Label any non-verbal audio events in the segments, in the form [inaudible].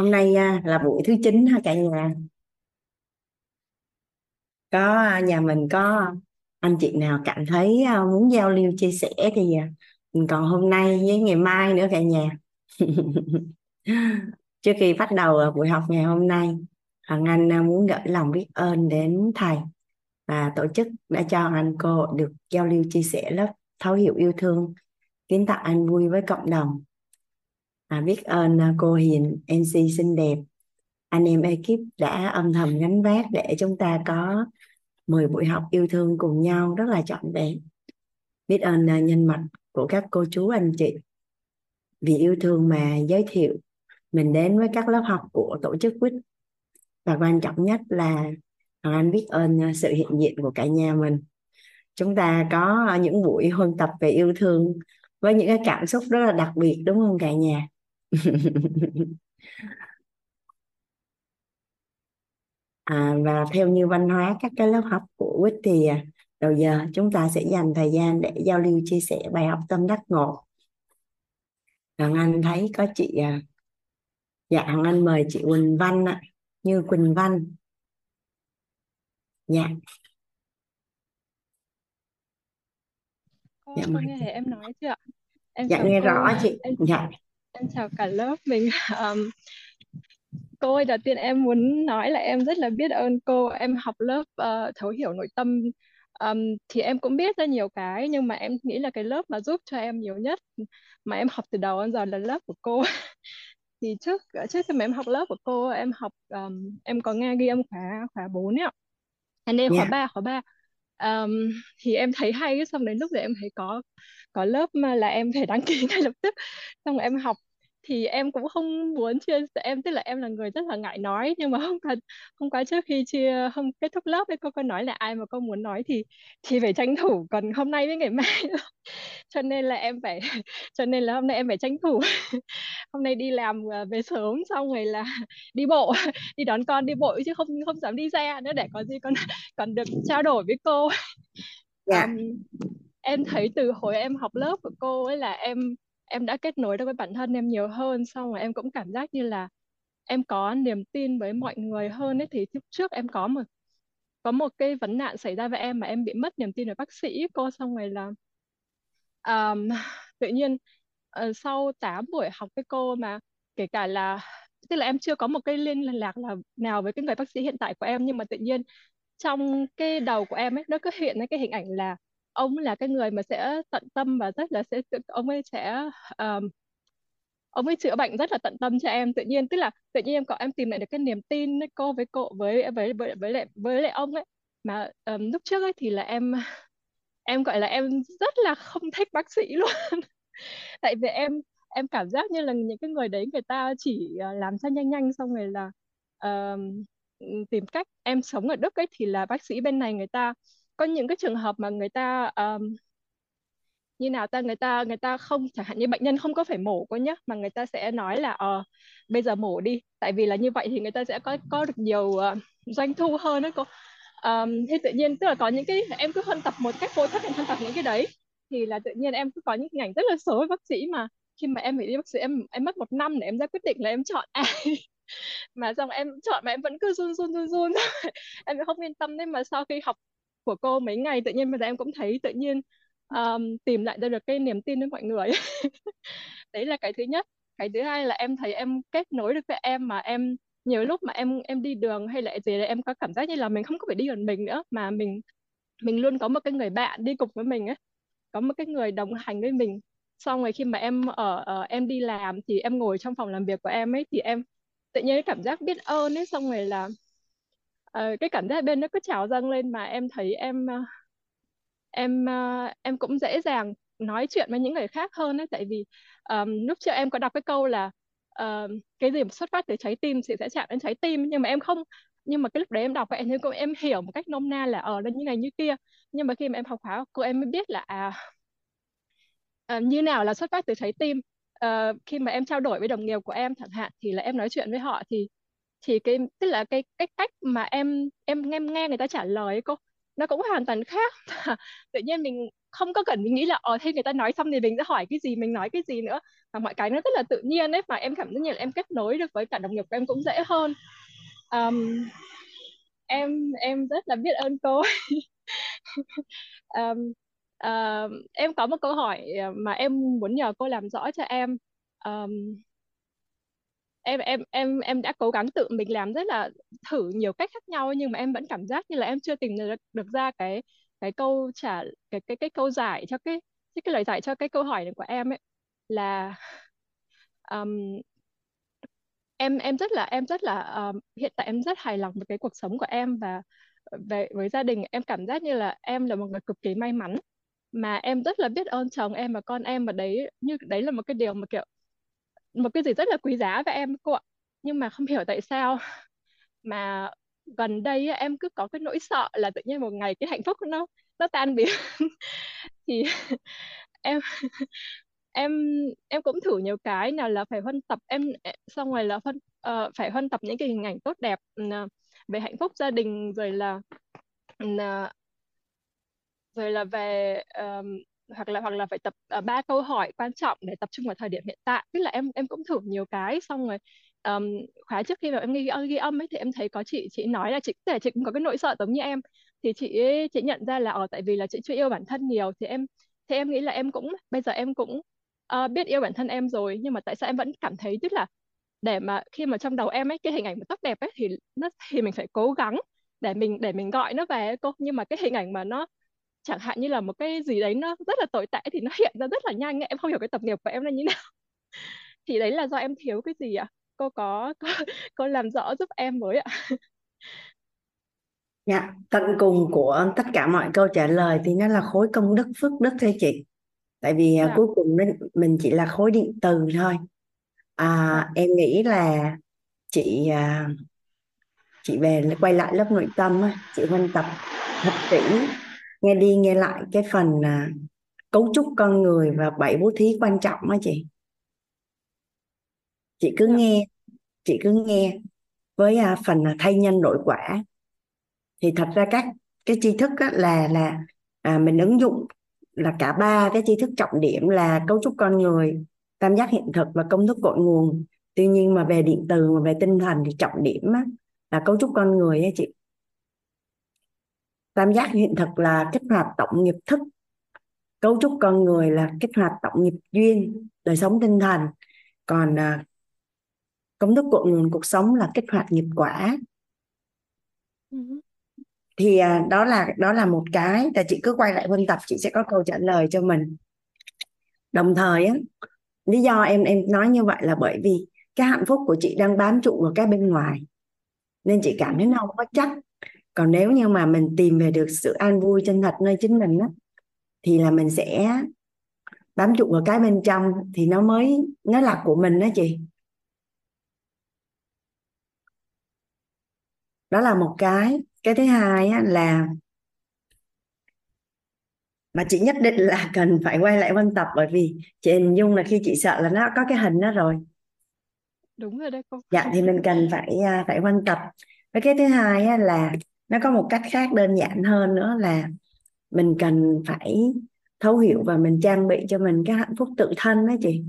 Hôm nay à, là buổi thứ 9 ha cả nhà. Có à, nhà mình có anh chị nào cảm thấy à, muốn giao lưu chia sẻ thì mình còn hôm nay với ngày mai nữa cả nhà. [laughs] Trước khi bắt đầu buổi học ngày hôm nay, Hoàng Anh muốn gửi lòng biết ơn đến thầy và tổ chức đã cho anh cô được giao lưu chia sẻ lớp thấu hiểu yêu thương, kiến tạo an vui với cộng đồng. À, biết ơn à, cô Hiền, MC xinh đẹp. Anh em ekip đã âm thầm gánh vác để chúng ta có 10 buổi học yêu thương cùng nhau rất là trọn vẹn. Biết ơn à, nhân mạch của các cô chú anh chị. Vì yêu thương mà giới thiệu mình đến với các lớp học của tổ chức quýt. Và quan trọng nhất là Hoàng Anh biết ơn à, sự hiện diện của cả nhà mình. Chúng ta có những buổi huân tập về yêu thương với những cái cảm xúc rất là đặc biệt đúng không cả nhà? [laughs] à, và theo như văn hóa các cái lớp học của quýt thì à, đầu giờ chúng ta sẽ dành thời gian để giao lưu chia sẻ bài học tâm đắc ngộ Hoàng Anh thấy có chị à, dạ Hoàng Anh mời chị Quỳnh Văn ạ Như Quỳnh Văn dạ Cô, dạ, cô nghe em nói chưa ạ? Em dạ nghe cô, rõ chị. Em, dạ. Em chào cả lớp mình. [laughs] Um, cô ơi, đầu tiên em muốn nói là em rất là biết ơn cô. Em học lớp uh, thấu hiểu nội tâm um, thì em cũng biết ra nhiều cái nhưng mà em nghĩ là cái lớp mà giúp cho em nhiều nhất mà em học từ đầu đến giờ là lớp của cô. [laughs] thì trước trước khi mà em học lớp của cô em học um, em có nghe ghi âm khóa khóa 4 ấy ạ. Anh em khóa yeah. 3 khóa 3 um, thì em thấy hay xong đến lúc đấy em thấy có có lớp mà là em phải đăng ký [laughs] ngay lập tức. Xong rồi em học thì em cũng không muốn chia em tức là em là người rất là ngại nói nhưng mà không cần không quá trước khi chia không kết thúc lớp ấy cô có nói là ai mà cô muốn nói thì thì phải tranh thủ. Còn hôm nay với ngày mai [laughs] cho nên là em phải [laughs] cho nên là hôm nay em phải tranh thủ. Hôm nay đi làm à, về sớm xong rồi là đi bộ đi đón con đi bộ chứ không không dám đi xe nữa để có gì còn còn được trao đổi với cô. Yeah. um, em thấy từ hồi em học lớp của cô ấy là em em đã kết nối được với bản thân em nhiều hơn xong rồi em cũng cảm giác như là em có niềm tin với mọi người hơn ấy. Thì trước trước em có một có một cái vấn nạn xảy ra với em mà em bị mất niềm tin với bác sĩ cô xong rồi là um, [laughs] tự nhiên uh, sau 8 buổi học với cô mà kể cả là tức là em chưa có một cái liên lạc là nào với cái người bác sĩ hiện tại của em nhưng mà tự nhiên trong cái đầu của em ấy nó cứ hiện cái hình ảnh là ông là cái người mà sẽ tận tâm và rất là sẽ ông ấy sẽ um, ông ấy chữa bệnh rất là tận tâm cho em. Tự nhiên tức là tự nhiên em có em tìm lại được cái niềm tin với cô với cô với với với với lại với lại ông ấy. Mà um, lúc trước ấy thì là em em gọi là em rất là không thích bác sĩ [laughs] luôn. Tại vì em em cảm giác như là những cái người đấy người ta chỉ ờ, làm cho nhanh nhanh xong rồi là um, tìm cách. Em sống ở Đức ấy thì là bác sĩ bên này người ta có những cái trường hợp mà người ta um, như nào ta người ta người ta không chẳng hạn như bệnh nhân không có phải mổ cô nhá mà người ta sẽ nói là ờ bây giờ mổ đi. Tại vì là như vậy thì người ta sẽ có có được nhiều uh, doanh thu hơn đó cô. Um, thì tự nhiên tức là có những cái em cứ phân tập một cách vô thức em phân tập những cái đấy thì là tự nhiên em cứ có những hình ảnh rất là xấu với bác sĩ mà. Khi mà em phải đi bác sĩ em em mất một năm để em ra quyết định là em chọn ai. [laughs] Mà xong em chọn mà em vẫn cứ run run run run. [laughs] Em không yên tâm nên mà sau khi học của cô mấy ngày tự nhiên bây giờ em cũng thấy tự nhiên um, tìm lại được cái niềm tin với mọi người. [laughs] Đấy là cái thứ nhất. Cái thứ hai là em thấy em kết nối được với em mà em nhiều lúc mà em em đi đường hay là gì là em có cảm giác như là mình không có phải đi một mình nữa mà mình mình luôn có một cái người bạn đi cùng với mình ấy có một cái người đồng hành với mình. Xong rồi khi mà em ở uh, em đi làm thì em ngồi trong phòng làm việc của em ấy thì em tự nhiên cái cảm giác biết ơn ấy xong rồi là uh, cái cảm giác bên nó cứ trào dâng lên mà em thấy em uh, em uh, em cũng dễ dàng nói chuyện với những người khác hơn ấy. Tại vì um, lúc trước em có đọc cái câu là uh, cái gì mà xuất phát từ trái tim thì sẽ chạm đến trái tim. Nhưng mà em không. Nhưng mà cái lúc đấy em đọc vậy thì cũng em hiểu một cách nôm na là ở đây như này như kia. Nhưng mà khi mà em học khóa cô em mới biết là à, à như nào là xuất phát từ trái tim. À, khi mà em trao đổi với đồng nghiệp của em chẳng hạn thì là em nói chuyện với họ thì thì cái tức là cái cái cách mà em em nghe nghe người ta trả lời ấy cô nó cũng hoàn toàn khác. [laughs] Tự nhiên mình không có cần mình nghĩ là ờ thế người ta nói xong thì mình sẽ hỏi cái gì mình nói cái gì nữa. Mà mọi cái nó rất là tự nhiên ấy mà em cảm giác như là em kết nối được với cả đồng nghiệp của em cũng dễ hơn. Um, em em rất là biết ơn cô. [laughs] Um, uh, em có một câu hỏi ờ, mà em muốn nhờ cô làm rõ cho em. Um, em em em em đã cố gắng tự mình làm rất là thử nhiều cách khác nhau nhưng mà em vẫn cảm giác như là em chưa tìm được được ra cái cái câu trả cái cái cái câu giải cho cái cái, cái lời giải cho cái câu hỏi này của em ấy. Là um, em em rất là em rất là um, hiện tại em rất hài lòng với cái cuộc sống của em và về với gia đình. Em cảm giác như là em là một người cực kỳ may mắn mà em rất là biết ơn chồng em và con em và đấy như đấy là một cái điều mà kiểu một cái gì rất là quý giá với em cô ạ. Nhưng mà không hiểu tại sao [laughs] mà gần đây em cứ có cái nỗi sợ là tự nhiên một ngày cái hạnh phúc nó nó tan biến. [laughs] Thì [laughs] em em em cũng thử nhiều cái nào là phải huân tập em xong rồi là phân uh, ờ, phải huân tập những cái hình ảnh tốt đẹp uh, về hạnh phúc gia đình rồi là uh, rồi là về um, hoặc là hoặc là phải tập uh, ba câu hỏi quan trọng để tập trung vào thời điểm hiện tại. Tức là em em cũng thử nhiều cái xong rồi um, khóa trước khi mà em ghi, ghi âm ấy thì em thấy có chị chị nói là chị có thể chị cũng có cái nỗi sợ giống như em. Thì chị chị nhận ra là ở tại vì là chị chưa yêu bản thân nhiều. Thì em thì em nghĩ là em cũng bây giờ em cũng uh, biết yêu bản thân em rồi nhưng mà tại sao em vẫn cảm thấy tức là để mà khi mà trong đầu em ấy cái hình ảnh mà tóc đẹp ấy thì nó thì mình phải cố gắng để mình để mình gọi nó về cô. Nhưng mà cái hình ảnh mà nó chẳng hạn như là một cái gì đấy nó rất là tồi tệ thì nó hiện ra rất là nhanh em không hiểu cái tập nghiệp của em là như [laughs] nào thì đấy là do em thiếu cái gì ạ cô có cô, cô làm rõ giúp em với ạ Dạ, tận cùng của tất cả mọi câu trả lời thì nó là khối công đức phước đức thôi chị. Tại vì à, dạ. cuối cùng mình, mình chỉ là khối điện từ thôi. À, dạ. em nghĩ là chị à, chị về quay lại lớp nội tâm chị quan tập thật kỹ nghe đi nghe lại cái phần à, cấu trúc con người và bảy bố thí quan trọng á chị. Chị cứ dạ. nghe chị cứ nghe với à, phần à, thay nhân đổi quả. Thì thật ra các cái tri thức á, là là à, mình ứng dụng là cả ba cái tri thức trọng điểm là cấu trúc con người tam giác hiện thực và công thức cội nguồn. Tuy nhiên mà về điện từ mà về tinh thần thì trọng điểm á, là cấu trúc con người ấy chị tam giác hiện thực là kích hoạt tổng nghiệp thức. Cấu trúc con người là kích hoạt tổng nghiệp duyên đời sống tinh thần. Còn à, công thức cội nguồn cuộc sống là kích hoạt nghiệp quả. Thì à, đó là đó là một cái. Là chị cứ quay lại huân tập chị sẽ có câu trả lời cho mình. Đồng thời á lý do em em nói như vậy là bởi vì cái hạnh phúc của chị đang bám trụ vào cái bên ngoài. Nên chị cảm thấy nó không có chắc còn nếu như mà mình tìm về được sự an vui chân thật nơi chính mình á thì là mình sẽ bám trụ vào cái bên trong thì nó mới nó là của mình đó chị. Đó là một cái. Cái thứ hai á, là mà chị nhất định là [laughs] cần phải quay lại văn tập bởi vì chị hình dung là khi chị sợ là nó có cái hình đó rồi. Đúng rồi đấy cô. Dạ thì mình cần phải à, phải văn tập. Với cái thứ hai á, là nó có một cách khác đơn giản hơn nữa là mình cần phải thấu hiểu và mình trang bị cho mình cái hạnh phúc tự thân đó chị.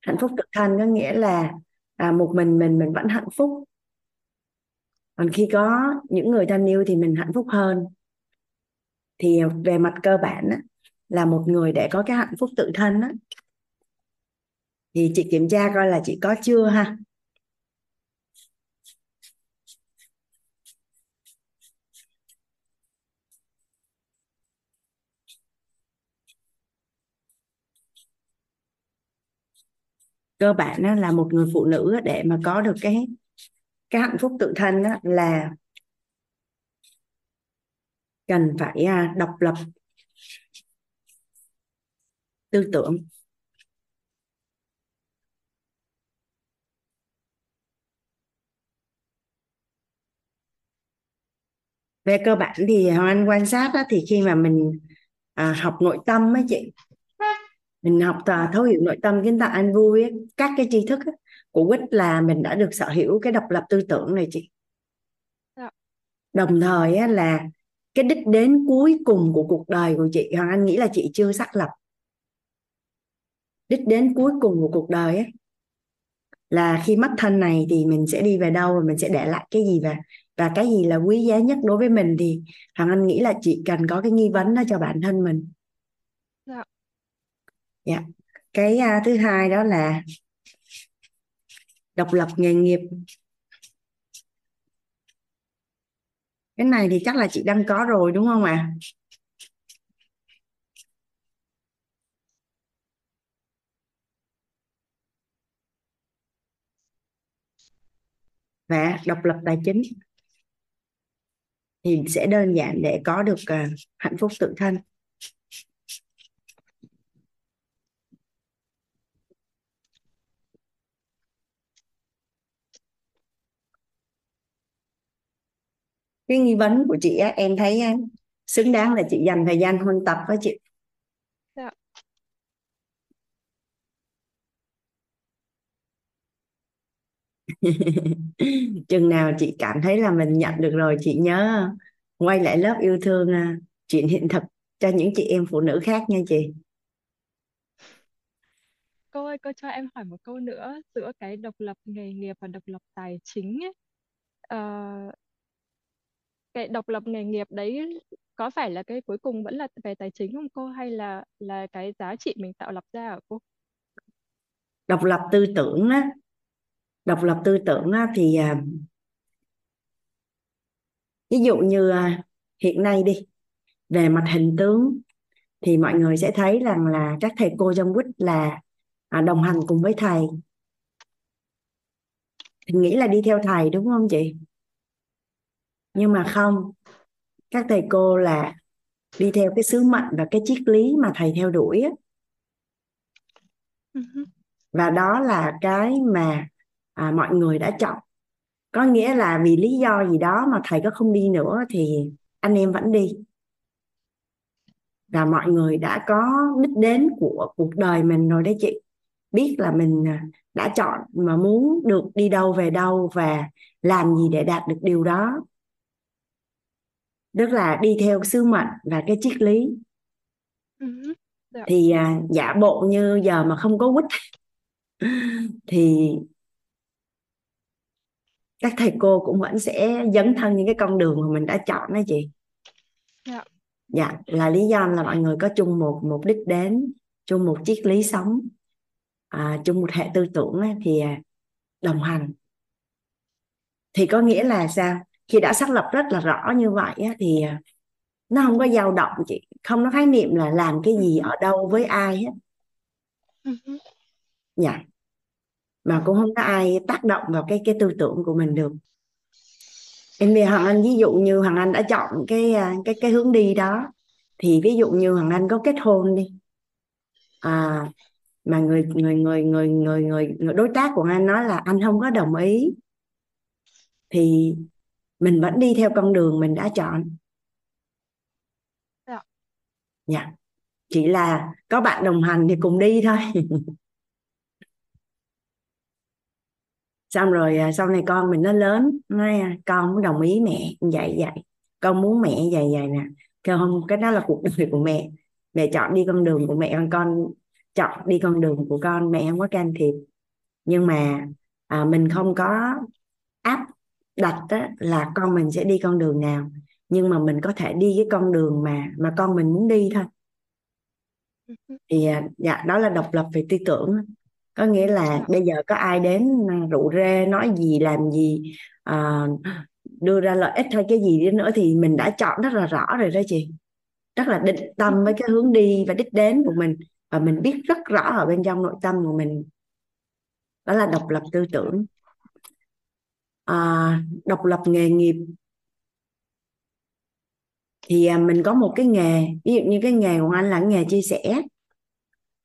Hạnh phúc tự thân có nghĩa là à, một mình mình mình vẫn hạnh phúc. Còn khi có những người thân yêu thì mình hạnh phúc hơn. Thì về mặt cơ bản á, là một người để có cái hạnh phúc tự thân á, thì chị kiểm tra coi là chị có chưa ha? Cơ bản đó là một người phụ nữ để mà có được cái cái hạnh phúc tự thân đó là cần phải à, độc lập tư tưởng. Về cơ bản thì Hoàng Anh quan sát đó, thì khi mà mình à, học nội tâm ấy chị mình học tà thấu hiểu nội tâm kiến tạo an vui ấy, các cái tri thức ấy, của quýt là mình đã được sở hữu cái độc lập tư tưởng này chị. Dạ. đồng thời á, là cái đích đến cuối cùng của cuộc đời của chị hoàng anh nghĩ là chị chưa xác lập. Đích đến cuối cùng của cuộc đời ấy là khi mất thân này thì mình sẽ đi về đâu và mình sẽ để lại cái gì và và cái gì là quý giá nhất đối với mình thì hoàng anh nghĩ là chị cần có cái nghi vấn đó cho bản thân mình dạ. Cái uh, thứ hai đó là độc lập nghề nghiệp. Cái này thì chắc là chị đang có rồi đúng không ạ? À? và độc lập tài chính thì sẽ đơn giản để có được uh, hạnh phúc tự thân. Cái nghi vấn của chị á, em thấy á, xứng đáng là chị dành thời gian huân tập với chị. Dạ. [laughs] Chừng nào chị cảm thấy là mình nhận được rồi chị nhớ quay lại lớp yêu thương à, chuyện hiện thực cho những chị em phụ nữ khác nha chị. Cô ơi cô cho em hỏi một câu nữa giữa cái độc lập nghề nghiệp và độc lập tài chính ấy. Ờ, cái độc lập nghề nghiệp đấy có phải là cái cuối cùng vẫn là về tài chính không cô? Hay là là cái giá trị mình tạo lập ra ở cô? Độc lập tư tưởng á. Độc lập tư tưởng á, thì à, ví dụ như à, hiện nay đi về mặt hình tướng thì mọi người sẽ thấy rằng là các thầy cô trong quýt là à, đồng hành cùng với thầy. Thì nghĩ là đi theo thầy đúng không chị? Nhưng mà không các thầy cô là đi theo cái sứ mệnh và cái triết lý mà thầy theo đuổi á. Ừ và đó là cái mà à, mọi người đã chọn. Có nghĩa là vì lý do gì đó mà thầy có không đi nữa thì anh em vẫn đi. Và mọi người đã có đích đến của cuộc đời mình rồi đấy chị. Biết là mình à, đã chọn mà muốn được đi đâu về đâu và làm gì để đạt được điều đó tức là đi theo sứ mệnh và cái triết lý. Ừ dạ. Thì à, giả bộ như giờ mà không có quýt. [laughs] Thì các thầy cô cũng vẫn sẽ dấn thân những cái con đường mà mình đã chọn đó chị. Dạ. Dạ là lý do là mọi người có chung một mục đích đến chung một triết lý sống à, chung một hệ tư tưởng á, thì à, đồng hành. Thì có nghĩa là sao khi đã xác lập rất là rõ như vậy á, thì à, nó không có dao động chị không có khái niệm là làm cái gì ở đâu với ai hết. Ừ. Dạ. Mà cũng không có ai tác động vào cái cái tư tưởng của mình được. Em bây Hoàng Anh ví dụ như Hoàng Anh đã chọn cái à, cái cái hướng đi đó thì ví dụ như Hoàng Anh có kết hôn đi. À, mà người người người người người người người đối tác của anh nói là anh không có đồng ý thì mình vẫn đi theo con đường mình đã chọn. Dạ. Dạ. Chỉ là có bạn đồng hành thì cùng đi thôi. [laughs] Xong rồi à, sau này con mình nó lớn nói à, con muốn đồng ý mẹ vậy vậy con muốn mẹ vậy vậy nè. Kêu không cái đó là cuộc đời của mẹ. Mẹ chọn đi con đường của mẹ còn con chọn đi con đường của con mẹ không có can thiệp. Nhưng mà à, mình không có áp đặt đó là con mình sẽ đi con đường nào nhưng mà mình có thể đi cái con đường mà mà con mình muốn đi thôi. Ừ thì à, dạ đó là độc lập về tư tưởng. Có nghĩa là dạ. bây giờ có ai đến à, rủ rê nói gì làm gì à, đưa ra lợi ích hay cái gì đi nữa thì mình đã chọn rất là rõ rồi đó chị. Rất là định Ừ tâm với hứ. cái hướng đi và đích đến của mình và mình biết rất rõ ở bên trong nội tâm của mình. Đó là độc lập tư tưởng à, độc lập nghề nghiệp. Thì à, mình có một cái nghề ví dụ như cái nghề của anh là nghề chia sẻ.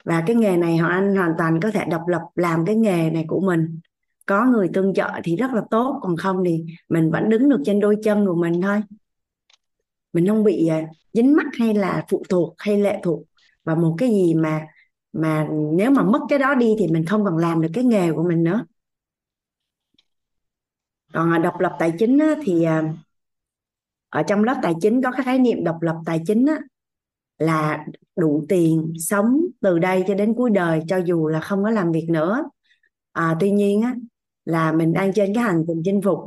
Và cái nghề này họ anh hoàn toàn có thể độc lập làm cái nghề này của mình. Có người tương trợ thì rất là tốt còn không thì mình vẫn đứng được trên đôi chân của mình thôi. Mình không bị à, dính mắc hay là phụ thuộc hay lệ thuộc vào một cái gì mà mà nếu mà mất cái đó đi thì mình không còn làm được cái nghề của mình nữa còn à, độc lập tài chính á, thì à, ở trong lớp tài chính có cái khái niệm độc lập tài chính á, là đủ tiền sống từ đây cho đến cuối đời cho dù là không có làm việc nữa. À, tuy nhiên á, là mình đang trên cái hành trình chinh phục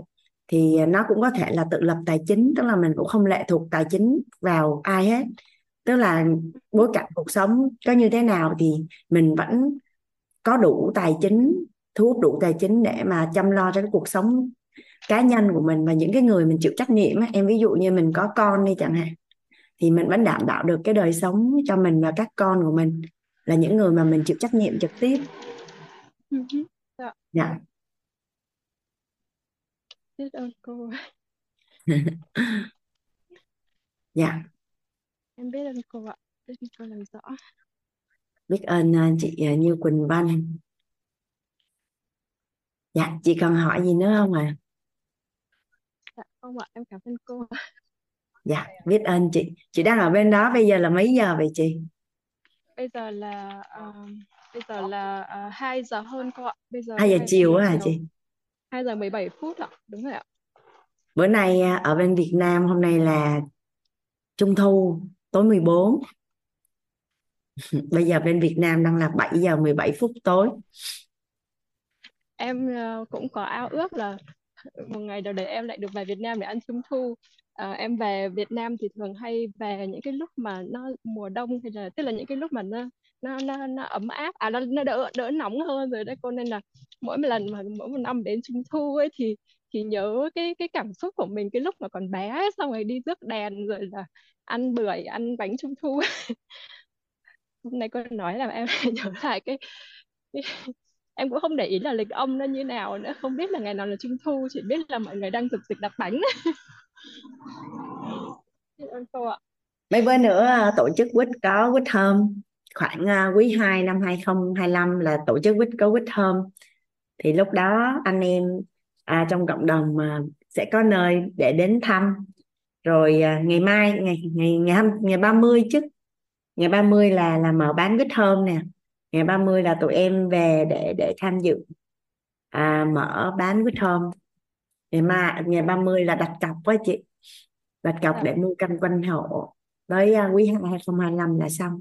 thì nó cũng có thể là tự lập tài chính tức là mình cũng không lệ thuộc tài chính vào ai hết. Tức là bối cảnh cuộc sống có như thế nào thì mình vẫn có đủ tài chính thu hút đủ tài chính để mà chăm lo cho cái cuộc sống cá nhân của mình và những cái người mình chịu trách nhiệm em ví dụ như mình có con đi chẳng hạn thì mình vẫn đảm bảo được cái đời sống cho mình và các con của mình là những người mà mình chịu trách nhiệm trực tiếp Ừ Dạ, dạ biết ơn cô. [laughs] dạ Em biết ơn cô ạ. Biết ơn cô làm rõ. biết ơn à, chị à, Như Quỳnh Văn dạ chị còn hỏi gì nữa không ạ Dạ không ạ, em cảm ơn cô. dạ biết ơn chị chị đang ở bên đó bây giờ là mấy giờ vậy chị Bây giờ là ờ, bây giờ là uh, 2 giờ hơn cô ạ. Bây giờ hai giờ 2 giờ chiều hả chị 2 giờ 17 phút ạ. Đúng rồi ạ. bữa nay à, ở bên Việt Nam hôm nay là Trung thu tối 14 bây giờ bên Việt Nam đang là 7 giờ 17 phút tối Em ờ, cũng có ao ước là một ngày nào đấy em lại được về Việt Nam để ăn Trung thu. à, em về Việt Nam thì thường hay về những cái lúc mà nó mùa đông hay là tức là những cái lúc mà nó nó nó, nó ấm áp à nó, nó đỡ đỡ nóng hơn rồi đấy cô nên là mỗi một lần mà mỗi một năm đến Trung thu ấy thì thì nhớ cái cái cảm xúc của mình cái lúc mà còn bé ấy, xong rồi đi rước đèn rồi là ăn bưởi ăn bánh Trung thu [laughs] hôm nay cô nói là em [laughs] nhớ lại cái, cái em cũng không để ý là lịch âm nó như nào nữa không biết là ngày nào là trung thu chỉ biết là mọi người đang dục dịch đặt bánh. [laughs] Mấy bữa nữa à, tổ chức quýt có quýt thơm, khoảng à, quý 2 năm 2025 là tổ chức quýt có quýt thơm. thì lúc đó anh em à, trong cộng đồng à, sẽ có nơi để đến thăm. Rồi à, ngày mai ngày ngày ngày ngày 30 chứ. Ngày 30 là là mở bán quýt thơm nè ngày 30 là tụi em về để để tham dự à, mở bán quýt hôm ngày mai ngày 30 là đặt cọc quá chị. Đặt cọc để mua căn quanh hộ tới uh, à, quý 2 2025 là xong.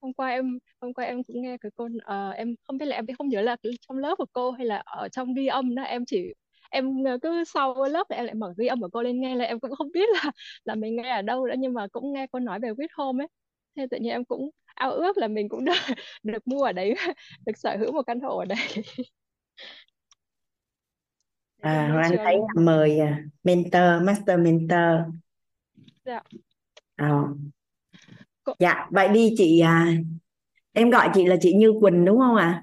Hôm qua em hôm qua em cũng nghe cái cô uh, ờ, em không biết là em không nhớ là trong lớp của cô hay là ở trong ghi âm đó em chỉ em ờ, cứ sau lớp em lại mở ghi âm của cô lên nghe là em cũng không biết là là mình nghe ở đâu nữa nhưng mà cũng nghe cô nói về quýt Home ấy. Thế tự nhiên em cũng ao ước là mình cũng [laughs] được, được mua ở đấy [laughs] được sở hữu một căn hộ ở đấy. À, Hoàng Anh thấy là mời à, mentor master mentor. Dạ. Cô, dạ vậy đi chị à, em gọi chị là chị Như Quỳnh đúng không ạ?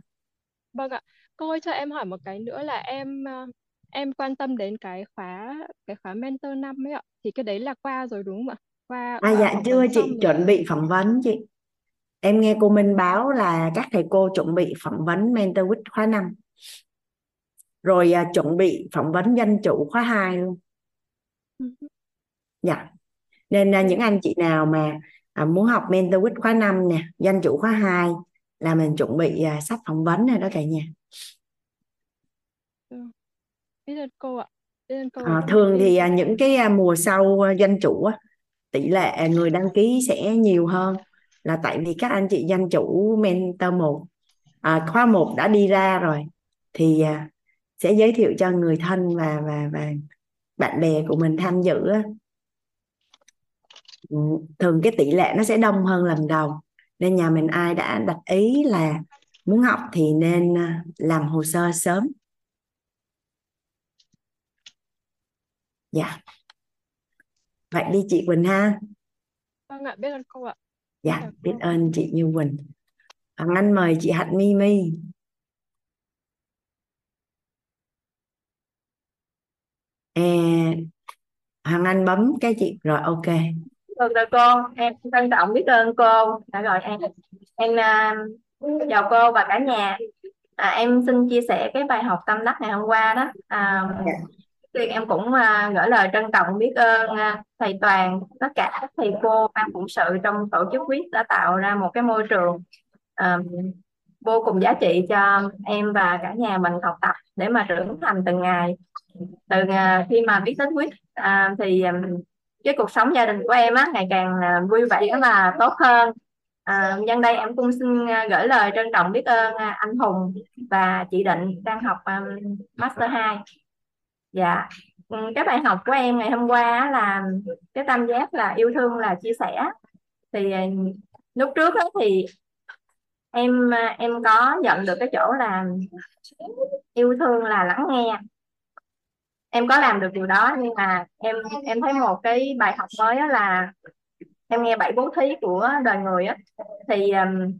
Vâng ạ. Cô ơi cho em hỏi một cái nữa là em ờ, em quan tâm đến cái khóa cái khóa mentor năm ấy ạ. Thì cái đấy là qua rồi đúng không ạ? Qua à dạ chưa chị chuẩn bị phỏng vấn chị em nghe cô Minh báo là các thầy cô chuẩn bị phỏng vấn mentor week khóa 5 rồi à, chuẩn bị phỏng vấn danh chủ khóa 2 luôn. Dạ. Nên à, những anh chị nào mà à, muốn học mentor week khóa 5 nè danh chủ khóa 2 là mình chuẩn bị à, sắp phỏng vấn rồi đó cả nhà. Ừ. biết ơn cô ạ. À, thường thì à, những cái à, mùa sau à, danh chủ á, tỷ lệ người đăng ký sẽ nhiều hơn là tại vì các anh chị danh chủ mentor một à, khóa một đã đi ra rồi thì à, sẽ giới thiệu cho người thân và và và bạn bè của mình tham dự á. Ừ, thường cái tỷ lệ nó sẽ đông hơn lần đầu nên nhà mình ai đã đặt ý là muốn học thì nên à, làm hồ sơ sớm. Dạ. Vậy đi chị Quỳnh ha. Vâng ạ biết ơn cô ạ dạ chào biết cô ơn chị Như Quỳnh Hoàng Anh mời chị Hạnh Mi Mi à, Hoàng Anh bấm cái chị rồi ok Được rồi cô, em trân trọng biết ơn cô đã gọi em. Em à, chào cô và cả nhà. À, em xin chia sẻ cái bài học tâm đắc ngày hôm qua đó. À, dạ thì em cũng uh, gửi lời trân trọng biết ơn uh, thầy Toàn, tất cả các thầy cô. Ban phụng sự trong tổ chức quyết đã tạo ra một cái môi trường à, vô cùng giá trị cho em và cả nhà mình học tập để mà trưởng thành từng ngày. Từ uh, khi mà biết đến quyết uh, thì cái cuộc sống gia đình của em á ngày càng vui vẻ và tốt hơn. À, nhân đây em cũng xin gửi lời trân trọng biết ơn anh Hùng và chị Định đang học um, Master 2 dạ. Ừ, cái bài học của em ngày hôm qua là cái tam giác là yêu thương là chia sẻ. Thì ờ, lúc trước đó thì em ờ, em có nhận được cái chỗ là yêu thương là lắng nghe. Em có làm được điều đó nhưng mà em em thấy một cái bài học mới là em nghe bảy bố thí của đời người á. Thì um,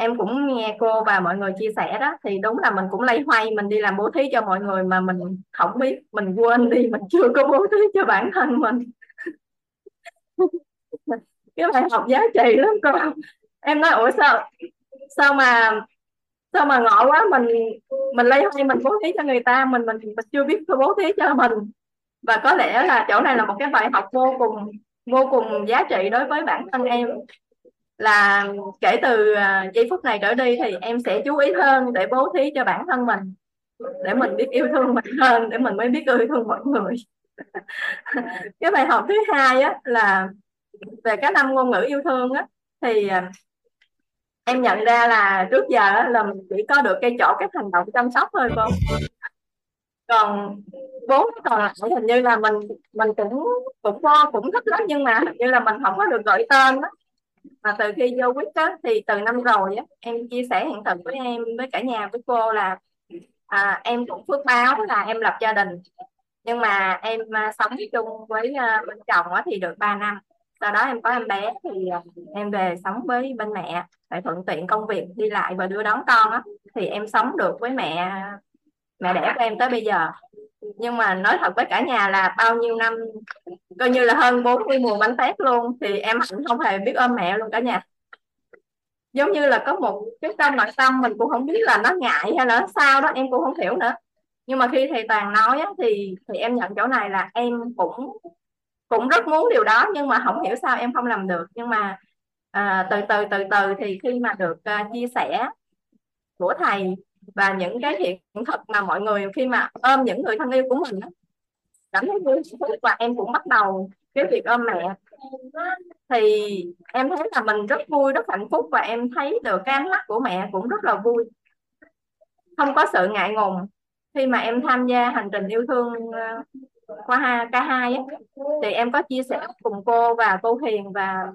em cũng nghe cô và mọi người chia sẻ đó, thì đúng là mình cũng lay hoay, mình đi làm bố thí cho mọi người mà mình không biết, mình quên đi, mình chưa có bố thí cho bản thân mình. [laughs] Cái bài học giá trị lắm cô. Em nói, ủa sao sao mà sao mà ngộ quá, mình mình lấy hoay, mình bố thí cho người ta, mình mình mình chưa biết bố thí cho mình. Và có lẽ là chỗ này là một cái bài học vô cùng vô cùng giá trị đối với bản thân em là kể từ à, giây phút này trở đi thì em sẽ chú ý hơn để bố thí cho bản thân mình, để mình biết yêu thương mình hơn, để mình mới biết yêu thương mọi người. [laughs] Cái bài học thứ hai á là về cái năm ngôn ngữ yêu thương á, thì à, em nhận ra là trước giờ là mình chỉ có được cây chỗ, cái hành động chăm sóc thôi cô còn bốn còn lại hình như là mình mình cũng cũng vô cũng thích lắm nhưng mà hình như là mình không có được gọi tên đó mà từ khi vô quyết á thì từ năm rồi á em chia sẻ hiện thực với em với cả nhà với cô là à, em cũng phước báo là em lập gia đình. Nhưng mà em à, sống chung với à, bên chồng á thì được 3 năm. Sau đó em có em bé thì à, em về sống với bên mẹ để thuận tiện công việc đi lại và đưa đón con á. Thì em sống được với mẹ mẹ đẻ của em tới bây giờ nhưng mà nói thật với cả nhà là bao nhiêu năm coi như là hơn 40 mùa bánh tét luôn thì em hạnh không hề biết ôm mẹ luôn cả nhà. Giống như là có một cái tâm nội tâm mình cũng không biết là nó ngại hay là sao đó em cũng không hiểu nữa. Nhưng mà khi thầy toàn nói á, thì thì em nhận chỗ này là em cũng cũng rất muốn điều đó nhưng mà không hiểu sao em không làm được. Nhưng mà à, từ từ từ từ thì khi mà được uh, chia sẻ của thầy và những cái hiện thực mà mọi người khi mà ôm những người thân yêu của mình cảm thấy vui và em cũng bắt đầu cái việc ôm mẹ. Thì em thấy là mình rất vui rất hạnh phúc và em thấy được cái ánh mắt của mẹ cũng rất là vui. Không có sự ngại ngùng khi mà em tham gia hành trình yêu thương ờ, qua K hai ấy, thì em có chia sẻ cùng cô và cô Hiền và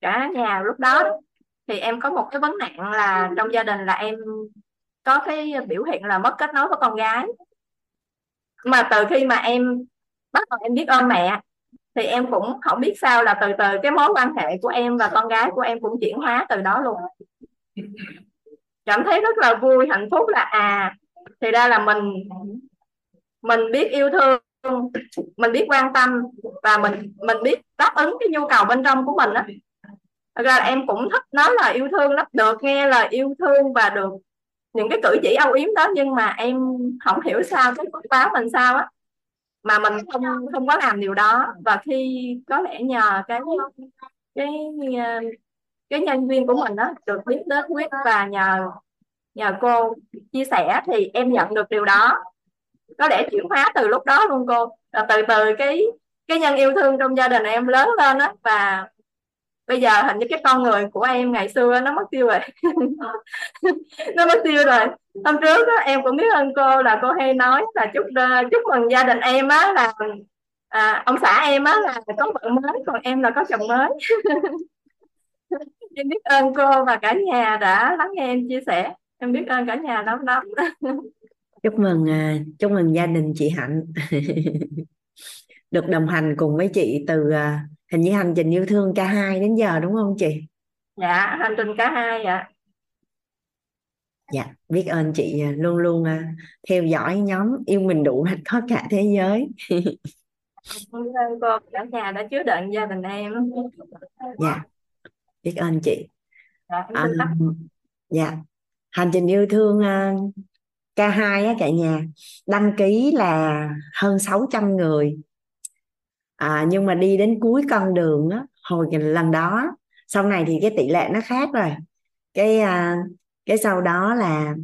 cả nhà lúc đó. Thì em có một cái vấn nạn là trong gia đình là em có cái biểu hiện là mất kết nối với con gái. Mà từ khi mà em bắt đầu em biết ơn mẹ, thì em cũng không biết sao là từ từ cái mối quan hệ của em và con gái của em cũng chuyển hóa từ đó luôn. Cảm thấy rất là vui, hạnh phúc là à thì ra là mình mình biết yêu thương, mình biết quan tâm và mình mình biết đáp ứng cái nhu cầu bên trong của mình đó Thật ra là em cũng thích nói là yêu thương lắm, được nghe là yêu thương và được những cái cử chỉ âu yếm đó nhưng mà em không hiểu sao cái phước báo mình sao á. Mà mình không không có làm điều đó. Và khi có lẽ nhờ cái cái ờ, cái nhân viên của mình đó được biết đến quyết và nhờ nhờ cô chia sẻ thì em nhận được điều đó. Có lẽ chuyển hóa từ lúc đó luôn cô. Và từ từ cái cái nhân yêu thương trong gia đình em lớn lên đó và bây giờ hình như cái con người của em ngày xưa nó mất tiêu rồi. [laughs] Nó mất tiêu rồi. Hôm trước á, em cũng biết ơn cô là cô hay nói là chúc ờ, chúc mừng gia đình em á là à, ông xã em á là có vợ mới còn em là có chồng mới. [laughs] Em biết ơn cô và cả nhà đã lắng nghe em chia sẻ. Em biết ơn cả nhà lắm lắm [laughs] chúc mừng ờ, chúc mừng gia đình chị Hạnh. Được đồng hành cùng với chị từ ờ, hình như hành trình yêu thương cả hai đến giờ đúng không chị? Dạ hành trình cả hai dạ dạ biết ơn chị à, luôn luôn theo dõi nhóm yêu mình đủ hạnh có cả thế giới. Cô cả nhà đã chứa đựng gia đình em. Dạ biết ơn chị. Dạ, à, dạ hành trình yêu thương K2 á cả nhà đăng ký là hơn 600 người à, nhưng mà đi đến cuối con đường á hồi lần đó sau này thì cái tỷ lệ nó khác rồi. Cái à, cái sau đó là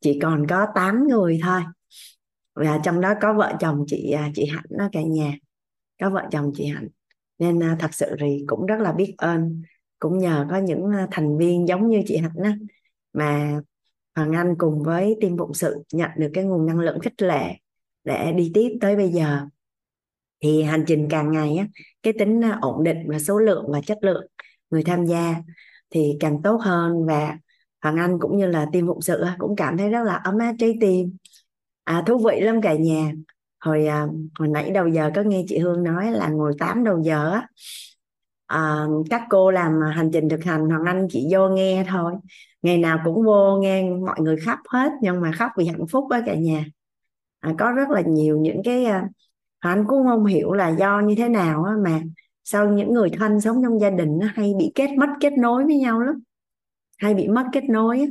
chỉ còn có 8 người thôi. Và trong đó có vợ chồng chị à, chị Hạnh đó cả nhà. Có vợ chồng chị Hạnh. Nên à, thật sự thì cũng rất là biết ơn. Cũng nhờ có những à, thành viên giống như chị Hạnh đó mà Hoàng Anh cùng với team phụng sự nhận được cái nguồn năng lượng khích lệ để đi tiếp tới bây giờ thì hành trình càng ngày á cái tính à, ổn định và số lượng và chất lượng người tham gia thì càng tốt hơn. Và Hoàng Anh cũng như là team phụng sự cũng cảm thấy rất là ấm áp trái tim. À, thú vị lắm cả nhà. Hồi à, hồi nãy đầu giờ có nghe chị Hương nói là ngồi 8 đầu giờ á à, các cô làm hành trình thực hành Hoàng Anh chỉ vô nghe thôi. Ngày nào cũng vô nghe mọi người khóc hết nhưng mà khóc vì hạnh phúc với cả nhà. À, có rất là nhiều những cái à, anh cũng không hiểu là do như thế nào á mà sau những người thân sống trong gia đình nó hay bị kết mất kết nối với nhau lắm hay bị mất kết nối á.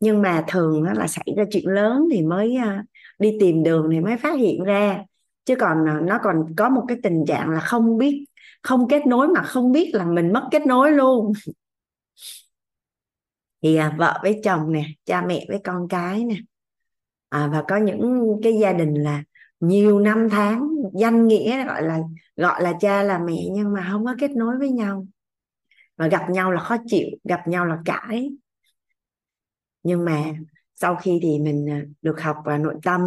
nhưng mà thường là xảy ra chuyện lớn thì mới à, đi tìm đường thì mới phát hiện ra. Chứ còn à, nó còn có một cái tình trạng là không biết không kết nối mà không biết là mình mất kết nối luôn. [laughs] Thì à, vợ với chồng nè cha mẹ với con cái nè. À, và có những cái gia đình là nhiều năm tháng, danh nghĩa gọi là gọi là cha là mẹ nhưng mà không có kết nối với nhau. Và gặp nhau là khó chịu, gặp nhau là cãi. Nhưng mà sau khi thì mình à, được học và nội tâm,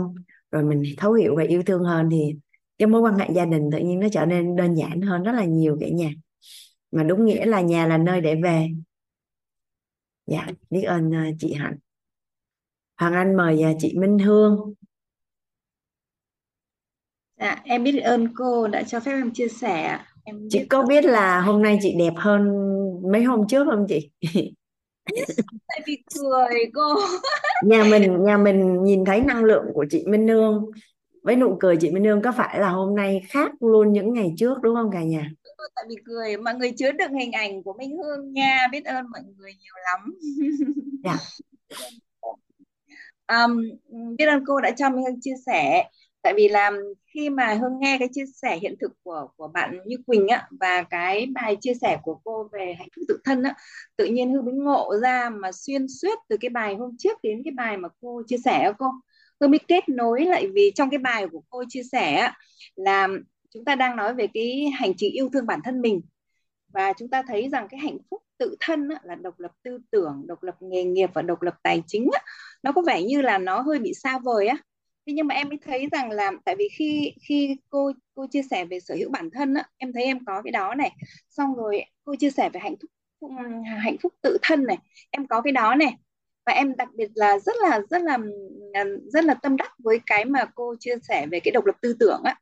rồi mình thấu hiểu và yêu thương hơn thì cái mối quan hệ gia đình tự nhiên nó trở nên đơn giản hơn rất là nhiều cả nhà. Mà đúng nghĩa là nhà là nơi để về. Dạ biết ơn à, chị hạnh. Hoàng anh mời à, chị minh hương dạ em biết ơn cô đã cho phép em chia sẻ. Em chị có biết là hôm nay chị đẹp hơn mấy hôm trước không chị? [laughs] Tại vì cười cô. [laughs] Nhà mình nhà mình nhìn thấy năng lượng của chị Minh Nương. Với nụ cười chị Minh Nương có phải là hôm nay khác luôn những ngày trước đúng không cả nhà? Tại vì cười. Mọi người chứa được hình ảnh của Minh Hương nha. Biết ơn mọi người nhiều lắm. Dạ. [laughs] Um, biết ơn cô đã cho Minh Hương chia sẻ tại vì là khi mà Hương nghe cái chia sẻ hiện thực của của bạn Như Quỳnh á và cái bài chia sẻ của cô về hạnh phúc tự thân á tự nhiên Hương mới ngộ ra mà xuyên suốt từ cái bài hôm trước đến cái bài mà cô chia sẻ á cô. Hương mới kết nối lại vì trong cái bài của cô chia sẻ á, là chúng ta đang nói về cái hành trình yêu thương bản thân mình. Và chúng ta thấy rằng cái hạnh phúc tự thân á, là độc lập tư tưởng độc lập nghề nghiệp và độc lập tài chính á, nó có vẻ như là nó hơi bị xa vời á thế nhưng mà em mới thấy rằng là tại vì khi khi cô cô chia sẻ về sở hữu bản thân á, em thấy em có cái đó này. Xong rồi cô chia sẻ về hạnh phúc hạnh phúc tự thân này. Em có cái đó này. Và em đặc biệt là rất là rất là à, rất là tâm đắc với cái mà cô chia sẻ về cái độc lập tư tưởng á.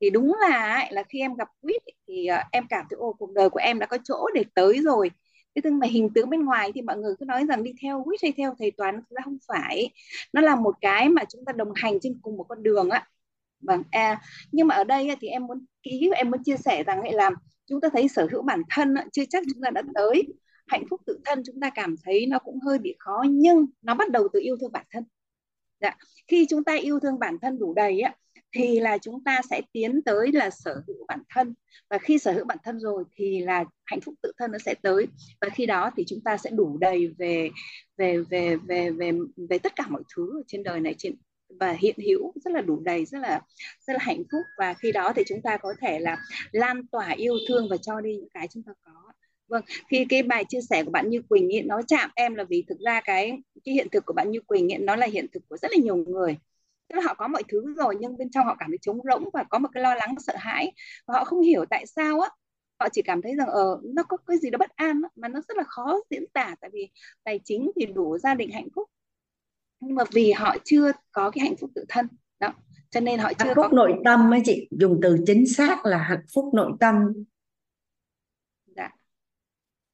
Thì đúng là là khi em gặp quýt thì à, em cảm thấy ô cuộc đời của em đã có chỗ để tới rồi thế nhưng mà hình tướng bên ngoài thì mọi người cứ nói rằng đi theo quýt hay theo thầy toán thực ra không phải. Nó là một cái mà chúng ta đồng hành trên cùng một con đường á. Vâng à, nhưng mà ở đây thì em muốn ký em muốn chia sẻ rằng là chúng ta thấy sở hữu bản thân chưa chắc chúng ta đã tới. Hạnh phúc tự thân chúng ta cảm thấy nó cũng hơi bị khó nhưng nó bắt đầu từ yêu thương bản thân. Dạ. khi chúng ta yêu thương bản thân đủ đầy á thì là chúng ta sẽ tiến tới là sở hữu bản thân. Và khi sở hữu bản thân rồi thì là hạnh phúc tự thân nó sẽ tới. Và khi đó thì chúng ta sẽ đủ đầy về về về về về về tất cả mọi thứ trên đời này trên và hiện hữu rất là đủ đầy rất là rất là hạnh phúc. Và khi đó thì chúng ta có thể là lan tỏa yêu thương và cho đi những cái chúng ta có. Vâng khi cái bài chia sẻ của bạn Như Quỳnh ấy, nó chạm em là vì thực ra cái cái hiện thực của bạn Như Quỳnh ấy, nó là hiện thực của rất là nhiều người tức là họ có mọi thứ rồi nhưng bên trong họ cảm thấy trống rỗng và có một cái lo lắng sợ hãi và họ không hiểu tại sao á. Họ chỉ cảm thấy rằng ờ nó có cái gì đó bất an đó, mà nó rất là khó diễn tả tại vì tài chính thì đủ gia đình hạnh phúc. Nhưng mà vì họ chưa có cái hạnh phúc tự thân đó cho nên họ chưa hạnh phúc có nội tâm ấy chị dùng từ chính xác là hạnh phúc nội tâm. Dạ.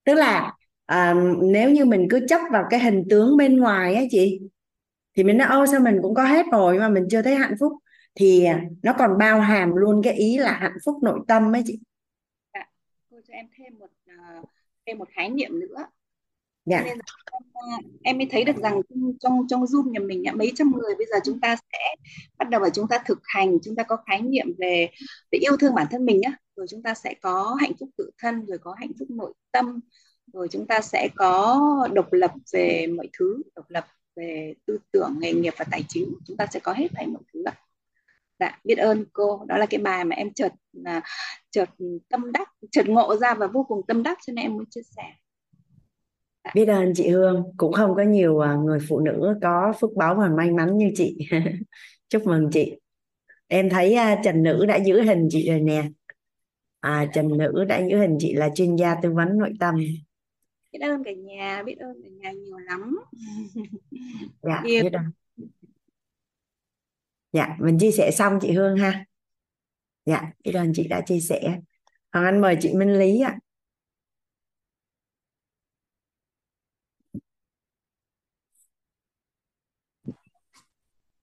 tức là à, nếu như mình cứ chấp vào cái hình tướng bên ngoài á chị thì mình nói ô sao mình cũng có hết rồi mà mình chưa thấy hạnh phúc. Thì nó còn bao hàm luôn cái ý là hạnh phúc nội tâm ấy chị. Dạ. cô cho em thêm một uh, thêm một khái niệm nữa. Dạ. nên em, em mới thấy được rằng trong trong zoom nhà mình mấy trăm người bây giờ chúng ta sẽ bắt đầu và chúng ta thực hành chúng ta có khái niệm về về yêu thương bản thân mình nhá rồi chúng ta sẽ có hạnh phúc tự thân rồi có hạnh phúc nội tâm. Rồi chúng ta sẽ có độc lập về mọi thứ độc lập về tư tưởng nghề nghiệp và tài chính chúng ta sẽ có hết thảy mọi thứ ạ Dạ, biết ơn cô. Đó là cái bài mà em chợt là chợt tâm đắc, chợt ngộ ra và vô cùng tâm đắc cho nên em muốn chia sẻ. Dạ. biết ơn chị Hương cũng không có nhiều à, người phụ nữ có phước báo và may mắn như chị [laughs] chúc mừng chị em thấy à, Trần Nữ đã giữ hình chị rồi nè à, Trần Nữ đã giữ hình chị là chuyên gia tư vấn nội tâm biết ơn cả nhà biết ơn cả nhà nhiều lắm. [laughs] Dạ biết ơn. Dạ mình chia sẻ xong chị Hương ha. Dạ biết ơn chị đã chia sẻ. Hoàng Anh mời chị Minh Lý ạ.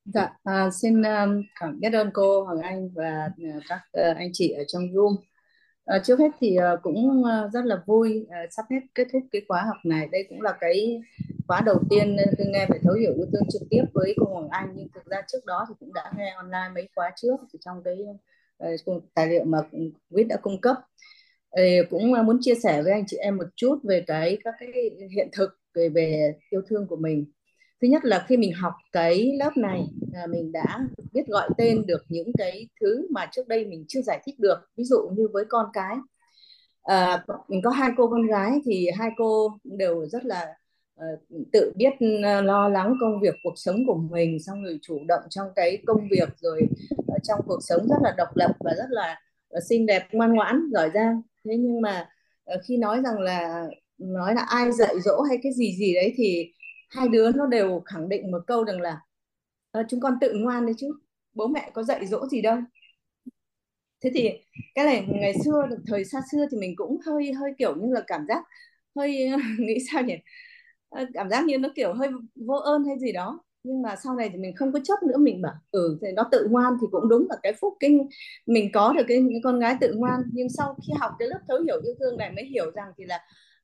Dạ, à, xin um, cảm biết ơn cô Hoàng Anh và uh, các uh, anh chị ở trong room. À, trước hết thì uh, cũng uh, rất là vui uh, sắp hết kết thúc cái khóa học này. Đây cũng là cái khóa đầu tiên tôi nghe về thấu hiểu yêu thương trực tiếp với cô Hoàng Anh. Nhưng thực ra trước đó thì cũng đã nghe online mấy khóa trước thì trong cái uh, tài liệu mà Quýt đã cung cấp. Uh, cũng uh, muốn chia sẻ với anh chị em một chút về cái các cái hiện thực về, về yêu thương của mình thứ nhất là khi mình học cái lớp này à, mình đã biết gọi tên được những cái thứ mà trước đây mình chưa giải thích được. Ví dụ như với con cái à, mình có hai cô con gái thì hai cô đều rất là uh, tự biết uh, lo lắng công việc cuộc sống của mình xong rồi chủ động trong cái công việc rồi uh, trong cuộc sống rất là độc lập và rất là uh, xinh đẹp ngoan ngoãn giỏi giang. Thế nhưng mà uh, khi nói rằng là nói là ai dạy dỗ hay cái gì gì đấy thì hai đứa nó đều khẳng định một câu rằng là à, chúng con tự ngoan đấy chứ bố mẹ có dạy dỗ gì đâu. Thế thì cái này ngày xưa thời xa xưa thì mình cũng hơi hơi kiểu như là cảm giác hơi [laughs] nghĩ sao nhỉ? Ờ, cảm giác như nó kiểu hơi vô ơn hay gì đó. Nhưng mà sau này thì mình không có chấp nữa mình bảo ừ thì nó tự ngoan thì cũng đúng là cái phúc kinh mình có được cái, cái con gái tự ngoan. Nhưng sau khi học cái lớp thấu hiểu yêu thương này mới hiểu rằng thì là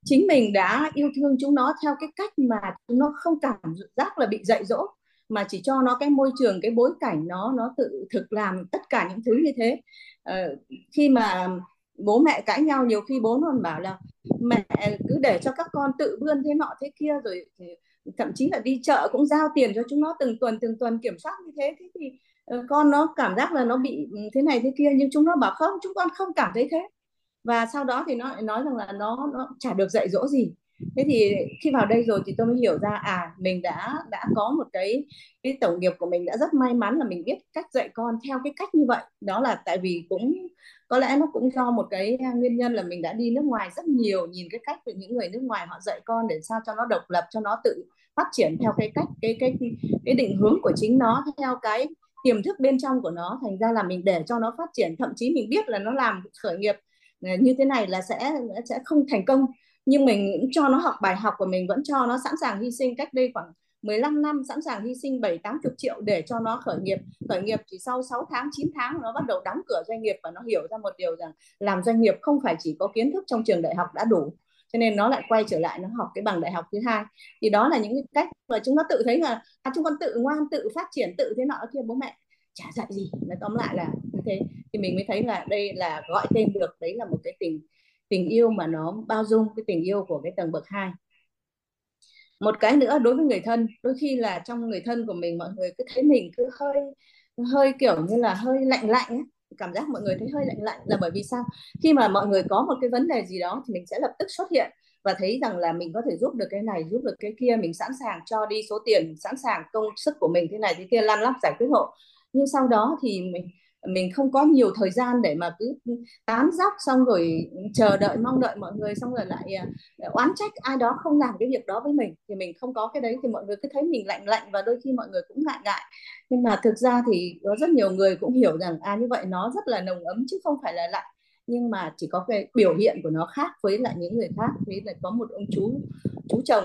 chính mình đã yêu thương chúng nó theo cái cách mà chúng nó không cảm giác là bị dạy dỗ mà chỉ cho nó cái môi trường cái bối cảnh nó nó tự thực làm tất cả những thứ như thế. Ờ, khi mà bố mẹ cãi nhau nhiều khi bố còn bảo là mẹ cứ để cho các con tự vươn thế nọ thế kia rồi thì thậm chí là đi chợ cũng giao tiền cho chúng nó từng tuần từng tuần kiểm soát như thế. Thế thì ờ, con nó cảm giác là nó bị ừ, thế này thế kia nhưng chúng nó bảo không chúng con không cảm thấy thế và sau đó thì nó lại nói rằng là nó nó chả được dạy dỗ gì. Thế thì khi vào đây rồi thì tôi mới hiểu ra à mình đã đã có một cái cái tổng nghiệp của mình đã rất may mắn là mình biết cách dạy con theo cái cách như vậy. Đó là tại vì cũng, có lẽ nó cũng do một cái à, nguyên nhân là mình đã đi nước ngoài rất nhiều, nhìn cái cách của những người nước ngoài họ dạy con để sao cho nó độc lập, cho nó tự phát triển theo cái cách, cái cái cái định hướng của chính nó, theo cái tiềm thức bên trong của nó. Thành ra là mình để cho nó phát triển, thậm chí mình biết là nó làm khởi nghiệp Ờ, như thế này là sẽ sẽ không thành công. Nhưng mình cũng cho nó học bài học của mình vẫn cho nó sẵn sàng hy sinh cách đây khoảng 15 năm sẵn sàng hy sinh 7 80 triệu để cho nó khởi nghiệp. Khởi nghiệp chỉ sau 6 tháng 9 tháng nó bắt đầu đóng cửa doanh nghiệp và nó hiểu ra một điều rằng làm doanh nghiệp không phải chỉ có kiến thức trong trường đại học đã đủ cho nên nó lại quay trở lại nó học cái bằng đại học thứ hai. Thì đó là những cái cách mà chúng nó tự thấy là à, chúng con tự ngoan tự phát triển tự thế nọ kia. Bố mẹ chả dạy gì. Nói tóm lại là thế. Thì mình mới thấy là đây là gọi tên được, đấy là một cái tình tình yêu mà nó bao dung, cái tình yêu của cái tầng bậc hai. Một cái nữa, đối với người thân, đôi khi là trong người thân của mình, mọi người cứ thấy mình cứ hơi hơi kiểu như là hơi lạnh lạnh ấy. cảm giác mọi người thấy hơi lạnh lạnh là bởi vì sao? Khi mà mọi người có một cái vấn đề gì đó thì mình sẽ lập tức xuất hiện và thấy rằng là mình có thể giúp được cái này, giúp được cái kia, mình sẵn sàng cho đi số tiền, sẵn sàng công sức của mình thế này thế kia, lăn lóc giải quyết hộ. Nhưng sau đó thì mình mình không có nhiều thời gian để mà cứ tán dóc xong rồi chờ đợi, mong đợi mọi người xong rồi lại ờ, oán trách ai đó không làm cái việc đó với mình. Thì mình không có cái đấy, thì mọi người cứ thấy mình lạnh lạnh và đôi khi mọi người cũng ngại ngại. Nhưng mà thực ra thì có rất nhiều người cũng hiểu rằng à như vậy nó rất là nồng ấm chứ không phải là lạnh. Nhưng mà chỉ có cái biểu hiện của nó khác với lại những người khác. Thế là có một ông chú chú chồng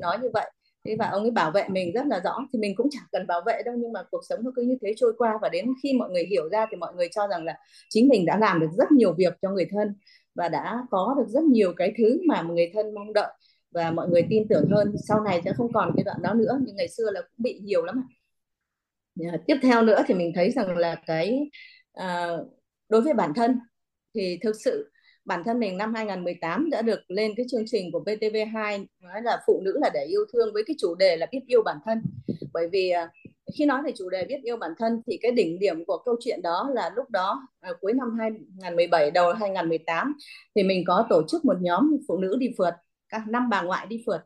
nói như vậy thế và ông ấy bảo vệ mình rất là rõ thì mình cũng chẳng cần bảo vệ đâu nhưng mà cuộc sống nó cứ như thế trôi qua và đến khi mọi người hiểu ra thì mọi người cho rằng là chính mình đã làm được rất nhiều việc cho người thân và đã có được rất nhiều cái thứ mà người thân mong đợi và mọi người tin tưởng hơn. Sau này sẽ không còn cái đoạn đó nữa nhưng ngày xưa là cũng bị nhiều lắm tiếp theo nữa thì mình thấy rằng là cái à, đối với bản thân thì thực sự bản thân mình năm 2018 đã được lên cái chương trình của VTV2 nói là phụ nữ là để yêu thương với cái chủ đề là biết yêu bản thân. Bởi vì à, khi nói về chủ đề biết yêu bản thân thì cái đỉnh điểm của câu chuyện đó là lúc đó à, cuối năm 2017 đầu 2018 thì mình có tổ chức một nhóm phụ nữ đi phượt các năm bà ngoại đi phượt.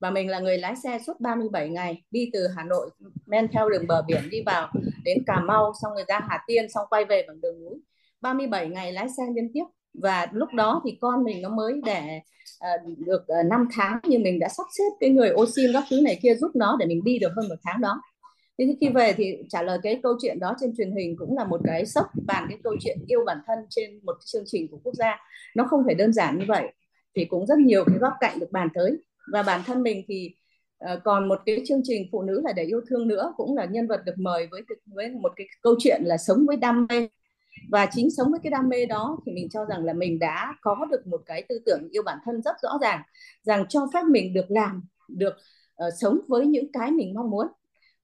Và mình là người lái xe suốt 37 ngày đi từ Hà Nội men theo đường bờ biển đi vào đến Cà Mau xong rồi ra Hà Tiên xong quay về bằng đường núi. 37 ngày lái xe liên tiếp và lúc đó thì con mình nó mới đẻ uh, được uh, à, 5 tháng nhưng mình đã sắp xếp cái người oxy các thứ này kia giúp nó để mình đi được hơn một tháng đó. Thế khi về thì trả lời cái câu chuyện đó trên truyền hình cũng là một cái sốc bàn cái câu chuyện yêu bản thân trên một chương trình của quốc gia. Nó không phải đơn giản như vậy thì cũng rất nhiều cái góc cạnh được bàn tới. Và bản thân mình thì uh, còn một cái chương trình phụ nữ là để yêu thương nữa cũng là nhân vật được mời với với một cái câu chuyện là sống với đam mê và chính sống với cái đam mê đó thì mình cho rằng là mình đã có được một cái tư tưởng yêu bản thân rất rõ ràng rằng cho phép mình được làm được uh, sống với những cái mình mong muốn.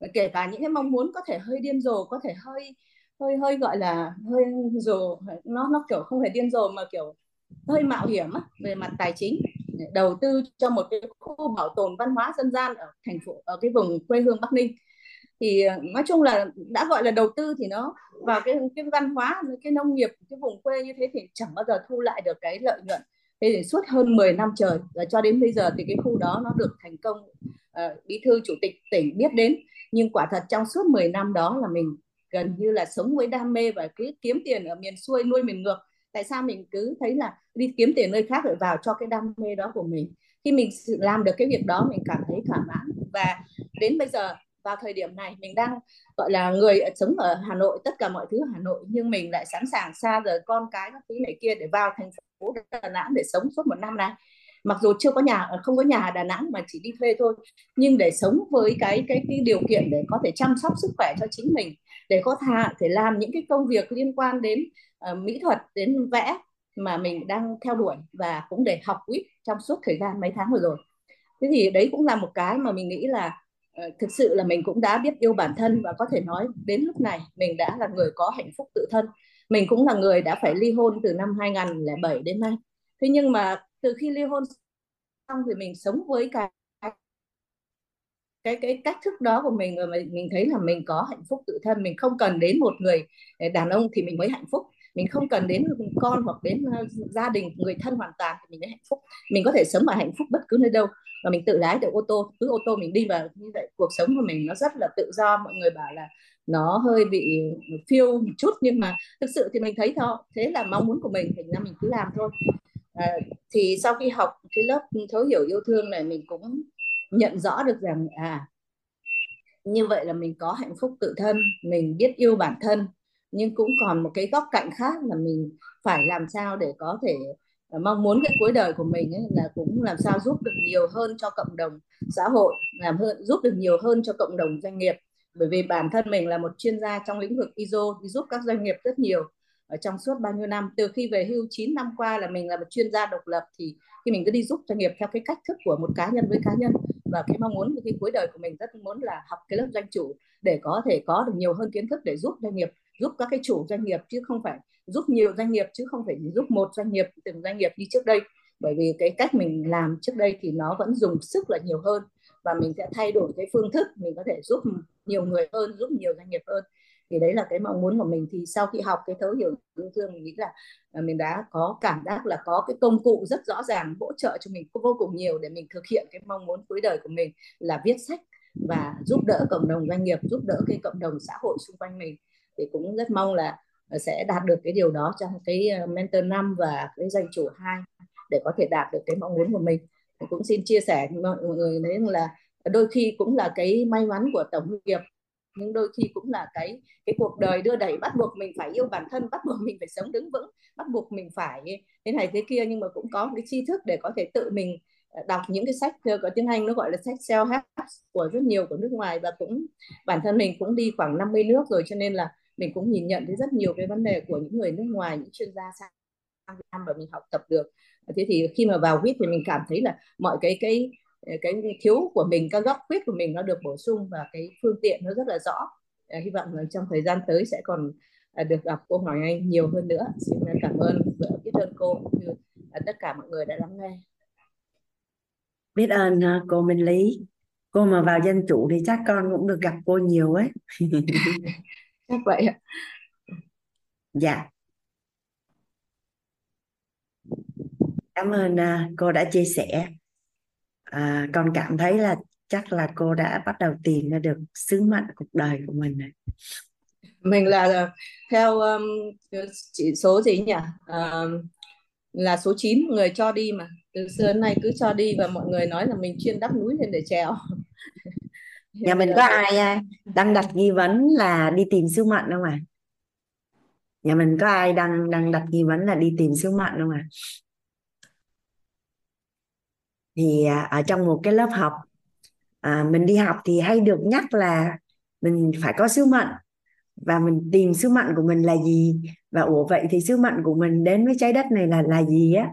Và kể cả những cái mong muốn có thể hơi điên rồ có thể hơi hơi hơi gọi là hơi rồ nó nó kiểu không phải điên rồ mà kiểu hơi mạo hiểm á, về mặt tài chính. Đầu tư cho một cái khu bảo tồn văn hóa dân gian ở thành phố ở cái vùng quê hương Bắc Ninh thì ờ, nói chung là đã gọi là đầu tư thì nó vào cái cái văn hóa cái nông nghiệp cái vùng quê như thế thì chẳng bao giờ thu lại được cái lợi nhuận. Thế thì suốt hơn 10 năm trời và cho đến bây giờ thì cái khu đó nó được thành công uh, bí thư chủ tịch tỉnh biết đến. Nhưng quả thật trong suốt 10 năm đó là mình gần như là sống với đam mê và cứ kiếm tiền ở miền xuôi nuôi miền ngược. Tại sao mình cứ thấy là đi kiếm tiền nơi khác rồi vào cho cái đam mê đó của mình? Khi mình làm được cái việc đó mình cảm thấy thỏa mãn. Và đến bây giờ vào thời điểm này mình đang gọi là người sống ở Hà Nội tất cả mọi thứ ở Hà Nội nhưng mình lại sẵn sàng xa rời con cái các thứ này kia để vào thành phố Đà Nẵng để sống suốt một năm này. Mặc dù chưa có nhà ờ, không có nhà ở Đà Nẵng mà chỉ đi thuê thôi nhưng để sống với cái cái cái điều kiện để có thể chăm sóc sức khỏe cho chính mình để có thà thể làm những cái công việc liên quan đến uh, mỹ thuật đến vẽ mà mình đang theo đuổi và cũng để học quýt trong suốt thời gian mấy tháng vừa rồi. Thế thì đấy cũng là một cái mà mình nghĩ là Ờ, thực sự là mình cũng đã biết yêu bản thân và có thể nói đến lúc này mình đã là người có hạnh phúc tự thân. Mình cũng là người đã phải ly hôn từ năm 2007 đến nay. Thế nhưng mà từ khi ly hôn xong thì mình sống với cái cái cái cách thức đó của mình rồi mình thấy là mình có hạnh phúc tự thân, mình không cần đến một người ờ, đàn ông thì mình mới hạnh phúc mình không cần đến con hoặc đến ờ, gia đình người thân hoàn toàn thì mình mới hạnh phúc. Mình có thể sống và hạnh phúc bất cứ nơi đâu và mình tự lái được ô tô. Cứ ô tô mình đi vào như vậy cuộc sống của mình nó rất là tự do. Mọi người bảo là nó hơi bị phiêu một chút nhưng mà thực sự thì mình thấy thôi. Thế là mong muốn của mình thì mình cứ làm thôi. À, thì sau khi học cái lớp thấu hiểu yêu thương này mình cũng nhận rõ được rằng à như vậy là mình có hạnh phúc tự thân mình biết yêu bản thân nhưng cũng còn một cái góc cạnh khác là mình phải làm sao để có thể ờ, mong muốn cái cuối đời của mình ấy là cũng làm sao giúp được nhiều hơn cho cộng đồng xã hội, làm hơn, giúp được nhiều hơn cho cộng đồng doanh nghiệp. Bởi vì bản thân mình là một chuyên gia trong lĩnh vực ISO thì giúp các doanh nghiệp rất nhiều ở trong suốt bao nhiêu năm. Từ khi về hưu 9 năm qua là mình là một chuyên gia độc lập, thì khi mình cứ đi giúp doanh nghiệp theo cái cách thức của một cá nhân với cá nhân. Và cái mong muốn cái cuối đời của mình rất muốn là học cái lớp doanh chủ để có thể có được nhiều hơn kiến thức để giúp doanh nghiệp giúp các cái chủ doanh nghiệp chứ không phải giúp nhiều doanh nghiệp chứ không phải giúp một doanh nghiệp, từng doanh nghiệp như trước đây. Bởi vì cái cách mình làm trước đây thì nó vẫn dùng sức là nhiều hơn và mình sẽ thay đổi cái phương thức, mình có thể giúp nhiều người hơn, giúp nhiều doanh nghiệp hơn. Thì đấy là cái mong muốn của mình. Thì sau khi học cái thấu hiểu yêu thương mình nghĩ là à, mình đã có cảm giác là có cái công cụ rất rõ ràng hỗ trợ cho mình vô cùng nhiều để mình thực hiện cái mong muốn cuối đời của mình là viết sách và giúp đỡ cộng đồng doanh nghiệp, giúp đỡ cái cộng đồng xã hội xung quanh mình thì cũng rất mong là ờ, sẽ đạt được cái điều đó trong cái ờ, mentor năm và cái danh chủ hai để có thể đạt được cái mong muốn của mình. Cũng xin chia sẻ mọi người đấy là đôi khi cũng là cái may mắn của tổng nghiệp, nhưng đôi khi cũng là cái cái cuộc đời đưa đẩy bắt buộc mình phải yêu bản thân, bắt buộc mình phải sống đứng vững, bắt buộc mình phải thế này thế kia. Nhưng mà cũng có cái tri thức để có thể tự mình ờ, đọc những cái sách có tiếng Anh nó gọi là sách self help của rất nhiều của nước ngoài. Và cũng bản thân mình cũng đi khoảng 50 nước rồi, cho nên là mình cũng nhìn nhận thấy rất nhiều cái vấn đề của những người nước ngoài những chuyên gia sang Việt Nam và mình học tập được. Thế thì khi mà vào quýt thì mình cảm thấy là mọi cái cái cái thiếu của mình các góc khuyết của mình nó được bổ sung và cái phương tiện nó rất là rõ. À, hy vọng là trong thời gian tới sẽ còn à, được đọc câu hỏi anh nhiều hơn nữa. Xin cảm ơn biết ơn cô cũng như tất cả mọi người đã lắng nghe. Biết ơn cô Minh Lý. Cô mà vào dân chủ thì chắc con cũng được gặp cô nhiều ấy [laughs] chắc vậy ạ. Dạ. Cảm ơn à, cô đã chia sẻ. À, con cảm thấy là chắc là cô đã bắt đầu tìm ra được sứ mệnh cuộc đời của mình rồi. Mình là theo um, chỉ số gì nhỉ? Uh, là số 9 người cho đi mà. Từ xưa đến nay cứ cho đi và mọi người nói là mình chuyên đắp núi lên để trèo nhà mình có ai đang đặt nghi vấn là đi tìm sứ mệnh không à nhà mình có ai đang đang đặt nghi vấn là đi tìm sứ mệnh không à thì ở trong một cái lớp học à, mình đi học thì hay được nhắc là mình phải có sứ mệnh và mình tìm sứ mệnh của mình là gì? Và ủa vậy thì sứ mệnh của mình đến với trái đất này là là gì á?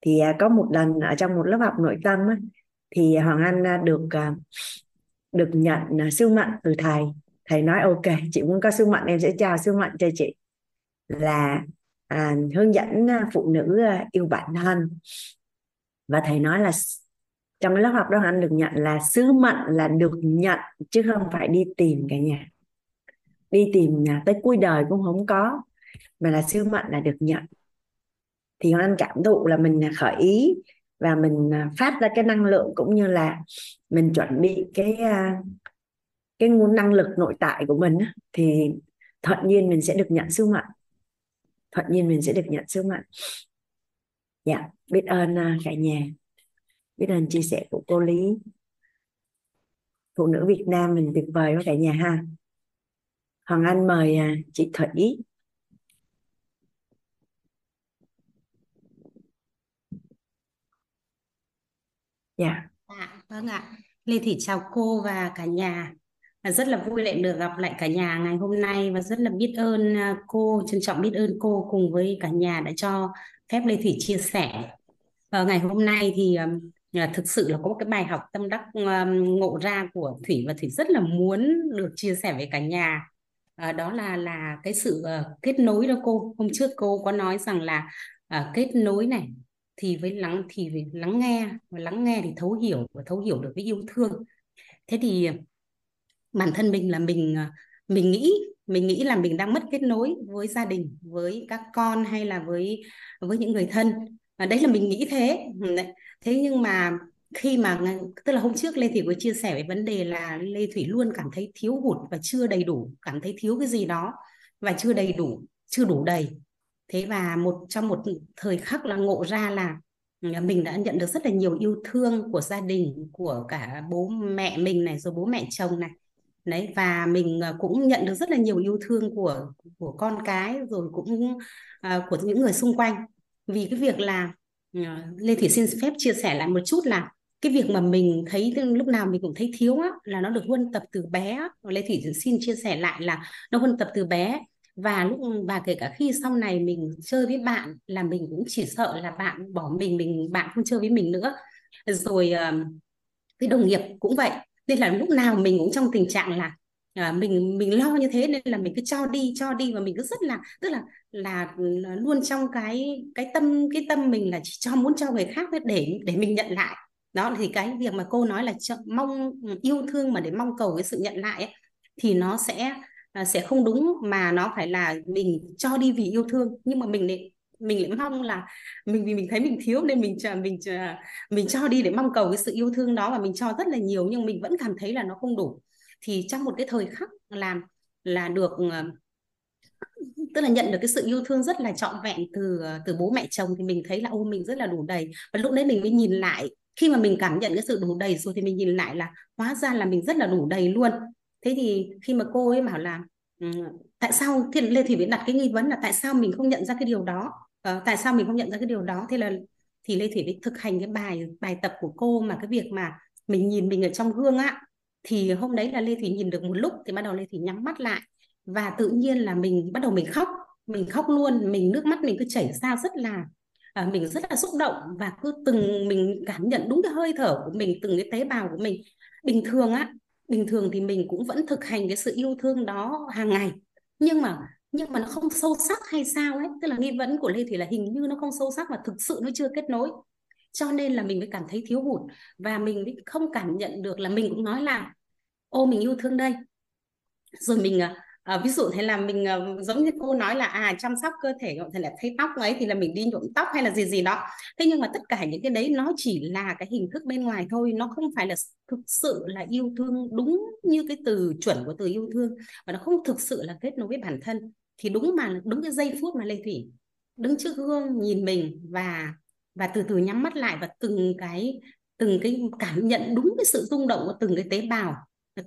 Thì à, có một lần ở trong một lớp học nội tâm á, thì Hoàng Anh được à, được nhận uh, sứ mệnh từ thầy. Thầy nói ok chị muốn có sứ mệnh em sẽ trao sứ mệnh cho chị. Là à, hướng dẫn à, phụ nữ à, yêu bản thân. Và thầy nói là trong cái lớp học đó anh được nhận là sứ mệnh là được nhận chứ không phải đi tìm cả nhà. Đi tìm nhà tới cuối đời cũng không có mà là sứ mệnh là được nhận. Thì anh cảm thụ là mình khởi ý và mình à, phát ra cái năng lượng cũng như là mình chuẩn bị cái à, cái nguồn năng lực nội tại của mình thì thuận nhiên mình sẽ được nhận sứ mệnh. Thuận nhiên mình sẽ được nhận sứ mệnh. Dạ biết ơn à, cả nhà. Biết ơn chia sẻ của cô Lý. Phụ nữ Việt Nam mình tuyệt vời quá cả nhà ha. Hoàng Anh mời chị Thủy. Dạ. À, vâng ạ. Lê Thị chào cô và cả nhà. Rất là vui lại được gặp lại cả nhà ngày hôm nay và rất là biết ơn à, cô trân trọng biết ơn cô cùng với cả nhà đã cho phép Lê Thủy chia sẻ. Và ngày hôm nay thì à, thực sự là có một cái bài học tâm đắc ngộ ra của Thủy và Thủy rất là muốn được chia sẻ với cả nhà. À, đó là là cái sự ờ, kết nối đó cô. Hôm trước cô có nói rằng là kết nối này thì với lắng, thì với lắng nghe, và lắng nghe thì thấu hiểu, và thấu hiểu được với yêu thương. Thế thì bản thân mình là mình à, mình nghĩ mình nghĩ là mình đang mất kết nối với gia đình, với các con hay là với với những người thân. Và đấy là mình nghĩ thế. Ừ, thế nhưng mà khi mà tức là hôm trước Lê Thủy có chia sẻ về vấn đề là Lê Thủy luôn cảm thấy thiếu hụt và chưa đầy đủ, cảm thấy thiếu cái gì đó và chưa đầy đủ, chưa đủ đầy thế và một trong một thời khắc là ngộ ra là ừ, mình đã nhận được rất là nhiều yêu thương của gia đình của cả bố mẹ mình này rồi bố mẹ chồng này. Đấy và mình ờ, cũng nhận được rất là nhiều yêu thương của của con cái rồi cũng uh, của những người xung quanh. Vì cái việc là uh, Lê Thủy xin phép chia sẻ lại một chút là cái việc mà mình thấy lúc nào mình cũng thấy thiếu á, là nó được huân tập từ bé Lê Thủy xin chia sẻ lại là nó huân tập từ bé và lúc và kể cả khi sau này mình chơi với bạn là mình cũng chỉ sợ là bạn bỏ mình mình bạn không chơi với mình nữa. Rồi ờ, cái đồng nghiệp cũng vậy. Nên là lúc nào mình cũng trong tình trạng là à, mình mình lo như thế nên là mình cứ cho đi cho đi và mình cứ rất là tức là là luôn trong cái cái tâm cái tâm mình là chỉ cho muốn cho người khác để để mình nhận lại. Đó thì cái việc mà cô nói là mong yêu thương mà để mong cầu cái sự nhận lại ấy, thì nó sẽ Ờ, sẽ không đúng mà nó phải là mình cho đi vì yêu thương. Nhưng mà mình lại mình lại mong là mình, vì mình thấy mình thiếu nên mình mình mình cho đi để mong cầu cái sự yêu thương đó và mình cho rất là nhiều nhưng mình vẫn cảm thấy là nó không đủ. Thì trong một cái thời khắc làm là được ờ, tức là nhận được cái sự yêu thương rất là trọn vẹn từ ờ, từ bố mẹ chồng thì mình thấy là, ô, mình rất là đủ đầy. Và lúc đấy mình mới nhìn lại, khi mà mình cảm nhận cái sự đủ đầy rồi thì mình nhìn lại là hóa ra là mình rất là đủ đầy luôn thế thì khi mà cô ấy bảo là ừ, tại sao thì lê thủy viễn đặt cái nghi vấn là tại sao mình không nhận ra cái điều đó? À, tại sao mình không nhận ra cái điều đó? Thế là thì lê thủy viễn thực hành cái bài bài tập của cô mà cái việc mà mình nhìn mình ở trong gương á. Thì hôm đấy là lê thủy nhìn được một lúc thì bắt đầu lê thủy nhắm mắt lại. Và tự nhiên là mình bắt đầu mình khóc mình khóc luôn mình nước mắt mình cứ chảy ra rất là à, mình rất là xúc động và cứ từng mình cảm nhận đúng cái hơi thở của mình từng cái tế bào của mình. Bình thường á bình thường thì mình cũng vẫn thực hành cái sự yêu thương đó hàng ngày, nhưng mà nhưng mà nó không sâu sắc hay sao ấy. Tức là nghi vấn của lê thủy là hình như nó không sâu sắc và thực sự nó chưa kết nối. Cho nên là mình mới cảm thấy thiếu hụt và mình mới không cảm nhận được là mình cũng nói là, ô, mình yêu thương đây. Rồi mình à, À, ví dụ thế là mình uh, giống như cô nói là à chăm sóc cơ thể gọi là thấy tóc ấy thì là mình đi nhuộm tóc hay là gì gì đó. Thế nhưng mà tất cả những cái đấy nó chỉ là cái hình thức bên ngoài thôi nó không phải là thực sự là yêu thương đúng như cái từ chuẩn của từ yêu thương và nó không thực sự là kết nối với bản thân. Thì đúng mà đúng cái giây phút mà Lê Thủy đứng trước gương nhìn mình và và từ từ nhắm mắt lại và từng cái từng cái cảm nhận đúng cái sự rung động của từng cái tế bào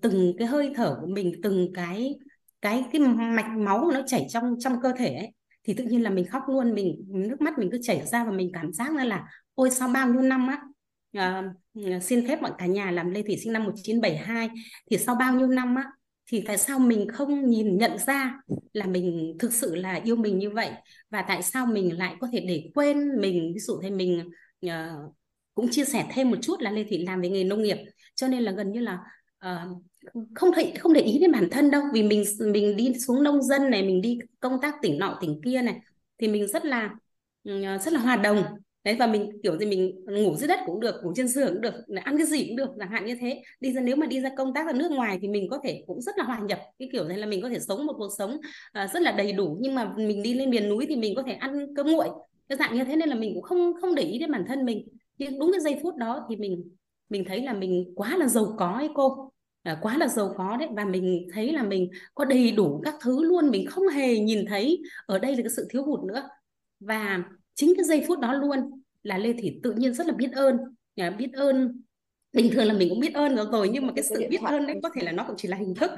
từng cái hơi thở của mình từng cái cái cái mạch máu nó chảy trong trong cơ thể ấy thì tự nhiên là mình khóc luôn mình nước mắt mình cứ chảy ra và mình cảm giác là ôi sau bao nhiêu năm á. À, xin phép mọi cả nhà làm Lê Thủy sinh năm 1972 thì sau bao nhiêu năm á thì tại sao mình không nhìn nhận ra là mình thực sự là yêu mình như vậy? Và tại sao mình lại có thể để quên mình? Ví dụ thế mình uh, cũng chia sẻ thêm một chút là Lê Thị làm về nghề nông nghiệp. Cho nên là gần như là uh, không thể không để ý đến bản thân đâu. Vì mình mình đi xuống nông dân này mình đi công tác tỉnh nọ tỉnh kia này thì mình rất là ừ, rất là hòa đồng. Đấy và mình kiểu gì mình ngủ dưới đất cũng được ngủ trên giường cũng được ăn cái gì cũng được chẳng hạn như thế. Đi ra nếu mà đi ra công tác ở nước ngoài thì mình có thể cũng rất là hòa nhập cái kiểu này là mình có thể sống một cuộc sống uh, rất là đầy đủ. Nhưng mà mình đi lên miền núi thì mình có thể ăn cơm nguội cái dạng như thế nên là mình cũng không không để ý đến bản thân mình. Nhưng đúng cái giây phút đó thì mình mình thấy là mình quá là giàu có ấy cô à, quá là giàu có đấy. Và mình thấy là mình có đầy đủ các thứ luôn mình không hề nhìn thấy ở đây là cái sự thiếu hụt nữa. Và chính cái giây phút đó luôn là Lê Thị tự nhiên rất là biết ơn. À, biết ơn bình thường là mình cũng biết ơn rồi nhưng mà cái sự biết ơn đấy có thể là nó cũng chỉ là hình thức.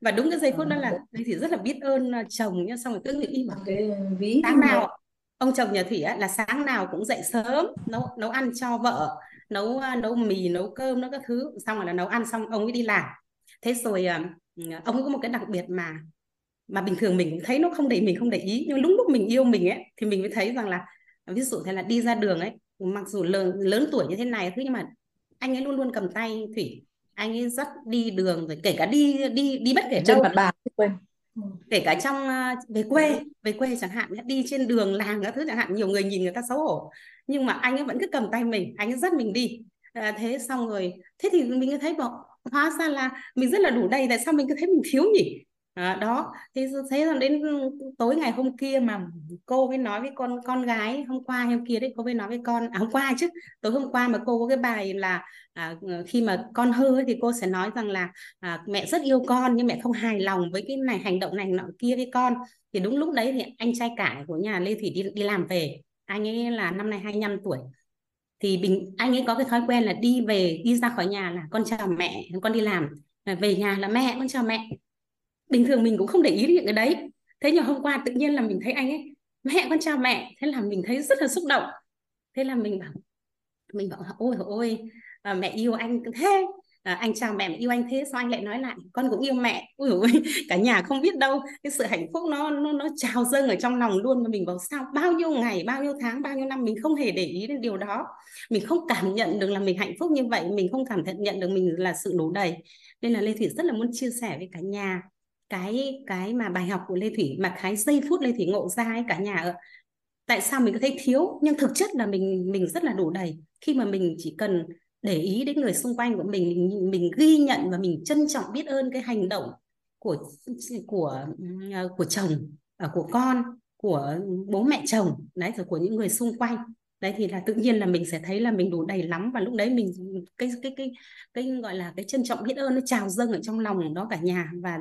Và đúng cái giây phút đó là Lê Thị rất là biết ơn à, chồng nhá xong rồi cứ nghĩ bảo cái ví sáng nào ông chồng nhà Thủy á, là sáng nào cũng dậy sớm nấu nấu ăn cho vợ nấu à, nấu mì nấu cơm nấu các thứ xong rồi là nấu ăn xong ông ấy đi làm. Thế rồi à, ông ấy có một cái đặc biệt mà mà bình thường mình thấy nó không để mình không để ý nhưng lúc lúc mình yêu mình ấy thì mình mới thấy rằng là ví dụ thế là đi ra đường ấy mặc dù lớn lớn tuổi như thế này thứ nhưng mà anh ấy luôn luôn cầm tay thủy anh ấy dắt đi đường rồi kể cả đi đi đi bất kể trên đâu. mặt quên kể cả trong à, về quê về quê chẳng hạn đi trên đường làng các thứ chẳng hạn nhiều người nhìn người ta xấu hổ. Nhưng mà anh ấy vẫn cứ cầm tay mình anh ấy dắt mình đi. À, thế xong rồi thế thì mình cứ thấy bảo hóa ra là mình rất là đủ đầy tại sao mình cứ thấy mình thiếu nhỉ à, đó. Thì thế là đến tối ngày hôm kia mà cô mới nói với con con gái hôm qua hôm kia đấy cô mới nói với con à, hôm qua chứ tối hôm qua mà cô có cái bài là à, ờ, khi mà con hư ấy, thì cô sẽ nói rằng là à, mẹ rất yêu con nhưng mẹ không hài lòng với cái này hành động này nọ kia với con. Thì đúng lúc đấy thì anh trai cả của nhà Lê Thủy đi đi làm về. Anh ấy là năm nay 25 tuổi. Thì bình anh ấy có cái thói quen là đi về đi ra khỏi nhà là con chào mẹ con đi làm. Về nhà là mẹ con chào mẹ bình thường mình cũng không để ý đến những cái đấy. Thế nhưng hôm qua tự nhiên là mình thấy anh ấy mẹ con chào mẹ thế là mình thấy rất là xúc động. Thế là mình bảo mình bảo ôi ôi à, mẹ yêu anh thế à, anh chào mẹ yêu anh thế sao anh lại nói lại con cũng yêu mẹ. Ui ôi [laughs] cả nhà không biết đâu cái sự hạnh phúc nó nó nó trào dâng ở trong lòng luôn mà mình bảo sao bao nhiêu ngày bao nhiêu tháng bao nhiêu năm mình không hề để ý đến điều đó. Mình không cảm nhận được là mình hạnh phúc như vậy mình không cảm nhận được mình là sự đủ đầy. Nên là Lê Thủy rất là muốn chia sẻ với cả nhà cái cái mà bài học của Lê Thủy, mà cái giây phút Lê Thủy ngộ ra ấy cả nhà ạ. Tại sao mình có thấy thiếu? Nhưng thực chất là mình mình rất là đủ đầy. Khi mà mình chỉ cần để ý đến người xung quanh của mình mình mình ghi nhận và mình trân trọng biết ơn cái hành động của của ờ, của chồng ờ, của con, của bố mẹ chồng, đấy, rồi của những người xung quanh. Đấy thì là tự nhiên là mình sẽ thấy là mình đủ đầy lắm. Và lúc đấy mình, cái cái cái cái, gọi là cái trân trọng biết ơn nó trào dâng ở trong lòng đó cả nhà. Và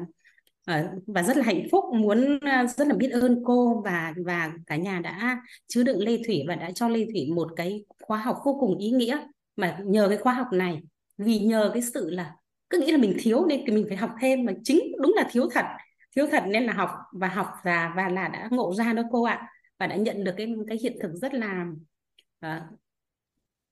Ờ, và rất là hạnh phúc muốn ờ, rất là biết ơn cô và và cả nhà đã chứa đựng Lê Thủy và đã cho Lê Thủy một cái khóa học vô cùng ý nghĩa. Mà nhờ cái khóa học này vì nhờ cái sự là cứ nghĩ là mình thiếu nên thì mình phải học thêm mà chính đúng là thiếu thật. Thiếu thật nên là học và học và và là đã ngộ ra đó cô ạ và đã nhận được cái cái hiện thực rất là uh,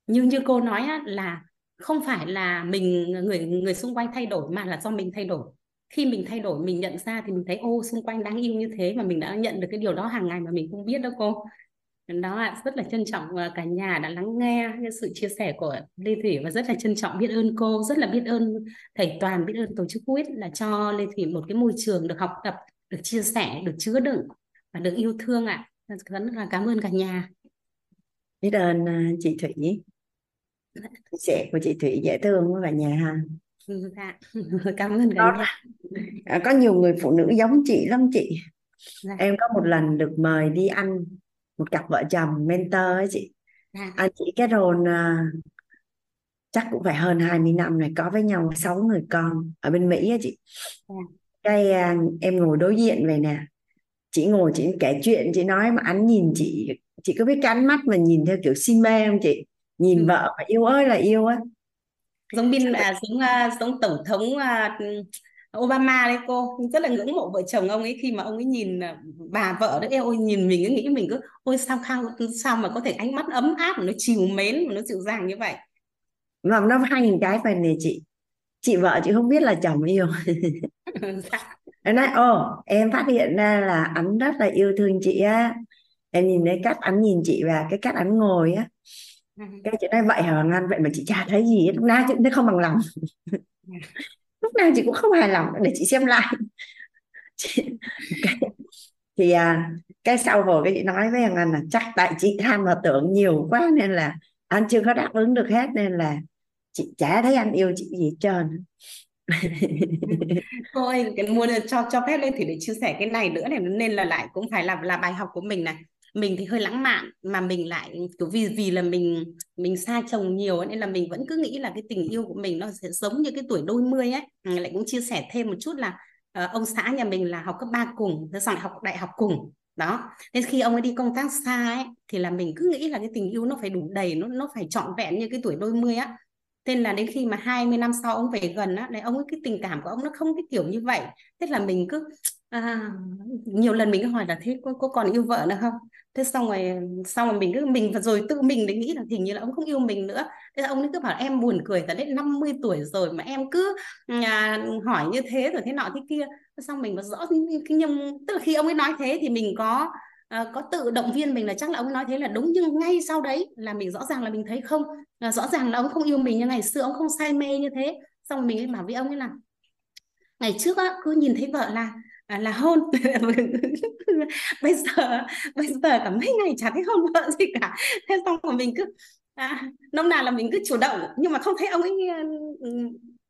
như như cô nói á, là không phải là mình người người xung quanh thay đổi mà là do mình thay đổi khi mình thay đổi mình nhận ra thì mình thấy ô xung quanh đáng yêu như thế mà mình đã nhận được cái điều đó hàng ngày mà mình không biết đó cô. Đó ạ rất là trân trọng cả nhà đã lắng nghe cái sự chia sẻ của Lê Thủy và rất là trân trọng biết ơn cô rất là biết ơn thầy Toàn biết ơn tổ chức quýt là cho Lê Thủy một cái môi trường được học tập được chia sẻ được chứa đựng và được yêu thương ạ. Rất là cảm ơn cả nhà. Biết ơn à, chị Thủy. Chia sẻ của chị Thủy dễ thương với cả nhà ha dạ. [laughs] Cảm ơn cả có, nhà à, có nhiều người phụ nữ giống chị lắm chị. Dạ. em có một lần được mời đi ăn một cặp vợ chồng mentor ấy chị. Dạ. anh chị cái rôn à, chắc cũng phải hơn 20 năm này có với nhau sáu người con ở bên Mỹ á chị. Dạ. cái à, em ngồi đối diện vậy nè. Chị ngồi chị kể chuyện chị nói mà anh nhìn chị chị có biết cái ánh mắt mà nhìn theo kiểu si mê không chị? Nhìn ừ. vợ mà yêu ơi là yêu á giống bin à, giống uh, giống tổng thống uh, Obama đấy cô. Rất là ngưỡng mộ vợ chồng ông ấy khi mà ông ấy nhìn uh, bà vợ đấy. Ôi nhìn mình cứ nghĩ mình cứ ôi sao sao sao mà có thể ánh mắt ấm áp mà nó chiều mến mà nó dịu dàng như vậy? Mà nó hai nghìn cái phần này chị. Chị vợ chị không biết là chồng yêu. [laughs] Dạ. em nói ồ em phát hiện ra là anh rất là yêu thương chị á. Em nhìn thấy cách anh nhìn chị và cái cách anh ngồi á. Cái chị nói vậy hả Anh vậy mà chị chả thấy gì lúc nào chị cũng thấy không bằng lòng. Lúc nào chị cũng không hài lòng để chị xem lại. Chị, cái, thì à, cái sau rồi cái chị nói với Anh là chắc tại chị tham và tưởng nhiều quá nên là anh chưa có đáp ứng được hết nên là chị chả thấy anh yêu chị gì trơn. [laughs] Ơi cái muốn cho cho phép lên thì để chia sẻ cái này nữa này nên là lại cũng phải là là bài học của mình này mình thì hơi lãng mạn mà mình lại kiểu vì vì là mình mình xa chồng nhiều ấy, nên là mình vẫn cứ nghĩ là cái tình yêu của mình nó sẽ giống như cái tuổi đôi mươi ấy. Ừ, lại cũng chia sẻ thêm một chút là uh, ông xã nhà mình là học cấp 3 cùng thế xong lại học đại học cùng đó. Nên khi ông ấy đi công tác xa ấy thì là mình cứ nghĩ là cái tình yêu nó phải đủ đầy nó nó phải trọn vẹn như cái tuổi đôi mươi á. Nên là đến khi mà 20 năm sau ông về gần á đấy ông ấy cái tình cảm của ông nó không cái kiểu như vậy. Thế là mình cứ à, nhiều lần mình cứ hỏi là thế cô, cô còn yêu vợ nữa không? Thế xong rồi xong rồi mình cứ mình rồi tự mình để nghĩ là hình như là ông không yêu mình nữa. Thế ông ấy cứ bảo em buồn cười tại đến 50 tuổi rồi mà em cứ à, hỏi như thế rồi thế nọ thế kia. Xong mình mà rõ nhưng tức là khi ông ấy nói thế thì mình có à, có tự động viên mình là chắc là ông ấy nói thế là đúng nhưng ngay sau đấy là mình rõ ràng là mình thấy không. Là rõ ràng là ông không yêu mình như ngày xưa ông không say mê như thế. Xong rồi mình ấy bảo với ông ấy là ngày trước á cứ nhìn thấy vợ là à, là hôn. [laughs] Bây giờ bây giờ cả mấy ngày chả thấy hôn vợ gì cả. Thế xong rồi mình cứ à, nông nào là mình cứ chủ động. Nhưng mà không thấy ông ấy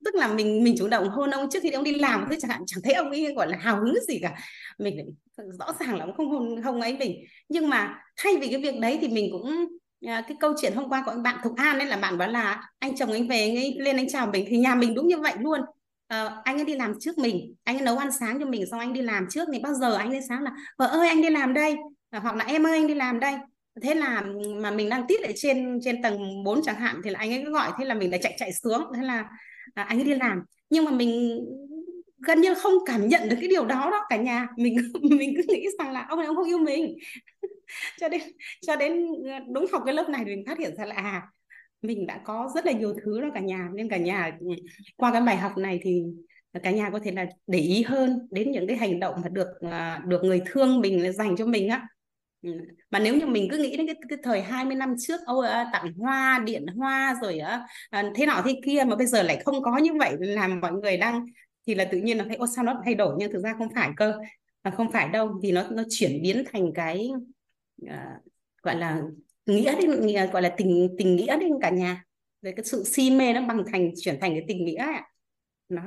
tức là mình mình chủ động hôn ông. Trước khi ông đi làm thế chẳng hạn chẳng thấy ông ấy gọi là hào hứng gì cả. Mình rõ ràng là ông không hôn không ấy mình. Nhưng mà thay vì cái việc đấy thì mình cũng à, cái câu chuyện hôm qua của anh bạn Thục An ấy là bạn bảo là anh chồng anh về anh ấy lên anh chào mình. Thì nhà mình đúng như vậy luôn uh, anh ấy đi làm trước mình anh ấy nấu ăn sáng cho mình xong anh đi làm trước thì bao giờ anh ấy sáng là vợ ơi anh đi làm đây. À, hoặc là em ơi anh đi làm đây. Thế là mà mình đang tít ở trên trên tầng 4 chẳng hạn thì là anh ấy cứ gọi thế là mình lại chạy chạy xuống. Thế là à, anh ấy đi làm. Nhưng mà mình gần như không cảm nhận được cái điều đó đó cả nhà. Mình [laughs] mình cứ nghĩ rằng là ông này ông không yêu mình. [laughs] Cho đến cho đến ờ, đúng học cái lớp này thì mình phát hiện ra là à mình đã có rất là nhiều thứ đó cả nhà nên cả nhà qua cái bài học này thì cả nhà có thể là để ý hơn đến những cái hành động mà được à, được người thương mình dành cho mình á. Ừ. Mà nếu như mình cứ nghĩ đến cái, cái thời 20 năm trước ôi à, tặng hoa điện hoa rồi à, thế nọ thế kia mà bây giờ lại không có như vậy làm mọi người đang thì là tự nhiên nó thấy ô sao nó thay đổi? Nhưng thực ra không phải cơ mà không phải đâu vì nó nó chuyển biến thành cái uh, gọi là nghĩa đến nghĩa, gọi là tình tình nghĩa đến cả nhà. Về cái sự si mê nó bằng thành chuyển thành cái tình nghĩa ạ. Nó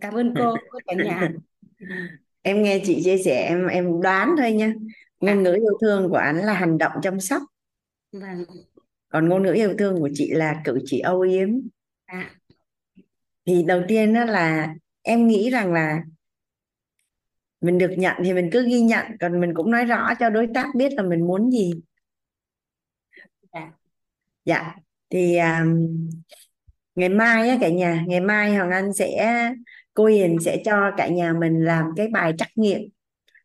cảm ơn cô cả nhà. [laughs] Em nghe chị chia sẻ em em đoán thôi nha. Ngôn ngữ yêu thương của anh là hành động chăm sóc. Vâng. còn ngôn ngữ yêu thương của chị là cử chỉ âu yếm. À. thì đầu tiên đó là em nghĩ rằng là mình được nhận thì mình cứ ghi nhận còn mình cũng nói rõ cho đối tác biết là mình muốn gì. dạ dạ. Thì um, ngày mai á cả nhà ngày mai hoàng anh sẽ cô hiền sẽ cho cả nhà mình làm cái bài trắc nghiệm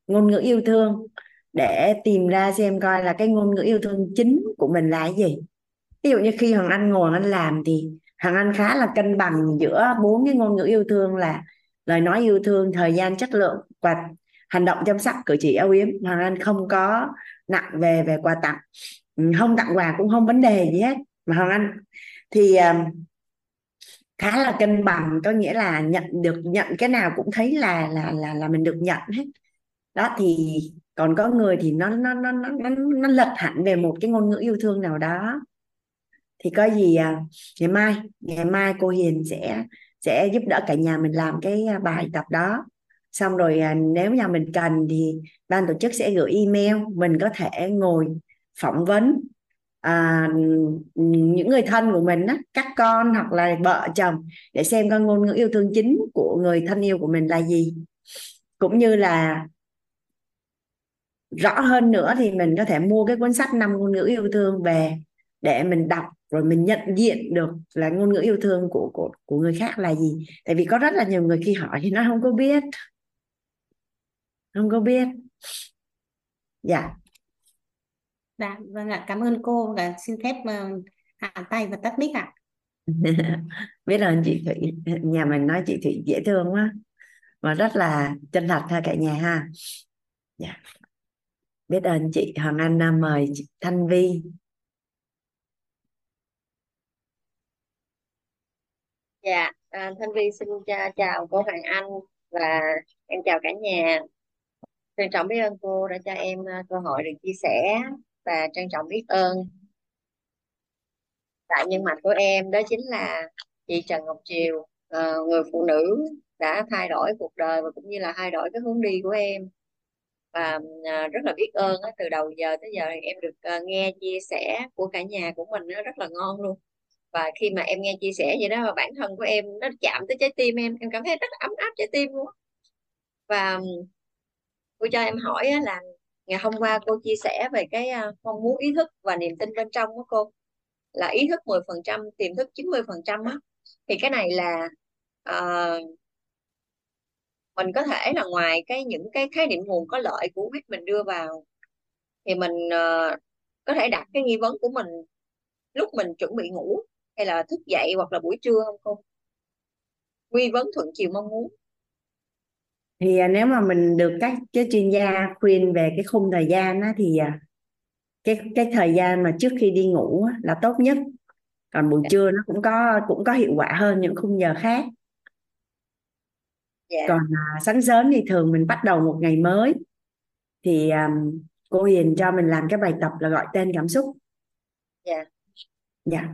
ngôn ngữ yêu thương để tìm ra xem coi là cái ngôn ngữ yêu thương chính của mình là cái gì. Ví dụ như khi hoàng anh ngồi anh làm thì hoàng anh khá là cân bằng giữa bốn cái ngôn ngữ yêu thương là lời nói yêu thương thời gian chất lượng và hành động chăm sóc cử chỉ âu yếm. Hoàng anh không có nặng về về quà tặng không tặng quà cũng không vấn đề gì hết. Mà hoàng anh thì ờ, khá là cân bằng có nghĩa là nhận được nhận cái nào cũng thấy là là là là mình được nhận hết. Đó thì còn có người thì nó nó nó nó nó, nó lật hẳn về một cái ngôn ngữ yêu thương nào đó. Thì có gì ờ, ngày mai ngày mai cô Hiền sẽ sẽ giúp đỡ cả nhà mình làm cái ờ, bài tập đó. Xong rồi nếu nhà mình cần thì ban tổ chức sẽ gửi email mình có thể ngồi phỏng vấn. À, những người thân của mình á, các con hoặc là vợ chồng để xem con ngôn ngữ yêu thương chính của người thân yêu của mình là gì. Cũng như là rõ hơn nữa thì mình có thể mua cái cuốn sách năm ngôn ngữ yêu thương về để mình đọc rồi mình nhận diện được là ngôn ngữ yêu thương của của của người khác là gì. Tại vì có rất là nhiều người khi hỏi thì nó không có biết. Không có biết. Dạ. Dạ, vâng ạ, cảm ơn cô và xin phép uh, hạ tay và tắt mic ạ. [laughs] biết ơn chị Thủy nhà mình nói chị Thủy dễ thương quá và rất là chân thật ha cả nhà ha. Dạ. Biết ơn chị Hoàng Anh à, mời chị Thanh Vi. Dạ, à, Thanh Vi xin cha, chào cô Hoàng Anh và em chào cả nhà. Trân trọng biết ơn cô đã cho em à, cơ hội được chia sẻ và trân trọng biết ơn. Tại nhân mạch của em đó chính là chị Trần Ngọc Triều, ờ, người phụ nữ đã thay đổi cuộc đời và cũng như là thay đổi cái hướng đi của em. Và ờ, rất là biết ơn á, từ đầu giờ tới giờ em được ờ, nghe chia sẻ của cả nhà của mình nó rất là ngon luôn. Và khi mà em nghe chia sẻ vậy đó và bản thân của em nó chạm tới trái tim em em cảm thấy rất là ấm áp trái tim luôn và cô cho em hỏi là ngày hôm qua cô chia sẻ về cái à, mong muốn ý thức và niềm tin bên trong của cô. Là ý thức 10% tiềm thức 90% á. Thì cái này là uh, mình có thể là ngoài cái những cái khái niệm nguồn có lợi của biết mình đưa vào thì mình uh, có thể đặt cái nghi vấn của mình lúc mình chuẩn bị ngủ hay là thức dậy hoặc là buổi trưa không cô? Nghi vấn thuận chiều mong muốn thì à, nếu mà mình được các cái chuyên gia khuyên về cái khung thời gian á, thì à, cái cái thời gian mà trước khi đi ngủ á, là tốt nhất. Còn buổi dạ. trưa nó cũng có cũng có hiệu quả hơn những khung giờ khác. Dạ. còn à, sáng sớm thì thường mình bắt đầu một ngày mới. Thì um, cô Hiền cho mình làm cái bài tập là gọi tên cảm xúc. Dạ. Dạ.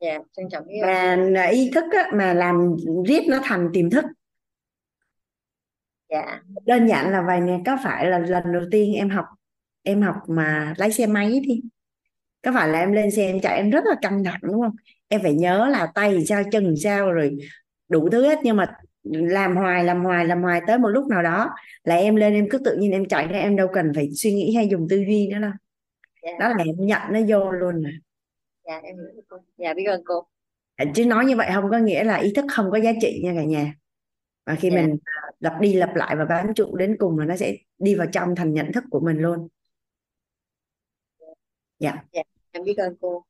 Dạ trân trọng biết và ý thức á, mà làm riết nó thành tiềm thức dạ. Đơn giản là vài nè có phải là lần đầu tiên em học em học mà lái xe máy thì có phải là em lên xe em chạy em rất là căng thẳng đúng không? Em phải nhớ là tay sao chân sao rồi đủ thứ hết nhưng mà làm hoài làm hoài làm hoài tới một lúc nào đó là em lên em cứ tự nhiên em chạy ra em đâu cần phải suy nghĩ hay dùng tư duy nữa đâu. Dạ. đó là em nhận nó vô luôn mà. Dạ em hiểu cô. Dạ biết ơn cô. Chứ nói như vậy không có nghĩa là ý thức không có giá trị nha cả nhà. Và khi dạ. mình lặp đi lặp lại và bám trụ đến cùng là nó sẽ đi vào trong thành nhận thức của mình luôn. Dạ. Dạ em biết ơn cô.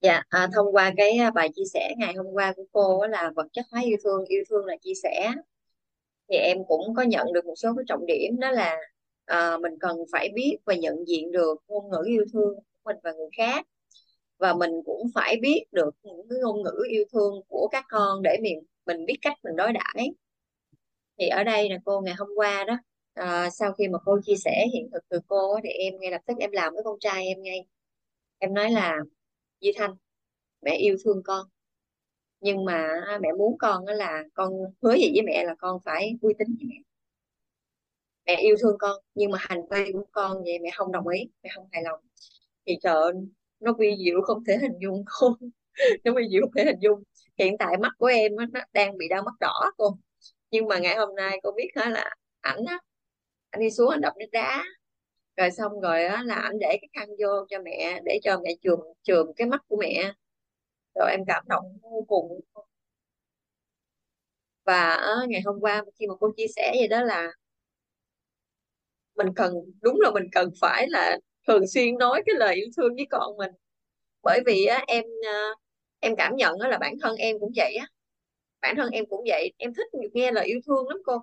Dạ, à, thông qua cái à, bài chia sẻ ngày hôm qua của cô là vật chất hóa yêu thương, yêu thương là chia sẻ. Thì em cũng có nhận được một số cái trọng điểm đó là à, mình cần phải biết và nhận diện được ngôn ngữ yêu thương của mình và người khác. Và mình cũng phải biết được những cái ngôn ngữ yêu thương của các con để mình mình biết cách mình đối đãi. Thì ở đây là cô ngày hôm qua đó à, sau khi mà cô chia sẻ hiện thực từ cô thì em ngay lập tức em làm với con trai em ngay. Em nói là duy Thanh mẹ yêu thương con nhưng mà mẹ muốn con đó là con hứa gì với mẹ là con phải uy tín với mẹ. Mẹ yêu thương con nhưng mà hành vi của con vậy mẹ không đồng ý mẹ không hài lòng. Thì trời nó vi diệu không thể hình dung không [laughs] nó vi diệu không thể hình dung hiện tại mắt của em nó đang bị đau mắt đỏ cô. Nhưng mà ngày hôm nay cô biết hả là ảnh á anh đi xuống anh đập nước đá. Rồi xong rồi á là anh để cái khăn vô cho mẹ để cho mẹ chườm chườm cái mắt của mẹ. Rồi em cảm động vô cùng. Và ngày hôm qua khi mà cô chia sẻ vậy đó là mình cần đúng là mình cần phải là thường xuyên nói cái lời yêu thương với con mình. Bởi vì á, em à, em cảm nhận là bản thân em cũng vậy á. Bản thân em cũng vậy. Em thích nghe lời yêu thương lắm cô.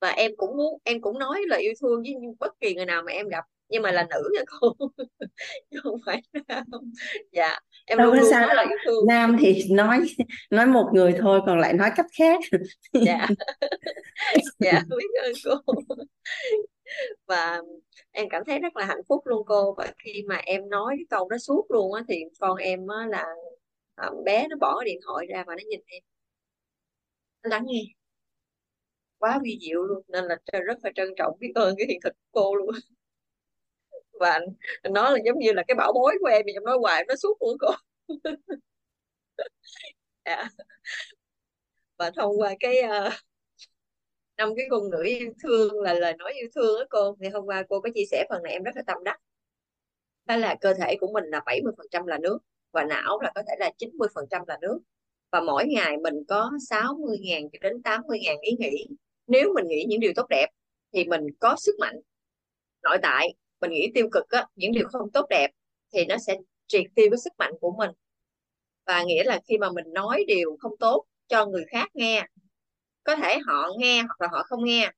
Và em cũng muốn em cũng nói lời yêu thương với bất kỳ người nào mà em gặp. Nhưng mà là nữ nha cô. [laughs] Chứ không phải nam. Dạ em đâu có sao nói yêu thương. Nam thì nói nói một người thôi còn lại nói cách khác. Dạ. [laughs] Dạ biết ơn cô [laughs] và em cảm thấy rất là hạnh phúc luôn cô. Và khi mà em nói cái câu đó suốt luôn á thì con em á là ờ, bé nó bỏ cái điện thoại ra và nó nhìn em. Nó lắng nghe. Quá vi diệu luôn nên là rất là trân trọng biết ơn cái hiện thực của cô luôn và nó là giống như là cái bảo bối của em thì em nói hoài nó suốt của cô. Yeah. [laughs] Dạ. và thông qua cái uh, năm cái ngôn ngữ yêu thương là lời nói yêu thương đó cô thì hôm qua cô có chia sẻ phần này em rất là tâm đắc. Đó là cơ thể của mình là 70% là nước và não là có thể là 90% là nước. Và mỗi ngày mình có 60.000 cho đến 80.000 ý nghĩ. Nếu mình nghĩ những điều tốt đẹp thì mình có sức mạnh nội tại. Mình nghĩ tiêu cực á, những điều không tốt đẹp thì nó sẽ triệt tiêu cái sức mạnh của mình. Và nghĩa là khi mà mình nói điều không tốt cho người khác nghe có thể họ nghe hoặc là họ không nghe.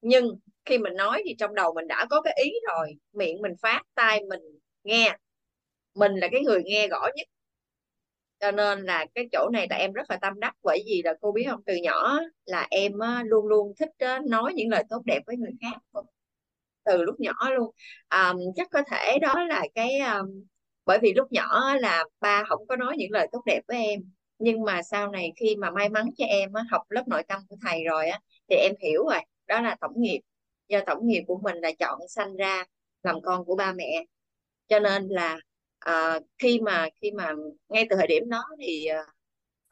Nhưng khi mình nói thì trong đầu mình đã có cái ý rồi. Miệng mình phát tai mình nghe. Mình là cái người nghe rõ nhất. Cho nên là cái chỗ này là em rất là tâm đắc. Bởi vì là cô biết không từ nhỏ là em luôn luôn thích nói những lời tốt đẹp với người khác. Từ lúc nhỏ luôn. À, chắc có thể đó là cái um, bởi vì lúc nhỏ là ba không có nói những lời tốt đẹp với em nhưng mà sau này khi mà may mắn cho em á, học lớp nội tâm của thầy rồi á thì em hiểu rồi đó là tổng nghiệp. Do tổng nghiệp của mình là chọn sanh ra làm con của ba mẹ. Cho nên là uh, khi mà khi mà ngay từ thời điểm đó thì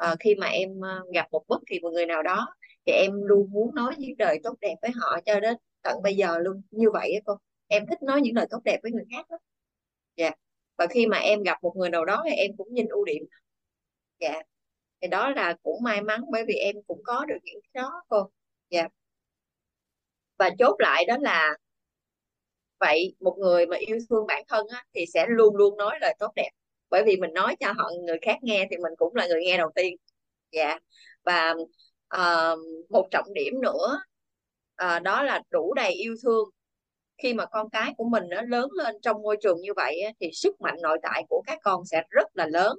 uh, khi mà em gặp một bất kỳ một người nào đó thì em luôn muốn nói những lời tốt đẹp với họ cho đến tận bây giờ luôn. Như vậy á cô em thích nói những lời tốt đẹp với người khác lắm. Dạ. Và khi mà em gặp một người nào đó thì em cũng nhìn ưu điểm. Dạ thì đó là cũng may mắn bởi vì em cũng có được những cái đó cô. Dạ. Và chốt lại đó là vậy một người mà yêu thương bản thân á, thì sẽ luôn luôn nói lời tốt đẹp. Bởi vì mình nói cho họ người khác nghe thì mình cũng là người nghe đầu tiên. Dạ. Và uh, một trọng điểm nữa uh, đó là đủ đầy yêu thương. Khi mà con cái của mình nó lớn lên trong môi trường như vậy thì sức mạnh nội tại của các con sẽ rất là lớn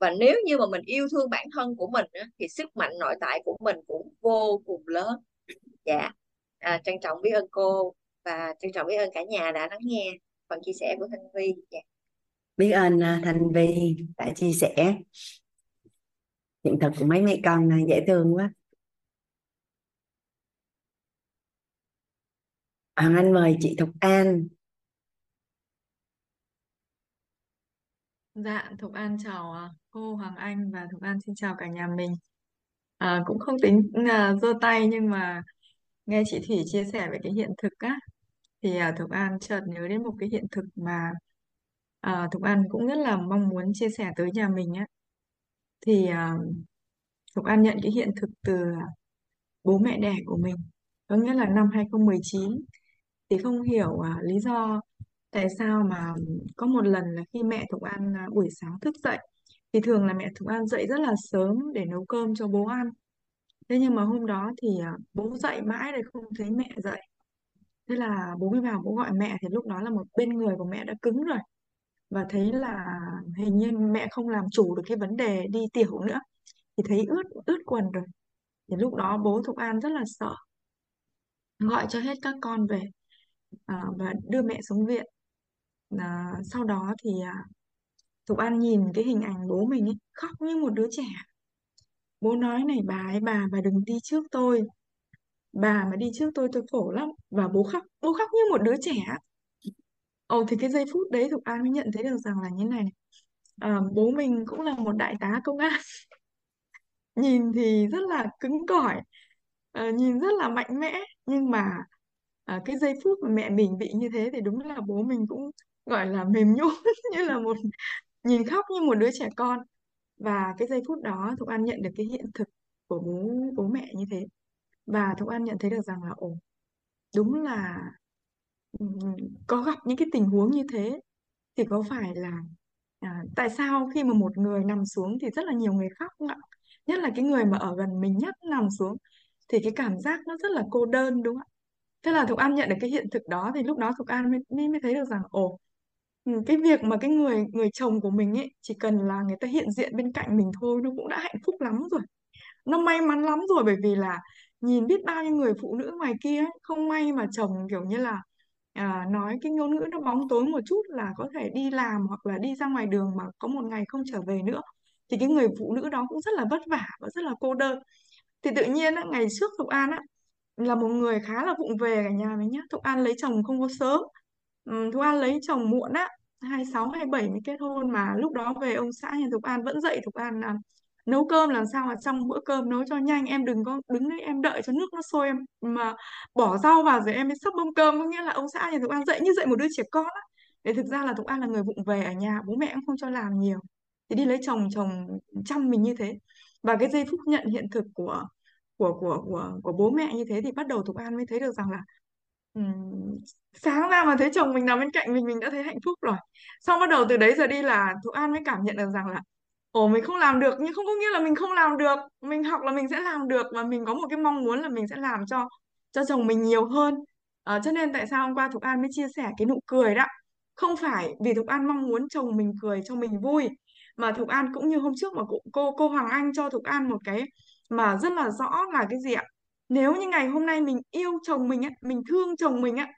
và nếu như mà mình yêu thương bản thân của mình thì sức mạnh nội tại của mình cũng vô cùng lớn. Dạ. À, trân trọng biết ơn cô và trân trọng biết ơn cả nhà đã lắng nghe phần chia sẻ của Thanh Vi dạ. biết ơn à, Thanh Vi đã chia sẻ. Hiện thực của mấy mẹ con này dễ thương quá. Hoàng Anh mời chị Thục An. Dạ, Thục An chào à, cô Hoàng Anh và Thục An xin chào cả nhà mình. À, cũng không tính là giơ tay nhưng mà nghe chị Thủy chia sẻ về cái hiện thực á thì à, Thục An chợt nhớ đến một cái hiện thực mà à, Thục An cũng rất là mong muốn chia sẻ tới nhà mình á. Thì à, Thục An nhận cái hiện thực từ à, bố mẹ đẻ của mình. Có nghĩa là năm 2019 thì không hiểu à, lý do tại sao mà có một lần là khi mẹ Thục An à, buổi sáng thức dậy thì thường là mẹ Thục An dậy rất là sớm để nấu cơm cho bố ăn. Thế nhưng mà hôm đó thì à, bố dậy mãi rồi không thấy mẹ dậy. Thế là bố mới vào bố gọi mẹ thì lúc đó là một bên người của mẹ đã cứng rồi. Và thấy là hình như mẹ không làm chủ được cái vấn đề đi tiểu nữa thì thấy ướt ướt quần rồi. Thì lúc đó bố Thục An rất là sợ gọi cho hết các con về à, và đưa mẹ xuống viện à, sau đó thì à, Thục An nhìn cái hình ảnh bố mình ấy, khóc như một đứa trẻ. Bố nói này bà ấy bà bà đừng đi trước tôi. Bà mà đi trước tôi tôi khổ lắm. Và bố khóc bố khóc như một đứa trẻ. Ồ thì cái giây phút đấy Thục An mới nhận thấy được rằng là như này, này. À, bố mình cũng là một đại tá công an. [laughs] Nhìn thì rất là cứng cỏi à, nhìn rất là mạnh mẽ. Nhưng mà à, cái giây phút mà mẹ mình bị như thế thì đúng là bố mình cũng gọi là mềm nhũn [laughs] như là một nhìn khóc như một đứa trẻ con. Và cái giây phút đó Thục An nhận được cái hiện thực của bố bố mẹ như thế. Và Thục An nhận thấy được rằng là ồ đúng là có gặp những cái tình huống như thế thì có phải là à, tại sao khi mà một người nằm xuống thì rất là nhiều người khóc không ạ? Nhất là cái người mà ở gần mình nhất nằm xuống thì cái cảm giác nó rất là cô đơn đúng không ạ? Thế là Thục An nhận được cái hiện thực đó thì lúc đó Thục An mới mới thấy được rằng ồ Ừ, cái việc mà cái người người chồng của mình ấy chỉ cần là người ta hiện diện bên cạnh mình thôi nó cũng đã hạnh phúc lắm rồi. Nó may mắn lắm rồi bởi vì là nhìn biết bao nhiêu người phụ nữ ngoài kia ấy, không may mà chồng kiểu như là à, nói cái ngôn ngữ nó bóng tối một chút là có thể đi làm hoặc là đi ra ngoài đường mà có một ngày không trở về nữa thì cái người phụ nữ đó cũng rất là vất vả và rất là cô đơn. Thì tự nhiên á, ngày trước Thục An á là một người khá là vụng về cả nhà mình nhá. Thục An lấy chồng không có sớm Ừm, Thục An lấy chồng muộn á 26 27 mới kết hôn mà. Lúc đó về ông xã nhà Thục An vẫn dạy Thục An là nấu cơm làm sao mà trong bữa cơm nấu cho nhanh em đừng có đứng đấy em đợi cho nước nó sôi em mà bỏ rau vào rồi em mới sắp mâm cơm. Có nghĩa là ông xã nhà Thục An dạy như dạy một đứa trẻ con á. Để thực ra là Thục An là người vụng về ở nhà bố mẹ cũng không cho làm nhiều. Thì đi lấy chồng chồng chăm mình như thế. Và cái giây phút nhận hiện thực của của của của của bố mẹ như thế thì bắt đầu Thục An mới thấy được rằng là ừm, sáng ra mà thấy chồng mình nằm bên cạnh mình mình đã thấy hạnh phúc rồi. Xong bắt đầu từ đấy giờ đi là Thục An mới cảm nhận được rằng là ồ mình không làm được. Nhưng không có nghĩa là mình không làm được. Mình học là mình sẽ làm được và mình có một cái mong muốn là mình sẽ làm cho cho chồng mình nhiều hơn. Ờ, cho nên tại sao hôm qua Thục An mới chia sẻ cái nụ cười đó? Không phải vì Thục An mong muốn chồng mình cười cho mình vui mà Thục An cũng như hôm trước mà cô cô, cô Hoàng Anh cho Thục An một cái mà rất là rõ là cái gì ạ? Nếu như ngày hôm nay mình yêu chồng mình á, mình thương chồng mình á,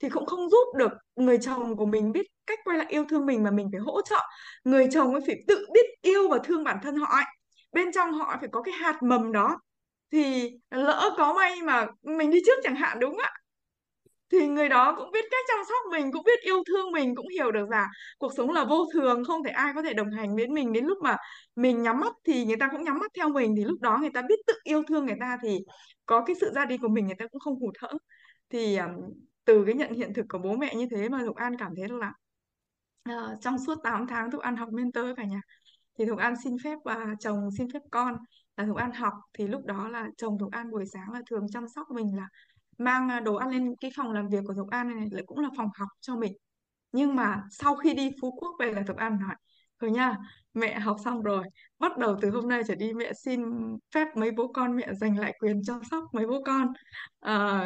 thì cũng không giúp được người chồng của mình biết cách quay lại yêu thương mình mà mình phải hỗ trợ người chồng ấy phải tự biết yêu và thương bản thân họ ấy. bên trong họ phải có cái hạt mầm đó, thì lỡ có may mà mình đi trước chẳng hạn, đúng không ạ thì người đó cũng biết cách chăm sóc mình cũng biết yêu thương mình cũng hiểu được rằng cuộc sống là vô thường không thể ai có thể đồng hành đến mình. Đến lúc mà mình nhắm mắt thì người ta cũng nhắm mắt theo mình thì lúc đó người ta biết tự yêu thương người ta thì có cái sự ra đi của mình người ta cũng không hụt hẫng. Thì từ cái nhận hiện thực của bố mẹ như thế mà Thục An cảm thấy là uh, trong suốt 8 tháng Thục An học mentor cả nhà thì Thục An xin phép và chồng xin phép con là Thục An học. Thì lúc đó là chồng Thục An buổi sáng là thường chăm sóc mình là mang à, đồ ăn lên cái phòng làm việc của Thục An này lại cũng là phòng học cho mình. Nhưng mà sau khi đi Phú Quốc về là Thục An nói thôi nha mẹ học xong rồi bắt đầu từ hôm nay trở đi mẹ xin phép mấy bố con mẹ giành lại quyền chăm sóc mấy bố con. À,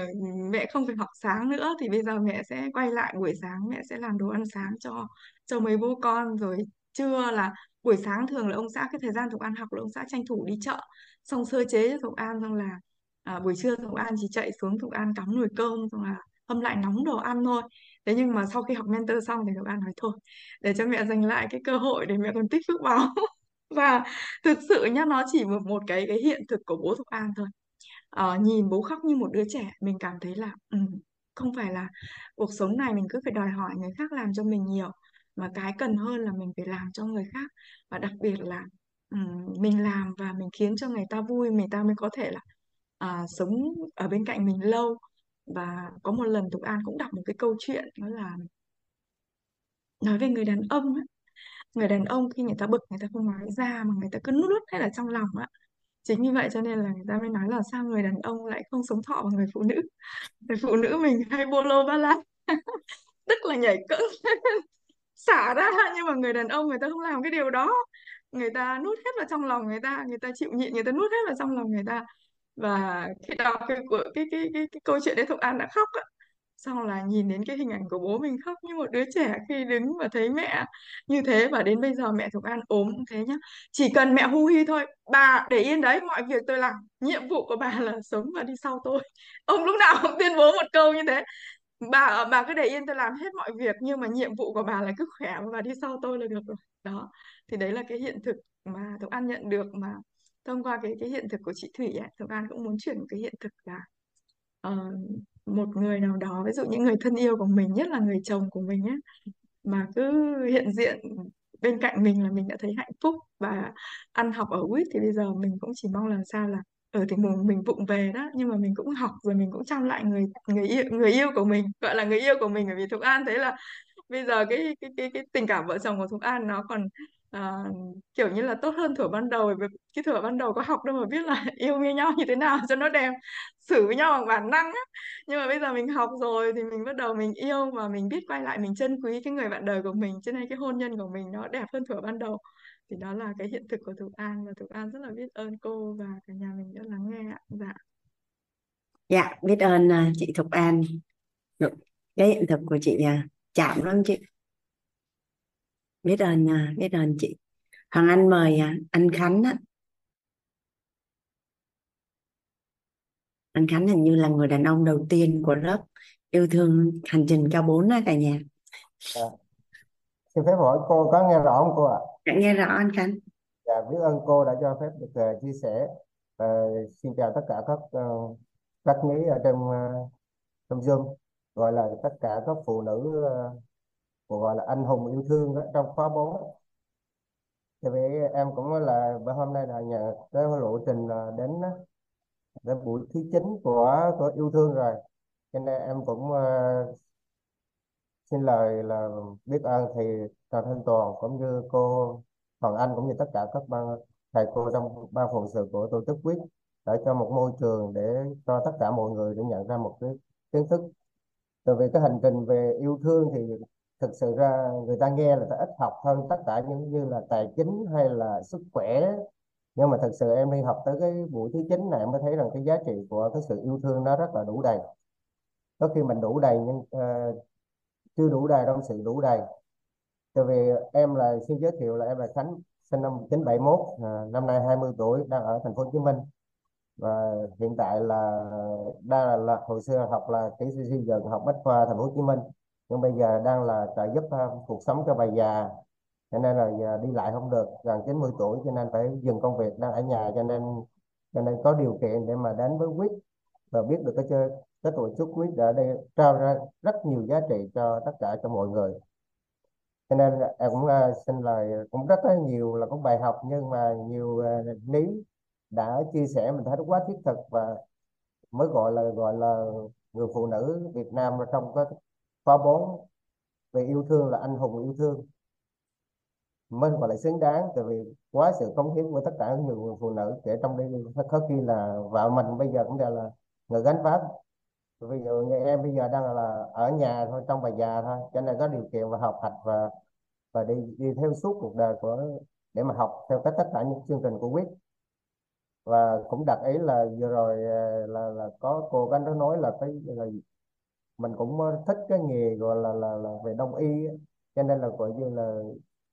mẹ không phải học sáng nữa thì bây giờ mẹ sẽ quay lại buổi sáng mẹ sẽ làm đồ ăn sáng cho cho mấy bố con. Rồi trưa là buổi sáng thường là ông xã cái thời gian Thục An học là ông xã tranh thủ đi chợ. Xong sơ chế cho Thục An xong là à, buổi trưa Thục An chỉ chạy xuống Thục An cắm nồi cơm xong là hâm lại nóng đồ ăn thôi. Thế nhưng mà sau khi học mentor xong thì Thục An nói thôi để cho mẹ giành lại cái cơ hội để mẹ còn tích phước báo [laughs] và thực sự nhá nó chỉ một một cái cái hiện thực của bố Thục An thôi. À, nhìn bố khóc như một đứa trẻ mình cảm thấy là ừ, không phải là cuộc sống này mình cứ phải đòi hỏi người khác làm cho mình nhiều mà cái cần hơn là mình phải làm cho người khác. Và đặc biệt là um, mình làm và mình khiến cho người ta vui người ta mới có thể là à, sống ở bên cạnh mình lâu và có một lần Tục An cũng đọc một cái câu chuyện đó là nói về người đàn ông ấy. người đàn ông khi người ta bực người ta không nói ra mà người ta cứ nuốt nuốt hay là trong lòng á. Chính như vậy cho nên là người ta mới nói là sao người đàn ông lại không sống thọ bằng người phụ nữ? Người phụ nữ mình hay bô lô ba la [laughs] tức là nhảy cẫng [laughs] xả ra nhưng mà người đàn ông người ta không làm cái điều đó. Người ta nuốt hết vào trong lòng người ta người ta chịu nhịn người ta nuốt hết vào trong lòng người ta và khi đọc cái của cái cái cái, cái câu chuyện đấy Thục An đã khóc á xong là nhìn đến cái hình ảnh của bố mình khóc như một đứa trẻ khi đứng và thấy mẹ như thế. Và đến bây giờ mẹ Thục An ốm cũng thế nhá. Chỉ cần mẹ hu hi thôi bà để yên đấy mọi việc tôi làm. Nhiệm vụ của bà là sống và đi sau tôi. [laughs] Ông lúc nào cũng tuyên bố một câu như thế. Bà bà cứ để yên tôi làm hết mọi việc nhưng mà nhiệm vụ của bà là cứ khỏe và đi sau tôi là được rồi. Đó thì đấy là cái hiện thực mà Thục An nhận được mà thông qua cái cái hiện thực của chị Thủy ấy, Thượng An cũng muốn chuyển một cái hiện thực là uh, một người nào đó ví dụ những người thân yêu của mình nhất là người chồng của mình ấy mà cứ hiện diện bên cạnh mình là mình đã thấy hạnh phúc và ăn học ở quýt thì bây giờ mình cũng chỉ mong làm sao là ở thì mình mình vụng về đó nhưng mà mình cũng học rồi mình cũng chăm lại người người yêu người yêu của mình gọi là người yêu của mình. Bởi vì Thục An thấy là bây giờ cái cái cái cái tình cảm vợ chồng của Thục An nó còn à, kiểu như là tốt hơn thuở ban đầu vì cái thuở ban đầu có học đâu mà biết là [laughs] yêu như nhau như thế nào cho nó đẹp xử với nhau bằng bản năng á. Nhưng mà bây giờ mình học rồi thì mình bắt đầu mình yêu và mình biết quay lại mình trân quý cái người bạn đời của mình cho nên cái hôn nhân của mình nó đẹp hơn thuở ban đầu. Thì đó là cái hiện thực của Thục An và Thục An rất là biết ơn cô và cả nhà mình đã lắng nghe ạ. Dạ. Dạ biết ơn ờ, chị Thục An. Được. cái hiện thực của chị ờ, chạm lắm chị biết ơn à, biết ơn chị. Hoàng Anh mời à, anh Khánh á. Anh Khánh hình như là người đàn ông đầu tiên của lớp yêu thương hành trình cao 4 đó cả nhà. Dạ. xin phép hỏi cô có nghe rõ không cô ạ? Dạ, nghe rõ anh Khánh. Dạ biết ơn cô đã cho phép được uh, chia sẻ. Và xin chào tất cả các uh, các ní ở trong uh, trong Zoom gọi là tất cả các phụ nữ uh, của gọi là anh hùng yêu thương đó, trong khóa 4 thì vì em cũng là hôm nay là nhà cái lộ trình là đến đến buổi thứ chín của của yêu thương rồi. Cho nên em cũng uh, xin lời là biết ơn thầy Trần Thanh Toàn cũng như cô Hoàng Anh cũng như tất cả các ban thầy cô trong ban phụng sự của tổ chức quyết để cho một môi trường để cho tất cả mọi người để nhận ra một cái kiến thức. Từ về cái hành trình về yêu thương thì thực sự ra người ta nghe là ta ít học hơn tất cả những như là tài chính hay là sức khỏe. Nhưng mà thực sự em đi học tới cái buổi thứ chín này em mới thấy rằng cái giá trị của cái sự yêu thương nó rất là đủ đầy. Có khi mình đủ đầy nhưng uh, chưa đủ đầy trong sự đủ đầy. Tại vì em là xin giới thiệu là em là Khánh sinh năm 1971 à, năm nay 20 tuổi đang ở thành phố Hồ Chí Minh. Và hiện tại là đang là, là hồi xưa học là kỹ sư xây dựng học bách khoa thành phố Hồ Chí Minh nhưng bây giờ đang là trợ giúp uh, cuộc sống cho bà già. Cho nên là giờ đi lại không được gần 90 tuổi cho nên phải dừng công việc đang ở nhà cho nên cho nên có điều kiện để mà đến với quýt và biết được cái chơi cái tổ chức quýt đã đây trao ra rất nhiều giá trị cho tất cả cho mọi người. Cho nên em cũng uh, xin lời cũng rất là nhiều là có bài học nhưng mà nhiều uh, lý đã chia sẻ mình thấy quá thiết thực và mới gọi là gọi là người phụ nữ Việt Nam trong cái khóa 4 về yêu thương là anh hùng yêu thương. Mình gọi là xứng đáng tại vì quá sự cống hiến của tất cả những người phụ nữ, kể trong đây có khi là vợ mình bây giờ cũng đều là người gánh vác. Ví dụ như em bây giờ đang là ở nhà thôi, trong bà già thôi, cho nên có điều kiện và học hành và và đi đi theo suốt cuộc đời của, để mà học theo tất cả những chương trình của quyết. Và cũng đặt ý là vừa rồi à, là là có cô gánh đó nói là cái, là mình cũng thích cái nghề gọi là là, là về đông y cho nên là gọi như là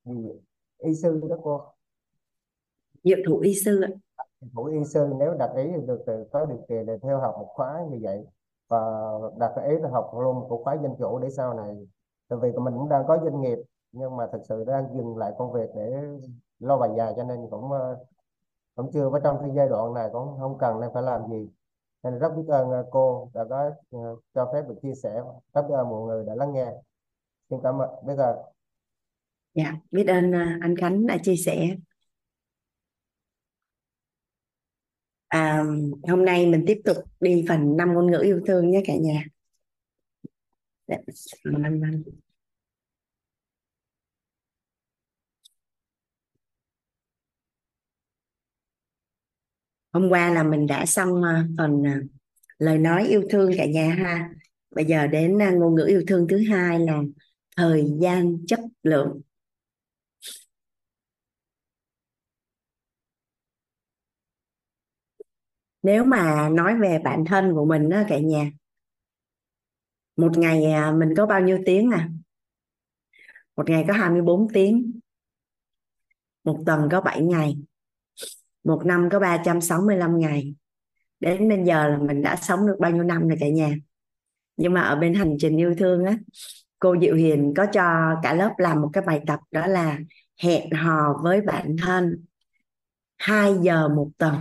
gì y sư đó cô. Dược thủ y sư thủ y sư nếu đặt ý được thì có điều kiện để theo học một khóa như vậy. Và đặt ý là học luôn một khóa danh chủ để sau này tại vì mình cũng đang có doanh nghiệp nhưng mà thực sự đang dừng lại công việc để lo bài già cho nên cũng cũng chưa có trong cái giai đoạn này cũng không cần nên phải làm gì nên rất biết ơn à, cô đã có à, cho phép được chia sẻ. Rất biết ơn mọi người đã lắng nghe. Xin cảm ơn. Biết ơn dạ biết ơn à, anh Khánh đã chia sẻ. À, hôm nay mình tiếp tục đi phần năm ngôn ngữ yêu thương nhé cả nhà. Dạ, hôm qua là mình đã xong ờ, phần ờ, lời nói yêu thương cả nhà ha. Bây giờ đến ờ, ngôn ngữ yêu thương thứ hai là thời gian chất lượng. Nếu mà nói về bản thân của mình đó cả nhà, một ngày mình có bao nhiêu tiếng à? Một ngày có 24 tiếng, một tuần có 7 ngày một năm có 365 ngày. Đến bây giờ là mình đã sống được bao nhiêu năm rồi cả nhà? Nhưng mà ở bên hành trình yêu thương á, cô Diệu Hiền có cho cả lớp làm một cái bài tập đó là hẹn hò với bản thân 2 giờ một tuần.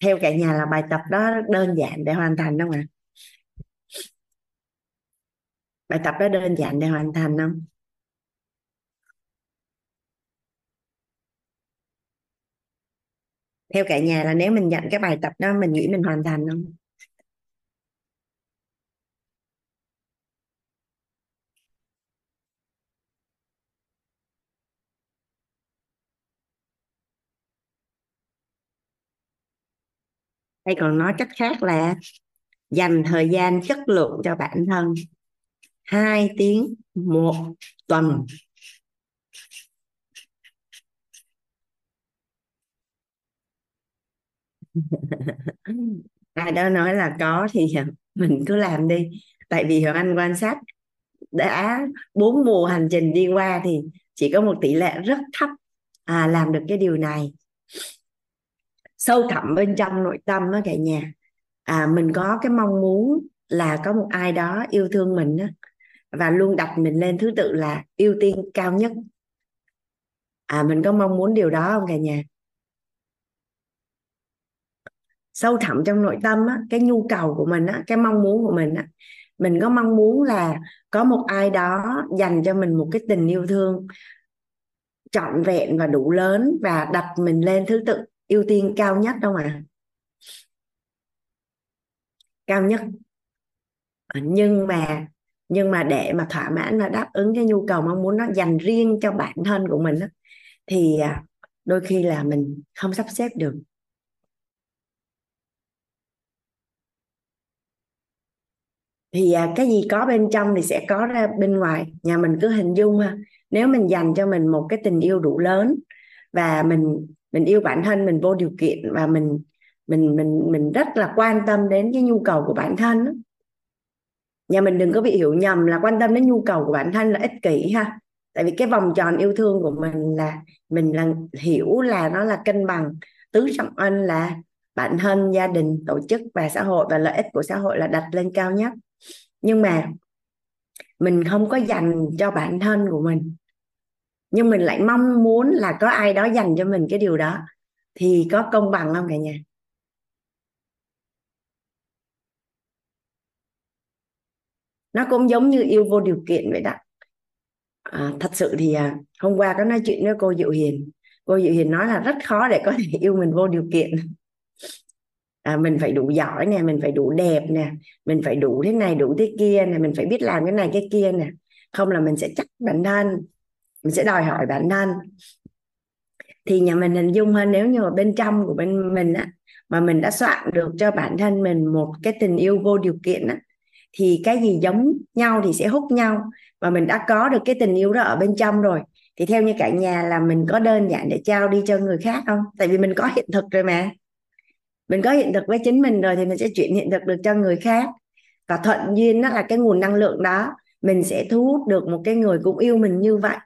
Theo cả nhà là bài tập đó đơn giản để hoàn thành không ạ? Bài tập đó đơn giản để hoàn thành không? Theo cả nhà là nếu mình nhận cái bài tập đó, mình nghĩ mình hoàn thành không? Hay còn nói cách khác là dành thời gian, chất lượng cho bản thân. Hai tiếng, một tuần. [laughs] ai đó nói là có thì [laughs] mình cứ làm đi. Tại vì hoàng anh quan sát đã bốn mùa hành trình đi qua thì chỉ có một tỷ lệ rất thấp à, làm được cái điều này. Sâu thẳm bên trong nội tâm đó cả nhà. À, mình có cái mong muốn là có một ai đó yêu thương mình đó, và luôn đặt mình lên thứ tự là ưu tiên cao nhất. À mình có mong muốn điều đó không cả nhà? Sâu thẳm trong nội tâm á cái nhu cầu của mình á cái mong muốn của mình á. Mình có mong muốn là có một ai đó dành cho mình một cái tình yêu thương trọn vẹn và đủ lớn và đặt mình lên thứ tự ưu tiên cao nhất đâu mà cao nhất. À, nhưng mà nhưng mà để mà thỏa mãn và đáp ứng cái nhu cầu mong muốn nó dành riêng cho bản thân của mình đó, thì à, đôi khi là mình không sắp xếp được. Thì à, cái gì có bên trong thì sẽ có ra bên ngoài. Nhà mình cứ hình dung ha. Nếu mình dành cho mình một cái tình yêu đủ lớn và mình mình yêu bản thân mình vô điều kiện và mình mình mình mình rất là quan tâm đến cái nhu cầu của bản thân đó. nhà mình đừng có bị hiểu nhầm là quan tâm đến nhu cầu của bản thân là ích kỷ ha. Tại vì cái vòng tròn yêu thương của mình là mình là hiểu là nó là cân bằng. Tứ trọng ân là bản thân gia đình tổ chức và xã hội và lợi ích của xã hội là đặt lên cao nhất nhưng mà mình không có dành cho bản thân của mình. Nhưng mình lại mong muốn là có ai đó dành cho mình cái điều đó. Thì có công bằng không cả nhà? Nó cũng giống như yêu vô điều kiện vậy đó. À, thật sự thì à, hôm qua có nói chuyện với cô Diệu Hiền. Cô Diệu Hiền nói là rất khó để có thể yêu mình vô điều kiện à, mình phải đủ giỏi nè mình phải đủ đẹp nè mình phải đủ thế này đủ thế kia nè mình phải biết làm cái này cái kia nè. Không là mình sẽ chắc bản thân mình sẽ đòi hỏi bản thân. Thì nhà mình hình dung hơn nếu như ở bên trong của bên mình á mà mình đã soạn được cho bản thân mình một cái tình yêu vô điều kiện á thì cái gì giống nhau thì sẽ hút nhau. Và mình đã có được cái tình yêu đó ở bên trong rồi thì theo như cả nhà là mình có đơn giản để trao đi cho người khác không? Tại vì mình có hiện thực rồi mà mình có hiện thực với chính mình rồi thì mình sẽ chuyển hiện thực được cho người khác. Và thuận duyên đó là cái nguồn năng lượng đó. Mình sẽ thu hút được một cái người cũng yêu mình như vậy.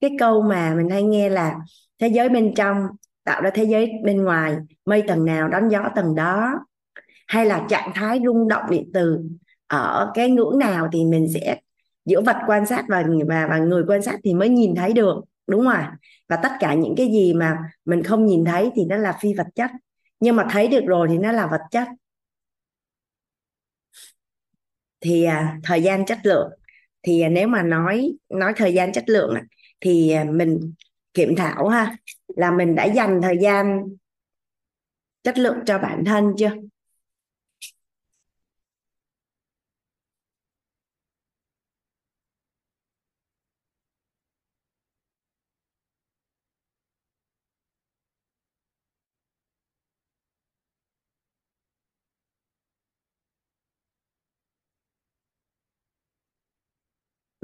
Cái câu mà mình hay nghe là thế giới bên trong tạo ra thế giới bên ngoài, mây tầng nào đón gió tầng đó. Hay là trạng thái rung động điện từ ở cái ngưỡng nào thì mình sẽ giữa vật quan sát và và và người quan sát thì mới nhìn thấy được, đúng không ạ? Và tất cả những cái gì mà mình không nhìn thấy thì nó là phi vật chất. Nhưng mà thấy được rồi thì nó là vật chất. Thì à, thời gian chất lượng. Thì à, nếu mà nói nói thời gian chất lượng thì à, mình kiểm thảo ha là mình đã dành thời gian chất lượng cho bản thân chưa?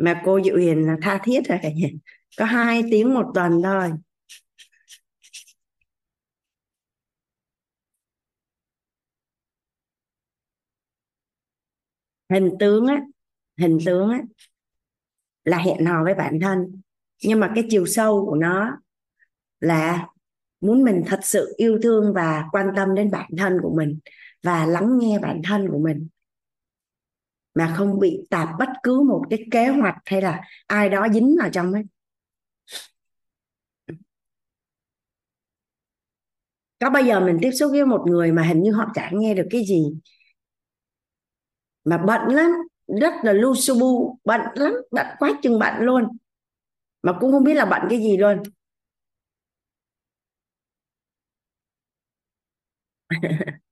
Mà cô Diệu Hiền là tha thiết rồi cả nhà. Có hai tiếng một tuần thôi. Hình tướng á, hình tướng á, là hẹn hò với bản thân. Nhưng mà cái chiều sâu của nó là muốn mình thật sự yêu thương và quan tâm đến bản thân của mình và lắng nghe bản thân của mình mà không bị tạp bất cứ một cái kế hoạch hay là ai đó dính vào trong ấy. Có bao giờ mình tiếp xúc với một người mà hình như họ chả nghe được cái gì? Mà bận lắm, rất là lu su bu bận lắm, bận quá chừng bận luôn. Mà cũng không biết là bận cái gì luôn. [laughs]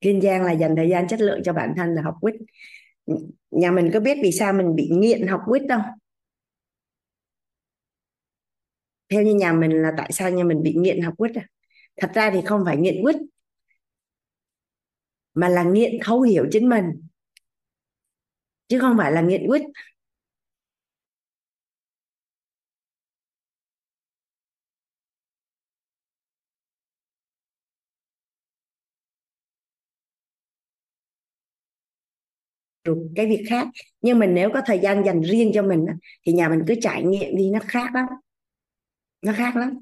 Kiên Giang là dành thời gian chất lượng cho bản thân là học quýt nhà mình có biết vì sao mình bị nghiện học quýt không? Theo như nhà mình là tại sao nhà mình bị nghiện học quýt à? Thật ra thì không phải nghiện quýt, mà là nghiện thấu hiểu chính mình, chứ không phải là nghiện quýt. Cái việc khác. Nhưng mình nếu có thời gian dành riêng cho mình thì nhà mình cứ trải nghiệm đi, nó khác lắm. Nó khác lắm.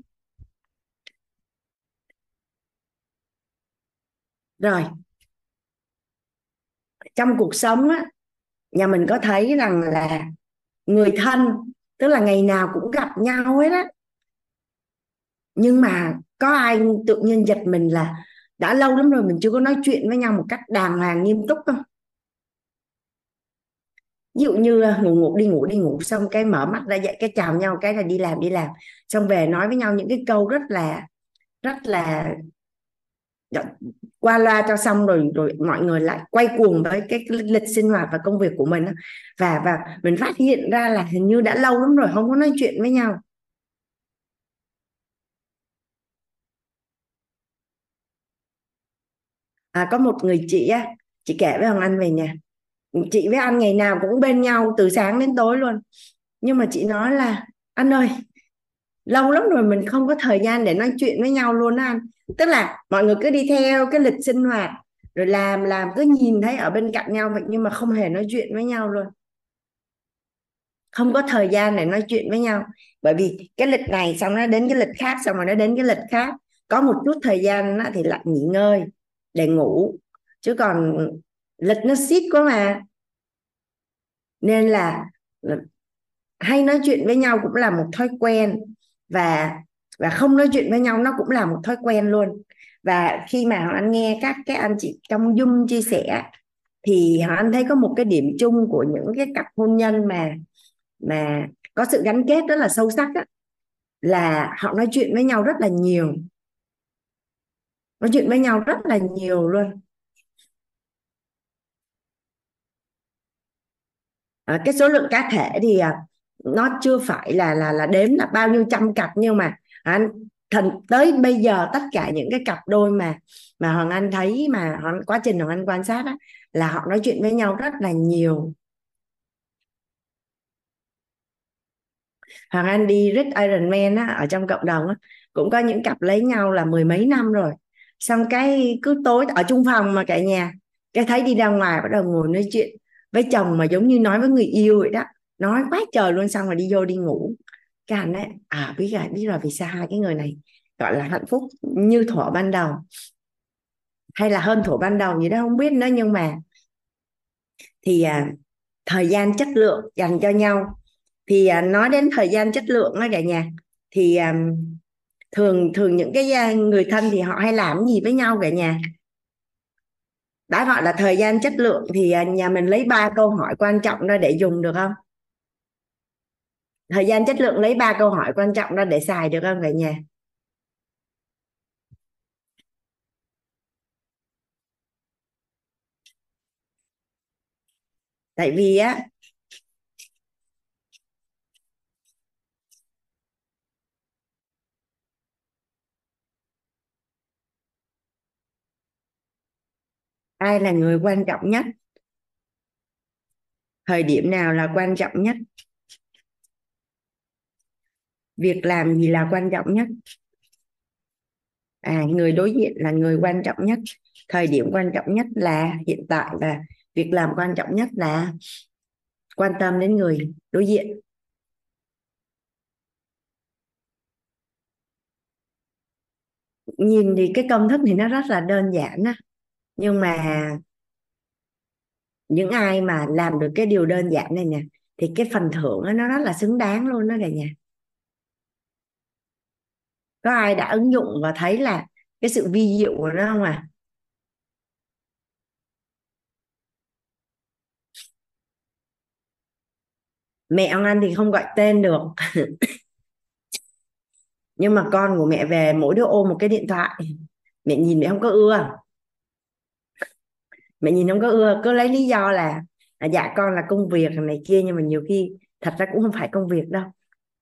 Rồi. Trong cuộc sống á, nhà mình có thấy rằng là người thân, tức là ngày nào cũng gặp nhau hết á. Nhưng mà có ai tự nhiên giật mình là đã lâu lắm rồi mình chưa có nói chuyện với nhau một cách đàng hoàng, nghiêm túc không? Ví dụ như à, ngủ ngủ đi ngủ đi ngủ xong cái mở mắt ra dậy cái chào nhau cái là đi làm đi làm. Xong về nói với nhau những cái câu rất là rất là dạ, qua loa cho xong rồi rồi mọi người lại quay cuồng với cái lịch sinh hoạt và công việc của mình và và mình phát hiện ra là hình như đã lâu lắm rồi không có nói chuyện với nhau. À, có một người chị á chị kể với Hoàng Anh về nhà chị với anh ngày nào cũng bên nhau từ sáng đến tối luôn. Nhưng mà chị nói là, anh ơi, lâu lắm rồi mình không có thời gian để nói chuyện với nhau luôn đó anh. Tức là mọi người cứ đi theo cái lịch sinh hoạt, rồi làm làm, cứ nhìn thấy ở bên cạnh nhau vậy nhưng mà không hề nói chuyện với nhau luôn. Không có thời gian để nói chuyện với nhau. Bởi vì cái lịch này xong nó đến cái lịch khác, xong rồi nó đến cái lịch khác. Có một chút thời gian thì lại nghỉ ngơi để ngủ. Chứ còn lịch nó xít quá mà. Nên là hay nói chuyện với nhau cũng là một thói quen và và không nói chuyện với nhau nó cũng là một thói quen luôn. Và khi mà họ anh nghe các cái anh chị trong dung chia sẻ thì họ anh thấy có một cái điểm chung của những cái cặp hôn nhân mà mà có sự gắn kết rất là sâu sắc á, là họ nói chuyện với nhau rất là nhiều. Nói chuyện với nhau rất là nhiều luôn. À, cái số lượng cá thể thì à, nó chưa phải là là là đếm là bao nhiêu trăm cặp nhưng mà anh thành tới bây giờ tất cả những cái cặp đôi mà mà hoàng anh thấy mà hoàng, quá trình hoàng anh quan sát á, là họ nói chuyện với nhau rất là nhiều. Hoàng anh đi Red Ironman á, ở trong cộng đồng á, cũng có những cặp lấy nhau là mười mấy năm rồi. Xong cái cứ tối ở chung phòng mà cả nhà cái thấy đi ra ngoài bắt đầu ngồi nói chuyện với chồng mà giống như nói với người yêu vậy đó nói quá trời luôn xong rồi đi vô đi ngủ. Cái anh ấy à biết rồi biết rồi vì sao hai cái người này gọi là hạnh phúc như thuở ban đầu? Hay là hơn thuở ban đầu gì đó không biết nữa nhưng mà thì à, thời gian chất lượng dành cho nhau. Thì à, nói đến thời gian chất lượng đó cả nhà thì à, thường thường những cái người thân thì họ hay làm gì với nhau cả nhà? Đã gọi là thời gian chất lượng thì à, nhà mình lấy ba câu hỏi quan trọng ra để dùng được không? Thời gian chất lượng lấy ba câu hỏi quan trọng ra để xài được không cả nhà? Tại vì á ai là người quan trọng nhất? Thời điểm nào là quan trọng nhất? Việc làm gì là quan trọng nhất? À người đối diện là người quan trọng nhất. Thời điểm quan trọng nhất là, hiện tại và việc làm quan trọng nhất là quan tâm đến người đối diện. Nhìn thì cái công thức thì nó rất là đơn giản á nhưng mà những ai mà làm được cái điều đơn giản này nè, thì cái phần thưởng nó rất là xứng đáng luôn đó cả nhà. Có ai đã ứng dụng và thấy là cái sự vi diệu của nó không à mẹ ông anh thì không gọi tên được. [laughs] Nhưng mà con của mẹ về mỗi đứa ôm một cái điện thoại. Mẹ nhìn mẹ không có ưa mẹ nhìn không có ưa cứ lấy lý do là à, dạ con là công việc này kia nhưng mà nhiều khi thật ra cũng không phải công việc đâu.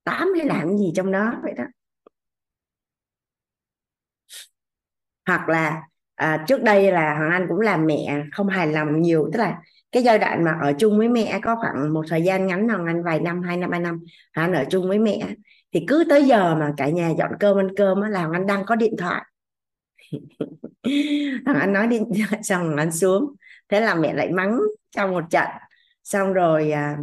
Tám cái làm gì trong đó vậy đó. Hoặc là à, trước đây là hoàng anh cũng làm mẹ không hài lòng nhiều. Tức là cái giai đoạn mà ở chung với mẹ có khoảng một thời gian ngắn hoàng anh vài năm hai năm ba năm hoàng anh ở chung với mẹ. Thì cứ tới giờ mà cả nhà dọn cơm ăn cơm là hoàng anh đang có điện thoại. [laughs] thằng anh nói đi [laughs] xong anh xuống. Thế là mẹ lại mắng trong một trận. Xong rồi à,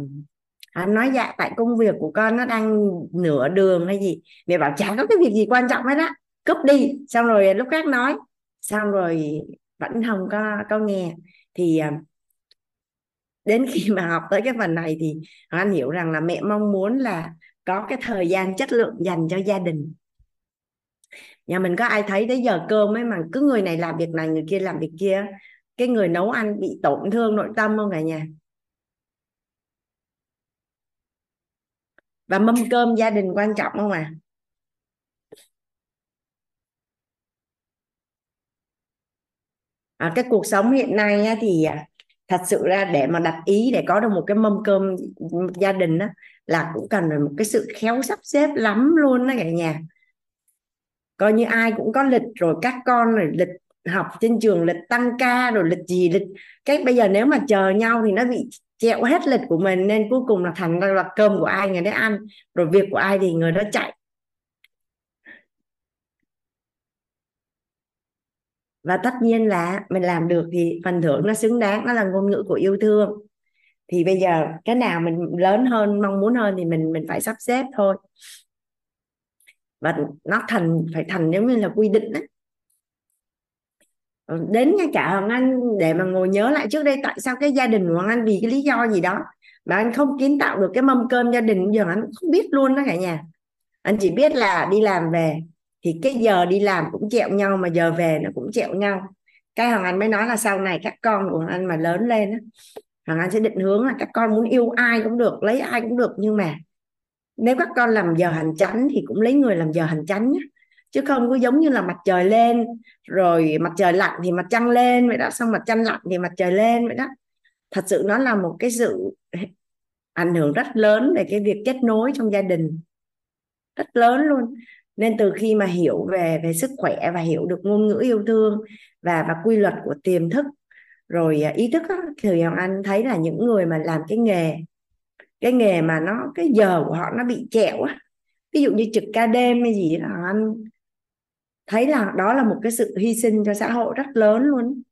anh nói dạ tại công việc của con nó đang nửa đường hay gì. Mẹ bảo chả có cái việc gì quan trọng hết á cúp đi. Xong rồi lúc khác nói. Xong rồi vẫn không có có nghe. Thì à, đến khi mà học tới cái phần này thì anh hiểu rằng là mẹ mong muốn là có cái thời gian chất lượng dành cho gia đình nhà mình có ai thấy tới giờ cơm ấy mà cứ người này làm việc này người kia làm việc kia cái người nấu ăn bị tổn thương nội tâm không cả nhà? Và mâm cơm gia đình quan trọng không à à, cái cuộc sống hiện nay á, thì à, thật sự ra để mà đặt ý để có được một cái mâm cơm gia đình á, là cũng cần một cái sự khéo sắp xếp lắm luôn đó cả nhà coi như ai cũng có lịch rồi, các con rồi, lịch học trên trường, lịch tăng ca rồi, lịch gì, lịch. Cái bây giờ nếu mà chờ nhau thì nó bị chẹo hết lịch của mình, nên cuối cùng là thành ra là cơm của ai người đấy ăn, rồi việc của ai thì người đó chạy. Và tất nhiên là mình làm được thì phần thưởng nó xứng đáng, nó là ngôn ngữ của yêu thương. Thì bây giờ cái nào mình lớn hơn, mong muốn hơn thì mình mình phải sắp xếp thôi và nó thành, phải thành giống như là quy định đấy. Ờ, đến ngay cả hoàng anh, để mà ngồi nhớ lại trước đây, tại sao cái gia đình của hoàng anh vì cái lý do gì đó mà anh không kiến tạo được cái mâm cơm gia đình giờ anh không biết luôn đó cả nhà. Anh chỉ biết là đi làm về, thì cái giờ đi làm cũng chẹo nhau mà giờ về nó cũng chẹo nhau. Cái hoàng anh mới nói là sau này các con của hoàng anh mà lớn lên á, hoàng anh sẽ định hướng là các con muốn yêu ai cũng được, lấy ai cũng được, nhưng mà nếu các con làm giờ hành chánh thì cũng lấy người làm giờ hành chánh nhé. Chứ không có giống như là mặt trời lên rồi mặt trời lặn thì mặt trăng lên vậy đó xong mặt trăng lặn thì mặt trời lên vậy đó. Thật sự nó là một cái sự ảnh hưởng rất lớn về cái việc kết nối trong gia đình. Rất lớn luôn. Nên từ khi mà hiểu về về sức khỏe và hiểu được ngôn ngữ yêu thương và và quy luật của tiềm thức rồi à, ý thức đó, thì hoàng anh thấy là những người mà làm cái nghề cái nghề mà nó cái giờ của họ nó bị chẹo á. Ví dụ như trực ca đêm hay gì là anh thấy là đó là một cái sự hy sinh cho xã hội rất lớn luôn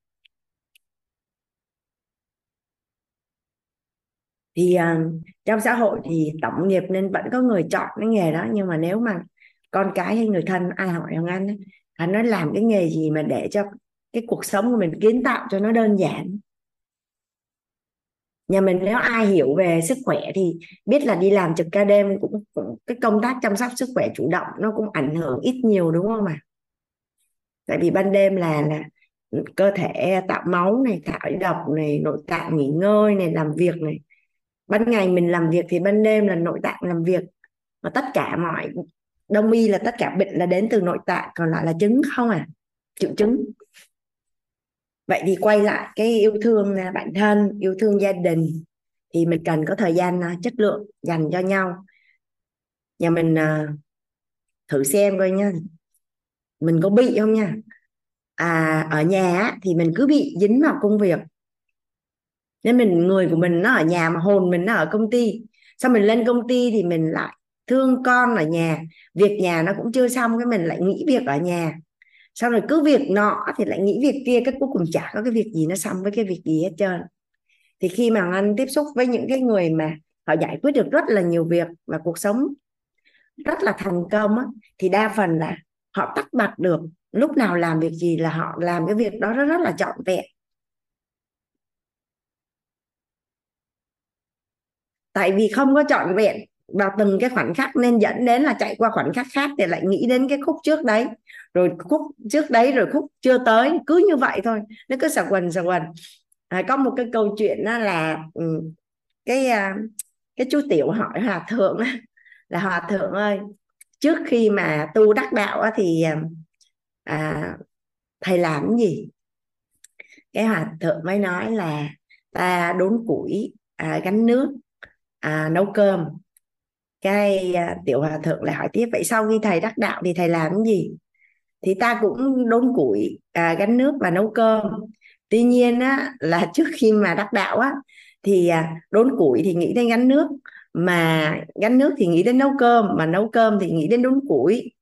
thì uh, trong xã hội thì tổng nghiệp nên vẫn có người chọn cái nghề đó nhưng mà nếu mà con cái hay người thân ai hỏi ông anh anh nói làm cái nghề gì mà để cho cái cuộc sống của mình kiến tạo cho nó đơn giản nhà mình nếu ai hiểu về sức khỏe thì biết là đi làm trực ca đêm cũng, cũng cái công tác chăm sóc sức khỏe chủ động nó cũng ảnh hưởng ít nhiều đúng không ạ? Tại vì ban đêm là là cơ thể tạo máu này tạo độc này nội tạng nghỉ ngơi này làm việc này. Ban ngày mình làm việc thì ban đêm là nội tạng làm việc. Và tất cả mọi đông y là tất cả bệnh là đến từ nội tạng còn lại là chứng không à triệu chứng vậy thì quay lại cái yêu thương à, bản thân, yêu thương gia đình thì mình cần có thời gian à, chất lượng dành cho nhau. Nhà mình à, thử xem coi nha. Mình có bị không nha? À ở nhà thì mình cứ bị dính vào công việc. Nên mình, người của mình nó ở nhà mà hồn mình nó ở công ty. Sau mình lên công ty thì mình lại thương con ở nhà. Việc nhà nó cũng chưa xong cái mình lại nghĩ việc ở nhà sau rồi cứ việc nọ thì lại nghĩ việc kia cái cuối cùng chả có cái việc gì nó xong với cái việc gì hết trơn. Thì khi mà anh tiếp xúc với những cái người mà họ giải quyết được rất là nhiều việc và cuộc sống rất là thành công á, thì đa phần là họ tắt bật được. Lúc nào làm việc gì là họ làm cái việc đó rất, rất là trọn vẹn. Tại vì không có trọn vẹn vào từng cái khoảnh khắc nên dẫn đến là chạy qua khoảnh khắc khác để lại nghĩ đến cái khúc trước đấy rồi khúc trước đấy rồi khúc chưa tới cứ như vậy thôi nó cứ sạc quần sạc quần. À, có một cái câu chuyện đó là ừ, cái à, cái chú tiểu hỏi hòa thượng là hòa thượng ơi trước khi mà tu đắc đạo thì à, à, thầy làm gì? Cái hòa thượng mới nói là ta đốn củi à, gánh nước à, nấu cơm. Cái à, tiểu hòa thượng lại hỏi tiếp vậy sau khi thầy đắc đạo thì thầy làm gì? Thì ta cũng đốn củi à, gánh nước và nấu cơm. Tuy nhiên á, là [laughs] trước khi mà đắc đạo á thì à, đốn củi thì nghĩ đến gánh nước. Mà gánh nước thì nghĩ đến nấu cơm mà nấu cơm thì nghĩ đến đốn củi.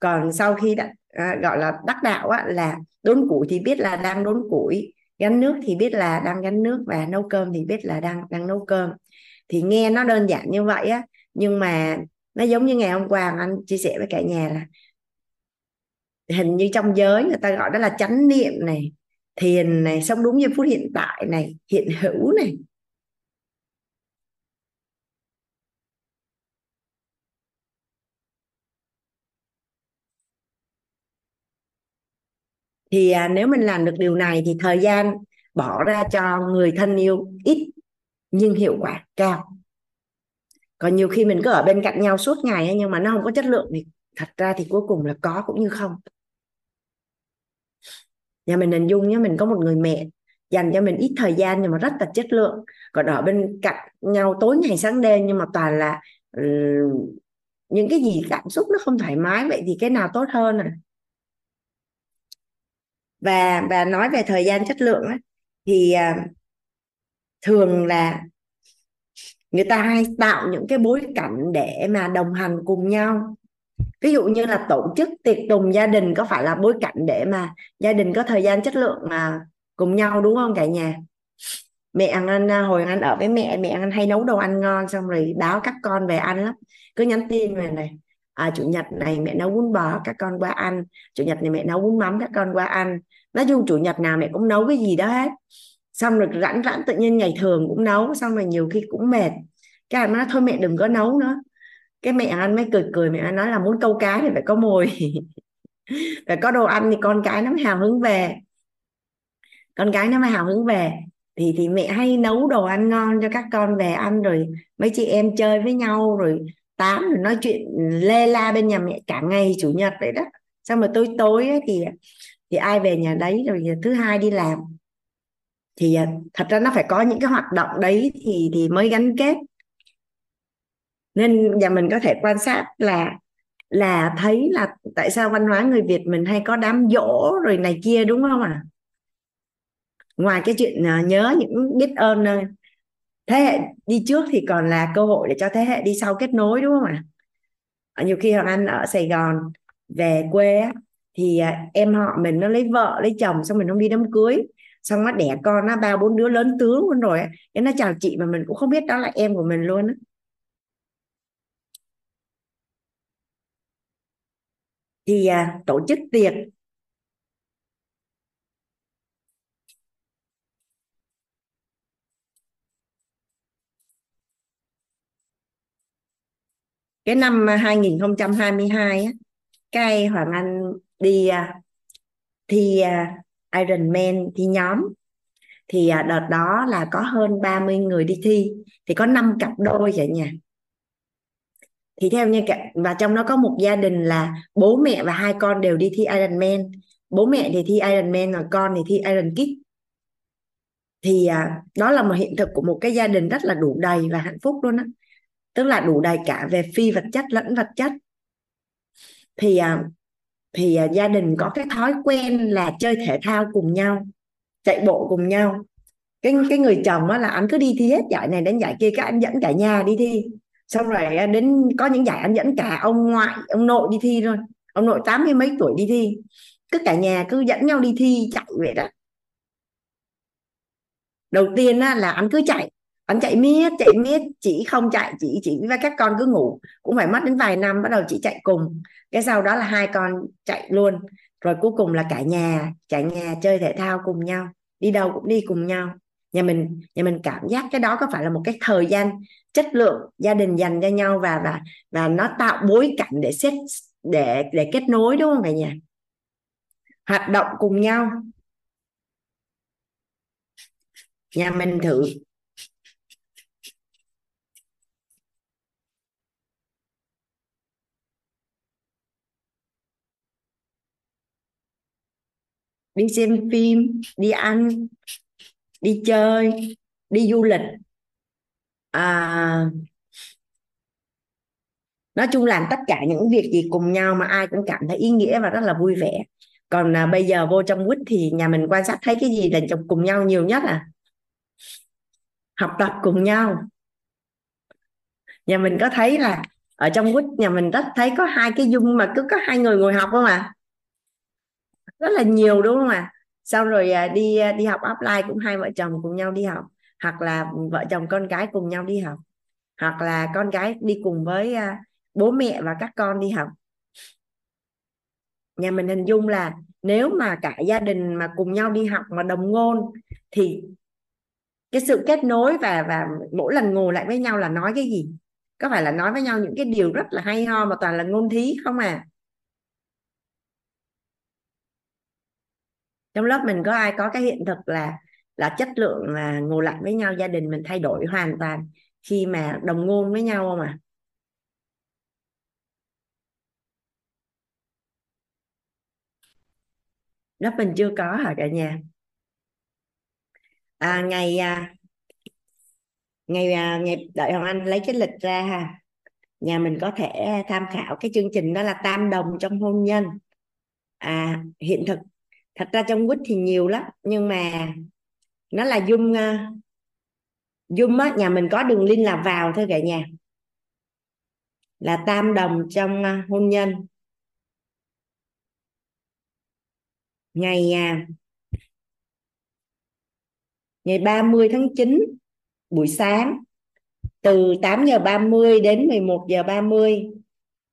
Còn sau khi đã, à, gọi là đắc đạo á, là đốn củi thì biết là đang đốn củi gánh nước thì biết là đang gánh nước và nấu cơm thì biết là đang đang nấu cơm. Thì nghe nó đơn giản như vậy á nhưng mà nó giống như ngày hôm qua anh chia sẻ với cả nhà là hình như trong giới người ta gọi đó là chánh niệm này thiền này sống đúng giây phút hiện tại này hiện hữu này. Thì à, nếu mình làm được điều này thì thời gian bỏ ra cho người thân yêu ít nhưng hiệu quả cao. Còn nhiều khi mình cứ ở bên cạnh nhau suốt ngày ấy, nhưng mà nó không có chất lượng thì thật ra thì cuối cùng là có cũng như không nhà mình hình dung nhé mình có một người mẹ dành cho mình ít thời gian nhưng mà rất là chất lượng. Còn ở bên cạnh nhau tối ngày sáng đêm nhưng mà toàn là ừ, những cái gì cảm xúc nó không thoải mái vậy thì cái nào tốt hơn à? Và và nói về thời gian chất lượng ấy, thì uh, thường là người ta hay tạo những cái bối cảnh để mà đồng hành cùng nhau ví dụ như là tổ chức tiệc tùng gia đình có phải là bối cảnh để mà gia đình có thời gian chất lượng mà cùng nhau đúng không cả nhà? Mẹ ăn anh à, hồi anh ở với mẹ mẹ anh hay nấu đồ ăn ngon xong rồi báo các con về ăn lắm. Cứ nhắn tin về này à, chủ nhật này mẹ nấu bún bò các con qua ăn chủ nhật này mẹ nấu bún mắm các con qua ăn. Nói chung chủ nhật nào mẹ cũng nấu cái gì đó hết. Xong rồi rảnh rảnh tự nhiên ngày thường cũng nấu xong rồi nhiều khi cũng mệt. Cái anh nói thôi mẹ đừng có nấu nữa cái mẹ anh mới cười cười mẹ anh nói là muốn câu cá thì phải có mồi. [laughs] Phải có đồ ăn thì con cái nó mới hào hứng về. Con cái nó mới hào hứng về. Thì thì mẹ hay nấu đồ ăn ngon cho các con về ăn rồi mấy chị em chơi với nhau rồi tám rồi nói chuyện lê la bên nhà mẹ cả ngày chủ nhật vậy đó. Xong rồi tối tối ấy, thì thì ai về nhà đấy rồi thứ hai đi làm. Thì à, thật ra nó phải có những cái hoạt động đấy thì thì mới gắn kết nên nhà mình có thể quan sát là là thấy là tại sao văn hóa người Việt mình hay có đám dỗ rồi này kia, đúng không ạ à? ngoài cái chuyện à, nhớ những biết ơn thế hệ đi trước thì còn là cơ hội để cho thế hệ đi sau kết nối, đúng không ạ à? nhiều khi hoàng anh ở sài gòn, về quê thì à, em họ mình nó lấy vợ, lấy chồng, xong mình không đi đám cưới xong nó đẻ con, nó ba bốn đứa lớn tướng luôn rồi cái nó chào chị mà mình cũng không biết đó là em của mình luôn thì à, tổ chức tiệc. Cái năm 2022 á cái Hoàng Anh đi à, thi à, Ironman thi nhóm. Thì à, đợt đó là có hơn 30 người đi thi. Thì có 5 cặp đôi vậy nha thì theo như cả và trong đó có một gia đình là bố mẹ và hai con đều đi thi Ironman bố mẹ thì thi Ironman còn con thì thi Iron Kid. Thì à, đó là một hiện thực của một cái gia đình rất là đủ đầy và hạnh phúc luôn á. Tức là đủ đầy cả về phi vật chất lẫn vật chất. Thì à, thì à, gia đình có cái thói quen là chơi thể thao cùng nhau chạy bộ cùng nhau. Cái cái người chồng á là anh cứ đi thi hết giải này đến giải kia các anh dẫn cả nhà đi thi xong rồi à, đến có những giải anh dẫn cả ông ngoại ông nội đi thi rồi ông nội tám mươi mấy tuổi đi thi. Cứ cả nhà cứ dẫn nhau đi thi chạy vậy đó. Đầu tiên á, là anh cứ chạy. Anh chạy miết chạy miết chỉ không chạy chỉ chỉ với các con cứ ngủ. Cũng phải mất đến vài năm bắt đầu chị chạy cùng. Cái sau đó là hai con chạy luôn. Rồi cuối cùng là cả nhà cả nhà chơi thể thao cùng nhau đi đâu cũng đi cùng nhau nhà mình nhà mình cảm giác cái đó có phải là một cái thời gian chất lượng gia đình dành cho nhau và và và nó tạo bối cảnh để xét, để để kết nối, đúng không cả nhà? Hoạt động cùng nhau. Nhà mình thử. Đi xem phim, đi ăn đi chơi đi du lịch. À, nói chung làm tất cả những việc gì cùng nhau mà ai cũng cảm thấy ý nghĩa và rất là vui vẻ. Còn à, bây giờ vô trong quýt thì nhà mình quan sát thấy cái gì là chồng cùng nhau nhiều nhất à? Học tập cùng nhau. Nhà mình có thấy là ở trong quýt nhà mình rất thấy có hai cái dung mà cứ có hai người ngồi học không à? Rất là nhiều đúng không ạ à? Xong rồi à, đi à, đi học offline cũng hai vợ chồng cùng nhau đi học, hoặc là vợ chồng con cái cùng nhau đi học, hoặc là con cái đi cùng với à, bố mẹ và các con đi học. Nhà mình hình dung là nếu mà cả gia đình mà cùng nhau đi học mà đồng ngôn thì cái sự kết nối và và mỗi lần ngồi lại với nhau là nói cái gì? Có phải là nói với nhau những cái điều rất là hay ho mà toàn là ngôn thí không à? Trong lớp mình có ai có cái hiện thực là là chất lượng là ngồi lại với nhau gia đình mình thay đổi hoàn toàn khi mà đồng ngôn với nhau không à lớp mình chưa có hả cả nhà? À, ngày à, ngày à, ngày đợi hoàng anh lấy cái lịch ra ha. Nhà mình có thể tham khảo cái chương trình đó là tam đồng trong hôn nhân. À hiện thực thật ra trong quýt thì nhiều lắm nhưng mà nó là zoom uh, zoom á nhà mình có đường link là vào thôi cả nhà. Là tam đồng trong uh, hôn nhân. Ngày à, ngày 30 tháng 9 buổi sáng từ 8 giờ 30 đến 11 giờ 30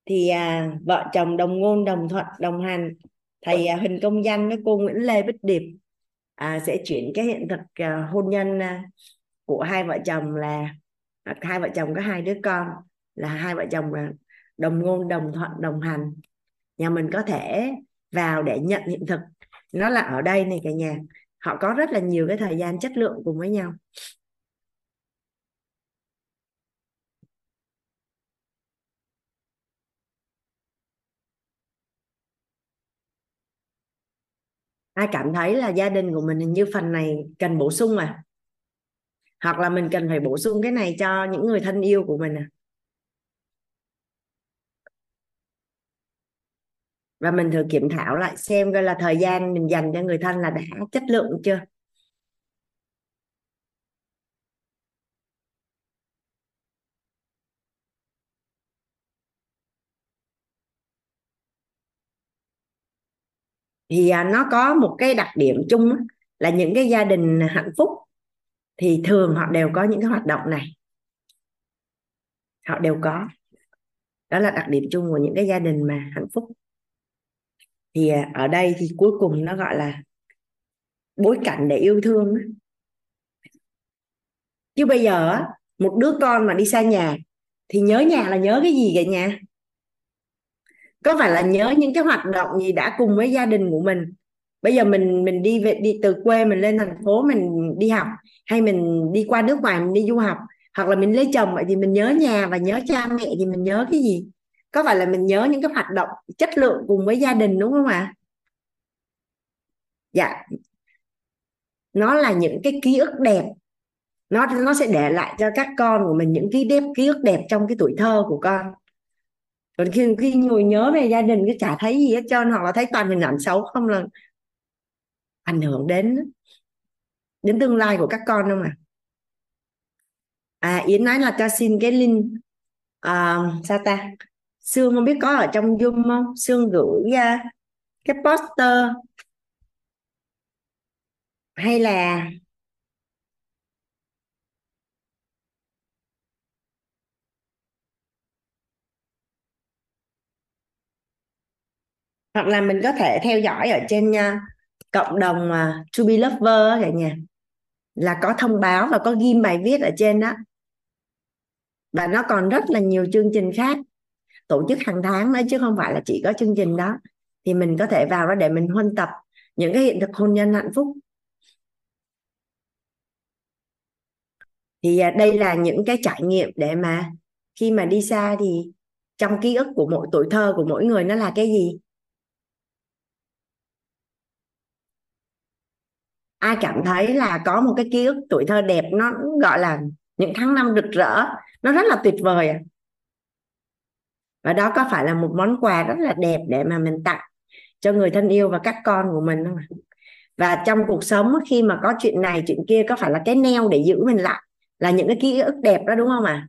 thì à, vợ chồng đồng ngôn đồng thuận đồng hành thầy à, Huỳnh Công Danh với cô Nguyễn Lê Bích Điệp à, sẽ chuyển cái hiện thực à, hôn nhân à, của hai vợ chồng là à, hai vợ chồng có hai đứa con là hai vợ chồng là đồng ngôn đồng thuận đồng hành. Nhà mình có thể vào để nhận hiện thực. Nó là ở đây này cả nhà. Họ có rất là nhiều cái thời gian chất lượng cùng với nhau. Ai cảm thấy là gia đình của mình hình như phần này cần bổ sung à? Hoặc là mình cần phải bổ sung cái này cho những người thân yêu của mình à? Và mình thử kiểm thảo lại xem coi là thời gian mình dành cho người thân là đã chất lượng chưa? Thì à, nó có một cái đặc điểm chung là những cái gia đình hạnh phúc thì thường họ đều có những cái hoạt động này. Họ đều có. Đó là đặc điểm chung của những cái gia đình mà hạnh phúc. Thì à, ở đây thì cuối cùng nó gọi là bối cảnh để yêu thương chứ bây giờ một đứa con mà đi xa nhà thì nhớ nhà là nhớ cái gì vậy nhà có phải là nhớ những cái hoạt động gì đã cùng với gia đình của mình? Bây giờ mình mình đi về, đi từ quê mình lên thành phố mình đi học, hay mình đi qua nước ngoài mình đi du học, hoặc là mình lấy chồng vậy thì mình nhớ nhà và nhớ cha mẹ thì mình nhớ cái gì? Có phải là mình nhớ những cái hoạt động chất lượng cùng với gia đình, đúng không ạ? Dạ. Nó là những cái ký ức đẹp. Nó nó sẽ để lại cho các con của mình những ký đẹp ký ức đẹp trong cái tuổi thơ của con còn khi khi ngồi nhớ về gia đình cái chả thấy gì hết trơn hoặc là thấy toàn hình ảnh xấu không là ảnh hưởng đến đến tương lai của các con không à à yến nói là cho xin cái link à, sao ta Sương không biết có ở trong Zoom không? Sương gửi ra cái poster hay là hoặc là mình có thể theo dõi ở trên uh, cộng đồng uh, To Be Lover cả nhà. Là có thông báo và có ghim bài viết ở trên đó và nó còn rất là nhiều chương trình khác tổ chức hàng tháng đấy chứ không phải là chỉ có chương trình đó. Thì mình có thể vào đó để mình huân tập những cái hiện thực hôn nhân hạnh phúc. Thì à, đây là những cái trải nghiệm để mà khi mà đi xa thì trong ký ức của mỗi tuổi thơ của mỗi người nó là cái gì? Ai cảm thấy là có một cái ký ức tuổi thơ đẹp, nó gọi là những tháng năm rực rỡ, nó rất là tuyệt vời à? và đó có phải là một món quà rất là đẹp để mà mình tặng cho người thân yêu và các con của mình không và trong cuộc sống khi mà có chuyện này, chuyện kia, có phải là cái neo để giữ mình lại là những cái ký ức đẹp đó, đúng không ạ?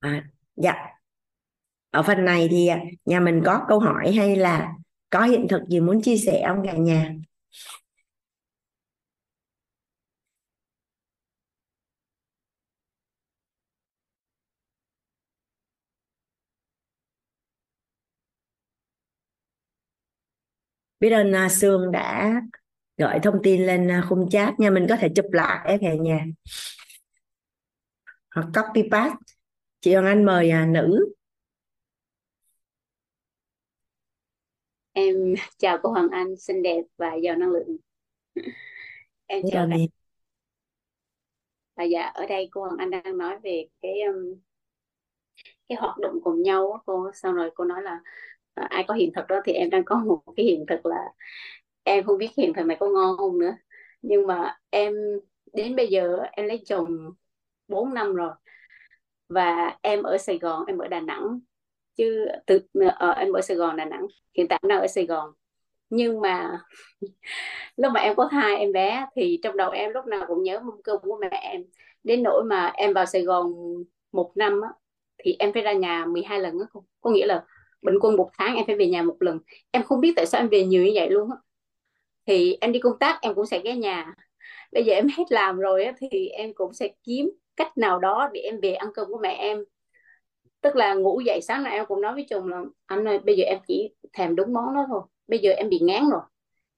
À? à dạ ở phần này thì à, nhà mình có câu hỏi hay là có hiện thực gì muốn chia sẻ không cả nhà? Biết ơn à, Sương đã gửi thông tin lên à, khung chat. Nha mình có thể chụp lại cả nhà. Hoặc copy paste. Chị Hoàng Anh mời nữ. Em chào cô Hoàng Anh xinh đẹp và giàu năng lượng. [laughs] Em chào cả em à, dạ ở đây cô Hoàng Anh đang nói về cái um, cái hoạt động cùng nhau á cô. Xong rồi cô nói là à, ai có hiện thực đó thì em đang có một cái hiện thực là em không biết hiện thực này có ngon không nữa. Nhưng mà em đến bây giờ em lấy chồng 4 năm rồi. Và em ở Sài Gòn em ở Đà Nẵng chứ từ ở ờ, em ở Sài Gòn Đà Nẵng. Hiện tại em đang ở Sài Gòn. Nhưng mà [laughs] lúc mà em có thai em bé thì trong đầu em lúc nào cũng nhớ mâm cơm của mẹ em. Đến nỗi mà em vào Sài Gòn một năm á, thì em phải ra nhà 12 lần á không có nghĩa là bình quân một tháng em phải về nhà một lần. Em không biết tại sao em về nhiều như vậy luôn á. Thì em đi công tác em cũng sẽ ghé nhà. Bây giờ em hết làm rồi á, thì em cũng sẽ kiếm cách nào đó để em về ăn cơm của mẹ em tức là ngủ dậy sáng nào em cũng nói với chồng là anh ơi bây giờ em chỉ thèm đúng món đó thôi. Bây giờ em bị ngán rồi.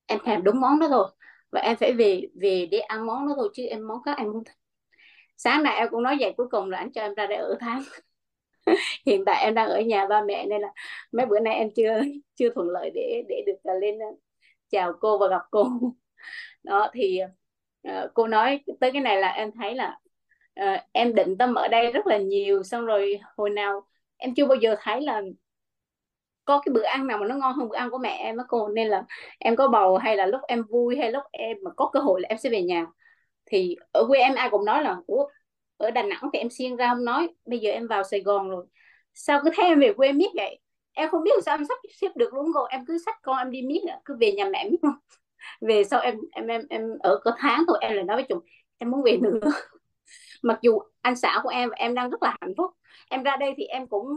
Em thèm đúng món đó thôi. Và em phải về về để ăn món đó thôi chứ em món khác em không thích. Sáng nào em cũng nói vậy cuối cùng là anh cho em ra để ở tháng. [laughs] Hiện tại em đang ở nhà ba mẹ nên là mấy bữa nay em chưa chưa thuận lợi để để được à, lên à, chào cô và gặp cô. [laughs] Đó thì uh, cô nói tới cái này là em thấy là uh, em định tâm ở đây rất là nhiều xong rồi hồi nào em chưa bao giờ thấy là có cái bữa ăn nào mà nó ngon hơn bữa ăn của mẹ em á cô. Nên là em có bầu hay là lúc em vui hay lúc em mà có cơ hội là em sẽ về nhà. Thì ở quê em ai cũng nói là Ủa, ở Đà Nẵng thì em xuyên ra không nói bây giờ em vào Sài Gòn rồi. Sao cứ thấy em về quê miết vậy? Em không biết sao em sắp xếp được luôn rồi em cứ sách con em đi miết cứ về nhà mẹ miết không về sau em em em em ở có tháng thôi em lại nói với chồng em muốn về nữa mặc dù anh xã của em và em đang rất là hạnh phúc. Em ra đây thì em cũng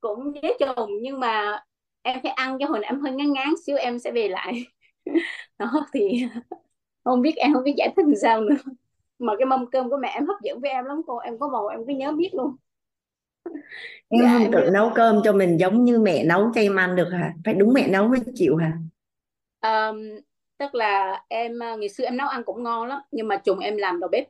cũng với chồng nhưng mà em phải ăn cho hồi em hơi ngán ngán xíu em sẽ về lại. [laughs] Đó thì [laughs] không biết em không biết giải thích làm sao nữa. Mà cái mâm cơm của mẹ em hấp dẫn với em lắm cô. Em có bầu em cứ nhớ biết luôn. Em dạ không em tự nhớ nấu cơm cho mình giống như mẹ nấu cho em ăn được hả? Phải đúng mẹ nấu mới chịu hả? Um, tức là em à, ngày xưa em nấu ăn cũng ngon lắm nhưng mà chồng em làm đầu bếp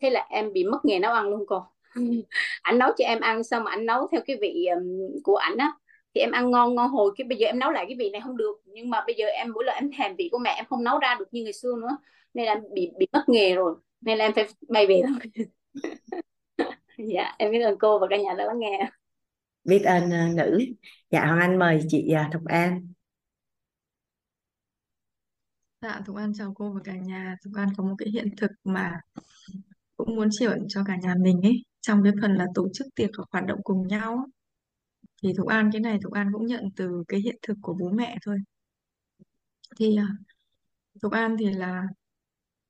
thế là em bị mất nghề nấu ăn luôn cô. [laughs] Ảnh nấu cho em ăn xong mà ảnh nấu theo cái vị um, của ảnh á thì em ăn ngon ngon hồi. Cái bây giờ em nấu lại cái vị này không được nhưng mà bây giờ em mỗi lần em thèm vị của mẹ em không nấu ra được như ngày xưa nữa nên là em bị bị mất nghề rồi nên là em phải bay về thôi [laughs] dạ em biết ơn cô và cả nhà đã lắng nghe. Biết ơn uh, nữ. Dạ Hoàng Anh mời chị uh, Thục An. Dạ, Thục An chào cô và cả nhà. Thục An có một cái hiện thực mà cũng muốn chia sẻ cho cả nhà mình ấy. Trong cái phần là tổ chức tiệc hoặc hoạt động cùng nhau á. Thì Thục An cái này Thục An cũng nhận từ cái hiện thực của bố mẹ thôi. Thì à, Thục An thì là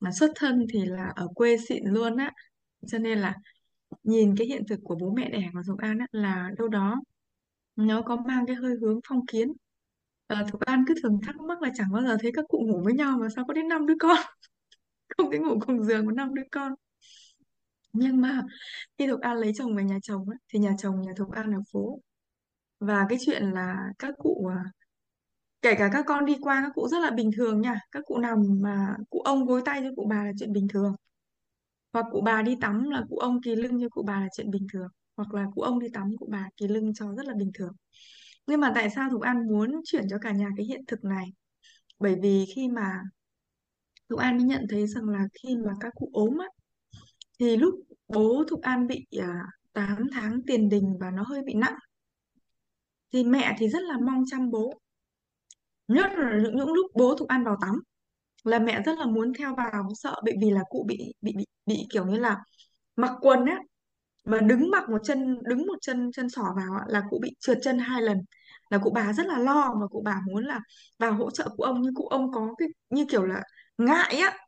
mà xuất thân thì là ở quê xịn luôn á. Cho nên là nhìn cái hiện thực của bố mẹ đẻ của Thục An á là đâu đó nó có mang cái hơi hướng phong kiến. à, Thục An cứ thường thắc mắc là chẳng bao giờ thấy các cụ ngủ với nhau mà sao có đến năm đứa con [laughs] không cái ngủ cùng giường có năm đứa con nhưng mà khi Thục An lấy chồng về nhà chồng ấy, thì nhà chồng nhà Thục An ở phố. Và cái chuyện là các cụ à, kể cả các con đi qua các cụ rất là bình thường nha. Các cụ nằm mà cụ ông gối tay cho cụ bà là chuyện bình thường. Hoặc cụ bà đi tắm là cụ ông kỳ lưng cho cụ bà là chuyện bình thường. Hoặc là cụ ông đi tắm cụ bà kỳ lưng cho rất là bình thường. Nhưng mà tại sao Thục An muốn chuyển cho cả nhà cái hiện thực này? Bởi vì khi mà Thục An mới nhận thấy rằng là khi mà các cụ ốm á thì lúc bố Thục An bị à, 8 tháng tiền đình và nó hơi bị nặng thì mẹ thì rất là mong chăm bố. Nhất là những, những lúc bố Thục An vào tắm là mẹ rất là muốn theo vào sợ bởi vì là cụ bị bị bị bị kiểu như là mặc quần á mà đứng mặc một chân đứng một chân chân sỏ vào á, là cụ bị trượt chân hai lần. Là cụ bà rất là lo mà cụ bà muốn là vào hỗ trợ cụ ông nhưng cụ ông có cái như kiểu là ngại á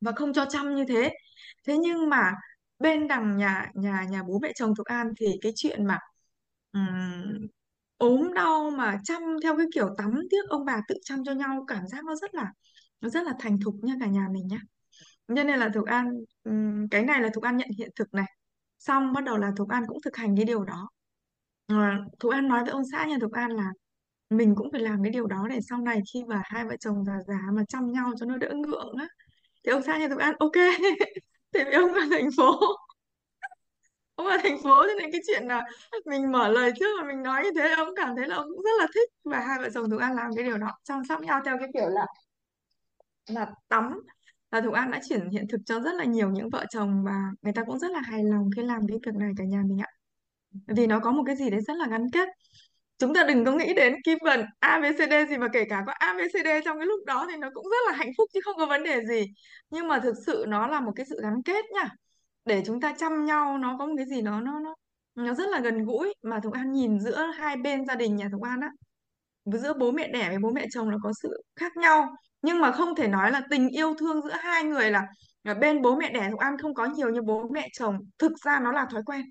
và không cho chăm như thế thế nhưng mà bên đằng nhà nhà nhà bố mẹ chồng Thục An thì cái chuyện mà ừm, ốm đau mà chăm theo cái kiểu tắm tiếc ông bà tự chăm cho nhau cảm giác nó rất là nó rất là thành thục nha cả nhà mình nhá. Cho nên là Thục An ừm, cái này là Thục An nhận hiện thực này. Xong bắt đầu là Thục An cũng thực hành cái điều đó. Ờ, thục An nói với ông xã nhà Thục An là mình cũng phải làm cái điều đó để sau này khi mà hai vợ chồng già già mà chăm nhau cho nó đỡ ngượng á. Thì ông xã nhà Thục An ok. [laughs] thì vì ông ở thành phố. Ông ở thành phố cho nên cái chuyện là mình mở lời trước mà mình nói như thế, ông cảm thấy là ông cũng rất là thích và hai vợ chồng Thục An làm cái điều đó, chăm sóc nhau theo cái kiểu là là tắm. Là Thục An đã chuyển hiện thực cho rất là nhiều những vợ chồng và người ta cũng rất là hài lòng khi làm cái việc này cả nhà mình ạ. Vì nó có một cái gì đấy rất là gắn kết chúng ta đừng có nghĩ đến kim vần ABCD gì mà kể cả có ABCD trong cái lúc đó thì nó cũng rất là hạnh phúc chứ không có vấn đề gì. Nhưng mà thực sự nó là một cái sự gắn kết nha. Để chúng ta chăm nhau nó có một cái gì nó nó nó nó rất là gần gũi. Mà Thục An nhìn giữa hai bên gia đình nhà Thục An á giữa bố mẹ đẻ với bố mẹ chồng là có sự khác nhau. Nhưng mà không thể nói là tình yêu thương giữa hai người là, là bên bố mẹ đẻ Thục An không có nhiều như bố mẹ chồng. Thực ra nó là thói quen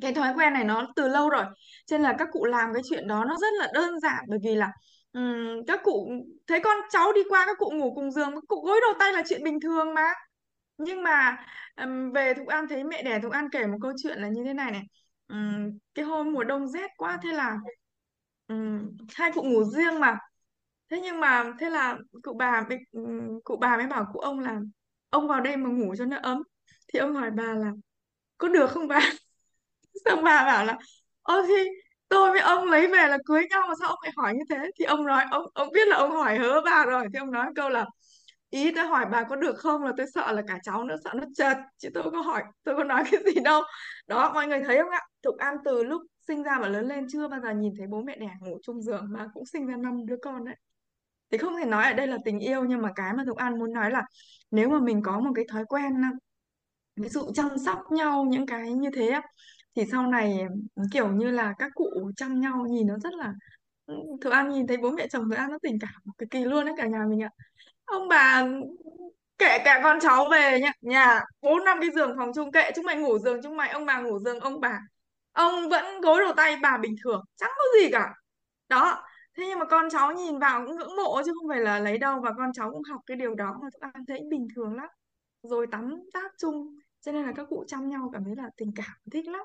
cái thói quen này nó từ lâu rồi. Cho nên là các cụ làm cái chuyện đó nó rất là đơn giản bởi vì là um, các cụ thấy con cháu đi qua các cụ ngủ cùng giường các cụ gối đầu tay là chuyện bình thường mà. Nhưng mà um, về Thục An thấy mẹ đẻ Thục An kể một câu chuyện là như thế này này. Um, cái hôm mùa đông rét quá thế là um, hai cụ ngủ riêng mà. Thế nhưng mà thế là cụ bà cụ bà mới bảo cụ ông là ông vào đây mà ngủ cho nó ấm. Thì ông hỏi bà là có được không bà? [laughs] xong bà bảo là ơ thì tôi với ông lấy về là cưới nhau mà sao ông lại hỏi như thế? Thì ông nói, ông ông biết là ông hỏi hớ bà rồi. Thì ông nói câu là, ý tôi hỏi bà có được không là tôi sợ là cả cháu nữa sợ nó chật, chứ tôi có hỏi tôi có nói [laughs] cái gì đâu. Đó, mọi người thấy không ạ? Thục An từ lúc sinh ra mà lớn lên chưa bao giờ nhìn thấy bố mẹ đẻ ngủ chung giường, mà cũng sinh ra năm đứa con đấy. Thì không thể nói ở đây là tình yêu, nhưng mà cái mà Thục An muốn nói là nếu mà mình có một cái thói quen ví dụ chăm sóc nhau những cái như thế thì sau này, kiểu như là, các cụ chăm nhau nhìn nó rất là ừ, Thục An nhìn thấy bố mẹ chồng Thục An nó tình cảm cực kỳ luôn đấy cả nhà mình ạ. Ông bà kể cả con cháu về nhá. Nhà bốn năm cái giường phòng chung kệ, chúng mày ngủ giường, chúng mày, ông bà ngủ giường, ông bà. Ông vẫn gối đầu tay bà bình thường, chẳng có gì cả. Đó, thế nhưng mà con cháu nhìn vào cũng ngưỡng mộ chứ không phải là lấy đâu và con cháu cũng học cái điều đó mà Thục An thấy bình thường lắm. Rồi tắm táp chung, cho nên là các cụ chăm nhau cảm thấy là tình cảm thích lắm.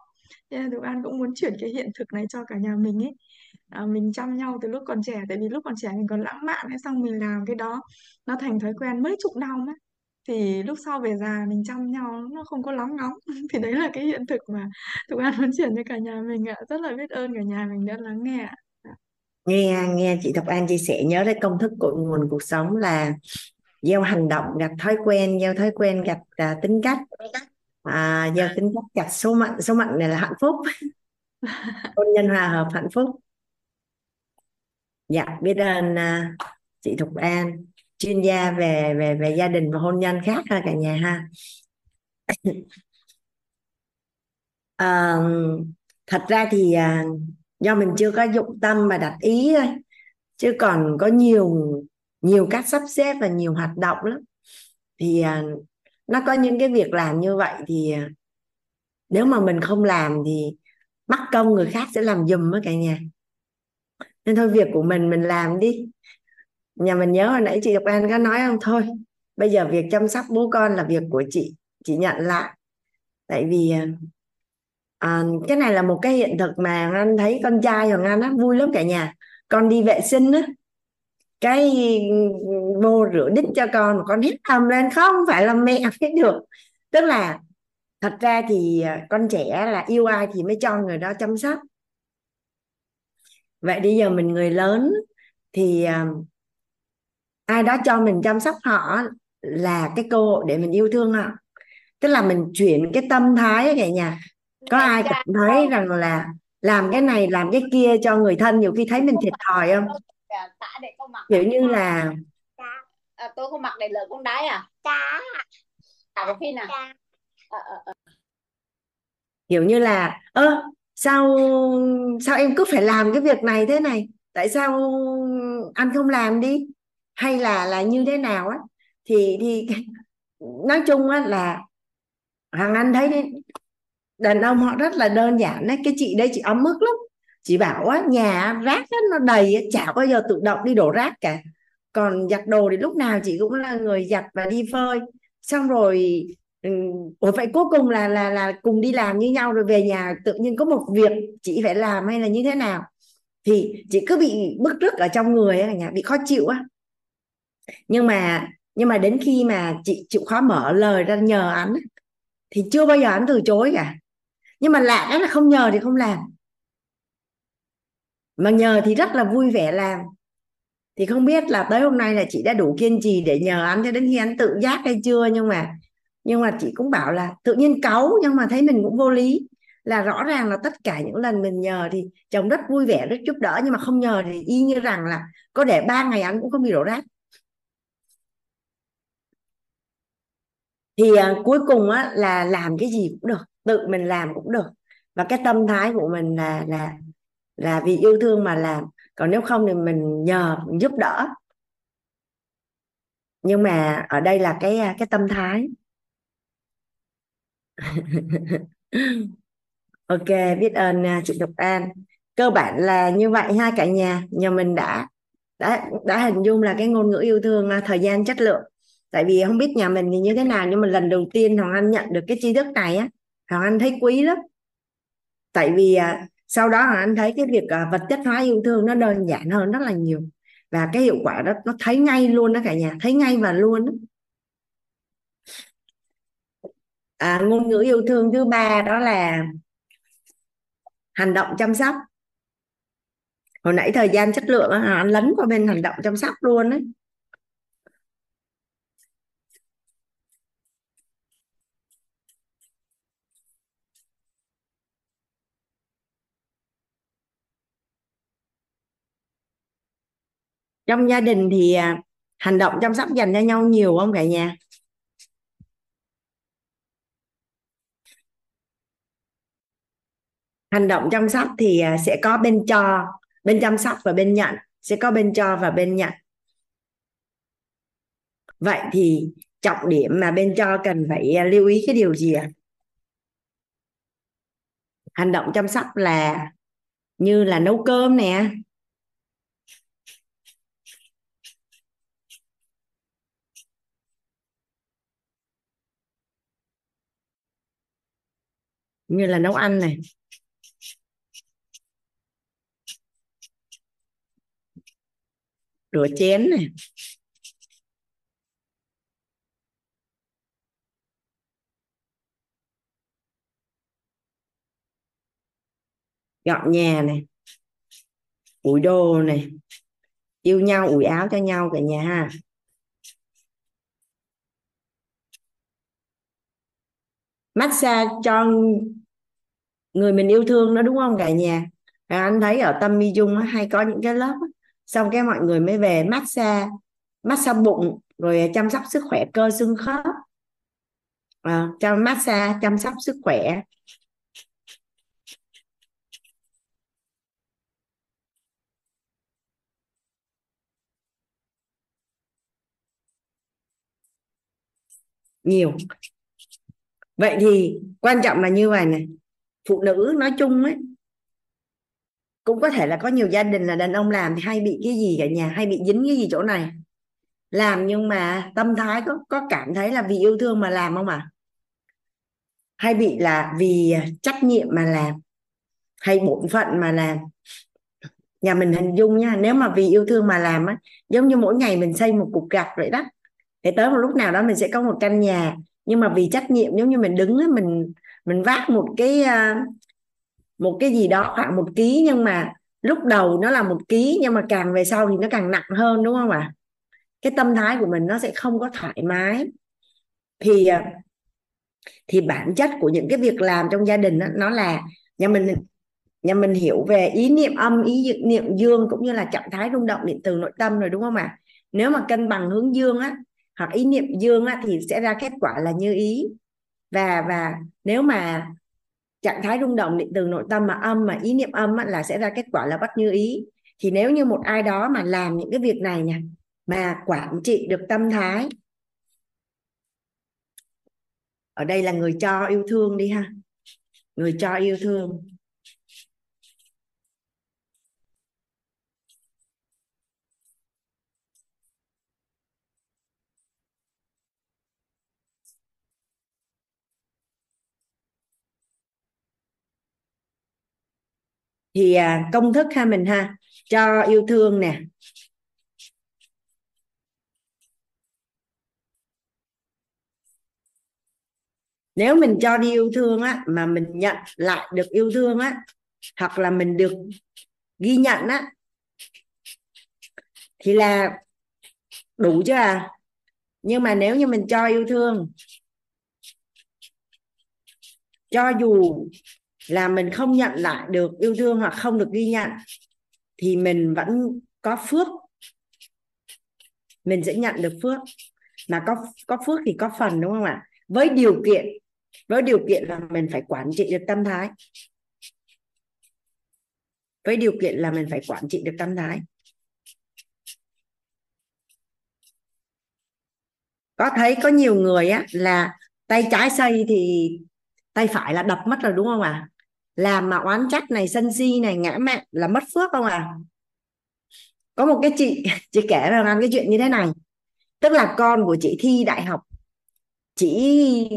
Thế nên Thục An cũng muốn chuyển cái hiện thực này cho cả nhà mình ấy. À, mình chăm nhau từ lúc còn trẻ tại vì lúc còn trẻ mình còn lãng mạn ấy xong mình làm cái đó nó thành thói quen mấy chục năm ấy. Thì lúc sau về già mình chăm nhau nó không có lóng ngóng. [laughs] Thì đấy là cái hiện thực mà Thục An muốn chuyển cho cả nhà mình ạ. Rất là biết ơn cả nhà mình đã lắng nghe ạ. Nghe nghe chị Thục An chia sẻ nhớ đến công thức cội nguồn cuộc sống là gieo hành động gặt thói quen gieo thói quen gặt à, tính cách à, gieo tính cách gặt số mệnh số mệnh này là hạnh phúc. [laughs] Hôn nhân hòa hợp hạnh phúc. Dạ biết ơn à, chị Thục An chuyên gia về về về gia đình và hôn nhân khác ha cả nhà ha. [coughs] À, thật ra thì à, do mình chưa có dụng tâm và đặt ý thôi chứ còn có nhiều nhiều cách sắp xếp và nhiều hoạt động lắm. Thì à, nó có những cái việc làm như vậy thì à, nếu mà mình không làm thì mắc công người khác sẽ làm giùm á cả nhà. Nên thôi việc của mình mình làm đi. Nhà mình nhớ hồi nãy chị Ngọc An có nói không? Thôi bây giờ việc chăm sóc bố con là việc của chị chị nhận lại. Tại vì à, à cái này là một cái hiện thực mà anh thấy con trai Hoàng Anh á vui lắm cả nhà. Con đi vệ sinh á cái vô rửa đít cho con mà con hét ầm lên không phải là mẹ [laughs] biết được. Tức là thật ra thì con trẻ là yêu ai thì mới cho người đó chăm sóc. Vậy bây giờ mình người lớn thì uh, ai đó cho mình chăm sóc họ là cái cơ hội để mình yêu thương họ. Tức là mình chuyển cái tâm thái cả nhà có ai cảm thấy rằng là làm cái này làm cái kia cho người thân nhiều khi thấy mình thiệt thòi không kiểu như là à, tôi không mặc để lỡ con đái à? Cá à có phim à, à, à, à. kiểu như là ơ sao sao em cứ phải làm cái việc này thế này? Tại sao anh không làm đi? Hay là là như thế nào á? Thì thì [laughs] nói chung á là hoàng anh thấy đàn ông họ rất là đơn giản đấy. Cái chị đây chị ấm ức lắm chị bảo á nhà rác á, nó đầy chả bao giờ tự động đi đổ rác cả. Còn giặt đồ thì lúc nào chị cũng là người giặt và đi phơi. Xong rồi ừ, ủa vậy cuối cùng là là là cùng đi làm như nhau rồi về nhà tự nhiên có một việc chị phải làm hay là như thế nào? Thì chị cứ bị bức rứt ở trong người ấy, nhà bị khó chịu á. Nhưng mà nhưng mà đến khi mà chị chịu khó mở lời ra nhờ anh thì chưa bao giờ anh từ chối cả. Nhưng mà lạ đó là không nhờ thì không làm mà nhờ thì rất là vui vẻ làm. Thì không biết là tới hôm nay là chị đã đủ kiên trì để nhờ anh cho đến khi anh tự giác hay chưa nhưng mà nhưng mà chị cũng bảo là tự nhiên cáu nhưng mà thấy mình cũng vô lý. Là rõ ràng là tất cả những lần mình nhờ thì chồng rất vui vẻ rất giúp đỡ nhưng mà không nhờ thì y như rằng là có để ba ngày anh cũng không bị đổ rác. Thì uh, cuối cùng á là làm cái gì cũng được tự mình làm cũng được. Và cái tâm thái của mình là là là vì yêu thương mà làm. Còn nếu không thì mình nhờ, mình giúp đỡ. Nhưng mà ở đây là cái cái tâm thái. [laughs] Ok, biết ơn à, chị Độc An. Cơ bản là như vậy hai cả nhà. Nhà mình đã đã đã hình dung là cái ngôn ngữ yêu thương là thời gian, chất lượng. Tại vì không biết nhà mình thì như thế nào, nhưng mà lần đầu tiên hoàng anh nhận được cái tri thức này á, hoàng anh thấy quý lắm. Tại vì à, sau đó anh thấy cái việc à, vật chất hóa yêu thương nó đơn giản hơn rất là nhiều. Và cái hiệu quả đó nó thấy ngay luôn đó cả nhà thấy ngay và luôn đó. À, ngôn ngữ yêu thương thứ ba đó là hành động chăm sóc. Hồi nãy thời gian chất lượng anh lấn qua bên hành động chăm sóc luôn đấy trong gia đình thì à, hành động chăm sóc dành cho nhau nhiều không cả nhà? Hành động chăm sóc thì à, sẽ có bên cho, bên chăm sóc và bên nhận. Sẽ có bên cho và bên nhận. Vậy thì trọng điểm mà bên cho cần phải à, lưu ý cái điều gì ạ? Hành động chăm sóc là như là nấu cơm nè. Như là nấu ăn này. Rửa chén này. Dọn nhà này. Ủi đồ này. Yêu nhau, ủi áo cho nhau cả nhà ha. Massage cho người mình yêu thương đó đúng không cả nhà? Và anh thấy ở tâm mi dung hay có những cái lớp xong cái mọi người mới về massage massage bụng rồi chăm sóc sức khỏe cơ xương khớp. À, cho massage chăm sóc sức khỏe. Nhiều vậy thì quan trọng là như vậy này. Phụ nữ nói chung ấy, cũng có thể là có nhiều gia đình là đàn ông làm thì hay bị cái gì cả nhà, hay bị dính cái gì chỗ này. Làm nhưng mà tâm thái có có cảm thấy là vì yêu thương mà làm không ạ? À? hay bị là vì à, trách nhiệm mà làm, hay bổn phận mà làm? Nhà mình hình dung nha, nếu mà vì yêu thương mà làm á, giống như mỗi ngày mình xây một cục gạch vậy đó, để tới một lúc nào đó mình sẽ có một căn nhà nhưng mà vì trách nhiệm giống như mình đứng mình mình vác một cái à, một cái gì đó khoảng một ký nhưng mà lúc đầu nó là một ký nhưng mà càng về sau thì nó càng nặng hơn đúng không ạ? Cái tâm thái của mình nó sẽ không có thoải mái. Thì à, thì bản chất của những cái việc làm trong gia đình đó, nó là nhà mình nhà mình hiểu về ý niệm âm ý niệm dương cũng như là trạng thái rung động điện từ nội tâm rồi đúng không ạ? Nếu mà cân bằng hướng dương á hoặc ý niệm dương á, thì sẽ ra kết quả là như ý. Và và nếu mà trạng thái rung động điện từ nội tâm mà âm mà ý niệm âm á, là sẽ ra kết quả là bất như ý. Thì nếu như một ai đó mà làm những cái việc này nha mà quản trị được tâm thái ở đây là người cho yêu thương đi ha. Người cho yêu thương. Thì à, công thức ha mình ha. Cho yêu thương nè. Nếu mình cho đi yêu thương á mà mình nhận lại được yêu thương á hoặc là mình được ghi nhận á thì là đủ chưa à? Nhưng mà nếu như mình cho yêu thương cho dù là mình không nhận lại được yêu thương hoặc không được ghi nhận, thì mình vẫn có phước. Mình sẽ nhận được phước. Mà có có phước thì có phần, đúng không ạ? Với điều kiện, với điều kiện là mình phải quản trị được tâm thái. Với điều kiện là mình phải quản trị được tâm thái. Có thấy có nhiều người á, là tay trái xây thì tay phải là đập mất rồi, đúng không ạ? à? Làm mà oán trách này sân si này ngã mạn là mất phước không à có một cái chị [laughs] chị kể ra cái chuyện như thế này. Tức là con của chị thi đại học chị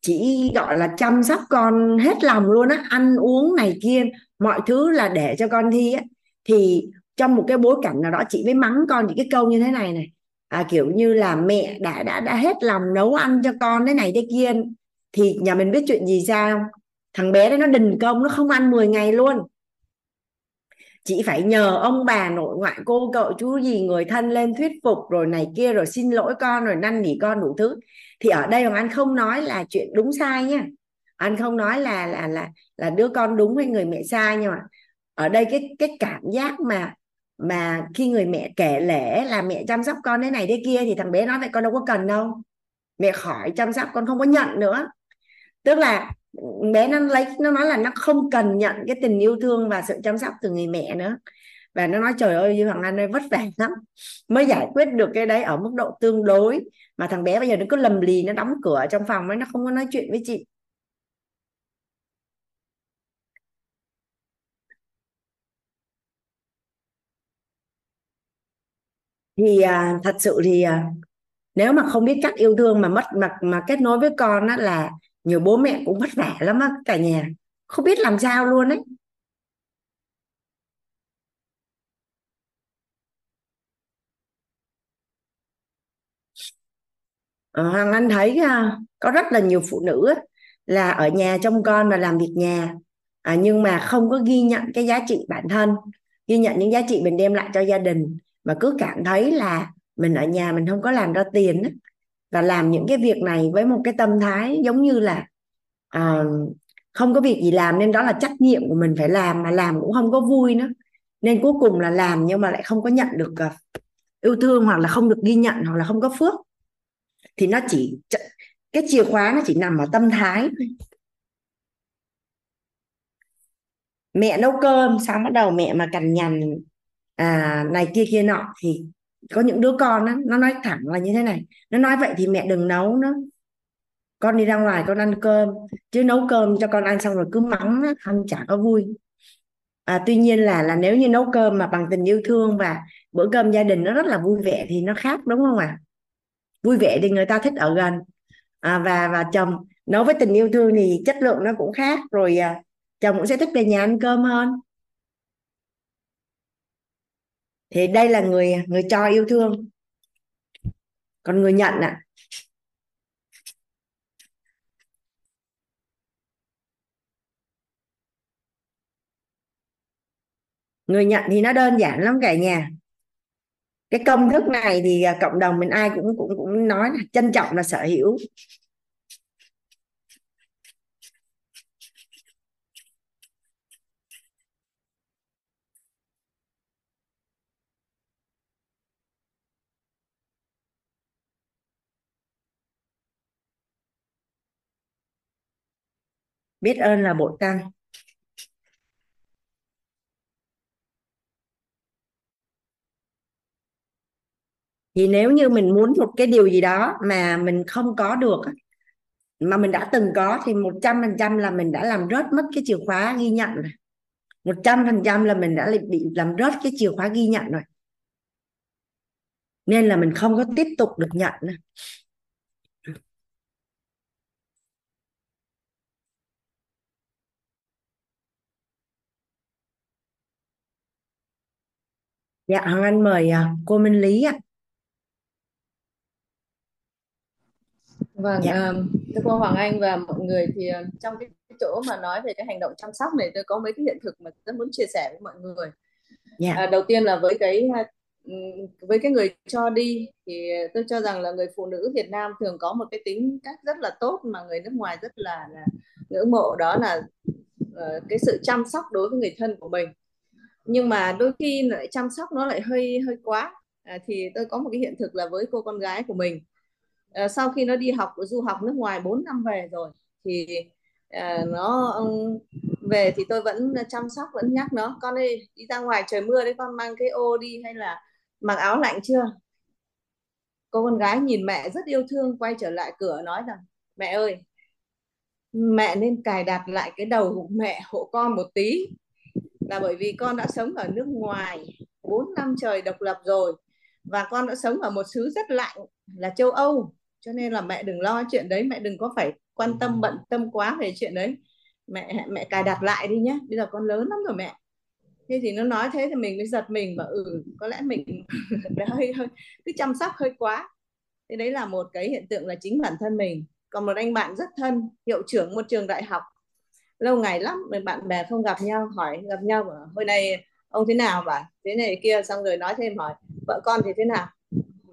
chị gọi là chăm sóc con hết lòng luôn á ăn uống này kia mọi thứ là để cho con thi á. Thì trong một cái bối cảnh nào đó chị mới mắng con những cái câu như thế này này. À, kiểu như là mẹ đã đã đã hết lòng nấu ăn cho con thế này thế kia. Thì nhà mình biết chuyện gì sao? Thằng bé đấy nó đình công, nó không ăn 10 ngày luôn. Chị phải nhờ ông bà nội ngoại cô cậu chú gì người thân lên thuyết phục rồi này kia rồi xin lỗi con rồi năn nỉ con đủ thứ. Thì ở đây hoàng anh không nói là chuyện đúng sai nha anh không nói là là là là đứa con đúng hay người mẹ sai nhưng mà ở đây cái cái cảm giác mà mà khi người mẹ kể lễ là mẹ chăm sóc con thế này thế kia thì thằng bé nói vậy con đâu có cần đâu. Mẹ khỏi chăm sóc, con không có nhận nữa. Tức là bé nó lấy nó nói là nó không cần nhận cái tình yêu thương và sự chăm sóc từ người mẹ nữa. Và nó nói trời ơi Hoàng Anh ơi vất vả lắm. Mới giải quyết được cái đấy ở mức độ tương đối. Mà thằng bé bây giờ nó cứ lầm lì nó đóng cửa trong phòng ấy nó không có nói chuyện với chị. Thì à, thật sự thì à, nếu mà không biết cách yêu thương mà mất mà mà kết nối với con á là nhiều bố mẹ cũng vất vả lắm á cả nhà. Không biết làm sao luôn đấy ờ, Hoàng Anh thấy à, có rất là nhiều phụ nữ là ở nhà trông con và làm việc nhà. À, nhưng mà không có ghi nhận cái giá trị bản thân ghi nhận những giá trị mình đem lại cho gia đình. Mà cứ cảm thấy là mình ở nhà mình không có làm ra tiền ấy và làm những cái việc này với một cái tâm thái giống như là uh, không có việc gì làm nên đó là trách nhiệm của mình phải làm mà làm cũng không có vui nữa. Nên cuối cùng là làm nhưng mà lại không có nhận được uh, yêu thương hoặc là không được ghi nhận hoặc là không có phước. Thì nó chỉ cái chìa khóa nó chỉ nằm ở tâm thái mẹ nấu cơm xong bắt đầu mẹ mà cằn nhằn à, này kia kia nọ thì có những đứa con đó, nó nói thẳng là như thế này. Nó nói vậy thì mẹ đừng nấu nữa con đi ra ngoài con ăn cơm. Chứ nấu cơm cho con ăn xong rồi cứ mắng ăn chả có vui. À, tuy nhiên là là nếu như nấu cơm mà bằng tình yêu thương và bữa cơm gia đình nó rất là vui vẻ thì nó khác đúng không ạ? À? vui vẻ thì người ta thích ở gần. À, và và chồng nấu với tình yêu thương thì chất lượng nó cũng khác. Rồi à, chồng cũng sẽ thích về nhà ăn cơm hơn thì đây là người người cho yêu thương. Còn người nhận ạ. À, người nhận thì nó đơn giản lắm cả nhà. Cái công thức này thì à, cộng đồng mình ai cũng cũng cũng nói là trân trọng là sở hữu. Biết ơn là bội tăng. Thì nếu như mình muốn một cái điều gì đó mà mình không có được mà mình đã từng có thì một trăm phần trăm là mình đã làm rớt mất cái chìa khóa ghi nhận rồi. Một trăm phần trăm là mình đã bị làm rớt cái chìa khóa ghi nhận rồi. Nên là mình không có tiếp tục được nhận nữa. Dạ, Hoàng Anh mời à, cô Minh Lý ạ. Vâng, Dạ. um, thưa cô Hoàng Anh và mọi người thì ờ, trong cái chỗ mà nói về cái hành động chăm sóc này tôi có mấy cái hiện thực mà rất muốn chia sẻ với mọi người dạ à, đầu tiên là với cái ừm, với cái người cho đi thì tôi cho rằng là người phụ nữ Việt Nam thường có một cái tính cách rất là tốt mà người nước ngoài rất là, là ngưỡng mộ đó là ờ, cái sự chăm sóc đối với người thân của mình nhưng mà đôi khi lại chăm sóc nó lại hơi hơi quá. À, thì tôi có một cái hiện thực là với cô con gái của mình. À, sau khi nó đi học du học nước ngoài 4 năm về rồi thì à, nó về thì tôi vẫn chăm sóc vẫn nhắc nó con ơi đi ra ngoài trời mưa đấy con mang cái ô đi hay là mặc áo lạnh chưa? Cô con gái nhìn mẹ rất yêu thương quay trở lại cửa nói rằng mẹ ơi mẹ nên cài đặt lại cái đầu của mẹ hộ con một tí là bởi vì con đã sống ở nước ngoài 4 năm trời độc lập rồi, và con đã sống ở một xứ rất lạnh là châu Âu. Cho nên là mẹ đừng lo chuyện đấy, mẹ đừng có phải quan tâm, bận tâm quá về chuyện đấy. Mẹ mẹ cài đặt lại đi nhé bây giờ con lớn lắm rồi mẹ. Thế thì nó nói thế thì mình mới giật mình và ừ có lẽ mình [laughs] hơi hơi, cứ chăm sóc hơi quá. Thế đấy là một cái hiện tượng là chính bản thân mình. Còn một anh bạn rất thân, hiệu trưởng một trường đại học lâu ngày lắm mình bạn bè không gặp nhau hỏi gặp nhau bảo hồi nay ông thế nào bảo thế này kia xong rồi nói thêm hỏi vợ con thì thế nào?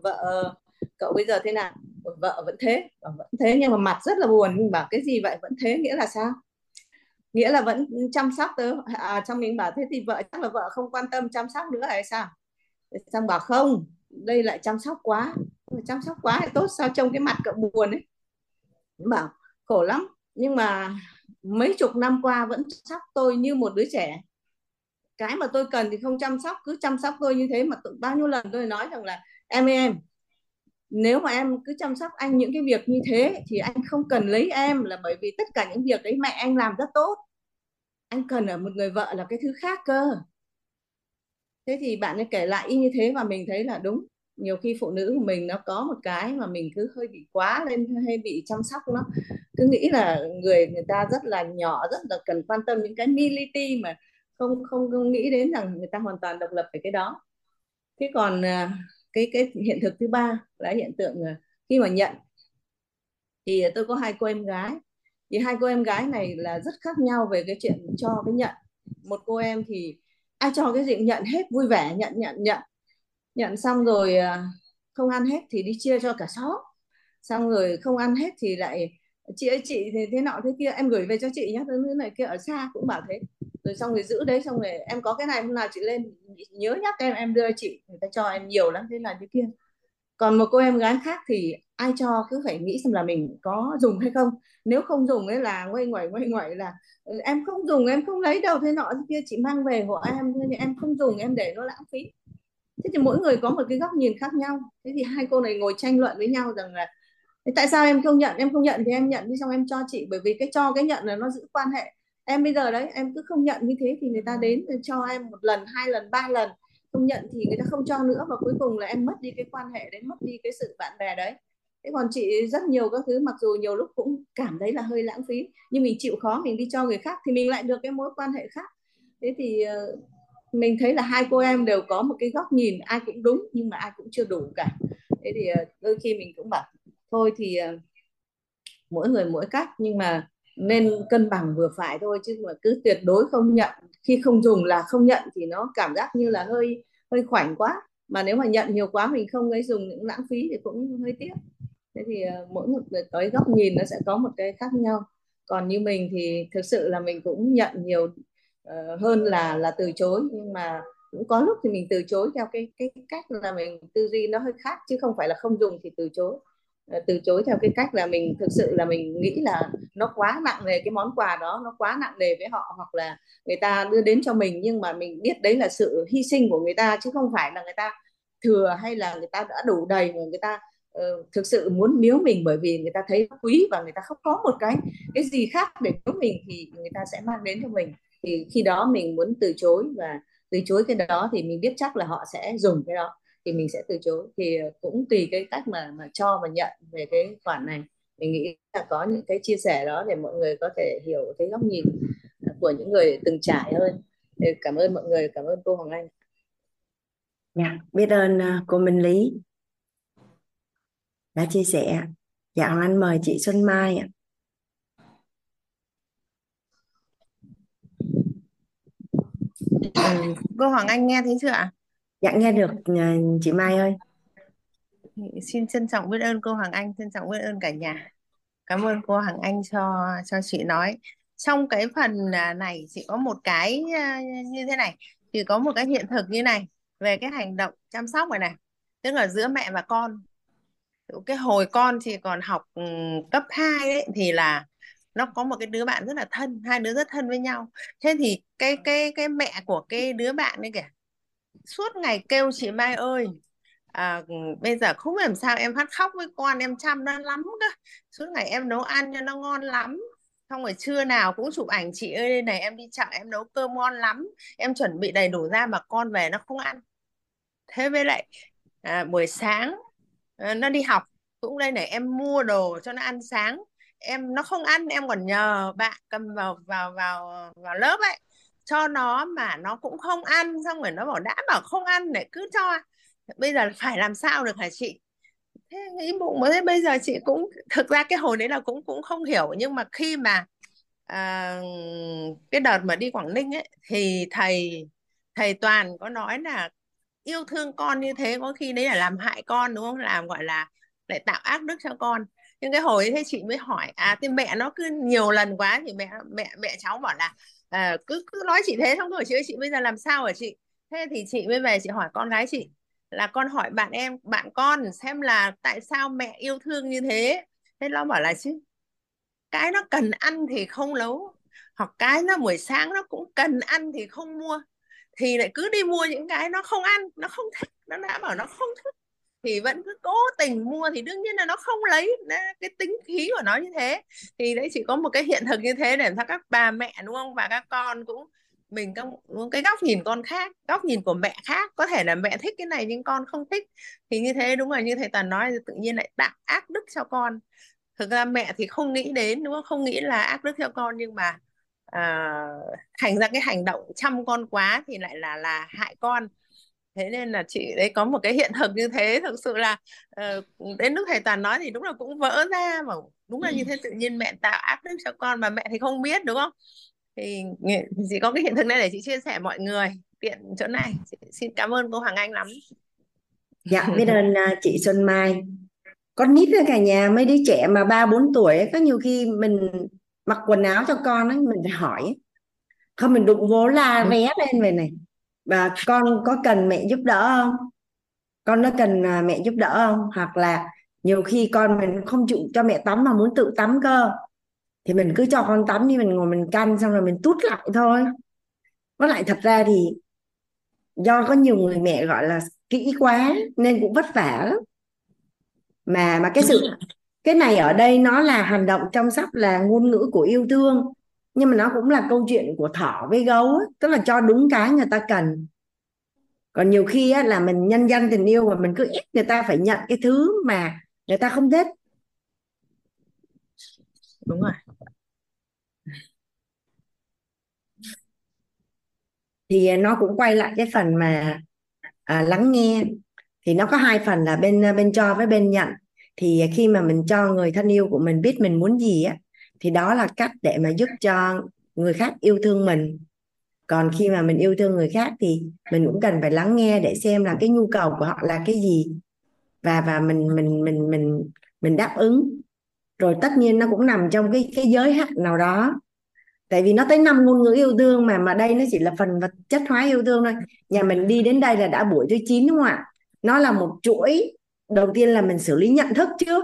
Vợ cậu bây giờ thế nào? Vợ vẫn thế bảo vẫn thế. Nhưng mà mặt rất là buồn mình bảo cái gì vậy? Vẫn thế nghĩa là sao? Nghĩa là vẫn chăm sóc tớ. À, trong mình bảo thế thì vợ chắc là vợ không quan tâm chăm sóc nữa hay sao? Xong bảo không đây lại chăm sóc quá. Chăm sóc quá thì tốt sao trông cái mặt cậu buồn ấy? Bảo khổ lắm. Nhưng mà mấy chục năm qua vẫn chăm sóc tôi như một đứa trẻ. Cái mà tôi cần thì không chăm sóc cứ chăm sóc tôi như thế mà tự, bao nhiêu lần tôi nói rằng là em ơi em nếu mà em cứ chăm sóc anh những cái việc như thế thì anh không cần lấy em là bởi vì tất cả những việc đấy mẹ anh làm rất tốt. Anh cần ở một người vợ là cái thứ khác cơ. Thế thì bạn ấy kể lại y như thế và mình thấy là đúng nhiều khi phụ nữ của mình nó có một cái mà mình cứ hơi bị quá lên hay bị chăm sóc nó. Cứ nghĩ là người người ta rất là nhỏ, rất là cần quan tâm những cái militi mà không không không nghĩ đến rằng người ta hoàn toàn độc lập về cái đó. Thế còn à, cái cái hiện thực thứ ba là hiện tượng à, khi mà nhận. Thì tôi có hai cô em gái. Thì hai cô em gái này là rất khác nhau về cái chuyện cho cái nhận. Một cô em thì ai cho cái gì nhận hết, vui vẻ, nhận nhận nhận nhận xong rồi à, không ăn hết thì đi chia cho cả xóm. Xong rồi không ăn hết thì lại, chị ơi, chị thì thế nọ thế kia, em gửi về cho chị nhé thứ này kia, ở xa cũng bảo thế. Rồi xong rồi giữ đấy, xong rồi em có cái này, hôm nào chị lên nhớ nhắc em em đưa chị, người ta cho em nhiều lắm, thế là thế kia. Còn một cô em gái khác thì ai cho cứ phải nghĩ xem là mình có dùng hay không. Nếu không dùng ấy là ngoay ngoẩy ngoay ngoẩy là ừ, em không dùng, em không lấy đâu, thế nọ thế kia, chị mang về hộ em, nhưng em không dùng, em để nó lãng phí thế thì mỗi người có một cái góc nhìn khác nhau. Thế thì hai cô này ngồi tranh luận với nhau rằng là tại sao em không nhận? Em không nhận thì em nhận đi, xong em cho chị. Bởi vì cái cho cái nhận là nó giữ quan hệ. Em bây giờ đấy, em cứ không nhận như thế thì người ta đến cho em một lần, hai lần, ba lần. Không nhận thì người ta không cho nữa và cuối cùng là em mất đi cái quan hệ đấy, mất đi cái sự bạn bè đấy. Thế còn chị rất nhiều các thứ, mặc dù nhiều lúc cũng cảm thấy là hơi lãng phí, nhưng mình chịu khó mình đi cho người khác thì mình lại được cái mối quan hệ khác. Thế thì ờ, mình thấy là hai cô em đều có một cái góc nhìn, ai cũng đúng nhưng mà ai cũng chưa đủ cả. Thế thì ờ, đôi khi mình cũng bảo, thôi thì ờ, mỗi người mỗi cách, nhưng mà nên cân bằng vừa phải thôi, chứ mà cứ tuyệt đối không nhận. Khi không dùng là không nhận thì nó cảm giác như là hơi hơi khoảnh quá. Mà nếu mà nhận nhiều quá mình không ấy dùng những lãng phí thì cũng hơi tiếc. Thế thì ờ, mỗi một người tới góc nhìn nó sẽ có một cái khác nhau. Còn như mình thì thực sự là mình cũng nhận nhiều uh, hơn là là từ chối nhưng mà cũng có lúc thì mình từ chối theo cái cái cách là mình tư duy nó hơi khác chứ không phải là không dùng thì từ chối. Ờ, từ chối theo cái cách là mình thực sự là mình nghĩ là nó quá nặng nề cái món quà đó nó quá nặng nề với họ hoặc là người ta đưa đến cho mình nhưng mà mình biết đấy là sự hy sinh của người ta chứ không phải là người ta thừa hay là người ta đã đủ đầy mà người ta uh, thực sự muốn biếu mình bởi vì người ta thấy quý và người ta không có một cái cái gì khác để biếu mình thì người ta sẽ mang đến cho mình thì khi đó mình muốn từ chối và từ chối cái đó thì mình biết chắc là họ sẽ dùng cái đó, thì mình sẽ từ chối. Thì ờ, cũng tùy cái cách mà mà cho và nhận về cái khoản này. Mình nghĩ là có những cái chia sẻ đó để mọi người có thể hiểu cái góc nhìn của những người từng trải hơn. Cảm ơn mọi người, cảm ơn cô Hoàng Anh. Dạ biết ơn ờ, cô Minh Lý. Đã chia sẻ. Dạ Hoàng Anh mời chị Xuân Mai ạ. Ừ, cô Hoàng Anh nghe thấy chưa ạ? dạ nghe được à, chị Mai ơi Xin trân trọng biết ơn cô Hoàng Anh, trân trọng biết ơn cả nhà. Cảm ơn cô Hoàng Anh cho cho chị nói. Trong cái phần à, này chị có một cái à, như thế này, thì có một cái hiện thực như này về cái hành động chăm sóc này này, tức là giữa mẹ và con. Cái hồi con chị còn học ừ, cấp 2 ấy thì là nó có một cái đứa bạn rất là thân, hai đứa rất thân với nhau. Thế thì cái cái cái mẹ của cái đứa bạn ấy kìa suốt ngày kêu chị Mai ơi à, bây giờ không làm sao em phát khóc với con em chăm nó lắm cơ. Suốt ngày em nấu ăn cho nó ngon lắm. Xong rồi trưa nào cũng chụp ảnh chị ơi đây này em đi chợ em nấu cơm ngon lắm. Em chuẩn bị đầy đủ ra mà con về nó không ăn. Thế với lại à, buổi sáng à, nó đi học cũng đây này em mua đồ cho nó ăn sáng em nó không ăn em còn nhờ bạn cầm vào vào vào vào lớp ấy. Cho nó mà nó cũng không ăn xong rồi nó bảo đã bảo không ăn để cứ cho. Bây giờ phải làm sao được hả chị? Thế nghĩ bụng mới bây giờ chị cũng thực ra cái hồi đấy là cũng cũng không hiểu nhưng mà khi mà à, cái đợt mà đi Quảng Ninh ấy thì thầy thầy Toàn có nói là yêu thương con như thế có khi đấy là làm hại con đúng không? Làm gọi là lại tạo ác đức cho con nhưng cái hồi thế chị mới hỏi à thì mẹ nó cứ nhiều lần quá thì mẹ mẹ mẹ cháu bảo là à, cứ cứ nói chị thế xong rồi chị ơi chị bây giờ làm sao hả chị? Thế thì chị mới về chị hỏi con gái chị là con hỏi bạn em bạn con xem là tại sao mẹ yêu thương như thế? Thế nó bảo là chứ cái nó cần ăn thì không nấu hoặc cái nó buổi sáng nó cũng cần ăn thì không mua thì lại cứ đi mua những cái nó không ăn nó không thích. Nó đã bảo nó không thích thì vẫn cứ cố tình mua thì đương nhiên là nó không lấy cái tính khí của nó như thế. Thì đấy chỉ có một cái hiện thực như thế để cho các bà mẹ đúng không? Và các con cũng mình các cái góc nhìn con khác góc nhìn của mẹ khác. Có thể là mẹ thích cái này nhưng con không thích. Thì như thế đúng rồi như thầy toàn nói tự nhiên lại tạo ác đức cho con. Thực ra mẹ thì không nghĩ đến đúng không? Không nghĩ là ác đức cho con nhưng mà à, thành ra cái hành động chăm con quá thì lại là là hại con thế nên là chị đấy có một cái hiện thực như thế thực sự là uh, đến lúc thầy toàn nói thì đúng là cũng vỡ ra mà đúng là như thế tự nhiên mẹ tạo áp lực cho con mà mẹ thì không biết đúng không? Thì chỉ có cái hiện thực này để chị chia sẻ mọi người tiện chỗ này. Chị xin cảm ơn cô Hoàng Anh lắm. Dạ [laughs] biết ơn chị Xuân Mai. Con nít cả nhà mấy đứa trẻ mà ba bốn tuổi ấy, có nhiều khi mình mặc quần áo cho con ấy mình phải hỏi không mình đụng vố la ré ừ. lên về này và con có cần mẹ giúp đỡ không? Con nó cần à, mẹ giúp đỡ không? Hoặc là nhiều khi con mình không chịu cho mẹ tắm mà muốn tự tắm cơ. Thì mình cứ cho con tắm đi mình ngồi mình canh xong rồi mình tút lại thôi. Với lại thật ra thì do có nhiều người mẹ gọi là kỹ quá nên cũng vất vả lắm. Mà mà cái sự cái này ở đây nó là hành động chăm sóc là ngôn ngữ của yêu thương nhưng mà nó cũng là câu chuyện của thỏ với gấu ấy. tức là cho đúng cái người ta cần. Còn nhiều khi á, là mình nhân danh tình yêu và mình cứ ép người ta phải nhận cái thứ mà người ta không thích. Đúng rồi. Thì nó cũng quay lại cái phần mà à, lắng nghe. Thì nó có hai phần là bên bên cho với bên nhận. Thì khi mà mình cho người thân yêu của mình biết mình muốn gì á thì đó là cách để mà giúp cho người khác yêu thương mình. Còn khi mà mình yêu thương người khác thì mình cũng cần phải lắng nghe để xem là cái nhu cầu của họ là cái gì. Và và mình mình mình mình mình đáp ứng. Rồi tất nhiên nó cũng nằm trong cái cái giới hạn nào đó. Tại vì nó tới năm ngôn ngữ yêu thương mà mà đây nó chỉ là phần vật chất hóa yêu thương thôi. Nhà mình đi đến đây là đã buổi thứ 9 đúng không ạ? Nó là một chuỗi. Đầu tiên là mình xử lý nhận thức trước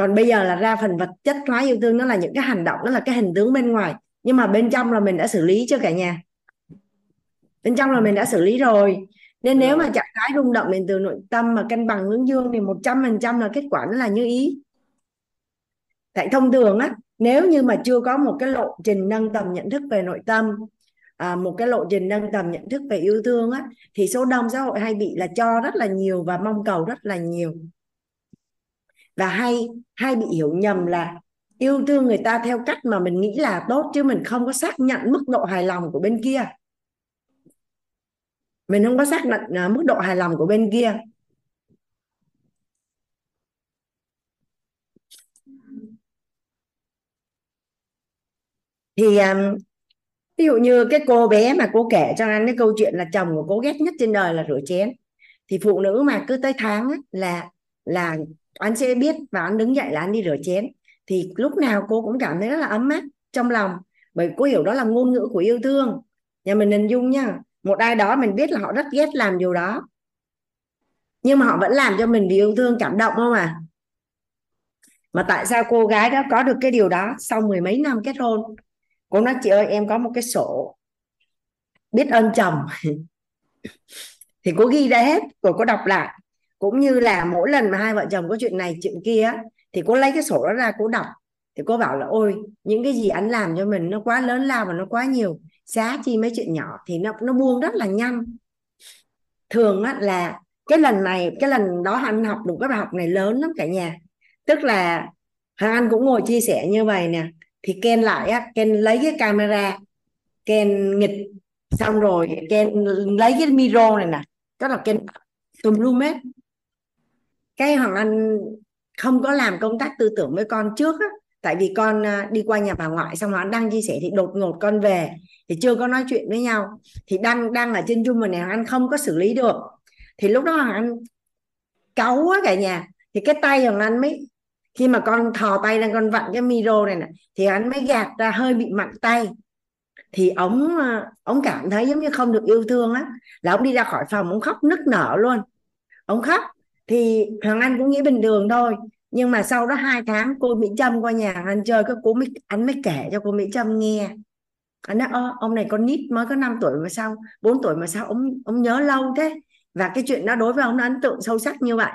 còn bây giờ là ra phần vật chất hóa yêu thương nó là những cái hành động nó là cái hình tướng bên ngoài. Nhưng mà bên trong là mình đã xử lý cho cả nhà? Bên trong là mình đã xử lý rồi. Nên nếu mà trạng thái rung động đến từ nội tâm mà cân bằng hướng dương thì một trăm phần trăm là kết quả nó là như ý. Tại thông thường á nếu như mà chưa có một cái lộ trình nâng tầm nhận thức về nội tâm à, một cái lộ trình nâng tầm nhận thức về yêu thương á thì số đông xã hội hay bị là cho rất là nhiều và mong cầu rất là nhiều và hay hay bị hiểu nhầm là yêu thương người ta theo cách mà mình nghĩ là tốt chứ mình không có xác nhận mức độ hài lòng của bên kia. Mình không có xác nhận à, mức độ hài lòng của bên kia. Thì à, ví dụ như cái cô bé mà cô kể cho anh cái câu chuyện là chồng của cô ghét nhất trên đời là rửa chén. Thì phụ nữ mà cứ tới tháng là là anh sẽ biết và anh đứng dậy là anh đi rửa chén. Thì lúc nào cô cũng cảm thấy rất là ấm áp trong lòng, bởi cô hiểu đó là ngôn ngữ của yêu thương. Nhà mình hình dung nha, một ai đó mình biết là họ rất ghét làm điều đó. Nhưng mà họ vẫn làm cho mình vì yêu thương, cảm động không à? Mà tại sao cô gái đó có được cái điều đó sau mười mấy năm kết hôn? Cô nói, chị ơi, em có một cái sổ biết ơn chồng. [laughs] Thì cô ghi ra hết, rồi cô đọc lại cũng như là mỗi lần mà hai vợ chồng có chuyện này chuyện kia thì cô lấy cái sổ đó ra cô đọc. Thì cô bảo là ôi những cái gì anh làm cho mình nó quá lớn lao và nó quá nhiều giá chi mấy chuyện nhỏ thì nó nó buông rất là nhanh. Thường á, là cái lần này cái lần đó anh học được cái bài học này lớn lắm cả nhà. Tức là hàng Anh cũng ngồi chia sẻ như vậy nè. Thì Ken lại á Ken lấy cái camera Ken nghịch. Xong rồi Ken lấy cái micro này nè. Tức là Ken tùm lum hết cái Hoàng Anh không có làm công tác tư tưởng với con trước á, tại vì con à, đi qua nhà bà ngoại xong Hoàng Anh đang chia sẻ thì đột ngột con về, thì chưa có nói chuyện với nhau. Thì đang đang ở trên Zoom này Hoàng Anh không có xử lý được. Thì lúc đó Hoàng Anh cáu quá cả nhà. Thì cái tay Hoàng Anh mới, khi mà con thò tay lên, con vặn cái micro này nè, thì anh mới gạt ra hơi bị mặn tay. Thì ông ông à, cảm thấy giống như không được yêu thương á. Là ông đi ra khỏi phòng ông khóc nức nở luôn. Ông khóc thì hoàng anh cũng nghĩ bình thường thôi. Nhưng mà sau đó hai tháng cô mỹ trâm qua nhà anh chơi các cô mới anh mới kể cho cô mỹ trâm nghe. Anh nói Ơ, ông này con nít mới có 5 tuổi mà sao 4 tuổi mà sao ông ông nhớ lâu thế? Và cái chuyện đó đối với ông nó ấn tượng sâu sắc như vậy.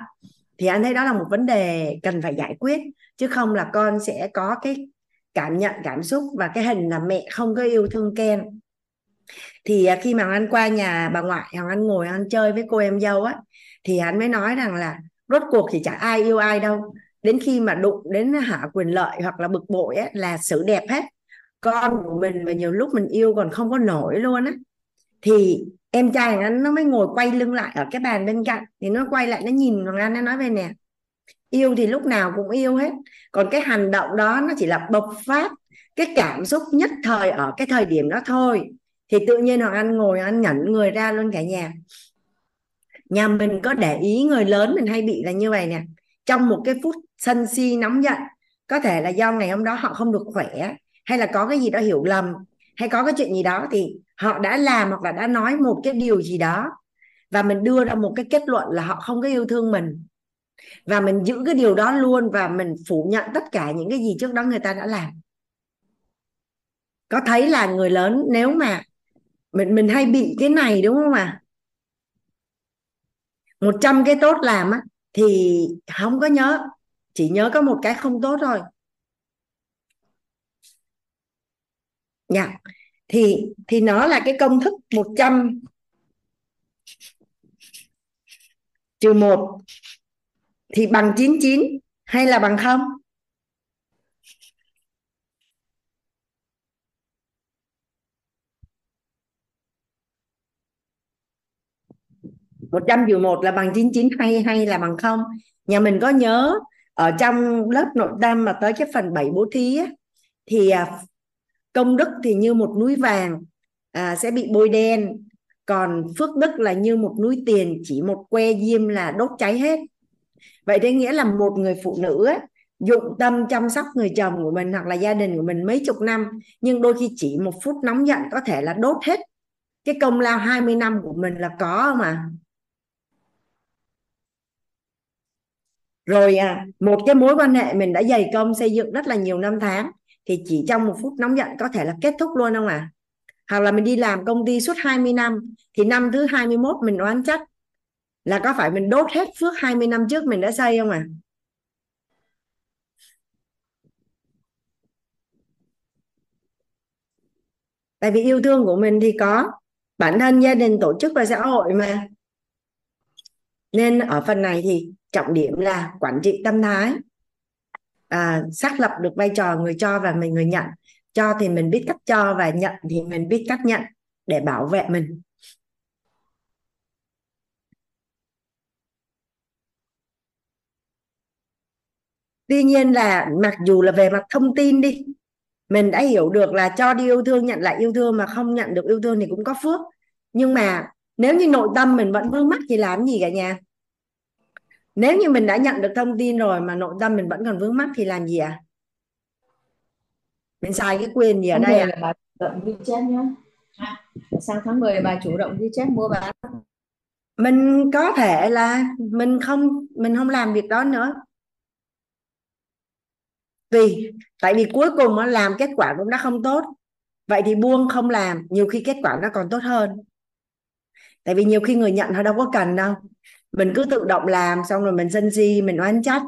Thì anh thấy đó là một vấn đề cần phải giải quyết chứ không là con sẽ có cái cảm nhận cảm xúc và cái hình là mẹ không có yêu thương Ken. Thì à, khi mà anh qua nhà bà ngoại hoàng anh ngồi ăn chơi với cô em dâu á thì hắn mới nói rằng là rốt cuộc thì chả ai yêu ai đâu. Đến khi mà đụng đến hạ quyền lợi hoặc là bực bội ấy, là sự đẹp hết. Con của mình và nhiều lúc mình yêu còn không có nổi luôn á. Thì em trai anh nó mới ngồi quay lưng lại ở cái bàn bên cạnh. Thì nó quay lại nó nhìn Hoàng Anh nó nói về nè yêu thì lúc nào cũng yêu hết. Còn cái hành động đó nó chỉ là bộc phát cái cảm xúc nhất thời ở cái thời điểm đó thôi. Thì tự nhiên Hoàng Anh ngồi anh nhẫn người ra luôn cả nhà nhà mình có để ý người lớn mình hay bị là như vậy nè. Trong một cái phút sân si nóng giận, có thể là do ngày hôm đó họ không được khỏe, hay là có cái gì đó hiểu lầm, hay có cái chuyện gì đó thì họ đã làm hoặc là đã nói một cái điều gì đó và mình đưa ra một cái kết luận là họ không có yêu thương mình. Và mình giữ cái điều đó luôn và mình phủ nhận tất cả những cái gì trước đó người ta đã làm. Có thấy là người lớn nếu mà mình mình hay bị cái này đúng không ạ? à? Một trăm cái tốt làm á, thì không có nhớ chỉ nhớ có một cái không tốt thôi dạ yeah. thì thì nó là cái công thức 100 trừ 1 thì bằng 99 hay là bằng không? Một trăm trừ một là bằng 99 hay hay là bằng không? Nhà mình có nhớ ở trong lớp nội tâm mà tới cái phần 7 bố thí á, thì à, công đức thì như một núi vàng à, sẽ bị bôi đen còn phước đức là như một núi tiền chỉ một que diêm là đốt cháy hết. Vậy thế nghĩa là một người phụ nữ á, dụng tâm chăm sóc người chồng của mình hoặc là gia đình của mình mấy chục năm nhưng đôi khi chỉ một phút nóng giận có thể là đốt hết. Cái công lao 20 năm của mình là có mà. Rồi à, một cái mối quan hệ mình đã dày công xây dựng rất là nhiều năm tháng thì chỉ trong một phút nóng giận có thể là kết thúc luôn không à hoặc là mình đi làm công ty suốt 20 năm thì năm thứ 21 mình oán trách là có phải mình đốt hết phước 20 năm trước mình đã xây không à tại vì yêu thương của mình thì có bản thân gia đình tổ chức và xã hội mà. Nên ở phần này thì trọng điểm là quản trị tâm thái. À, xác lập được vai trò người cho và mình người nhận. Cho thì mình biết cách cho và nhận thì mình biết cách nhận để bảo vệ mình. Tuy nhiên là mặc dù là về mặt thông tin đi mình đã hiểu được là cho đi yêu thương nhận lại yêu thương mà không nhận được yêu thương thì cũng có phước. Nhưng mà nếu như nội tâm mình vẫn vướng mắc thì làm gì cả nhà? Nếu như mình đã nhận được thông tin rồi mà nội tâm mình vẫn còn vướng mắc thì làm gì à mình xài cái quyền gì ở đây à bà chủ động ghi chép nhé sang tháng 10 bà chủ động ghi chép mua bán. Mình có thể là mình không mình không làm việc đó nữa. Tùy tại vì cuối cùng nó làm kết quả cũng đã không tốt. Vậy thì buông không làm nhiều khi kết quả nó còn tốt hơn. Tại vì nhiều khi người nhận họ đâu có cần đâu mình cứ tự động làm, xong rồi mình sân si, mình oán trách.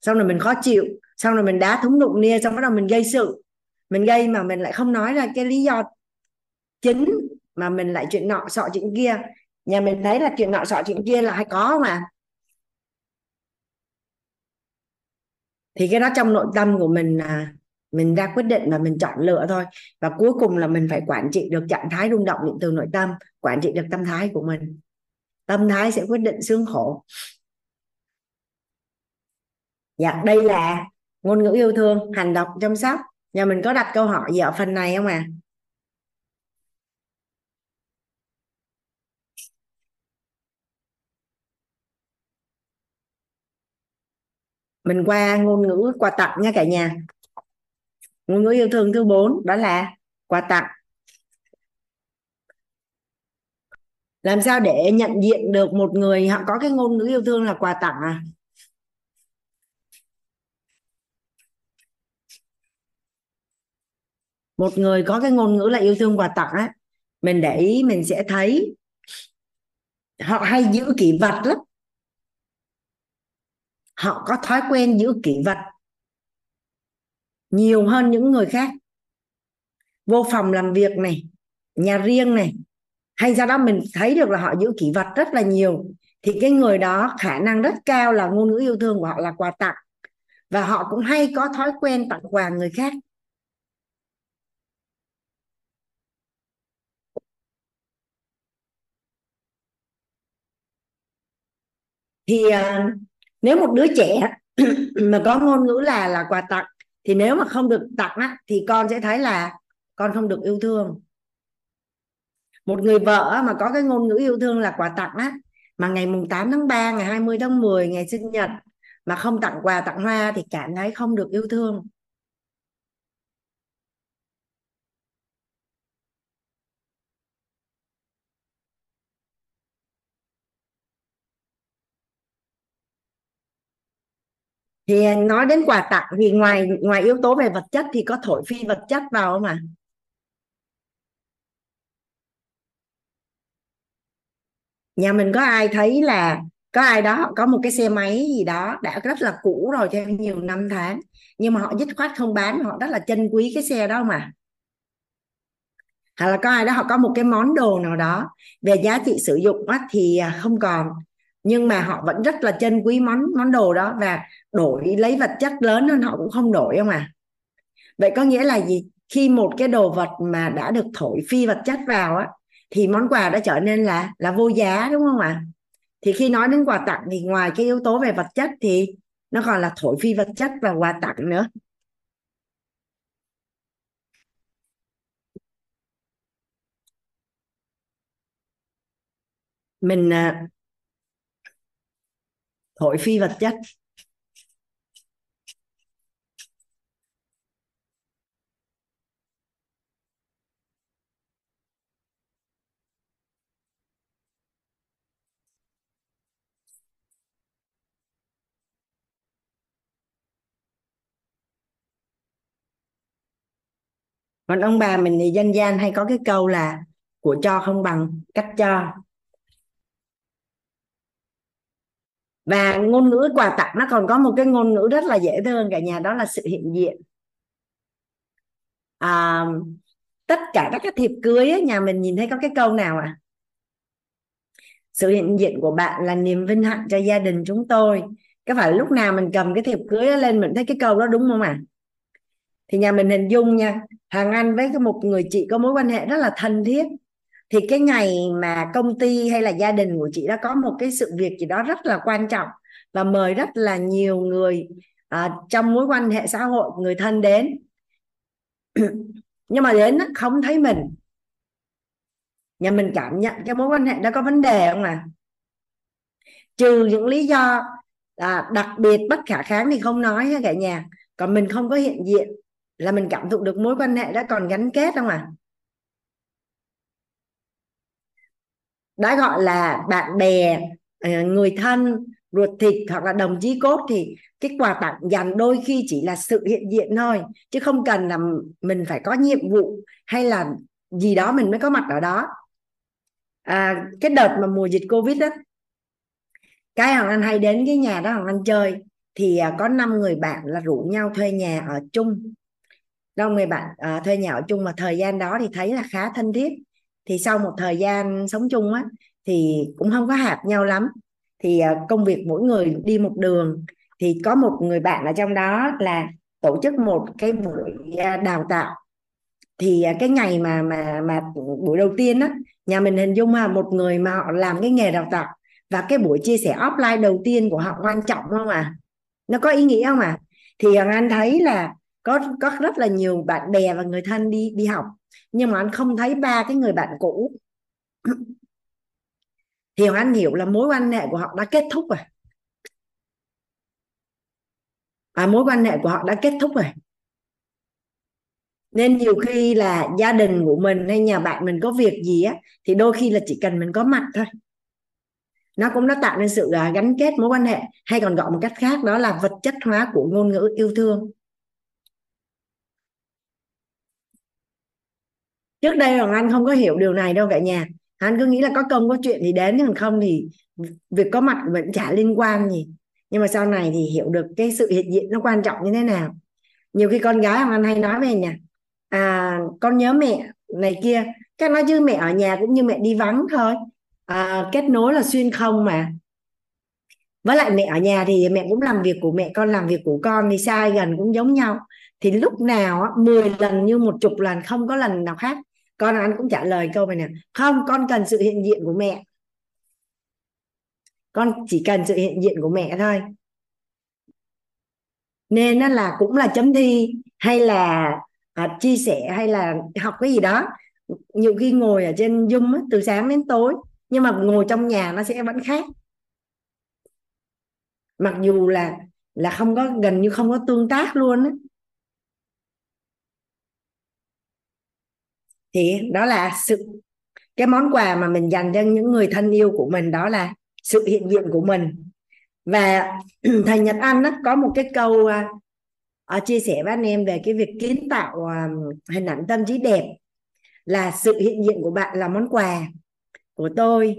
Xong rồi mình khó chịu, xong rồi mình đá thúng đụng nia, xong bắt đầu mình gây sự. Mình gây mà mình lại không nói ra cái lý do chính mà mình lại chuyện nọ sọ chuyện kia. Nhà mình thấy là chuyện nọ sọ chuyện kia là hay có mà. Thì cái đó trong nội tâm của mình là mình ra quyết định và mình chọn lựa thôi. Và cuối cùng là mình phải quản trị được trạng thái rung động điện từ nội tâm, quản trị được tâm thái của mình tâm thái sẽ quyết định sướng khổ dạ đây là ngôn ngữ yêu thương, hành động, chăm sóc. Nhà mình có đặt câu hỏi gì ở phần này không à mình qua ngôn ngữ quà tặng nha cả nhà. Ngôn ngữ yêu thương thứ bốn đó là quà tặng làm sao để nhận diện được một người, họ có cái ngôn ngữ yêu thương là quà tặng à? Một người có cái ngôn ngữ là yêu thương quà tặng á, mình để ý, mình sẽ thấy. Họ hay giữ kỷ vật lắm. Họ có thói quen giữ kỷ vật nhiều hơn những người khác. Vô phòng làm việc này, nhà riêng này hay do đó mình thấy được là họ giữ kỷ vật rất là nhiều. Thì cái người đó khả năng rất cao là ngôn ngữ yêu thương của họ là quà tặng. Và họ cũng hay có thói quen tặng quà người khác. Thì uh, nếu một đứa trẻ [clears throat] mà có ngôn ngữ là là quà tặng thì nếu mà không được tặng á, thì con sẽ thấy là con không được yêu thương một người vợ mà có cái ngôn ngữ yêu thương là quà tặng á, mà ngày mùng 8 tháng 3 ngày 20 tháng 10 ngày sinh nhật, mà không tặng quà, tặng hoa thì cảm thấy không được yêu thương thì nói đến quà tặng thì ngoài ngoài yếu tố về vật chất thì có thổi phi vật chất vào không ạ à? Nhà mình có ai thấy là có ai đó có một cái xe máy gì đó đã rất là cũ rồi theo nhiều năm tháng nhưng mà họ dứt khoát không bán họ rất là trân quý cái xe đó mà. Hoặc là có ai đó họ có một cái món đồ nào đó về giá trị sử dụng á, thì à, không còn. Nhưng mà họ vẫn rất là trân quý món món đồ đó và đổi lấy vật chất lớn hơn họ cũng không đổi không à. Vậy có nghĩa là gì? Khi một cái đồ vật mà đã được thổi phi vật chất vào á thì món quà đã trở nên là là vô giá, đúng không ạ? Thì khi nói đến quà tặng thì ngoài cái yếu tố về vật chất thì nó còn là thổi phi vật chất và quà tặng nữa. Mình à, thổi phi vật chất. Còn ông bà mình thì dân gian hay có cái câu là của cho không bằng cách cho. Và ngôn ngữ quà tặng nó còn có một cái ngôn ngữ rất là dễ thương cả nhà đó là sự hiện diện. À, tất cả các cái thiệp cưới ấy, nhà mình nhìn thấy có cái câu nào à? Sự hiện diện của bạn là niềm vinh hạnh cho gia đình chúng tôi. Có phải lúc nào mình cầm cái thiệp cưới lên mình thấy cái câu đó đúng không à thì nhà mình hình dung nha hàng anh với một người chị có mối quan hệ rất là thân thiết. Thì cái ngày mà công ty hay là gia đình của chị đã có một cái sự việc gì đó rất là quan trọng và mời rất là nhiều người à, trong mối quan hệ xã hội người thân đến. [clears throat] Nhưng mà đến không thấy mình. Nhà mình cảm nhận cái mối quan hệ đó có vấn đề không à? Trừ những lý do à, đặc biệt bất khả kháng thì không nói ha cả nhà. Còn mình không có hiện diện là mình cảm thụ được mối quan hệ đã còn gắn kết không à đã gọi là bạn bè ờ, người thân ruột thịt hoặc là đồng chí cốt thì cái quà tặng dành đôi khi chỉ là sự hiện diện thôi chứ không cần là mình phải có nhiệm vụ hay là gì đó mình mới có mặt ở đó. À, cái đợt mà mùa dịch covid đó cái hoàng anh hay đến cái nhà đó hoàng anh chơi thì à, có 5 người bạn là rủ nhau thuê nhà ở chung năm người bạn à, thuê nhà ở chung mà thời gian đó thì thấy là khá thân thiết. Thì sau một thời gian sống chung á thì cũng không có hợp nhau lắm. Thì à, công việc mỗi người đi một đường. Thì có một người bạn ở trong đó là tổ chức một cái buổi à, đào tạo. Thì à, cái ngày mà mà mà buổi đầu tiên á nhà mình hình dung là một người mà họ làm cái nghề đào tạo. Và cái buổi chia sẻ offline đầu tiên của họ quan trọng không à? Nó có ý nghĩa không à? Thì anh thấy là có có rất là nhiều bạn bè và người thân đi đi học. Nhưng mà anh không thấy ba cái người bạn cũ. [clears throat] Thì anh hiểu là mối quan hệ của họ đã kết thúc rồi. À, mối quan hệ của họ đã kết thúc rồi. Nên nhiều khi là gia đình của mình hay nhà bạn mình có việc gì á thì đôi khi là chỉ cần mình có mặt thôi. Nó cũng đã tạo nên sự à, gắn kết mối quan hệ hay còn gọi một cách khác đó là vật chất hóa của ngôn ngữ yêu thương. Trước đây hoàng anh không có hiểu điều này đâu cả nhà. Anh cứ nghĩ là có công có chuyện thì đến còn không thì việc có mặt vẫn chả liên quan gì. Nhưng mà sau này thì hiểu được cái sự hiện diện nó quan trọng như thế nào. Nhiều khi con gái hoàng anh hay nói về nhà à con nhớ mẹ này kia. Các nói chứ mẹ ở nhà cũng như mẹ đi vắng thôi. À, kết nối là xuyên không mà. Với lại mẹ ở nhà thì mẹ cũng làm việc của mẹ con làm việc của con thì sai gần cũng giống nhau thì lúc nào á, 10 lần như một chục lần không có lần nào khác. Con anh cũng trả lời câu này nè không con cần sự hiện diện của mẹ. Con chỉ cần sự hiện diện của mẹ thôi. Nên nó là cũng là chấm thi hay là à, chia sẻ hay là học cái gì đó. Nhiều khi ngồi ở trên zoom á, từ sáng đến tối nhưng mà ngồi trong nhà nó sẽ vẫn khác. Mặc dù là là không có gần như không có tương tác luôn á. Thì đó là sự cái món quà mà mình dành cho những người thân yêu của mình đó là sự hiện diện của mình. Và [clears throat] thầy Nhật Anh đó, có một cái câu uh, chia sẻ với anh em về cái việc kiến tạo uh, hình ảnh tâm trí đẹp là sự hiện diện của bạn là món quà của tôi.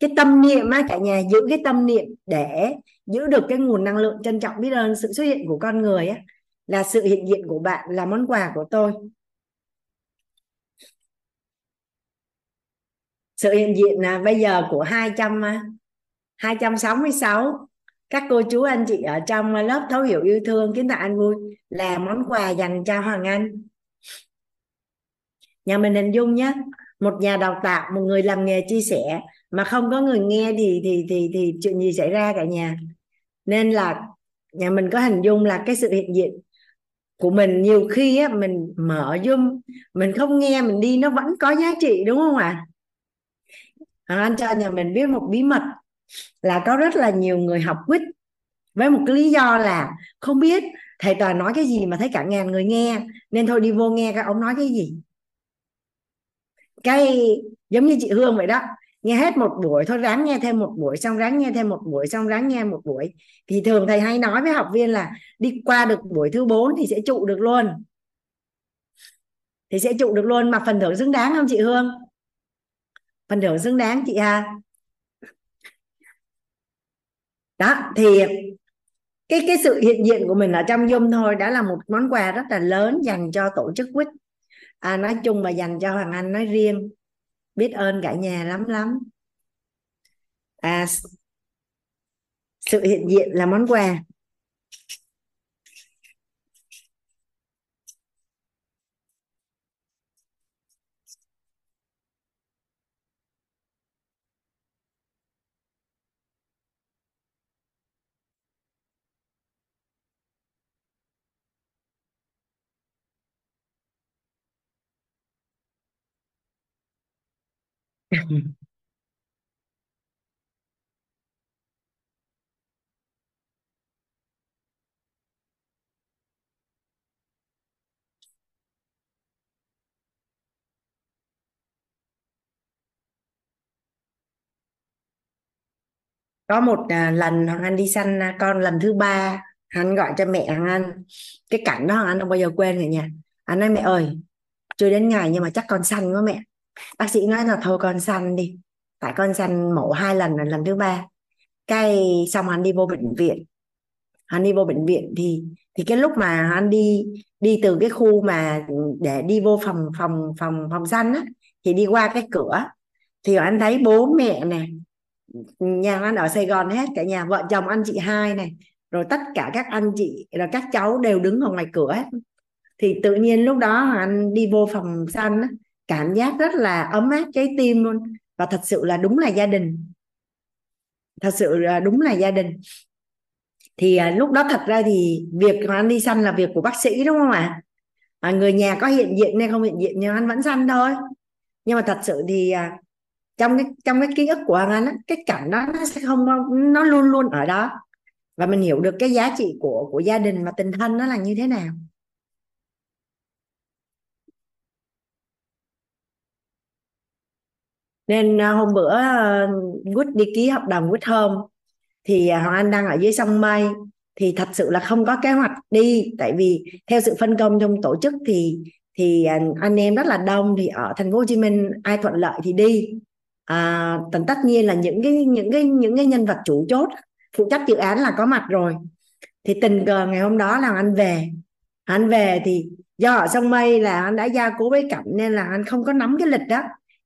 Cái tâm niệm á cả nhà giữ cái tâm niệm để giữ được cái nguồn năng lượng trân trọng biết ơn sự xuất hiện của con người á là sự hiện diện của bạn là món quà của tôi. Sự hiện diện là bây giờ của 200 266 các cô chú anh chị ở trong lớp thấu hiểu yêu thương kiến tạo anh vui là món quà dành cho Hoàng Anh. Nhà mình hình dung nhé một nhà đào tạo một người làm nghề chia sẻ mà không có người nghe thì thì thì thì chuyện gì xảy ra cả nhà? Nên là nhà mình có hình dung là cái sự hiện diện của mình nhiều khi á, mình mở zoom mình không nghe mình đi nó vẫn có giá trị đúng không ạ? à? À, anh cho nhà mình biết một bí mật là có rất là nhiều người học quýt với một cái lý do là không biết thầy toàn nói cái gì mà thấy cả ngàn người nghe, nên thôi đi vô nghe các ông nói cái gì. Cái giống như chị Hương vậy đó, nghe hết một buổi, thôi ráng nghe thêm một buổi, xong ráng nghe thêm một buổi, xong ráng nghe một buổi. Thì thường thầy hay nói với học viên là đi qua được buổi thứ bốn thì sẽ trụ được luôn. Thì sẽ trụ được luôn, mà phần thưởng xứng đáng không chị Hương? Phần thưởng xứng đáng chị ha. Đó thì cái cái sự hiện diện của mình ở trong Zoom thôi đã là một món quà rất là lớn dành cho tổ chức quýt. À, nói chung mà dành cho Hoàng Anh nói riêng. Biết ơn cả nhà lắm lắm. À, sự hiện diện là món quà. [laughs] có một à, lần Hoàng Anh đi săn à, con lần thứ ba hắn gọi cho mẹ Hoàng Anh. Cái cảnh đó Hoàng Anh không bao giờ quên cả nhà anh nói mẹ ơi chưa đến ngày nhưng mà chắc con săn quá mẹ bác sĩ nói là thôi con sanh đi. Tại con sanh mổ hai lần là lần thứ ba. Cái xong anh đi vô bệnh viện. Anh đi vô bệnh viện thì thì cái lúc mà anh đi đi từ cái khu mà để đi vô phòng phòng phòng phòng sanh á thì đi qua cái cửa thì anh thấy bố mẹ nè nhà anh ở Sài Gòn hết cả nhà vợ chồng anh chị hai này rồi tất cả các anh chị rồi các cháu đều đứng ở ngoài cửa hết. Thì tự nhiên lúc đó anh đi vô phòng sanh á, cảm giác rất là ấm áp trái tim luôn. Và thật sự là đúng là gia đình. Thật sự là đúng là gia đình. Thì à, lúc đó thật ra thì việc anh đi săn là việc của bác sĩ đúng không ạ? À? người nhà có hiện diện hay không hiện diện nhưng anh vẫn săn thôi. Nhưng mà thật sự thì à, trong cái trong cái ký ức của anh á cái cảnh đó nó sẽ không nó luôn luôn ở đó. Và mình hiểu được cái giá trị của của gia đình và tình thân nó là như thế nào. Nên à, hôm bữa à, Quýt đi ký hợp đồng Quýt hôm thì à, Hoàng Anh đang ở dưới sông Mây thì thật sự là không có kế hoạch đi tại vì theo sự phân công trong tổ chức thì thì anh em rất là đông thì ở thành phố Hồ Chí Minh ai thuận lợi thì đi. À, tần tất nhiên là những cái những cái những cái nhân vật chủ chốt phụ trách dự án là có mặt rồi. Thì tình cờ ngày hôm đó là anh về. Anh về thì do ở sông mây là anh đã gia cố với cảnh nên là anh không có nắm cái lịch đó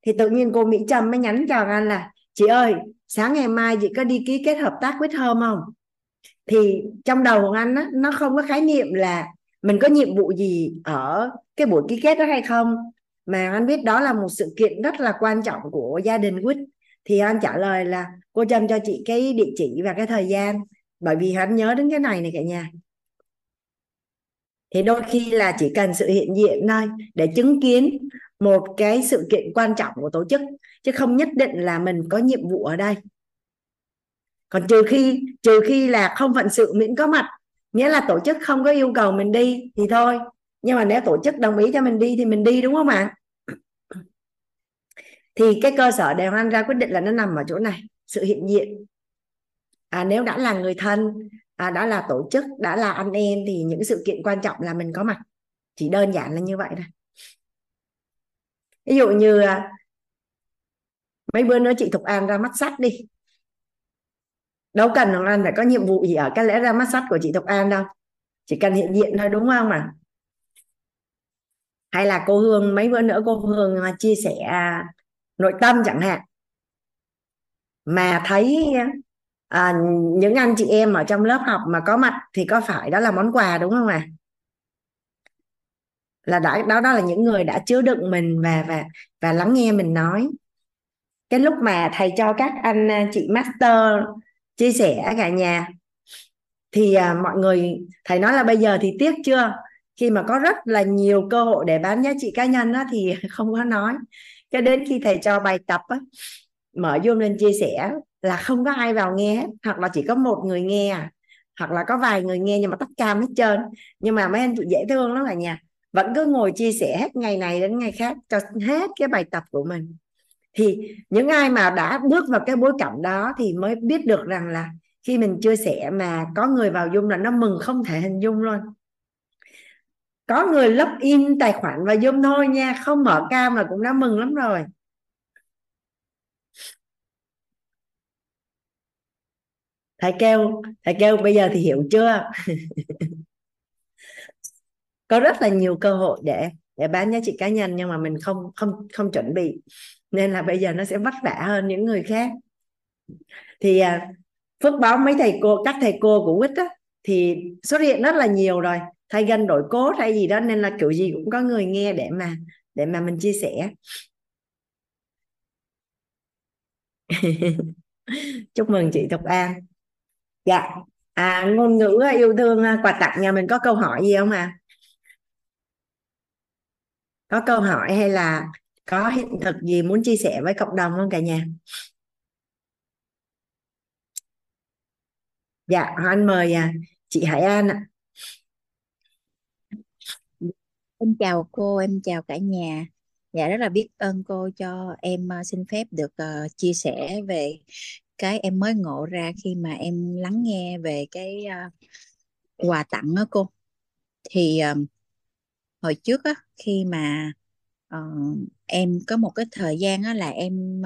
thì tự nhiên cô Mỹ Trâm mới nhắn cho anh là chị ơi sáng ngày mai chị có đi ký kết hợp tác với thơm không? Thì trong đầu của anh á, nó không có khái niệm là mình có nhiệm vụ gì ở cái buổi ký kết đó hay không. Mà anh biết đó là một sự kiện rất là quan trọng của gia đình Quýt. Thì anh trả lời là cô Trâm cho chị cái địa chỉ và cái thời gian bởi vì hắn nhớ đến cái này này cả nhà. Thì đôi khi là chỉ cần sự hiện diện thôi để chứng kiến một cái sự kiện quan trọng của tổ chức chứ không nhất định là mình có nhiệm vụ ở đây. Còn trừ khi trừ khi là không phận sự miễn có mặt nghĩa là tổ chức không có yêu cầu mình đi thì thôi. Nhưng mà nếu tổ chức đồng ý cho mình đi thì mình đi đúng không ạ? Thì cái cơ sở để hoan ra quyết định là nó nằm ở chỗ này sự hiện diện. À, nếu đã là người thân à, đã là tổ chức đã là anh em thì những sự kiện quan trọng là mình có mặt. Chỉ đơn giản là như vậy thôi ví dụ như à, mấy bữa nữa chị Thục An ra mắt sách đi. Đâu cần Thục An phải có nhiệm vụ gì ở cái lễ ra mắt sách của chị Thục An đâu. Chỉ cần hiện diện thôi đúng không mà hay là cô Hương mấy bữa nữa cô Hương chia sẻ à, nội tâm chẳng hạn. Mà thấy à, những anh chị em ở trong lớp học mà có mặt thì có phải đó là món quà đúng không ạ? à? Là đã đó đó là những người đã chứa đựng mình và và và lắng nghe mình nói. Cái lúc mà thầy cho các anh à, chị master chia sẻ cả nhà thì à, mọi người thầy nói là bây giờ thì tiếc chưa? Khi mà có rất là nhiều cơ hội để bán giá trị cá nhân đó, thì [laughs] không có nói. Cho đến khi thầy cho bài tập á, mở zoom lên chia sẻ là không có ai vào nghe hết hoặc là chỉ có một người nghe à, hoặc là có vài người nghe nhưng mà tắt cam hết trơn. Nhưng mà mấy anh chị dễ thương lắm cả nhà vẫn cứ ngồi chia sẻ hết ngày này đến ngày khác cho hết cái bài tập của mình. Thì những ai mà đã bước vào cái bối cảnh đó thì mới biết được rằng là khi mình chia sẻ mà có người vào dung là nó mừng không thể hình dung luôn. Có người lấp in tài khoản vào Zoom thôi nha, không mở cam là cũng đã mừng lắm rồi. Thầy kêu thầy kêu bây giờ thì hiểu chưa? [laughs] có rất là nhiều cơ hội để để bán giá trị cá nhân nhưng mà mình không không không chuẩn bị. Nên là bây giờ nó sẽ vất vả hơn những người khác. Thì à, phước báo mấy thầy cô các thầy cô của quýt á thì xuất hiện rất là nhiều rồi. Thay gân đổi cố hay gì đó nên là kiểu gì cũng có người nghe để mà để mà mình chia sẻ. [laughs] Chúc mừng chị Thục An. Dạ. À, ngôn ngữ à, yêu thương à, quà tặng nhà mình có câu hỏi gì không à có câu hỏi hay là có hiện thực gì muốn chia sẻ với cộng đồng không cả nhà dạ anh mời à, chị Hải An ạ Em chào cô, em chào cả nhà. Dạ rất là biết ơn cô cho em à, xin phép được uh, chia sẻ về cái em mới ngộ ra khi mà em lắng nghe về cái uh, quà tặng đó cô. Thì uh, hồi trước á khi mà ờ, em có một cái thời gian á là em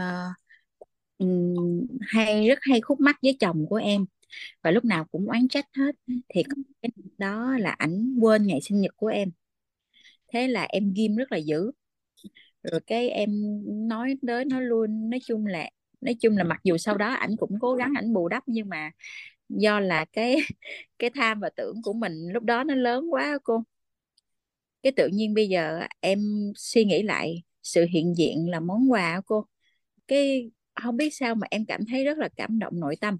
ừm, hay rất hay khúc mắc với chồng của em và lúc nào cũng oán trách hết. Thì có cái đó là ảnh quên ngày sinh nhật của em. Thế là em ghim rất là dữ rồi cái em nói tới nói luôn nói chung là nói chung là mặc dù sau đó ảnh cũng cố gắng ảnh bù đắp nhưng mà do là cái [laughs] cái tham và tưởng của mình lúc đó nó lớn quá cô cái tự nhiên bây giờ em suy nghĩ lại sự hiện diện là món quà của cô. Cái không biết sao mà em cảm thấy rất là cảm động nội tâm.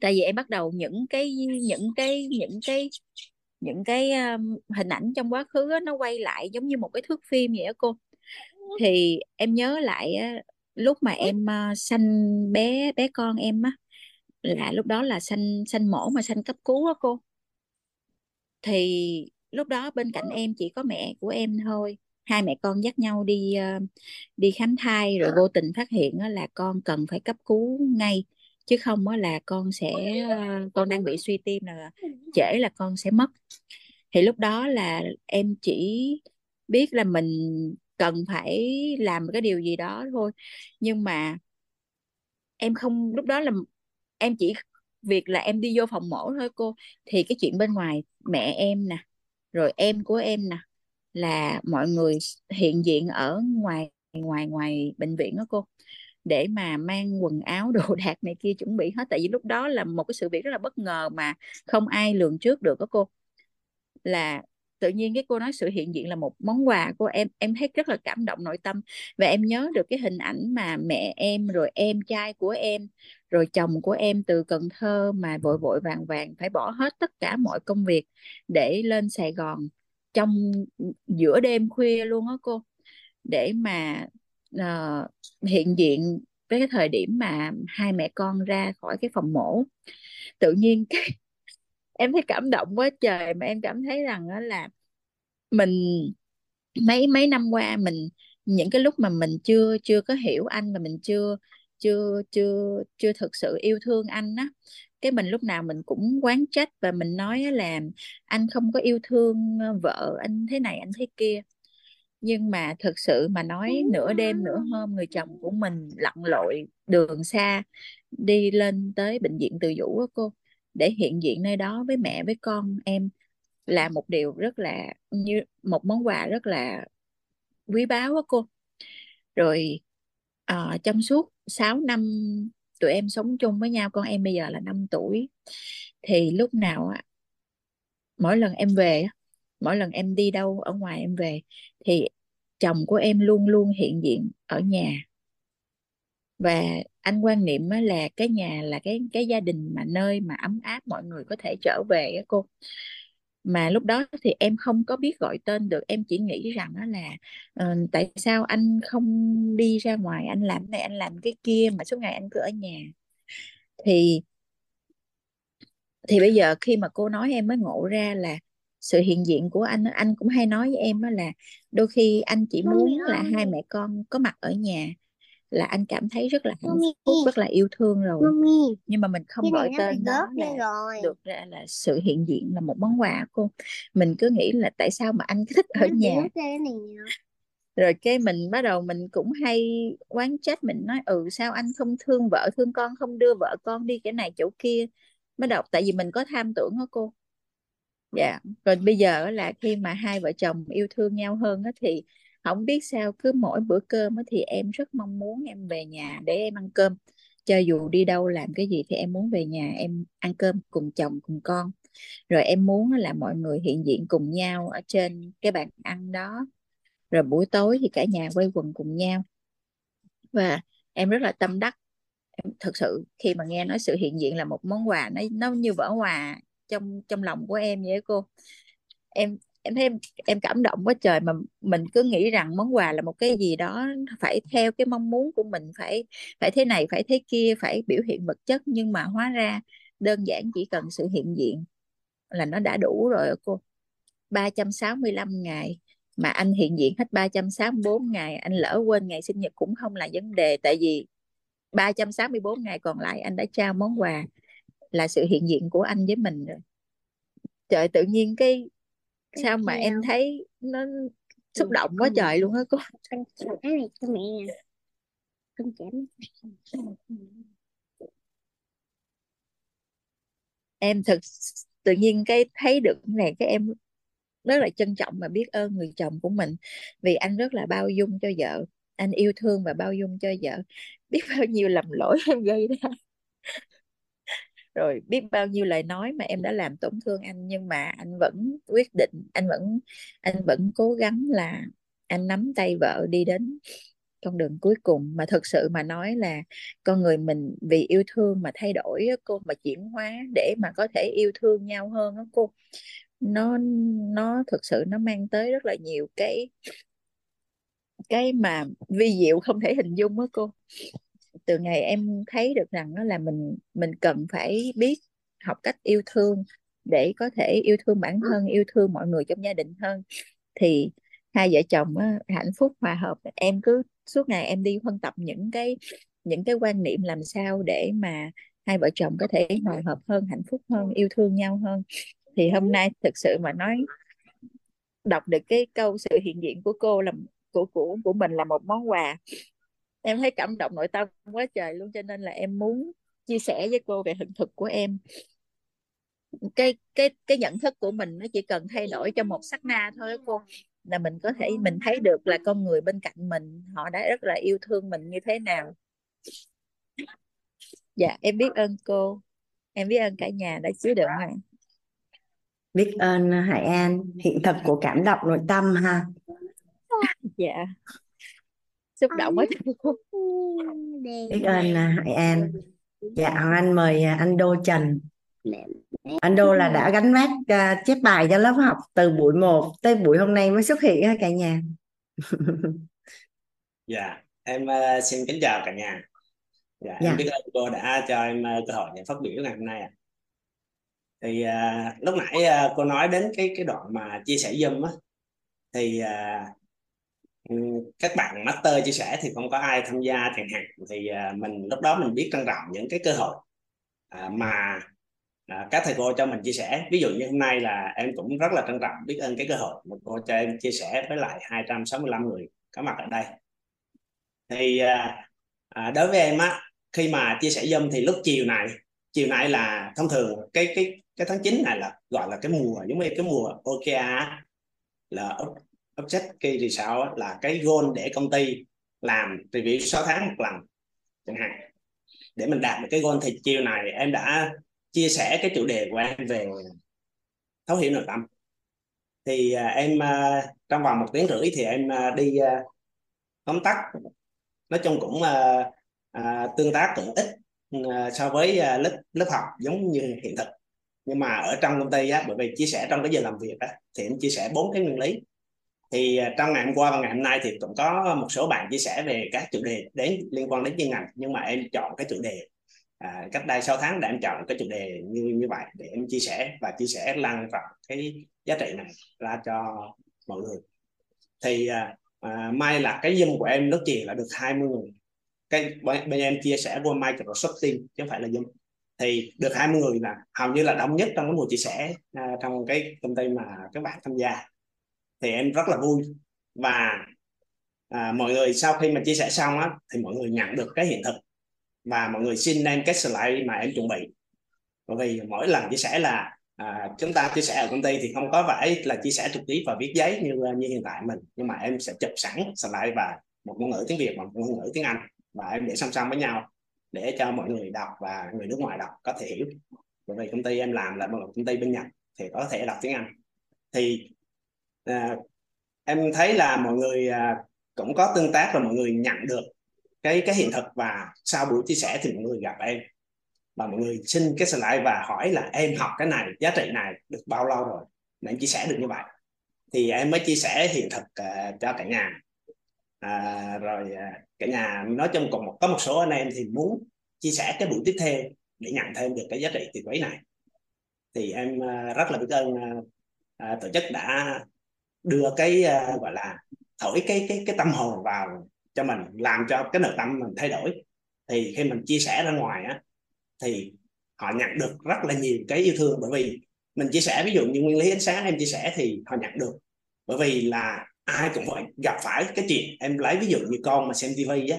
Tại vì em bắt đầu những cái những cái những cái những cái um, hình ảnh trong quá khứ đó, nó quay lại giống như một cái thước phim vậy đó cô. Thì em nhớ lại lúc mà em uh, sanh bé bé con em á là lúc đó là sanh sanh mổ mà sanh cấp cứu á cô. Thì lúc đó bên cạnh em chỉ có mẹ của em thôi. Hai mẹ con dắt nhau đi ờ, đi khám thai rồi vô tình phát hiện là con cần phải cấp cứu ngay. Chứ không là con sẽ ờ, con đang bị suy tim là trễ là con sẽ mất. Thì lúc đó là em chỉ biết là mình cần phải làm cái điều gì đó thôi. Nhưng mà em không, lúc đó là em chỉ việc là em đi vô phòng mổ thôi cô. Thì cái chuyện bên ngoài mẹ em nè rồi em của em nè, là mọi người hiện diện ở ngoài ngoài ngoài bệnh viện đó cô, để mà mang quần áo, [laughs] đồ đạc này kia chuẩn bị hết. Tại vì lúc đó là một cái sự việc rất là bất ngờ mà không ai lường trước được đó cô. Là tự nhiên cái cô nói sự hiện diện là một món quà của em em thấy rất là cảm động nội tâm. Và em nhớ được cái hình ảnh mà mẹ em rồi em trai của em rồi chồng của em từ Cần Thơ mà vội vội vàng vàng phải bỏ hết tất cả mọi công việc để lên Sài Gòn trong giữa đêm khuya luôn á cô. Để mà uh, hiện diện với cái thời điểm mà hai mẹ con ra khỏi cái phòng mổ. Tự nhiên cái em thấy cảm động quá trời mà em cảm thấy rằng đó là mình mấy mấy năm qua mình những cái lúc mà mình chưa chưa có hiểu anh và mình chưa chưa chưa chưa thực sự yêu thương anh á cái mình lúc nào mình cũng quán trách và mình nói là anh không có yêu thương vợ anh thế này anh thế kia. Nhưng mà thực sự mà nói nửa đêm nửa hôm người chồng của mình lặn lội đường xa đi lên tới bệnh viện từ dũ á cô để hiện diện nơi đó với mẹ với con. Em là một điều rất là như một món quà rất là quý báu á cô. Rồi uh, trong suốt 6 năm tụi em sống chung với nhau con em bây giờ là 5 tuổi thì lúc nào á mỗi lần em về mỗi lần em đi đâu ở ngoài em về thì chồng của em luôn luôn hiện diện ở nhà và anh quan niệm là cái nhà là cái cái gia đình mà nơi mà ấm áp mọi người có thể trở về á cô. Mà lúc đó thì em không có biết gọi tên được em chỉ nghĩ rằng đó là uh, tại sao anh không đi ra ngoài anh làm này anh làm cái kia mà suốt ngày anh cứ ở nhà. Thì thì bây giờ khi mà cô nói em mới ngộ ra là sự hiện diện của anh anh cũng hay nói với em đó là đôi khi anh chỉ muốn là hai mẹ con có mặt ở nhà là anh cảm thấy rất là hạnh phúc rất là yêu thương rồi. Nhưng mà mình không gọi tên đó là được ra là sự hiện diện là một món quà cô. Mình cứ nghĩ là tại sao mà anh thích ở nhà? rồi cái mình bắt đầu mình cũng hay quán trách mình nói ừ sao anh không thương vợ thương con không đưa vợ con đi cái này chỗ kia? Bắt đầu tại vì mình có tham tưởng đó cô. Dạ. Rồi bây giờ là khi mà hai vợ chồng yêu thương nhau hơn đó thì không biết sao, cứ mỗi bữa cơm thì em rất mong muốn em về nhà để em ăn cơm. Cho dù đi đâu làm cái gì thì em muốn về nhà em ăn cơm cùng chồng, cùng con. Rồi em muốn là mọi người hiện diện cùng nhau ở trên cái bàn ăn đó. Rồi buổi tối thì cả nhà quây quần cùng nhau. Và em rất là tâm đắc. Em thực sự khi mà nghe nói sự hiện diện là một món quà, nó nó như vỡ hòa trong trong lòng của em vậy cô. Em em thấy em, em cảm động quá trời mà mình cứ nghĩ rằng món quà là một cái gì đó phải theo cái mong muốn của mình phải phải thế này phải thế kia phải biểu hiện vật chất. Nhưng mà hóa ra đơn giản chỉ cần sự hiện diện là nó đã đủ rồi cô. 365 ngày mà anh hiện diện hết 364 ngày anh lỡ quên ngày sinh nhật cũng không là vấn đề. Tại vì 364 ngày còn lại anh đã trao món quà là sự hiện diện của anh với mình rồi. Trời tự nhiên cái sao mà em thấy nó xúc động quá trời luôn á cô? Con cái này cho mẹ con chém em thực tự nhiên cái thấy được này cái em rất là trân trọng và biết ơn người chồng của mình. Vì anh rất là bao dung cho vợ. Anh yêu thương và bao dung cho vợ. Biết bao nhiêu lầm lỗi em gây ra rồi, biết bao nhiêu lời nói mà em đã làm tổn thương anh, nhưng mà anh vẫn quyết định, anh vẫn anh vẫn cố gắng là anh nắm tay vợ đi đến con đường cuối cùng. Mà thực sự mà nói là con người mình vì yêu thương mà thay đổi cô, mà chuyển hóa để mà có thể yêu thương nhau hơn đó cô, nó nó thực sự nó mang tới rất là nhiều cái cái mà vi diệu không thể hình dung đó cô từ ngày em thấy được rằng đó là mình mình cần phải biết học cách yêu thương để có thể yêu thương bản thân yêu thương mọi người trong gia đình hơn. Thì hai vợ chồng á, hạnh phúc hòa hợp em cứ suốt ngày em đi phân tập những cái những cái quan niệm làm sao để mà hai vợ chồng có thể hòa hợp hơn hạnh phúc hơn yêu thương nhau hơn. Thì hôm nay thực sự mà nói đọc được cái câu sự hiện diện của cô là của của của mình là một món quà em thấy cảm động nội tâm quá trời luôn cho nên là em muốn chia sẻ với cô về hiện thực của em. Cái cái cái nhận thức của mình nó chỉ cần thay đổi cho một sát na thôi cô là mình có thể mình thấy được là con người bên cạnh mình họ đã rất là yêu thương mình như thế nào. Dạ em biết ơn cô. Em biết ơn cả nhà đã chứa đựng ạ biết ơn Hải An hiện thực của cảm động nội tâm ha. Dạ xúc động quá [laughs] biết ơn Hải An. dạ Anh mời anh Đô Trần. Anh Đô là đã gánh vác uh, chép bài cho lớp học từ buổi 1 tới buổi hôm nay mới xuất hiện ha cả nhà. [laughs] Dạ em uh, xin kính chào cả nhà. Dạ, dạ. em biết ơn cô đã cho em uh, cơ hội để phát biểu ngày hôm nay ạ. Thì uh, lúc nãy uh, cô nói đến cái cái đoạn mà chia sẻ zoom á thì uh, Ừ, các bạn master chia sẻ thì không có ai tham gia thiền hạn thì à, mình lúc đó mình biết trân trọng những cái cơ hội à, mà à, các thầy cô cho mình chia sẻ. Ví dụ như hôm nay là em cũng rất là trân trọng biết ơn cái cơ hội mà cô cho em chia sẻ với lại 265 người có mặt ở đây. Thì đối với em á, khi mà chia sẻ dâm thì lúc chiều này, chiều nay là thông thường cái cái cái tháng 9 này là gọi là cái mùa, giống như cái mùa OKR là Object Key Result là cái goal để công ty làm review 6 tháng một lần chẳng hạn. Để mình đạt được cái goal thì chiều này em đã chia sẻ cái chủ đề của em về thấu hiểu nội tâm. Thì uh, em uh, trong vòng một tiếng rưỡi thì em uh, đi uh, tóm tắt. Nói chung cũng uh, uh, tương tác cũng ít uh, so với uh, lớp lớp học giống như hiện thực. Nhưng mà ở trong công ty á bởi vì chia sẻ trong cái giờ làm việc á thì em chia sẻ bốn cái nguyên lý thì à, trong ngày hôm qua và ngày hôm nay thì cũng có một số bạn chia sẻ về các chủ đề đến liên quan đến chuyên ngành nhưng mà em chọn cái chủ đề à, cách đây 6 tháng để em chọn cái chủ đề như như vậy để em chia sẻ và chia sẻ lan rộng cái giá trị này ra cho mọi người. Thì à, à, may là cái zoom của em nó chỉ là được 20 người. Cái bên em chia sẻ qua Microsoft Teams chứ không phải là zoom. Thì được 20 người là hầu như là đông nhất trong cái mùa chia sẻ à, trong cái công ty mà các bạn tham gia thì em rất là vui. Và à, mọi người sau khi mà chia sẻ xong á thì mọi người nhận được cái hiện thực. Và mọi người xin em cái slide mà em chuẩn bị. Bởi vì mỗi lần chia sẻ là à, chúng ta chia sẻ ở công ty thì không có phải là chia sẻ trực tiếp và viết giấy như à, như hiện tại mình. Nhưng mà em sẽ chụp sẵn slide và một ngôn ngữ tiếng Việt và một ngôn ngữ tiếng Anh. Và em để song song với nhau để cho mọi người đọc và người nước ngoài đọc có thể hiểu. Bởi vì công ty em làm là một công ty bên Nhật thì có thể đọc tiếng Anh. Thì à, em thấy là mọi người à, cũng có tương tác và mọi người nhận được cái cái hiện thực và sau buổi chia sẻ thì mọi người gặp em. Và mọi người xin cái slide và hỏi là em học cái này giá trị này được bao lâu rồi? Để em chia sẻ được như vậy. Thì em mới chia sẻ hiện thực uh, cho cả nhà. À, rồi uh, cả nhà nói chung còn một có một số anh em thì muốn chia sẻ cái buổi tiếp theo để nhận thêm được cái giá trị tuyệt vời này. Thì em uh, rất là biết ơn uh, uh, tổ chức đã đưa cái uh, gọi là thổi cái cái cái tâm hồn vào cho mình làm cho cái nội tâm mình thay đổi. Thì khi mình chia sẻ ra ngoài á thì họ nhận được rất là nhiều cái yêu thương. Bởi vì mình chia sẻ ví dụ như nguyên lý ánh sáng em chia sẻ thì họ nhận được. Bởi vì là ai cũng phải gặp phải cái chuyện em lấy ví dụ như con mà xem tivi á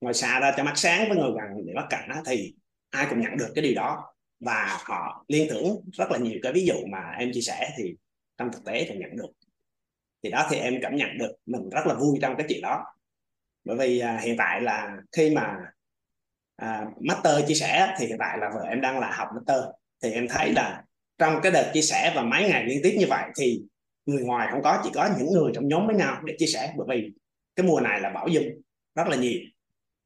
ngồi xa ra cho mắt sáng với ngồi gần để mắt cảnh á thì ai cũng nhận được cái điều đó. Và họ liên tưởng rất là nhiều cái ví dụ mà em chia sẻ thì trong thực tế thì nhận được thì đó thì em cảm nhận được mình rất là vui trong cái chuyện đó. Bởi vì à, hiện tại là khi mà à, master chia sẻ thì hiện tại là vợ em đang là học master. Thì em thấy là trong cái đợt chia sẻ và mấy ngày liên tiếp như vậy thì người ngoài không có chỉ có những người trong nhóm với nhau để chia sẻ. Bởi vì cái mùa này là bảo dung rất là nhiều.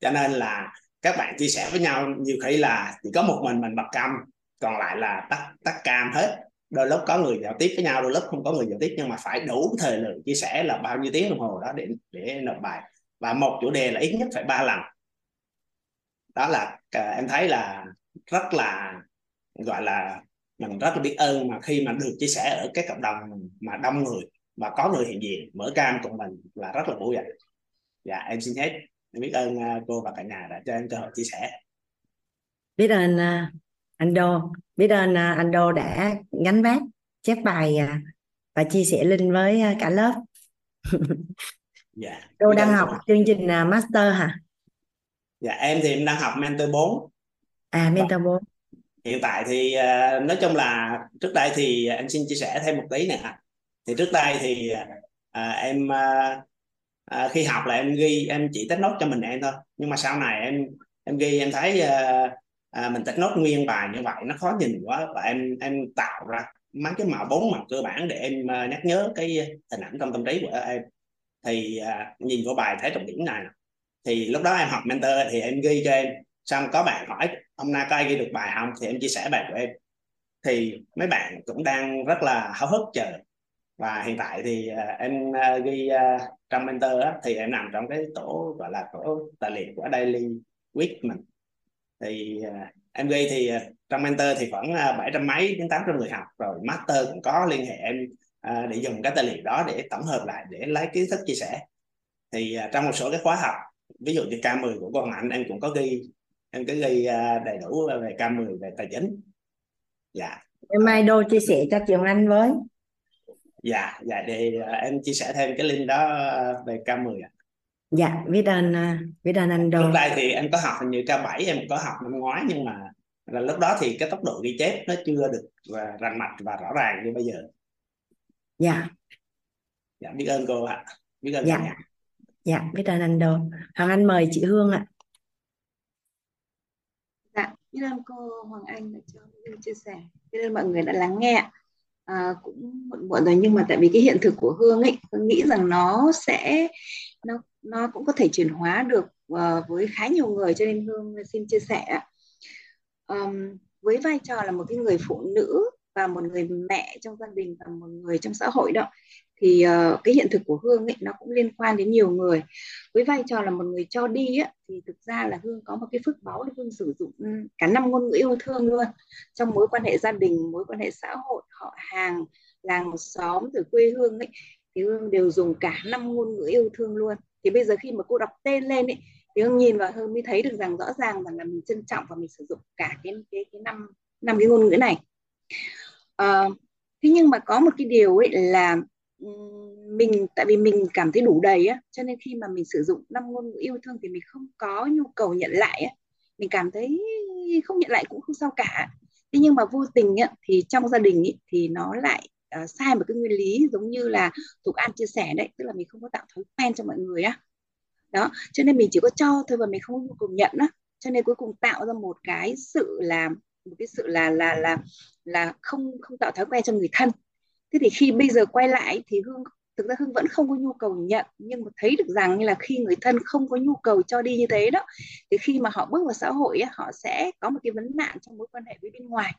Cho nên là các bạn chia sẻ với nhau nhiều khi là chỉ có một mình mình bật cam còn lại là tắt tắt cam hết đôi lúc có người giao tiếp với nhau đôi lúc không có người giao tiếp nhưng mà phải đủ thời lượng chia sẻ là bao nhiêu tiếng đồng hồ đó để để nộp bài. Và một chủ đề là ít nhất phải ba lần. Đó là à, em thấy là rất là gọi là mình rất là biết ơn mà khi mà được chia sẻ ở cái cộng đồng mà đông người và có người hiện diện mở cam cùng mình là rất là vui ạ dạ em xin hết. Em biết ơn à, cô và cả nhà đã cho em cơ hội chia sẻ. Biết ơn à, anh Đô biết ơn anh Đô đã gánh vác chép bài và chia sẻ link với cả lớp. [laughs] Dạ Đô đang học chương trình master hả? Dạ em thì em đang học mentor 4 à mentor 4 hiện tại thì nói chung là trước đây thì em xin chia sẻ thêm một tí nè. Thì trước đây thì uh, em uh, khi học là em ghi em chỉ tách nốt cho mình em thôi. Nhưng mà sau này em em ghi em thấy uh, à, mình tách nốt nguyên bài như vậy nó khó nhìn quá. Và em em tạo ra mấy cái màu bốn màu cơ bản để em uh, nhắc nhớ cái hình ảnh trong tâm trí của em. Thì uh, nhìn vào bài thấy trọng điểm này thì lúc đó em học mentor thì em ghi cho em. Xong có bạn hỏi hôm nay có ai ghi được bài không? Thì em chia sẻ bài của em. Thì mấy bạn cũng đang rất là háo hức chờ. Và hiện tại thì uh, em uh, ghi uh, trong mentor á, thì em nằm trong cái tổ gọi là tổ tài liệu của daily week mình thì uh, em ghi thì uh, trong mentor thì khoảng bảy trăm mấy đến tám trăm người học. Rồi master cũng có liên hệ em uh, để dùng cái tài liệu đó để tổng hợp lại để lấy kiến thức chia sẻ. Thì uh, trong một số cái khóa học ví dụ như K10 của con anh em cũng có ghi em cứ ghi à, đầy đủ về K10 về tài chính. Dạ. Em mai đô chia sẻ cho trường anh với. Dạ dạ để à, em chia sẻ thêm cái link đó à, về K10 ạ dạ biết ơn biết ơn anh đô lúc đây thì em có học hình như K7 em có học năm ngoái nhưng mà là lúc đó thì cái tốc độ ghi chép nó chưa được và rành mạch và rõ ràng như bây giờ. Dạ. Dạ biết ơn cô ạ. Biết ơn dạ. cả nhà. Dạ biết ơn anh đô hoàng anh mời chị hương ạ. Dạ, biết ơn cô Hoàng Anh đã cho những chia sẻ. Biết ơn mọi người đã lắng nghe. À, cũng muộn muộn rồi nhưng mà tại vì cái hiện thực của Hương ấy, tôi nghĩ rằng nó sẽ nó nó cũng có thể chuyển hóa được uh, với khá nhiều người cho nên Hương xin chia sẻ. Um, với vai trò là một cái người phụ nữ và một người mẹ trong gia đình và một người trong xã hội đó thì uh, cái hiện thực của Hương ấy nó cũng liên quan đến nhiều người. Với vai trò là một người cho đi á, thì thực ra là Hương có một cái phước báu để Hương sử dụng cả năm ngôn ngữ yêu thương luôn. Trong mối quan hệ gia đình mối quan hệ xã hội họ hàng làng xóm từ quê hương ấy thì Hương đều dùng cả năm ngôn ngữ yêu thương luôn thì bây giờ khi mà cô đọc tên lên ấy thì Hương nhìn vào Hương mới thấy được rằng rõ ràng rằng là mình trân trọng và mình sử dụng cả cái cái cái năm năm cái ngôn ngữ này. À, thế nhưng mà có một cái điều ấy là mình tại vì mình cảm thấy đủ đầy á cho nên khi mà mình sử dụng năm ngôn ngữ yêu thương thì mình không có nhu cầu nhận lại á. Mình cảm thấy không nhận lại cũng không sao cả. Thế nhưng mà vô tình á, thì trong gia đình ý, thì nó lại uh, sai một cái nguyên lý giống như là Thục An chia sẻ đấy tức là mình không có tạo thói quen cho mọi người á. Đó cho nên mình chỉ có cho thôi và mình không có nhu cầu nhận á. Cho nên cuối cùng tạo ra một cái sự là một cái sự là là là là không không tạo thói quen cho người thân. Thế thì khi bây giờ quay lại thì hương thực ra hương vẫn không có nhu cầu nhận nhưng mà thấy được rằng như là khi người thân không có nhu cầu cho đi như thế đó thì khi mà họ bước vào xã hội họ sẽ có một cái vấn nạn trong mối quan hệ với bên ngoài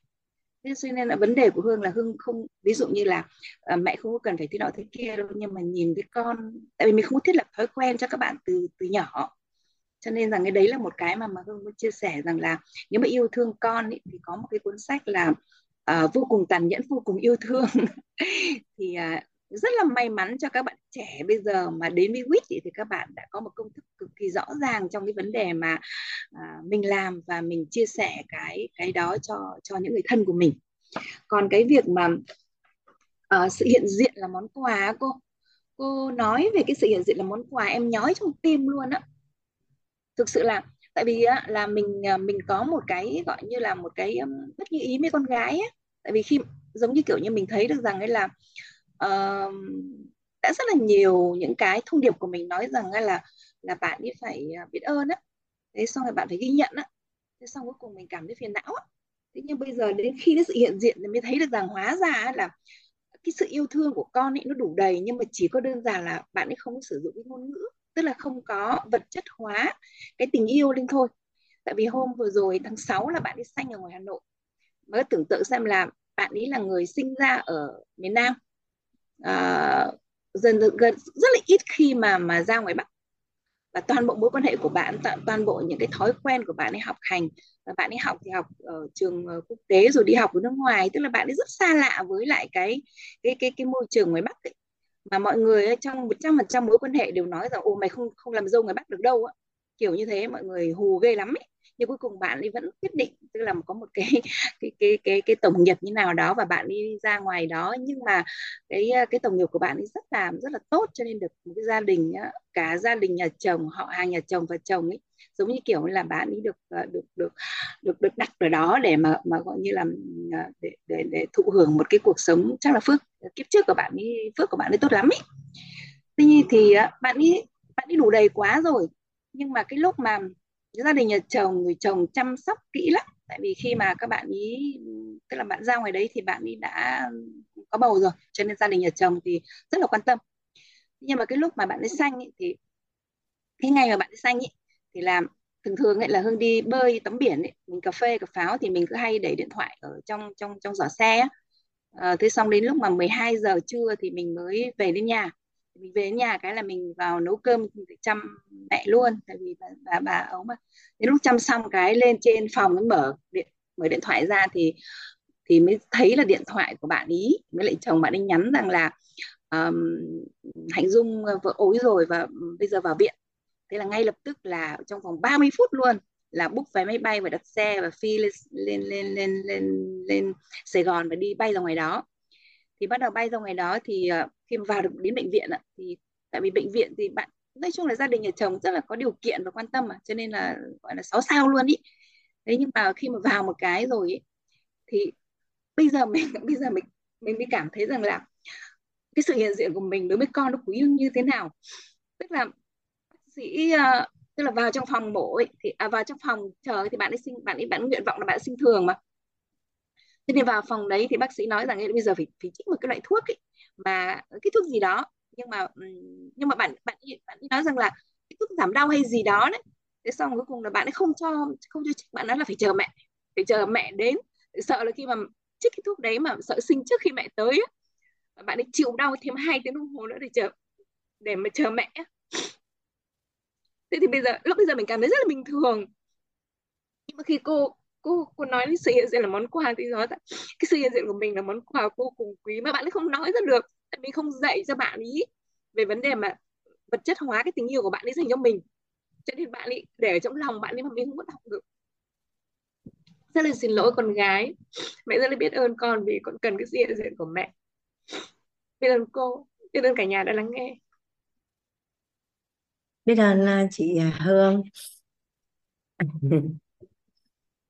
thế cho nên là vấn đề của Hương là Hương không ví dụ như là à, mẹ không có cần phải thế nọ thế kia đâu nhưng mà nhìn cái con tại vì mình không có thiết lập thói quen cho các bạn từ từ nhỏ. Cho nên rằng cái đấy là một cái mà mà Hương muốn chia sẻ rằng là nếu mà yêu thương con ý, thì có một cái cuốn sách là uh, vô cùng tàn nhẫn vô cùng yêu thương. [laughs] Thì uh, rất là may mắn cho các bạn trẻ bây giờ mà đến với WIT thì các bạn đã có một công thức cực kỳ rõ ràng trong cái vấn đề mà à, mình làm và mình chia sẻ cái cái đó cho cho những người thân của mình. Còn cái việc mà à, sự hiện diện là món quà cô cô nói về cái sự hiện diện là món quà em nhói trong tim luôn á. Thực sự là tại vì á, là mình à, mình có một cái gọi như là một cái bất như ý với con gái á. Tại vì khi giống như kiểu như mình thấy được rằng ấy là uh, đã rất là nhiều những cái thông điệp của mình nói rằng là là bạn ấy phải à, biết ơn á. Thế xong rồi bạn phải ghi nhận á. Thế xong cuối cùng mình cảm thấy phiền não á. Thế nhưng bây giờ đến khi cái sự hiện diện thì mới thấy được rằng hóa ra là cái sự yêu thương của con ấy nó đủ đầy nhưng mà chỉ có đơn giản là bạn ấy không sử dụng cái ngôn ngữ tức là không có vật chất hóa cái tình yêu lên thôi. Tại vì hôm vừa rồi tháng 6 là bạn ấy sanh ở ngoài Hà Nội. Mới tưởng tượng xem là bạn ấy là người sinh ra ở miền Nam. Ờ, dần dần gần rất là ít khi mà mà ra ngoài Bắc. Và toàn bộ mối quan hệ của bạn toàn, toàn bộ những cái thói quen của bạn ấy học hành và bạn ấy học thì học ở trường ờ, quốc tế rồi đi học ở nước ngoài tức là bạn ấy rất xa lạ với lại cái cái cái cái môi trường ngoài Bắc ấy. mà mọi người trong một trăm phần trăm mối quan hệ đều nói rằng ô mày không không làm dâu ngoài Bắc được đâu á. Kiểu như thế mọi người hù ghê lắm ấy nhưng cuối cùng bạn ấy vẫn quyết định, tức là có một cái [laughs] cái cái cái cái tổng nghiệp như nào đó và bạn đi ra ngoài đó. Nhưng mà cái à, cái tổng nghiệp của bạn ấy rất là rất là tốt, cho nên được một cái gia đình cả gia đình nhà chồng, họ hàng nhà chồng và chồng ấy, giống như kiểu là bạn ấy được à, được được được được đặt ở đó để mà mà gọi như là à, để để để thụ hưởng một cái cuộc sống chắc là phước, kiếp trước của bạn ấy, phước của bạn ấy tốt lắm ấy. Tuy nhiên thì bạn ấy bạn ấy đủ đầy quá rồi. Nhưng mà cái lúc mà gia đình nhà chồng người chồng chăm sóc kỹ lắm. Tại vì khi mà các bạn ý tức là bạn ra ngoài đấy thì bạn ý đã có bầu rồi cho nên gia đình nhà chồng thì rất là quan tâm. Nhưng mà cái lúc mà bạn ấy xanh ý, thì cái ngày mà bạn ấy xanh ý, thì làm thường thường ấy là hương đi bơi tắm biển ấy, mình cà phê cà pháo thì mình cứ hay để điện thoại ở trong trong trong giỏ xe à, thế xong đến lúc mà 12 giờ trưa thì mình mới về đến nhà mình về nhà cái là mình vào nấu cơm chăm mẹ luôn tại vì bà bà, bà ống mà. Đến lúc chăm xong cái lên trên phòng mới mở điện mở điện thoại ra thì thì mới thấy là điện thoại của bạn ý với lại chồng bạn ấy nhắn rằng là um, hạnh dung ờ, vợ ối rồi và bây giờ vào viện. Thế là ngay lập tức là trong vòng 30 phút luôn là book vé máy bay và đặt xe và phi lên lên lên lên lên lên Sài Gòn và đi bay ra ngoài đó thì bắt đầu bay ra ngoài đó thì ờ, khi mà vào được đến bệnh viện thì tại vì bệnh viện thì bạn nói chung là gia đình nhà chồng rất là có điều kiện và quan tâm mà cho nên là gọi là sáu sao luôn ý. Thế nhưng mà khi mà vào một cái rồi ý, thì bây giờ mình [laughs] bây giờ mình mình mới cảm thấy rằng là cái sự hiện diện của mình đối với con nó quý như thế nào. Tức là bác sĩ ờ, tức là vào trong phòng mổ ấy, thì à, vào trong phòng chờ thì bạn ấy sinh bạn ấy bạn nguyện vọng là bạn sinh thường mà thế thì vào phòng đấy thì bác sĩ nói rằng bây giờ phải phải trích một cái loại thuốc ấy, mà cái thuốc gì đó. Nhưng mà nhưng mà bạn bạn bạn nói rằng là cái thuốc giảm đau hay gì đó đấy. Thế xong cuối cùng là bạn ấy không cho không cho trích bạn nói là phải chờ mẹ phải chờ mẹ đến sợ là khi mà trích cái thuốc đấy mà sợ sinh trước khi mẹ tới ấy, bạn ấy chịu đau thêm hai tiếng đồng hồ nữa để chờ để mà chờ mẹ thế thì bây giờ lúc bây giờ mình cảm thấy rất là bình thường. Nhưng mà khi cô cô cô nói đến sự hiện diện là món quà thì nói cái sự hiện diện của mình là món quà vô cùng quý mà bạn ấy không nói ra được. Tại mình không dạy cho bạn ý về vấn đề mà vật chất hóa cái tình yêu của bạn ấy dành cho mình. Cho nên bạn ấy để ở trong lòng bạn ấy mà mình không có đọc được. Rất là xin lỗi con gái. Mẹ rất là biết ơn con vì con cần cái sự hiện diện của mẹ. Biết ơn cô biết ơn cả nhà đã lắng nghe. Biết ơn à, chị Hương [laughs]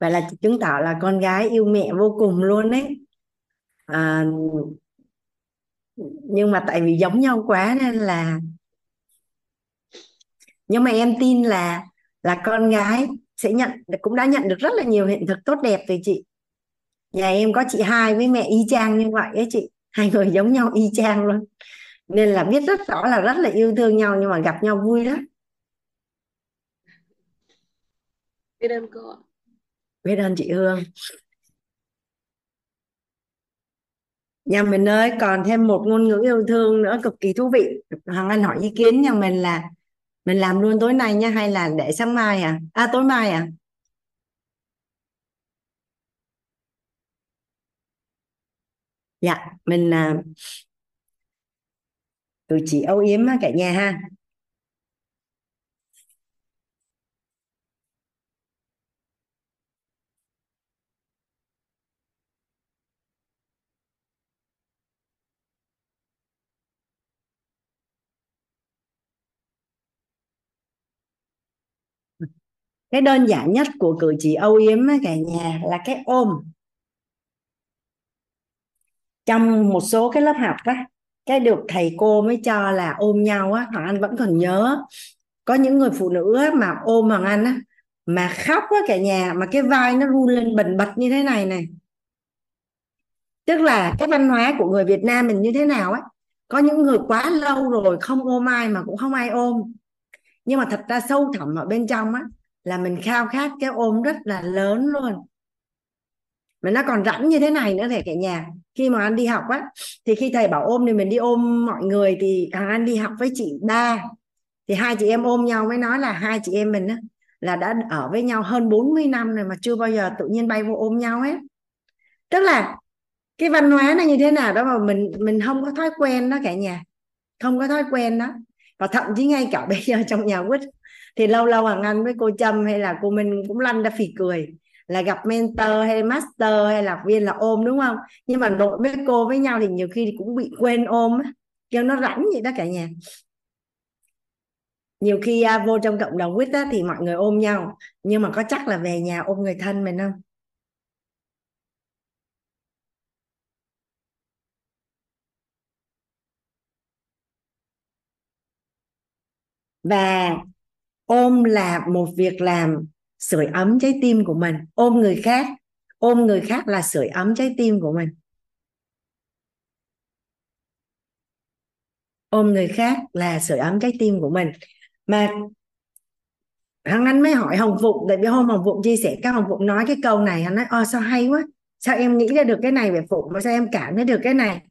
vậy là chứng tỏ là con gái yêu mẹ vô cùng luôn đấy à, nhưng mà tại vì giống nhau quá nên là nhưng mà em tin là là con gái sẽ nhận cũng đã nhận được rất là nhiều hiện thực tốt đẹp từ chị. Nhà em có chị hai với mẹ y chang như vậy ấy chị. Hai người giống nhau y chang luôn. Nên là biết rất rõ là rất là yêu thương nhau nhưng mà gặp nhau vui lắm. Biết ơn cô biết ơn chị Hương. Nhà mình ơi còn thêm một ngôn ngữ yêu thương nữa cực kỳ thú vị. Hoàng Anh hỏi ý kiến nhà mình là mình làm luôn tối nay nha hay là để sáng mai à? À tối mai à? Dạ mình à, tụi chị âu yếm cả nhà ha. Cái đơn giản nhất của cử chỉ âu yếm ấy, cả nhà là cái ôm trong một số cái lớp học á cái được thầy cô mới cho là ôm nhau á Hoàng Anh vẫn còn nhớ. Có những người phụ nữ á, mà ôm Hoàng Anh á mà khóc á cả nhà mà cái vai nó run lên bần bật như thế này này. Tức là cái văn hóa của người Việt Nam mình như thế nào á có những người quá lâu rồi không ôm ai mà cũng không ai ôm. Nhưng mà thật ra sâu thẳm ở bên trong á là mình khao khát cái ôm rất là lớn luôn. Mà nó còn rảnh như thế này nữa thì cả nhà, khi mà anh đi học á, thì khi thầy bảo ôm thì mình đi ôm mọi người thì thằng anh đi học với chị ba, thì hai chị em ôm nhau mới nói là hai chị em mình á, là đã ở với nhau hơn 40 năm rồi mà chưa bao giờ tự nhiên bay vô ôm nhau hết. Tức là cái văn hóa nó như thế nào đó mà mình mình không có thói quen đó cả nhà, không có thói quen đó. Và thậm chí ngay cả [laughs] bây giờ trong nhà quýt thì lâu lâu hoàng anh với cô trâm hay là cô minh cũng lăn ra phì cười là gặp mentor hay master hay là học viên là ôm đúng không? Nhưng mà nội với cô với nhau thì nhiều khi cũng bị quên ôm kêu nó rảnh vậy đó cả nhà. Nhiều khi à, vô trong cộng đồng quýt thì mọi người ôm nhau nhưng mà có chắc là về nhà ôm người thân mình không? Và ôm là một việc làm sưởi ấm trái tim của mình. Ôm người khác ôm người khác là sưởi ấm trái tim của mình. Ôm người khác là sưởi ấm trái tim của mình. Mà Hằng Anh mới hỏi Hồng Phụng tại vì hôm Hồng Phụng chia sẻ các Hồng Phụng nói cái câu này hắn nói ô, sao hay quá. Sao em nghĩ ra được cái này về Phụng? Mà sao em cảm thấy được cái này?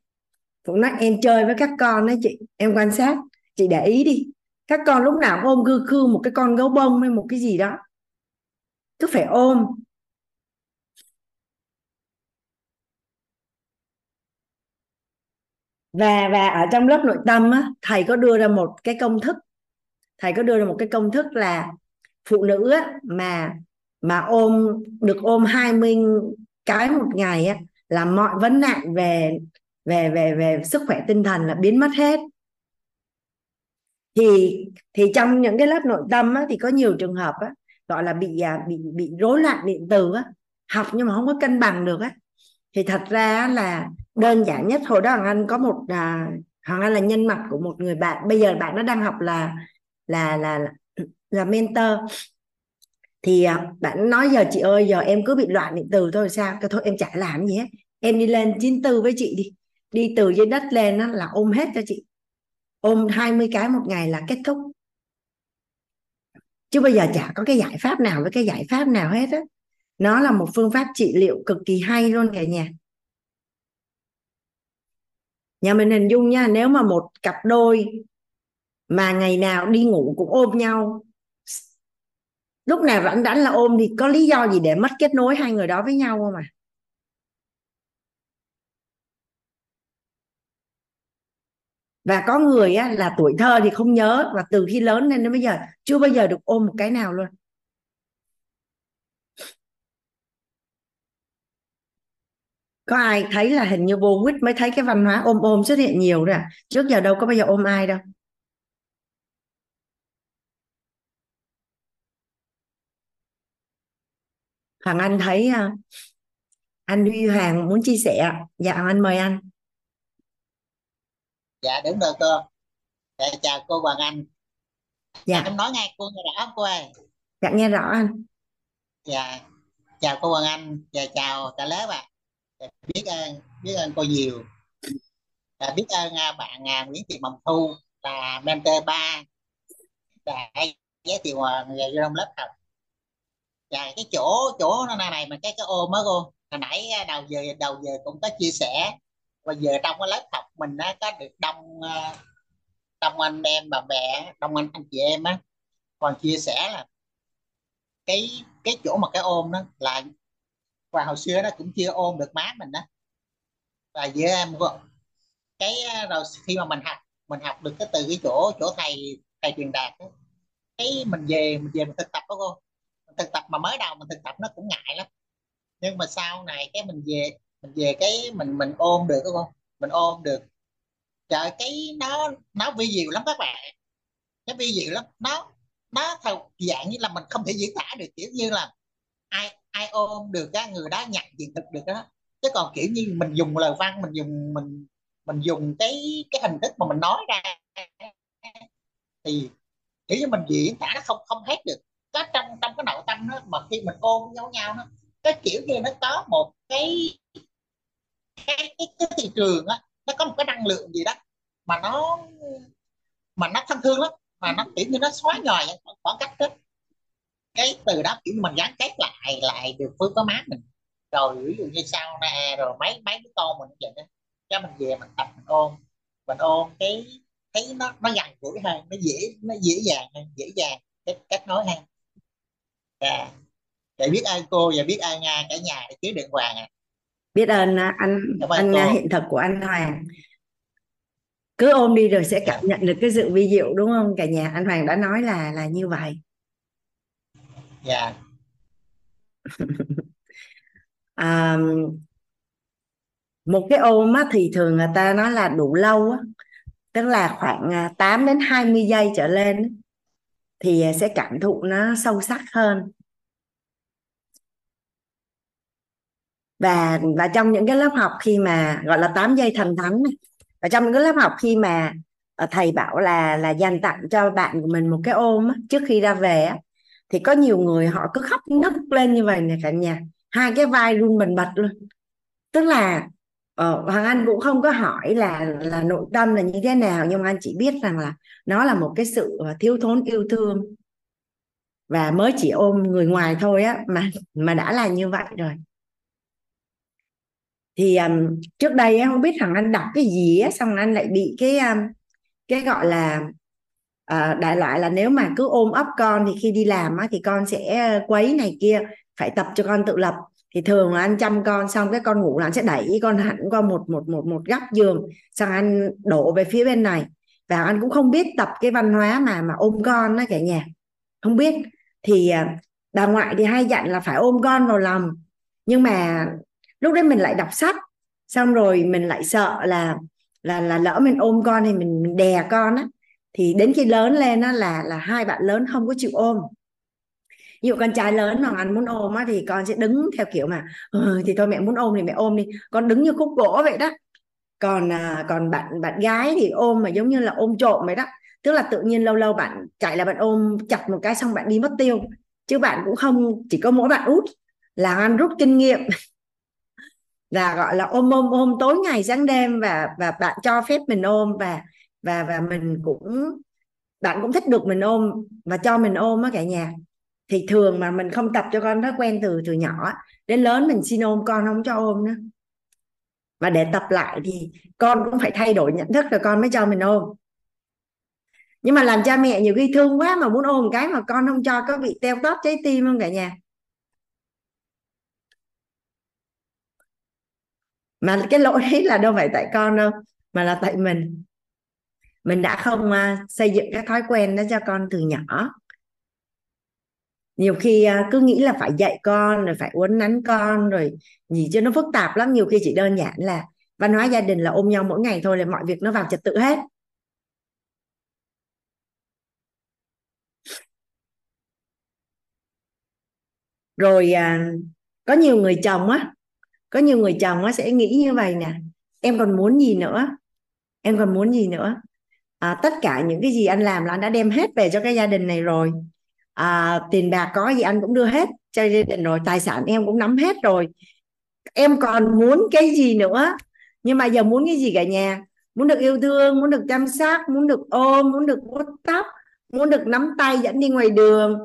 Phụng nói em chơi với các con đấy chị em quan sát. Chị để ý đi các con lúc nào ôm cư khư một cái con gấu bông hay một cái gì đó. Cứ phải ôm. Và và ở trong lớp nội tâm á, thầy có đưa ra một cái công thức. Thầy có đưa ra một cái công thức là phụ nữ á, mà mà ôm được ôm 20 cái một ngày á, là mọi vấn nạn về về về về sức khỏe tinh thần là biến mất hết thì thì trong những cái lớp nội tâm á, thì có nhiều trường hợp á, gọi là bị à, bị bị rối loạn điện từ á học nhưng mà không có cân bằng được á. Thì thật ra là đơn giản nhất hồi đó hoàng anh có một à, hoàng anh là nhân mặt của một người bạn bây giờ bạn nó đang học là là là là, là mentor. Thì à, bạn nói giờ chị ơi giờ em cứ bị loạn điện từ thôi sao? Cái thôi em chả làm gì hết em đi lên 94 với chị đi đi từ dưới đất lên đó là ôm hết cho chị ôm 20 cái một ngày là kết thúc. Chứ bây giờ chả có cái giải pháp nào với cái giải pháp nào hết á. Nó là một phương pháp trị liệu cực kỳ hay luôn cả nhà. Nhà mình hình dung nha, nếu mà một cặp đôi mà ngày nào đi ngủ cũng ôm nhau, lúc nào rảnh rảnh là ôm thì có lý do gì để mất kết nối hai người đó với nhau không à? Và có người á, là tuổi thơ thì không nhớ và từ khi lớn lên đến bây giờ chưa bao giờ được ôm một cái nào luôn. Có ai thấy là hình như vô quýt mới thấy cái văn hóa ôm ôm xuất hiện nhiều rồi à? trước giờ đâu có bao giờ ôm ai đâu. Hoàng Anh thấy à, anh Duy Hoàng muốn chia sẻ dạ vâng, anh mời anh dạ đúng rồi cô dạ, chào cô Hoàng Anh. Dạ. Em nói nghe cô nghe rõ cô ơi? Dạ nghe rõ anh. Dạ chào cô Hoàng Anh và chào cả lớp ạ. À. biết ơn biết ơn cô nhiều. Và biết ơn à, bạn à, Nguyễn Thị Mộng Thu là mentor ba đã giới thiệu về trong lớp học. Và cái chỗ chỗ nó này mà cái cái ôm á cô hồi nãy à, đầu giờ đầu giờ cũng có chia sẻ và giờ trong cái lớp học mình á có được đông ờ, đông anh em bà mẹ đông anh anh chị em á còn chia sẻ là cái cái chỗ mà cái ôm đó là và hồi xưa nó cũng chưa ôm được má mình đó và giữa em cái ờ, rồi khi mà mình học mình học được cái từ cái chỗ chỗ thầy thầy truyền đạt đó, cái mình về mình về mình thực tập đó cô. Mình thực tập mà mới đầu mình thực tập nó cũng ngại lắm. Nhưng mà sau này cái mình về mình về cái mình mình ôm được đúng không mình ôm được. Trời, cái nó nó vi diệu lắm các bạn. Nó vi diệu lắm. Nó nó theo dạng như là mình không thể diễn tả được, kiểu như là ai ai ôm được á, người đó nhận hiện thực được đó chứ còn kiểu như mình dùng lời văn, mình dùng, mình mình dùng cái cái hình thức mà mình nói ra thì kiểu như mình diễn tả nó không không hết được. Có trong trong cái nội tâm đó, mà khi mình ôm nhau nhau nó cái kiểu như nó có một cái cái cái, cái thị trường á nó có một cái năng lượng gì đó mà nó mà nó thân thương lắm mà nó kiểu như nó xóa nhòa khoảng cách đó cái từ đó kiểu mình gắn kết lại lại được với có má mình. Rồi ví dụ như sau nè rồi mấy mấy đứa con mình vậy đó. Cho mình về mình tập mình ôm mình ôm cái thấy nó nó gần gũi hơn nó dễ nó dễ dàng hơn dễ dàng cách cách nói hơn. À, dạ biết ơn cô và biết ơn uh, cả nhà để chứa đựng vàng à. Biết ơn uh, anh Cảm ơn anh cô. uh, hiện thực của anh Hoàng. Cứ ôm đi rồi sẽ cảm nhận được cái sự vi diệu đúng không? Cả nhà anh Hoàng đã nói là là như vậy. Dạ. [laughs] À, một cái ôm á, thì thường người ta nói là đủ lâu á, tức là khoảng à, 8 đến 20 giây trở lên thì sẽ cảm thụ nó sâu sắc hơn và và trong những cái lớp học khi mà gọi là 8 giây thần thánh này, và trong những cái lớp học khi mà ờ, thầy bảo là là dành tặng cho bạn của mình một cái ôm á, trước khi ra về á, thì có nhiều người họ cứ khóc nấc lên như vậy nè cả nhà. Hai cái vai run bần bật luôn. Tức là ờ, Hoàng Anh cũng không có hỏi là là nội tâm là như thế nào nhưng mà anh chỉ biết rằng là nó là một cái sự ờ, thiếu thốn yêu thương. Và mới chỉ ôm người ngoài thôi á mà mà đã là như vậy rồi thì um, trước đây em không biết thằng anh đọc cái gì á xong anh lại bị cái um, cái gọi là uh, đại loại là nếu mà cứ ôm ấp con thì khi đi làm á, thì con sẽ quấy này kia phải tập cho con tự lập. Thì thường là anh chăm con xong cái con ngủ là anh sẽ đẩy con hẳn qua một một một một góc giường xong anh đổ về phía bên này. Và anh cũng không biết tập cái văn hóa mà mà ôm con đó cả nhà. Không biết. Thì ờ, bà ngoại thì hay dặn là phải ôm con vào lòng. Nhưng mà lúc đấy mình lại đọc sách. Xong rồi mình lại sợ là là là lỡ mình ôm con thì mình, mình đè con á. Thì đến khi lớn lên á là là hai bạn lớn không có chịu ôm. Ví dụ con trai lớn mà anh muốn ôm á thì con sẽ đứng theo kiểu mà ừ, thì thôi mẹ muốn ôm thì mẹ ôm đi. Con đứng như khúc gỗ vậy đó. Còn à, còn bạn bạn gái thì ôm mà giống như là ôm trộm vậy đó. Tức là tự nhiên lâu lâu bạn chạy là bạn ôm chặt một cái xong bạn đi mất tiêu. Chứ bạn cũng không chỉ có mỗi bạn út là anh rút kinh nghiệm là gọi là, ôm ôm ôm tối ngày sáng đêm và và bạn cho phép mình ôm và và và mình cũng, bạn cũng thích được mình ôm và cho mình ôm á cả nhà. Thì thường mà mình không tập cho con thói quen từ từ nhỏ đến lớn mình xin ôm con không cho ôm nữa. Và để tập lại thì con cũng phải thay đổi nhận thức rồi con mới cho mình ôm. Nhưng mà làm cha mẹ nhiều khi thương quá mà muốn ôm cái mà con không cho, có bị teo tóp trái tim không cả nhà? Mà cái lỗi đấy là đâu phải tại con đâu mà là tại mình. Mình đã không uh, xây dựng cái thói quen đó cho con từ nhỏ. Nhiều khi uh, cứ nghĩ là phải dạy con rồi phải uốn nắn con rồi gì cho nó phức tạp lắm. Nhiều khi chỉ đơn giản là văn hóa gia đình là ôm nhau mỗi ngày thôi là mọi việc nó vào trật tự hết. Rồi uh, có nhiều người chồng á có nhiều người chồng á sẽ nghĩ như vậy nè em còn muốn gì nữa? Em còn muốn gì nữa? À, tất cả những cái gì anh làm là anh đã đem hết về cho cái gia đình này rồi. À, tiền bạc có gì anh cũng đưa hết cho gia đình rồi tài sản em cũng nắm hết rồi. Em còn muốn cái gì nữa? Nhưng mà giờ muốn cái gì cả nhà? Muốn được yêu thương muốn được chăm sóc muốn được ôm muốn được vuốt tóc muốn được nắm tay dẫn đi ngoài đường.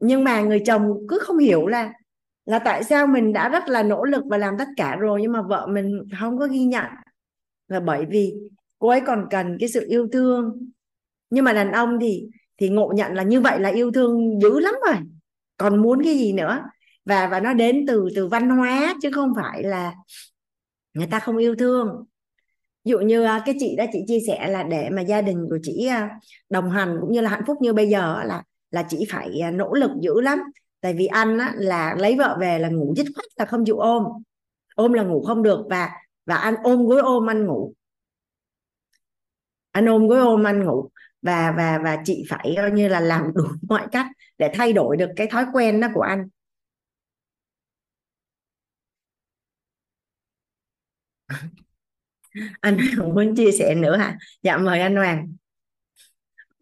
Nhưng mà người chồng cứ không hiểu là là tại sao mình đã rất là nỗ lực và làm tất cả rồi nhưng mà vợ mình không có ghi nhận? Là bởi vì cô ấy còn cần cái sự yêu thương. Nhưng mà đàn ông thì thì ngộ nhận là như vậy là yêu thương dữ lắm rồi. Còn muốn cái gì nữa? Và và nó đến từ từ văn hóa chứ không phải là người ta không yêu thương. Ví dụ như à, cái chị đó chị chia sẻ là để mà gia đình của chị à, đồng hành cũng như là hạnh phúc như bây giờ là là chị phải à, nỗ lực dữ lắm tại vì anh á, là lấy vợ về là ngủ dứt khoát là không chịu ôm. Ôm là ngủ không được và và anh ôm gối ôm anh ngủ. Anh ôm gối ôm anh ngủ và và và chị phải coi như là làm đủ [laughs] mọi cách để thay đổi được cái thói quen đó của anh. [laughs] Anh [laughs] không muốn chia sẻ nữa hả? Dạ mời anh Hoàng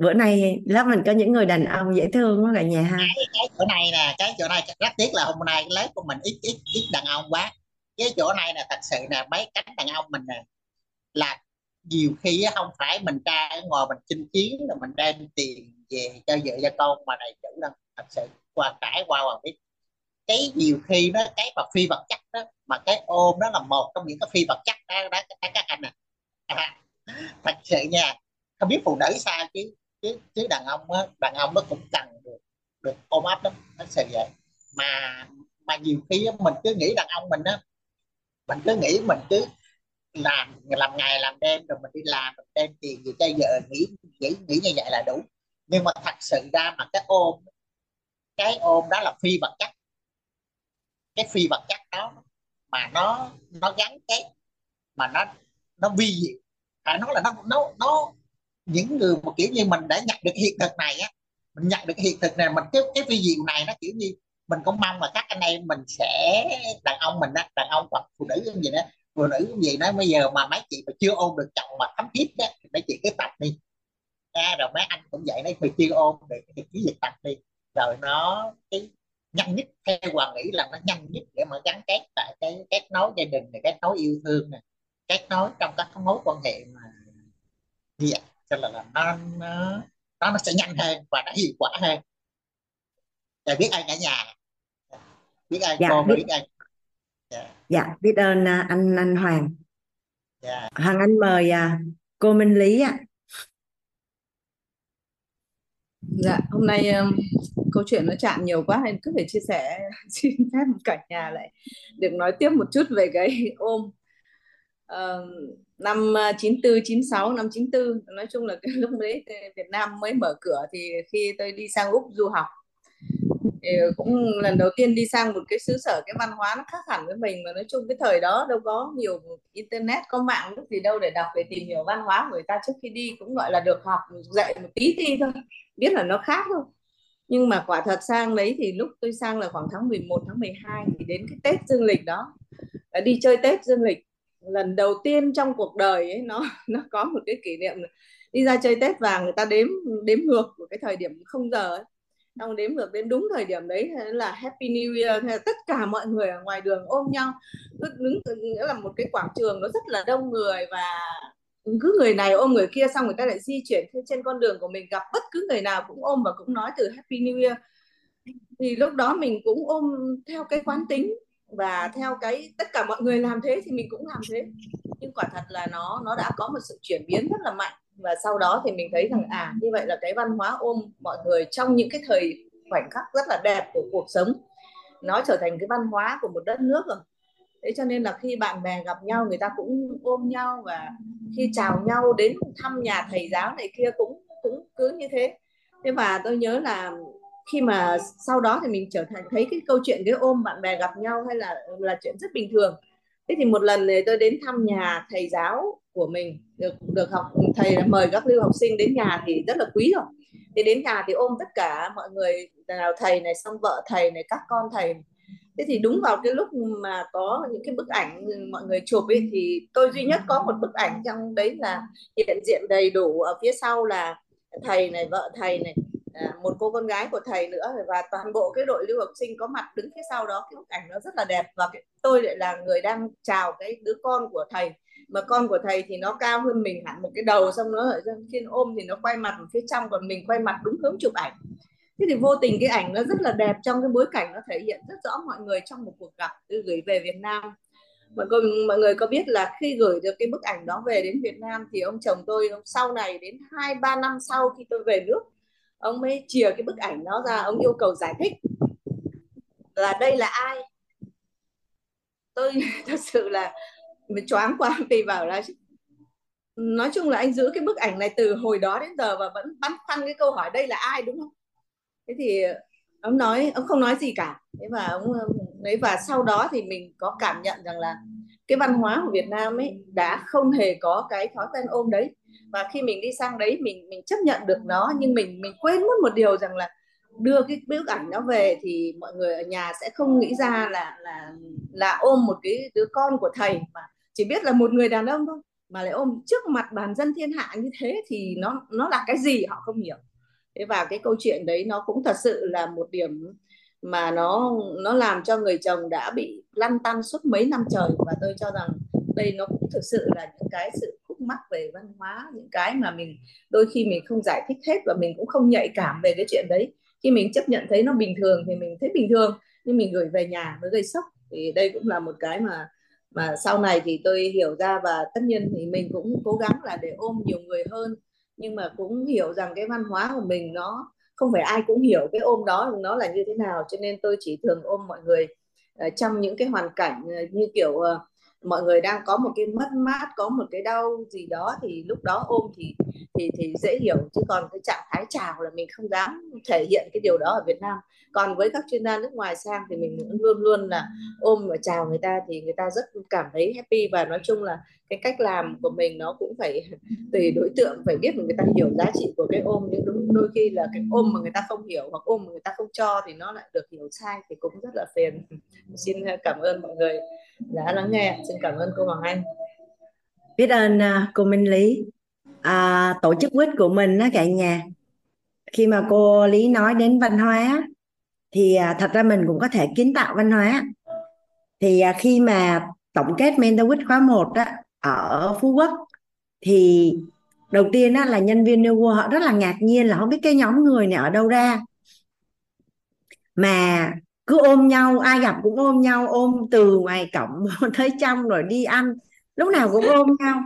bữa nay lớp mình có những người đàn ông dễ thương quá cả nhà ha. Cái, cái chỗ này nè cái chỗ này rất tiếc là hôm nay lớp của mình ít ít ít đàn ông quá. Cái chỗ này là thật sự là mấy cánh đàn ông mình nè là nhiều khi không phải mình ra ở ngoài mình chinh chiến là mình đem tiền về cho vợ cho con mà đầy chủ đâu. Thật sự qua trải qua và biết. Cái nhiều khi đó cái mà phi vật chất đó mà cái ôm đó là một trong những cái phi vật chất đó, đó các anh à. à thật sự nha không biết phụ nữ sao chứ chứ chứ đàn ông á đàn ông nó cũng cần được được ôm ấp lắm nó sẽ vậy. Mà mà nhiều khi á, mình cứ nghĩ đàn ông mình á mình cứ nghĩ mình cứ làm làm ngày làm đêm rồi mình đi làm mình đem tiền gì cho vợ nghĩ nghĩ nghĩ như vậy là đủ. Nhưng mà thật sự ra mà cái ôm cái ôm đó là phi vật chất. Cái phi vật chất đó mà nó nó gắn cái mà nó nó vi diệu. À, Phải nói là nó nó nó những người một kiểu như mình đã nhận được hiện thực này á, mình nhận được hiện thực này, mình cái cái vi diệu này nó kiểu như mình cũng mong là các anh em mình sẽ, đàn ông mình á, đàn ông hoặc phụ nữ như vậy đó, phụ nữ cũng vậy nói bây giờ mà mấy chị mà chưa ôm được chồng mà thấm thiết á, thì mấy chị cứ tập đi. À rồi mấy anh cũng vậy đấy phải chưa ôm được thì cứ việc tập đi. Rồi nó cái nhanh nhất, theo hoàng nghĩ là nó nhanh nhất để mà gắn kết tại cái, kết nối gia đình này, kết nối yêu thương này, kết nối trong các mối quan hệ mà như vậy cho là, là nó, nó nó nó sẽ nhanh hơn và nó hiệu quả hơn. Và biết ai cả nhà. Biết ai dạ cô biết biết ai. Dạ. Dạ biết ơn à, anh anh Hoàng. Dạ. Hoàng Anh mời à, cô Minh Lý ạ. Dạ, hôm nay um, câu chuyện nó chạm nhiều quá nên cứ phải chia sẻ [laughs] xin phép cả nhà lại được nói tiếp một chút về cái [laughs] ôm. Ờ, năm ờ, 94 96 năm 94 nói chung là cái [laughs] lúc đấy Việt Nam mới mở cửa thì khi tôi đi sang Úc du học. Thì cũng lần đầu tiên đi sang một cái xứ sở, cái văn hóa nó khác hẳn với mình. Mà nói chung cái thời đó đâu có nhiều internet, có mạng lúc gì đâu để đọc, để tìm hiểu văn hóa của người ta trước khi đi. Cũng gọi là được học dạy một tí thi thôi, biết là nó khác thôi. Nhưng mà quả thật sang đấy thì lúc tôi sang là khoảng tháng 11 tháng 12 thì đến cái Tết dương lịch đó. Là đi chơi Tết dương lịch lần đầu tiên trong cuộc đời ấy, nó [laughs] nó có một cái kỷ niệm đi ra chơi Tết vàng người ta đếm đếm ngược của cái thời điểm không giờ ấy. Xong đếm ngược đến đúng thời điểm đấy là Happy New Year. Thế là tất cả mọi người ở ngoài đường ôm nhau. Cứ đứng nghĩa là một cái quảng trường nó rất là đông người và cứ người này ôm người kia xong người ta lại di chuyển trên con đường của mình. Gặp bất cứ người nào cũng ôm và cũng nói từ Happy New Year. Thì lúc đó mình cũng ôm theo cái quán tính và theo cái tất cả mọi người làm thế thì mình cũng làm thế. Nhưng quả thật là nó nó đã có một sự chuyển biến rất là mạnh. Và sau đó thì mình thấy rằng à như vậy là cái văn hóa ôm mọi người trong những cái thời khoảnh khắc rất là đẹp của cuộc sống nó trở thành cái văn hóa của một đất nước rồi. Thế cho nên là khi bạn bè gặp nhau người ta cũng ôm nhau và khi chào nhau đến thăm nhà thầy giáo này kia cũng cũng cứ như thế. Thế và tôi nhớ là khi mà sau đó thì mình trở thành thấy cái câu chuyện cái ôm bạn bè gặp nhau hay là là chuyện rất bình thường. Thế thì một lần này tôi đến thăm nhà thầy giáo của mình, được được học, thầy mời các lưu học sinh đến nhà thì rất là quý rồi. Thì đến nhà thì ôm tất cả mọi người, nào thầy này, xong vợ thầy này, các con thầy thế thì đúng vào cái lúc mà có những cái bức ảnh mọi người chụp ấy, thì tôi duy nhất có một bức ảnh trong đấy là hiện diện đầy đủ ở phía sau là thầy này, vợ thầy này. À, một cô con gái của thầy nữa và toàn bộ cái đội lưu học sinh có mặt đứng phía sau đó cái bức ảnh nó rất là đẹp và cái, tôi lại là người đang chào cái đứa con của thầy. Mà con của thầy thì nó cao hơn mình hẳn một cái đầu xong nó ở trên ôm thì nó quay mặt ở phía trong còn mình quay mặt đúng hướng chụp ảnh. Thế thì vô tình cái ảnh nó rất là đẹp trong cái bối cảnh nó thể hiện rất rõ mọi người trong một cuộc gặp tôi gửi về Việt Nam. Mọi người mọi người có biết là khi gửi được cái bức ảnh đó về đến Việt Nam thì ông chồng tôi ông sau này đến hai ba năm sau khi tôi về nước ông mới chìa cái bức ảnh đó ra, ông yêu cầu giải thích là đây là ai. Tôi [laughs] thật sự là mình choáng quá vì bảo là nói chung là anh giữ cái bức ảnh này từ hồi đó đến giờ và vẫn băn khoăn cái câu hỏi đây là ai, đúng không? Thế thì ông nói, ông không nói gì cả. Thế và ông đấy và sau đó thì mình có cảm nhận rằng là cái văn hóa của Việt Nam ấy đã không hề có cái thói quen ôm đấy. Và khi mình đi sang đấy, mình mình chấp nhận được nó, nhưng mình mình quên mất một điều rằng là đưa cái bức ảnh nó về thì mọi người ở nhà sẽ không nghĩ ra là là là ôm một cái đứa con của thầy mà chỉ biết là một người đàn ông thôi, mà lại ôm trước mặt bàn dân thiên hạ như thế thì nó nó là cái gì họ không hiểu. Thế và cái câu chuyện đấy nó cũng thật sự là một điểm mà nó nó làm cho người chồng đã bị lăn tăn suốt mấy năm trời. Và tôi cho rằng đây nó cũng thực sự là những cái sự khúc mắc về văn hóa, những cái mà mình đôi khi mình không giải thích hết và mình cũng không nhạy cảm về cái chuyện đấy. Khi mình chấp nhận thấy nó bình thường thì mình thấy bình thường, nhưng mình gửi về nhà mới gây sốc. Thì đây cũng là một cái mà mà sau này thì tôi hiểu ra và tất nhiên thì mình cũng cố gắng là để ôm nhiều người hơn. Nhưng mà cũng hiểu rằng cái văn hóa của mình nó không phải ai cũng hiểu cái ôm đó nó là như thế nào cho nên tôi chỉ thường ôm mọi người ờ, trong những cái hoàn cảnh ờ, như kiểu uh, mọi người đang có một cái mất mát, có một cái đau gì đó thì lúc đó ôm thì thì thì dễ hiểu. Chứ còn cái trạng thái chào là mình không dám thể hiện cái điều đó ở Việt Nam. Còn với các chuyên gia nước ngoài sang thì mình luôn luôn là ôm và chào người ta thì người ta rất cảm thấy happy. Và nói chung là cái cách làm của mình nó cũng phải [laughs] tùy đối tượng, phải biết mà người ta hiểu giá trị của cái ôm. Nhưng đúng, đôi khi là cái ôm mà người ta không hiểu hoặc ôm mà người ta không cho thì nó lại được hiểu sai thì cũng rất là phiền. Xin cảm ơn mọi người đã lắng nghe. Xin cảm ơn cô Hoàng Anh. Biết ơn à, cô Minh Lý. À, tổ chức quýt của mình đó cả nhà. Khi mà cô Lý nói đến văn hóa thì à, thật ra mình cũng có thể kiến tạo văn hóa. Thì à, khi mà tổng kết Mentor Week khóa 1 á, ở Phú Quốc thì đầu tiên á, là nhân viên New World họ rất là ngạc nhiên là không biết cái nhóm người này ở đâu ra. Mà cứ ôm nhau ai gặp cũng ôm nhau ôm từ ngoài cổng [laughs] tới trong rồi đi ăn. Lúc nào cũng ôm nhau.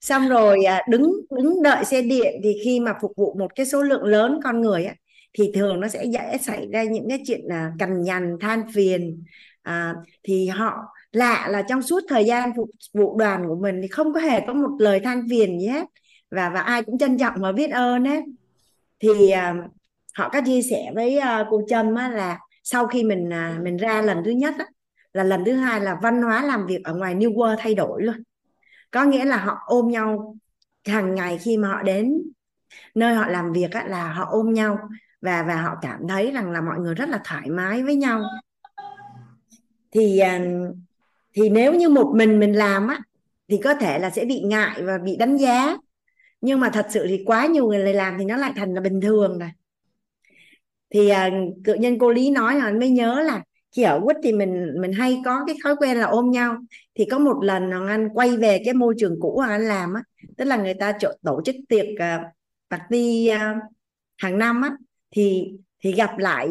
Xong rồi à, đứng đứng đợi xe điện thì khi mà phục vụ một cái số lượng lớn con người á, thì thường nó sẽ dễ xảy ra những cái chuyện là cằn nhằn than phiền. À, thì họ lạ là trong suốt thời gian phục vụ đoàn của mình thì không có hề có một lời than phiền gì hết. Và và ai cũng trân trọng và biết ơn ấy thì à, họ có chia sẻ với à, cô Trâm á, là sau khi mình à, mình ra lần thứ nhất á, là lần thứ hai là văn hóa làm việc ở ngoài New World thay đổi luôn. Có nghĩa là họ ôm nhau hàng ngày khi mà họ đến nơi họ làm việc á, là họ ôm nhau và và họ cảm thấy rằng là mọi người rất là thoải mái với nhau. Thì à, thì nếu như một mình mình làm á thì có thể là sẽ bị ngại và bị đánh giá. Nhưng mà thật sự thì quá nhiều người làm thì nó lại thành là bình thường rồi thì à, cự nhân cô lý nói là mới nhớ là khi ở quýt thì mình mình hay có cái thói quen là ôm nhau. Thì có một lần hoàng anh quay về cái môi trường cũ hoàng anh làm á tức là người ta tổ chức tiệc uh, party uh, hàng năm á thì thì gặp lại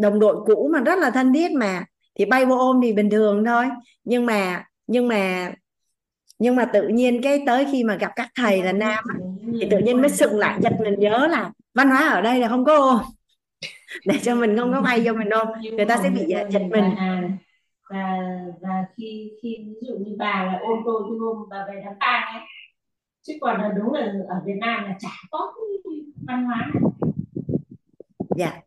đồng đội cũ mà rất là thân thiết mà. Thì bay vô ôm thì bình thường thôi. Nhưng mà nhưng mà nhưng mà tự nhiên cái tới khi mà gặp các thầy là nam thì tự nhiên mới sừng lại giật mình nhớ là văn hóa ở đây là không có ôm. [laughs] để cho mình không có bay vô mình ôm người ta sẽ bị giật mình và và khi khi ví dụ như bà là ôm tôi thì ôm bà về đám tang ấy chứ còn là đúng là ở Việt Nam là chả có văn hóa. Dạ.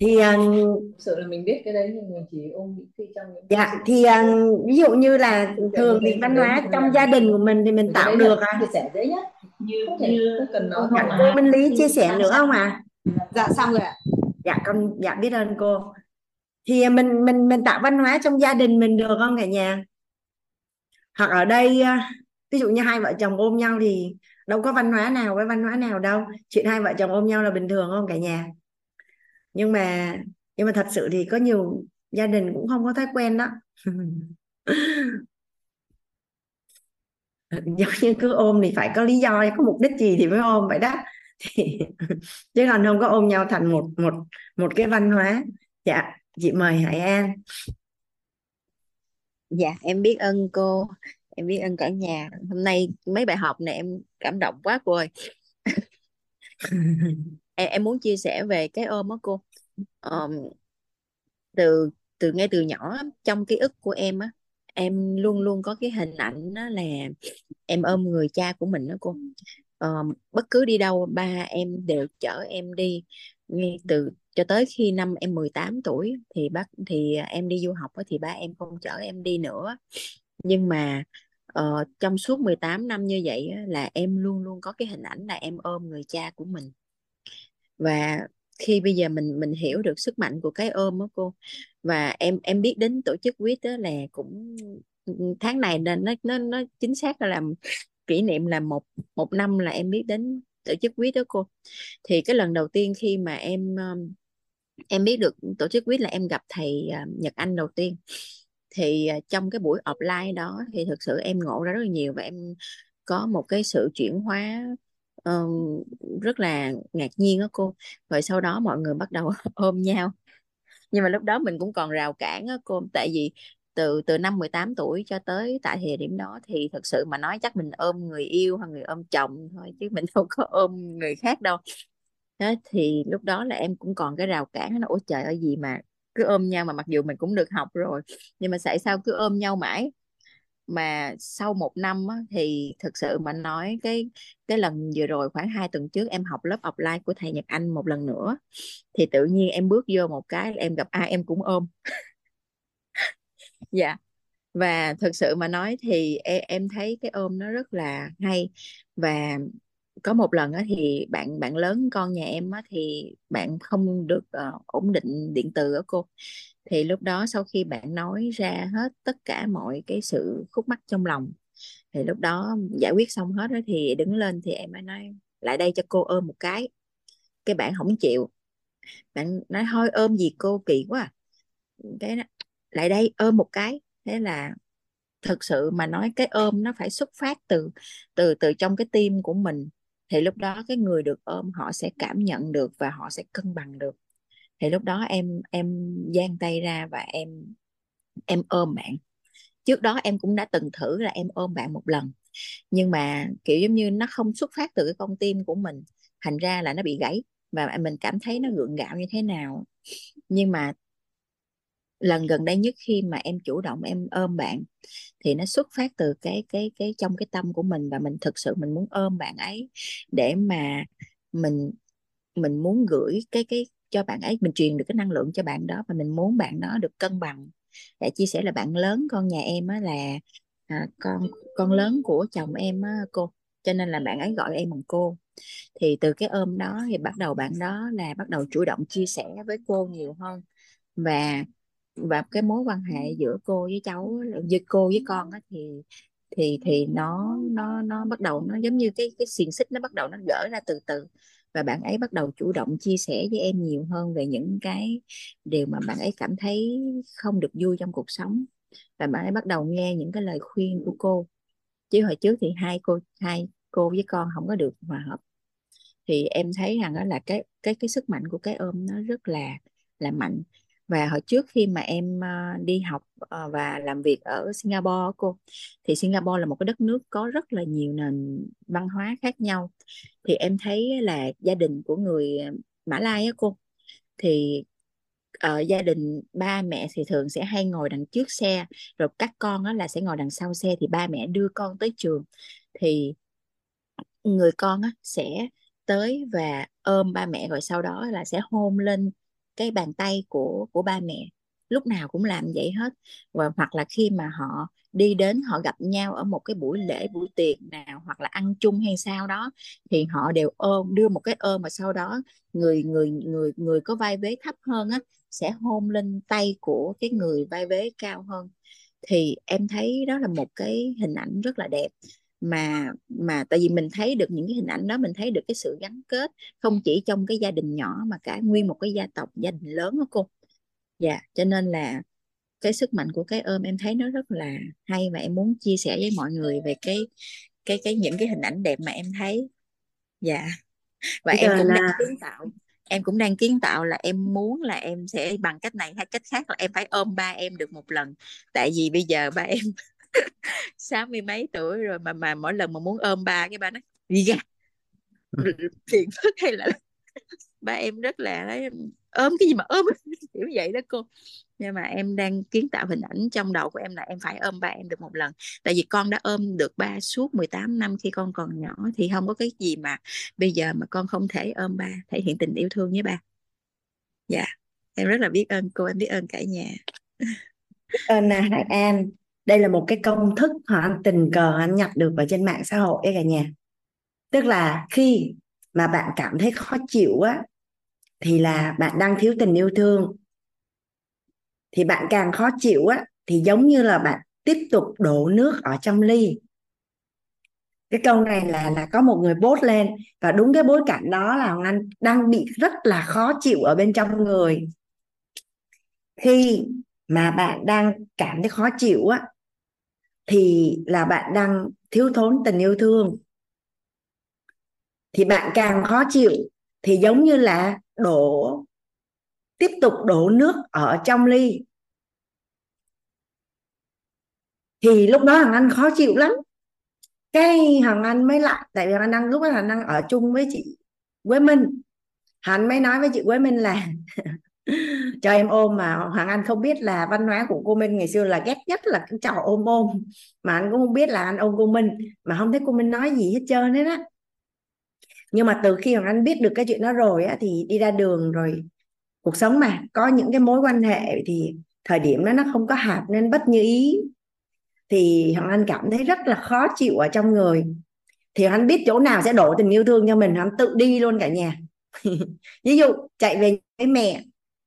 Thì uh, sự là mình biết cái đấy nhưng mình chỉ ôm những khi trong những dạ thì uh, ví dụ như là thường thì văn hóa trong gia đình của mình thì mình tạo được à chia sẻ dễ nhất. Như như cần nói cô Minh Lý chia sẻ nữa không ạ? à? Dạ xong rồi ạ. Dạ con dạ biết ơn cô. Thì mình mình mình tạo văn hóa trong gia đình mình được không cả nhà? Hoặc ở đây à, ví dụ như hai vợ chồng ôm nhau thì đâu có văn hóa nào với văn hóa nào đâu. Chuyện hai vợ chồng ôm nhau là bình thường không cả nhà? Nhưng mà nhưng mà thật sự thì có nhiều gia đình cũng không có thói quen đó. [laughs] Giống như cứ ôm thì phải có lý do, có mục đích gì thì mới ôm vậy đó thì [laughs] chứ còn không có ôm nhau thành một một một cái văn hóa. Dạ chị mời Hải An. Dạ em biết ơn cô em biết ơn cả nhà. Hôm nay mấy bài học này em cảm động quá cô ơi. [laughs] Em, em muốn chia sẻ về cái ôm đó cô. Ờm, từ từ ngay từ nhỏ trong ký ức của em á em luôn luôn có cái hình ảnh đó là em ôm người cha của mình đó cô Ờ, bất cứ đi đâu ba em đều chở em đi. Ngay từ cho tới khi năm em 18 tuổi thì bác thì em đi du học thì ba em không chở em đi nữa. Nhưng mà uh, trong suốt 18 năm như vậy là em luôn luôn có cái hình ảnh là em ôm người cha của mình. Và khi bây giờ mình mình hiểu được sức mạnh của cái ôm đó cô và em em biết đến tổ chức quýt đó là cũng tháng này nên nó nó nó chính xác là làm kỷ niệm là một một năm là em biết đến tổ chức quýt đó cô. Thì cái lần đầu tiên khi mà em um, em biết được tổ chức quýt là em gặp thầy à, Nhật Anh đầu tiên. Thì à, trong cái buổi offline đó thì thực sự em ngộ ra rất là nhiều và em có một cái sự chuyển hóa um, rất là ngạc nhiên đó cô. Rồi sau đó mọi người bắt đầu [laughs] ôm nhau. Nhưng mà lúc đó mình cũng còn rào cản á cô. Tại vì từ từ năm 18 tuổi cho tới tại thời điểm đó thì thật sự mà nói chắc mình ôm người yêu hay người ôm chồng thôi chứ mình [laughs] không có ôm người khác đâu. Đó thì lúc đó là em cũng còn cái rào cản nó ôi trời ơi gì mà cứ ôm nhau mà mặc dù mình cũng được học rồi nhưng mà tại sao cứ ôm nhau mãi? Mà sau một năm á, thì thực sự mà nói cái cái lần vừa rồi khoảng hai tuần trước em học lớp offline của thầy Nhật Anh một lần nữa thì tự nhiên em bước vô một cái em gặp ai em cũng ôm dạ. Và thực sự mà nói thì em, em thấy cái ôm nó rất là hay. Và có một lần á thì bạn bạn lớn con nhà em á thì bạn không được uh, ổn định điện từ ở cô. Thì lúc đó sau khi bạn nói ra hết tất cả mọi cái sự khúc mắc trong lòng thì lúc đó giải quyết xong hết đó thì đứng lên thì em mới nói lại đây cho cô ôm một cái. Cái bạn không chịu. Bạn nói thôi ôm gì cô kỳ quá à. cái đó, lại đây, ôm một cái. Thế là thực sự mà nói cái ôm nó phải xuất phát từ từ từ trong cái tim của mình. Thì lúc đó cái người được ôm họ sẽ cảm nhận được và họ sẽ cân bằng được. Thì lúc đó em em giang tay ra và em em ôm bạn. Trước đó em cũng đã từng thử là em ôm bạn một lần. Nhưng mà, kiểu giống như, nó không xuất phát từ cái con tim của mình. Thành ra là nó bị gãy và mình cảm thấy nó gượng gạo như thế nào. Nhưng mà lần gần đây nhất khi mà em chủ động em ôm bạn thì nó xuất phát từ cái cái cái trong cái tâm của mình và mình thực sự mình muốn ôm bạn ấy để mà mình mình muốn gửi cái cái cho bạn ấy mình truyền được cái năng lượng cho bạn đó và mình muốn bạn đó được cân bằng. Để chia sẻ là bạn lớn con nhà em á là à, con con lớn của chồng em á cô. Cho nên là bạn ấy gọi em bằng cô. Thì từ cái ôm đó thì bắt đầu bạn đó là bắt đầu chủ động chia sẻ với cô nhiều hơn. Và và cái mối quan hệ giữa cô với cháu với cô với con á thì thì thì nó nó nó bắt đầu nó giống như cái cái xiềng xích nó bắt đầu nó gỡ ra từ từ. Và bạn ấy bắt đầu chủ động chia sẻ với em nhiều hơn về những cái điều mà bạn ấy cảm thấy không được vui trong cuộc sống. Và bạn ấy bắt đầu nghe những cái lời khuyên của cô. Chứ hồi trước thì hai cô hai cô với con không có được hòa hợp. Thì em thấy rằng đó là cái cái cái sức mạnh của cái ôm nó rất là là mạnh và hồi trước khi mà em ờ, đi học ờ, và làm việc ở Singapore cô, thì Singapore là một cái đất nước có rất là nhiều nền văn hóa khác nhau. Thì em thấy là gia đình của người Mã Lai á cô, thì ở gia đình ba mẹ thì thường sẽ hay ngồi đằng trước xe, rồi các con á là sẽ ngồi đằng sau xe thì ba mẹ đưa con tới trường. Thì người con á sẽ tới và ôm ba mẹ, rồi sau đó là sẽ hôn lên cái bàn tay của của ba mẹ. Lúc nào cũng làm vậy hết. Và hoặc là khi mà họ đi đến, họ gặp nhau ở một cái buổi lễ, buổi tiệc nào, hoặc là ăn chung hay sao đó, thì họ đều ôm, đưa một cái ôm mà sau đó người người người người có vai vế thấp hơn á, sẽ hôn lên tay của cái người vai vế cao hơn. Thì em thấy đó là một cái hình ảnh rất là đẹp mà mà tại vì mình thấy được những cái hình ảnh đó mình thấy được cái sự gắn kết không chỉ trong cái gia đình nhỏ mà cả nguyên một cái gia tộc gia đình lớn đó cô. Dạ cho nên là cái sức mạnh của cái ôm em thấy nó rất là hay và em muốn chia sẻ với mọi người về cái cái cái những cái hình ảnh đẹp mà em thấy. Dạ. Và biết em cũng đang à, kiến tạo em cũng đang kiến tạo là em muốn là em sẽ bằng cách này hay cách khác là em phải ôm ba em được một lần. Tại vì bây giờ ba em [laughs] sáu mươi mấy tuổi rồi mà mà mỗi lần mà muốn ôm ba cái ba nói đi ra. Phiền phức hay là ba em rất là nói, ôm cái gì mà ôm? [laughs] Kiểu vậy đó cô. Nhưng mà em đang kiến tạo hình ảnh trong đầu của em là em phải ôm ba em được một lần. Tại vì con đã ôm được ba suốt 18 năm khi con còn nhỏ thì không có cái gì mà bây giờ mà con không thể ôm ba thể hiện tình yêu thương với ba. Dạ. Em rất là biết ơn cô em biết ơn cả nhà. Biết ơn à, Hải An đây là một cái công thức họ anh tình cờ anh nhặt được ở trên mạng xã hội ấy cả nhà. Tức là khi mà bạn cảm thấy khó chịu á, thì là bạn đang thiếu tình yêu thương. Thì bạn càng khó chịu á, thì giống như là bạn tiếp tục đổ nước ở trong ly. Cái câu này là là có một người post lên và đúng cái bối cảnh đó là Hoàng Anh đang bị rất là khó chịu ở bên trong người. Khi mà bạn đang cảm thấy khó chịu á thì là bạn đang thiếu thốn tình yêu thương. Thì bạn càng khó chịu, thì giống như là đổ, tiếp tục đổ nước ở trong ly. Thì lúc đó Hằng Anh khó chịu lắm. Cái Hằng Anh mới lại, tại vì Hằng Anh lúc đó Hằng Anh ở chung với chị Quế Minh. Hằng mới nói với chị Quế Minh là [laughs] cho em ôm mà. Hoàng Anh không biết là văn hóa của cô Minh ngày xưa là ghét nhất là cái trò ôm ôm. Mà anh cũng không biết là anh ôm cô Minh. Mà không thấy cô Minh nói gì hết trơn hết á. Nhưng mà từ khi Hoàng Anh biết được cái chuyện đó rồi á, thì đi ra đường rồi, cuộc sống mà, có những cái mối quan hệ thì thời điểm đó nó không có hạt nên bất như ý. Thì Hoàng Anh cảm thấy rất là khó chịu ở trong người. Thì Hoàng Anh biết chỗ nào sẽ đổ tình yêu thương cho mình, Hoàng Anh tự đi luôn cả nhà. [laughs] Ví dụ chạy về với mẹ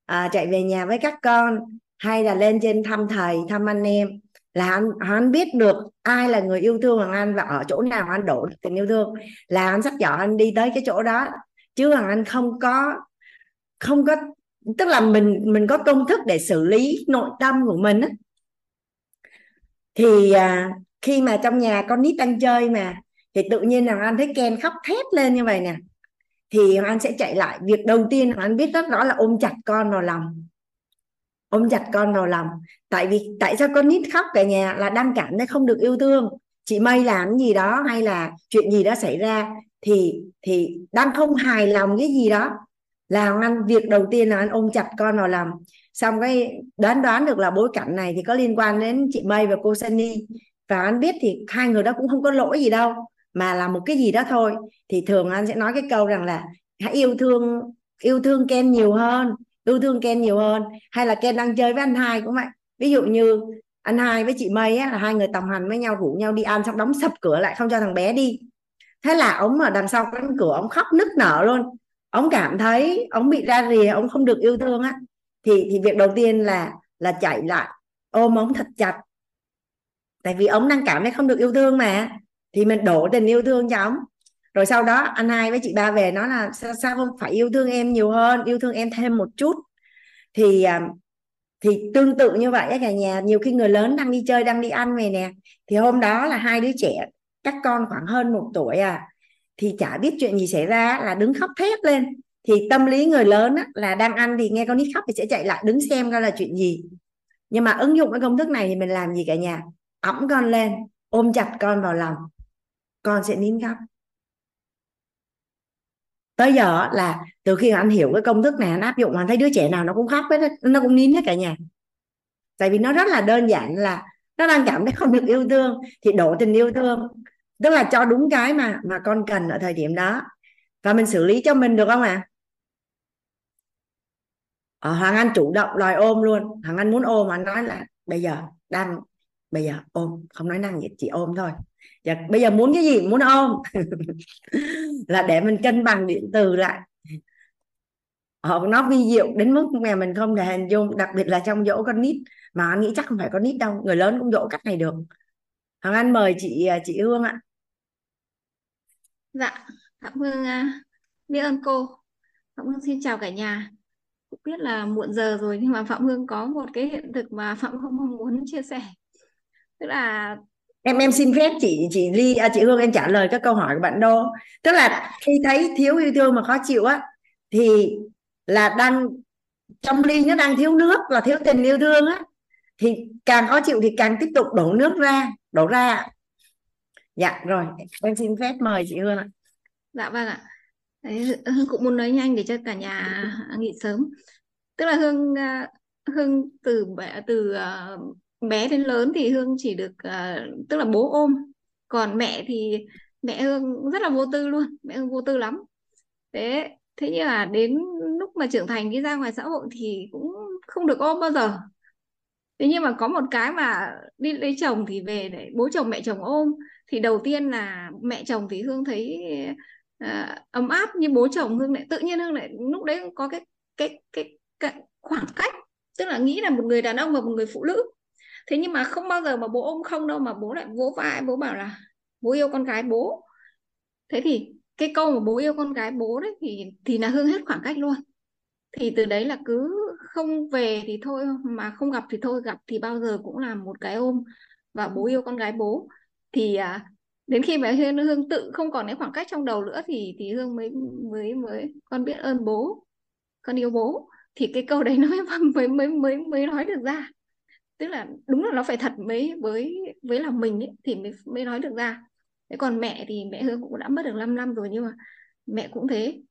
à, chạy về nhà với các con hay là lên trên thăm thầy thăm anh em. Là anh anh biết được ai là người yêu thương Hoàng Anh và ở chỗ nào anh đổ được tình yêu thương. Là anh sắp chọn anh đi tới cái chỗ đó. Chứ Hoàng Anh không có không có tức là mình mình có công thức để xử lý nội tâm của mình á. Thì à, khi mà trong nhà con nít đang chơi mà thì tự nhiên là anh thấy Ken khóc thét lên như vậy nè thì anh sẽ chạy lại. Việc đầu tiên anh biết rất rõ là ôm chặt con vào lòng. Ôm chặt con vào lòng. Tại vì, tại sao con nít khóc cả nhà? Là đang cảm thấy không được yêu thương. Chị Mây làm gì đó hay là chuyện gì đó xảy ra thì thì đang không hài lòng cái gì đó là anh việc đầu tiên là anh ôm chặt con vào lòng. Xong cái đoán đoán được là bối cảnh này thì có liên quan đến chị Mây và cô Sunny. Và anh biết thì hai người đó cũng không có lỗi gì đâu mà là một cái gì đó thôi. Thì thường anh sẽ nói cái câu rằng là hãy yêu thương yêu thương Ken nhiều hơn yêu thương Ken nhiều hơn. Hay là Ken đang chơi với anh hai cũng vậy. Ví dụ như anh hai với chị Mây á, là hai người đồng hành với nhau rủ nhau đi ăn xong đóng sập cửa lại không cho thằng bé đi. Thế là ông ở đằng sau cánh cửa ông khóc nức nở luôn. Ông cảm thấy ông bị ra rìa ông không được yêu thương á. Thì thì việc đầu tiên là là chạy lại. Ôm ông thật chặt. Tại vì ông đang cảm thấy không được yêu thương mà thì mình đổ tình yêu thương cho ông rồi sau đó anh hai với chị ba về nói là sao, sao không phải yêu thương em nhiều hơn yêu thương em thêm một chút? Thì à, thì tương tự như vậy cả nhà. Nhiều khi người lớn đang đi chơi đang đi ăn về nè thì hôm đó là hai đứa trẻ các con khoảng hơn một tuổi à thì chả biết chuyện gì xảy ra là đứng khóc thét lên. Thì tâm lý người lớn á, là đang ăn thì nghe con nít khóc thì sẽ chạy lại đứng xem coi là chuyện gì. Nhưng mà ứng dụng cái công thức này thì mình làm gì cả nhà? Ẵm con lên ôm chặt con vào lòng con sẽ nín khóc tới giờ là từ khi anh hiểu cái công thức này, anh áp dụng anh thấy đứa trẻ nào nó cũng khóc hết nó cũng nín hết cả nhà. Tại vì nó rất là đơn giản là nó đang cảm thấy không được yêu thương thì đổ tình yêu thương. Tức là cho đúng cái mà mà con cần ở thời điểm đó. Và mình xử lý cho mình được không ạ? À? Hoàng Anh chủ động đòi ôm luôn. Hoàng Anh muốn ôm mà nói là bây giờ đang, bây giờ ôm, không nói năng gì, chỉ ôm thôi dạ, bây giờ muốn cái gì? Muốn ôm [laughs] là để mình cân bằng điện từ lại. Họ nó vi diệu đến mức mà mình không thể hình dung đặc biệt là trong dỗ con nít. Mà anh nghĩ chắc không phải con nít đâu người lớn cũng dỗ cách này được. Hoàng Anh mời chị à, chị Hương ạ. Dạ Phạm Hương à, biết ơn cô. Phạm Hương xin chào cả nhà. Cũng biết là muộn giờ rồi nhưng mà Phạm Hương có một cái hiện thực mà Phạm Hương mong muốn chia sẻ. Tức là em em xin phép chị chị Ly à, chị Hương em trả lời các câu hỏi của bạn Đô tức là khi thấy thiếu yêu thương mà khó chịu á thì là đang trong ly nó đang thiếu nước là thiếu tình yêu thương á thì càng khó chịu thì càng tiếp tục đổ nước ra đổ ra dạ rồi em xin phép mời chị Hương ạ. Dạ vâng ạ. Đấy, Hương cũng muốn nói nhanh để cho cả nhà nghỉ sớm. Tức là Hương à, Hương từ từ à, bé đến lớn thì Hương chỉ được uh, tức là bố ôm. Còn mẹ thì mẹ Hương rất là vô tư luôn mẹ Hương vô tư lắm. Thế thế nhưng mà đến lúc mà trưởng thành đi ra ngoài xã hội thì cũng không được ôm bao giờ. Thế nhưng mà có một cái mà đi lấy chồng thì về để bố chồng mẹ chồng ôm thì đầu tiên là mẹ chồng thì Hương thấy uh, ấm áp như bố chồng Hương lại. Tự nhiên Hương lại lúc đấy có cái cái cái, cái khoảng cách. Tức là nghĩ là một người đàn ông và một người phụ nữ thế nhưng mà không bao giờ mà bố ôm không đâu mà bố lại vỗ vai bố bảo là bố yêu con gái bố. Thế thì cái câu mà bố yêu con gái bố đấy thì thì là hương hết khoảng cách luôn. Thì từ đấy là cứ không về thì thôi mà không gặp thì thôi gặp thì bao giờ cũng là một cái ôm và bố yêu con gái bố. Thì à, đến khi mà hương hương tự không còn cái khoảng cách trong đầu nữa thì thì hương mới mới mới con biết ơn bố con yêu bố. Thì cái câu đấy nó mới [laughs] mới mới mới nói được ra tức là đúng là nó phải thật với với với lòng mình ấy, thì mới mới nói được ra. Thế còn mẹ thì mẹ Hương cũng đã mất được 5 năm rồi nhưng mà mẹ cũng thế.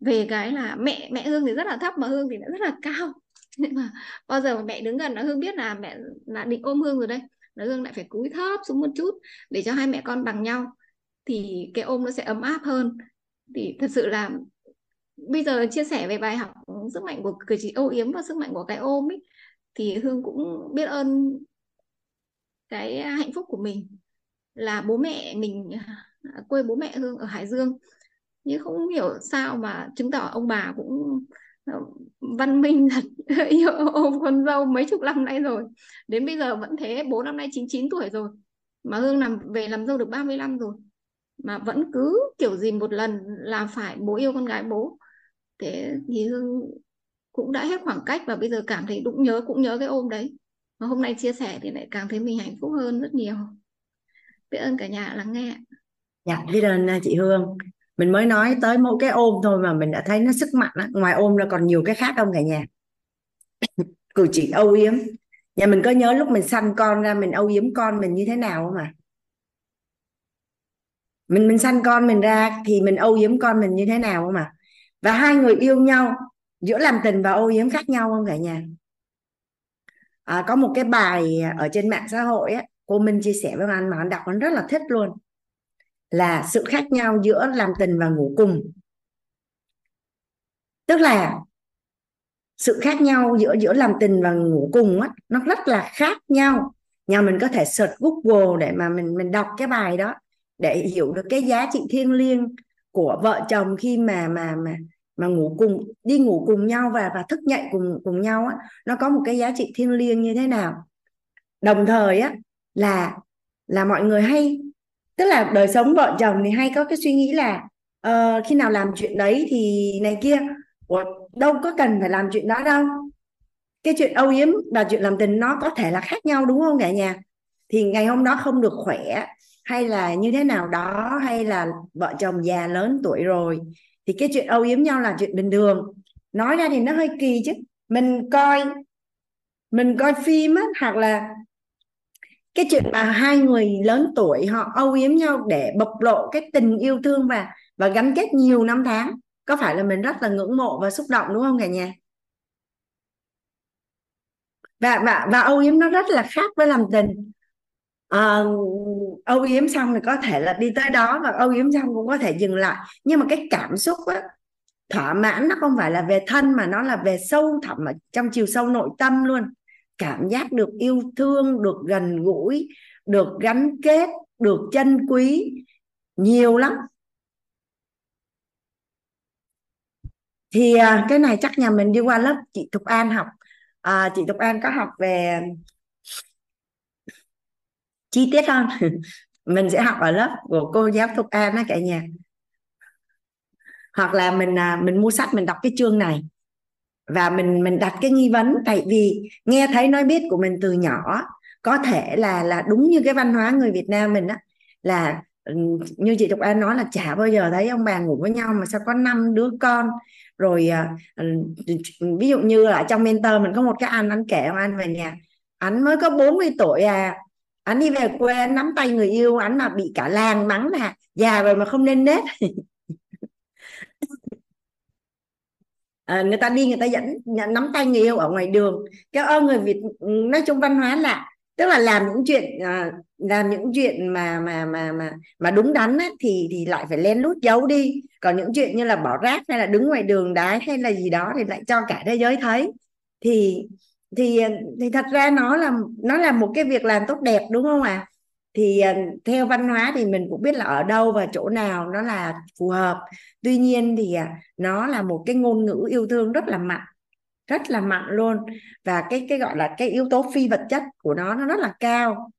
Về cái là mẹ mẹ Hương thì rất là thấp mà Hương thì đã rất là cao. [laughs] Nhưng mà bao giờ mà mẹ đứng gần là Hương biết là mẹ là định ôm Hương rồi đây là Hương lại phải cúi thấp xuống một chút để cho hai mẹ con bằng nhau. Thì cái ôm nó sẽ ấm áp hơn. Thì thật sự là bây giờ chia sẻ về bài học sức mạnh của cử chỉ âu yếm và sức mạnh của cái ôm ấy thì Hương cũng biết ơn cái hạnh phúc của mình, là bố mẹ mình à, quê bố mẹ Hương ở Hải Dương. Nhưng không hiểu sao mà chứng tỏ ông bà cũng ờ, văn minh thật, [laughs] yêu ôm con dâu mấy chục năm nay rồi. Đến bây giờ vẫn thế, bố năm nay 99 tuổi rồi, mà Hương làm về làm dâu được 30 năm rồi. Mà vẫn cứ kiểu gì một lần là phải bố yêu con gái bố. Thế thì Hương cũng đã hết khoảng cách và bây giờ cảm thấy đúng nhớ, cũng nhớ cái ôm đấy. Mà hôm nay chia sẻ thì lại càng thấy mình hạnh phúc hơn rất nhiều. Biết ơn cả nhà, lắng nghe. Dạ biết ơn à, chị Hương. Mình mới nói tới mỗi cái ôm thôi mà mình đã thấy nó sức mạnh đó. ngoài ôm là còn nhiều cái khác không cả nhà? [coughs] Cử chỉ âu yếm. Nhà mình có nhớ lúc mình sanh con ra mình âu yếm con mình như thế nào không ạ? Mình mình sanh con mình ra thì mình âu yếm con mình như thế nào không ạ? Và hai người yêu nhau giữa làm tình và ô yếm khác nhau không cả nhà? À, có một cái bài ở trên mạng xã hội á cô Minh chia sẻ với anh mà anh đọc anh rất là thích luôn. Là sự khác nhau giữa làm tình và ngủ cùng. Tức là sự khác nhau giữa giữa làm tình và ngủ cùng á nó rất là khác nhau. Nhà mình có thể search Google để mà mình mình đọc cái bài đó để hiểu được cái giá trị thiêng liêng của vợ chồng khi mà mà mà mà ngủ cùng đi ngủ cùng nhau và và thức dậy cùng cùng nhau á nó có một cái giá trị thiêng liêng như thế nào? Đồng thời á là là mọi người hay tức là đời sống vợ chồng thì hay có cái suy nghĩ là uh, khi nào làm chuyện đấy thì này kia Ủa, đâu có cần phải làm chuyện đó đâu. Cái chuyện âu yếm và chuyện làm tình nó có thể là khác nhau đúng không cả nhà? Thì ngày hôm đó không được khỏe hay là như thế nào đó hay là vợ chồng già lớn tuổi rồi thì cái chuyện âu yếm nhau là chuyện bình thường. Nói ra thì nó hơi kỳ chứ. Mình coi mình coi phim á, hoặc là cái chuyện mà hai người lớn tuổi họ âu yếm nhau để bộc lộ cái tình yêu thương và và gắn kết nhiều năm tháng, có phải là mình rất là ngưỡng mộ và xúc động, đúng không cả nhà? Và và và âu yếm nó rất là khác với làm tình à, âu yếm xong thì có thể là đi tới đó và âu yếm xong cũng có thể dừng lại. Nhưng mà cái cảm xúc á thỏa mãn nó không phải là về thân mà nó là về sâu thẳm ở trong chiều sâu nội tâm luôn. Cảm giác được yêu thương được gần gũi được gắn kết được chân quý nhiều lắm. Thì à, cái này chắc nhà mình đi qua lớp chị Thục An học. À, chị Thục An có học về chi tiết hơn. [laughs] Mình sẽ học ở lớp của cô giáo Thục An đó cả nhà. Hoặc là mình à, mình mua sách, mình đọc cái chương này. Và mình mình đặt cái nghi vấn. Tại vì nghe thấy nói biết của mình từ nhỏ, có thể là là đúng như cái văn hóa người Việt Nam mình á, là như chị Thục An nói là chả bao giờ thấy ông bà ngủ với nhau mà sao có năm đứa con. Rồi à, ví dụ như là trong mentor mình có một cái anh anh kể ông anh về nhà, anh mới có 40 tuổi à anh đi về quê anh nắm tay người yêu anh mà bị cả làng mắng là già rồi mà không nên nết. [laughs] À, người ta đi người ta dẫn nắm tay người yêu ở ngoài đường. Cái ơn người Việt nói chung văn hóa là tức là làm những chuyện à, làm những chuyện mà mà mà mà mà đúng đắn á, thì thì lại phải lén lút giấu đi. Còn những chuyện như là bỏ rác hay là đứng ngoài đường đái hay là gì đó thì lại cho cả thế giới thấy. Thì thì thì thật ra nó là nó là một cái việc làm tốt đẹp, đúng không ạ? À? thì ờ, theo văn hóa thì mình cũng biết là ở đâu và chỗ nào nó là phù hợp. Tuy nhiên thì à, nó là một cái ngôn ngữ yêu thương rất là mạnh rất là mạnh luôn. Và cái cái gọi là cái yếu tố phi vật chất của nó nó rất là cao.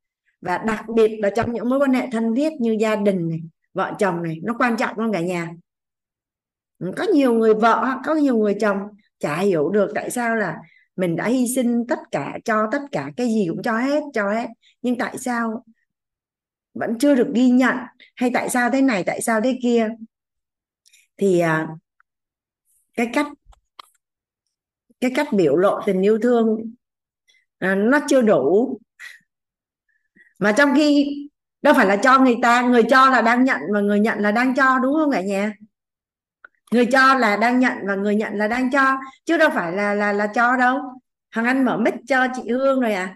Và đặc biệt là trong những mối quan hệ thân thiết như gia đình này, vợ chồng này, nó quan trọng luôn cả nhà. Có nhiều người vợ, có nhiều người chồng, chả hiểu được tại sao là mình đã hy sinh tất cả, cho tất cả cái gì cũng cho hết cho hết. Nhưng tại sao vẫn chưa được ghi nhận? Hay tại sao thế này, tại sao thế kia? Thì à, cái cách cái cách biểu lộ tình yêu thương à, nó chưa đủ. Mà trong khi đâu phải là cho người ta, người cho là đang nhận và người nhận là đang cho, đúng không cả nhà? Người cho là đang nhận và người nhận là đang cho chứ đâu phải là là là cho đâu. Hằng anh mở mic cho chị hương rồi vâng,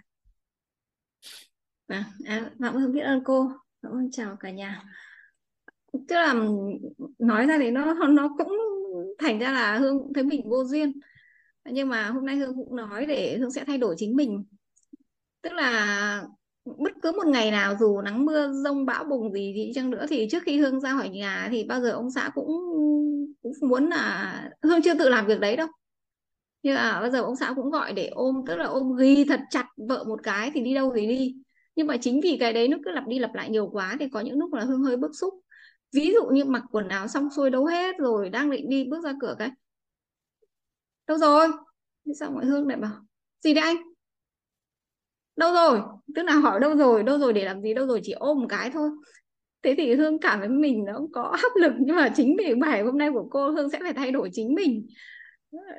à à, à biết ơn cô. Vâng chào cả nhà. Tức là nói ra thì nó nó cũng thành ra là hương thấy mình vô duyên. Nhưng mà hôm nay hương cũng nói để hương sẽ thay đổi chính mình. Tức là bất cứ một ngày nào dù nắng mưa, rông, bão, bùng gì thì chăng nữa thì trước khi hương ra khỏi nhà thì bao giờ ông xã cũng cũng muốn là [laughs] hương chưa tự làm việc đấy đâu. Nhưng mà bao giờ ông xã cũng gọi để ôm, tức là ôm ghi thật chặt vợ một cái thì đi đâu thì đi. Nhưng mà chính vì cái đấy nó cứ lặp đi lặp lại nhiều quá thì có những lúc là hương hơi bức xúc. Ví dụ như mặc quần áo xong xuôi đâu hết rồi, đang định đi bước ra cửa cái. Đâu rồi? Sao mọi hương lại bảo, gì đấy anh? Đâu rồi? Tức là hỏi đâu rồi? Đâu rồi để làm gì? Đâu rồi? Chỉ ôm một cái thôi. Thế thì hương cảm thấy mình nó có [laughs] áp lực, nhưng mà chính vì bài hôm nay của cô, hương sẽ phải thay đổi chính mình.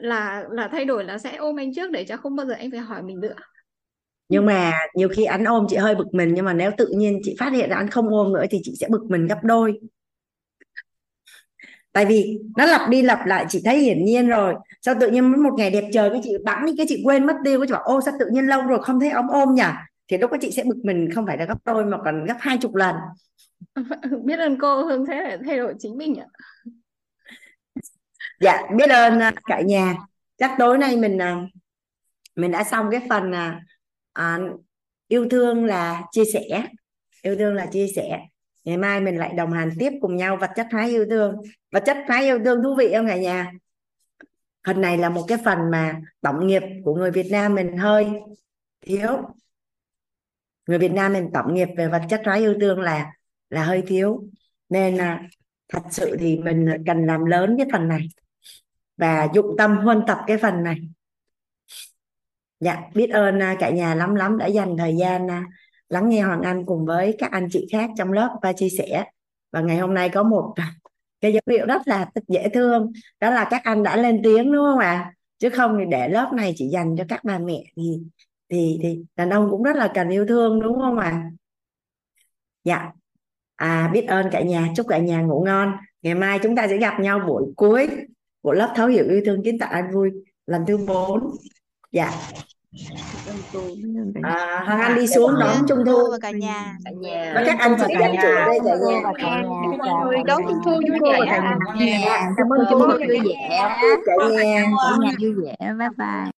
Là là thay đổi là sẽ ôm anh trước để cho không bao giờ anh phải hỏi mình nữa. Nhưng mà nhiều khi anh ôm chị hơi bực mình, nhưng mà nếu tự nhiên chị phát hiện là anh không ôm nữa thì chị sẽ bực mình gấp đôi tại vì nó lặp đi lặp lại chị thấy hiển nhiên rồi. Sao tự nhiên một ngày đẹp trời cái chị bẵng đi cái chị quên mất tiêu cái chị bảo ô sao tự nhiên lâu rồi không thấy ôm ôm nhỉ? Thì lúc đó chị sẽ bực mình không phải là gấp đôi mà còn gấp hai chục lần. [laughs] Biết ơn cô hương sẽ thay đổi chính mình ạ. Dạ biết ơn à, cả nhà. Chắc tối nay mình à, mình đã xong cái phần à, à, yêu thương là chia sẻ. Yêu thương là chia sẻ ngày mai mình lại đồng hành tiếp cùng nhau vật chất thái yêu thương. Vật chất thái yêu thương thú vị không cả nhà? Phần này là một cái phần mà tổng nghiệp của người Việt Nam mình hơi thiếu. Người Việt Nam mình tổng nghiệp về vật chất thái yêu thương là là hơi thiếu. Nên là thật sự thì mình cần làm lớn cái phần này và dụng tâm huân tập cái phần này. Dạ biết ơn à, cả nhà lắm lắm đã dành thời gian à, lắng nghe Hoàng Anh cùng với các anh chị khác trong lớp và chia sẻ. Và ngày hôm nay có một [laughs] cái dấu hiệu rất là dễ thương, đó là các anh đã lên tiếng, đúng không ạ? Chứ không thì để lớp này chỉ dành cho các bà mẹ thì thì thì đàn ông cũng rất là cần yêu thương, đúng không ạ? Dạ. À biết ơn cả nhà, chúc cả nhà ngủ ngon. Ngày mai chúng ta sẽ gặp nhau buổi cuối của lớp thấu hiểu yêu thương kiến tạo an vui lần thứ 4 dạ à, Hoàng Anh đi xuống đón Trung Thu. Và cả nhà. Và các anh chị cả nhà. đây cả nhà. Đón Trung Thu vui vẻ. Cảm ơn cô vui vẻ cả nhà vui vẻ. Bye bye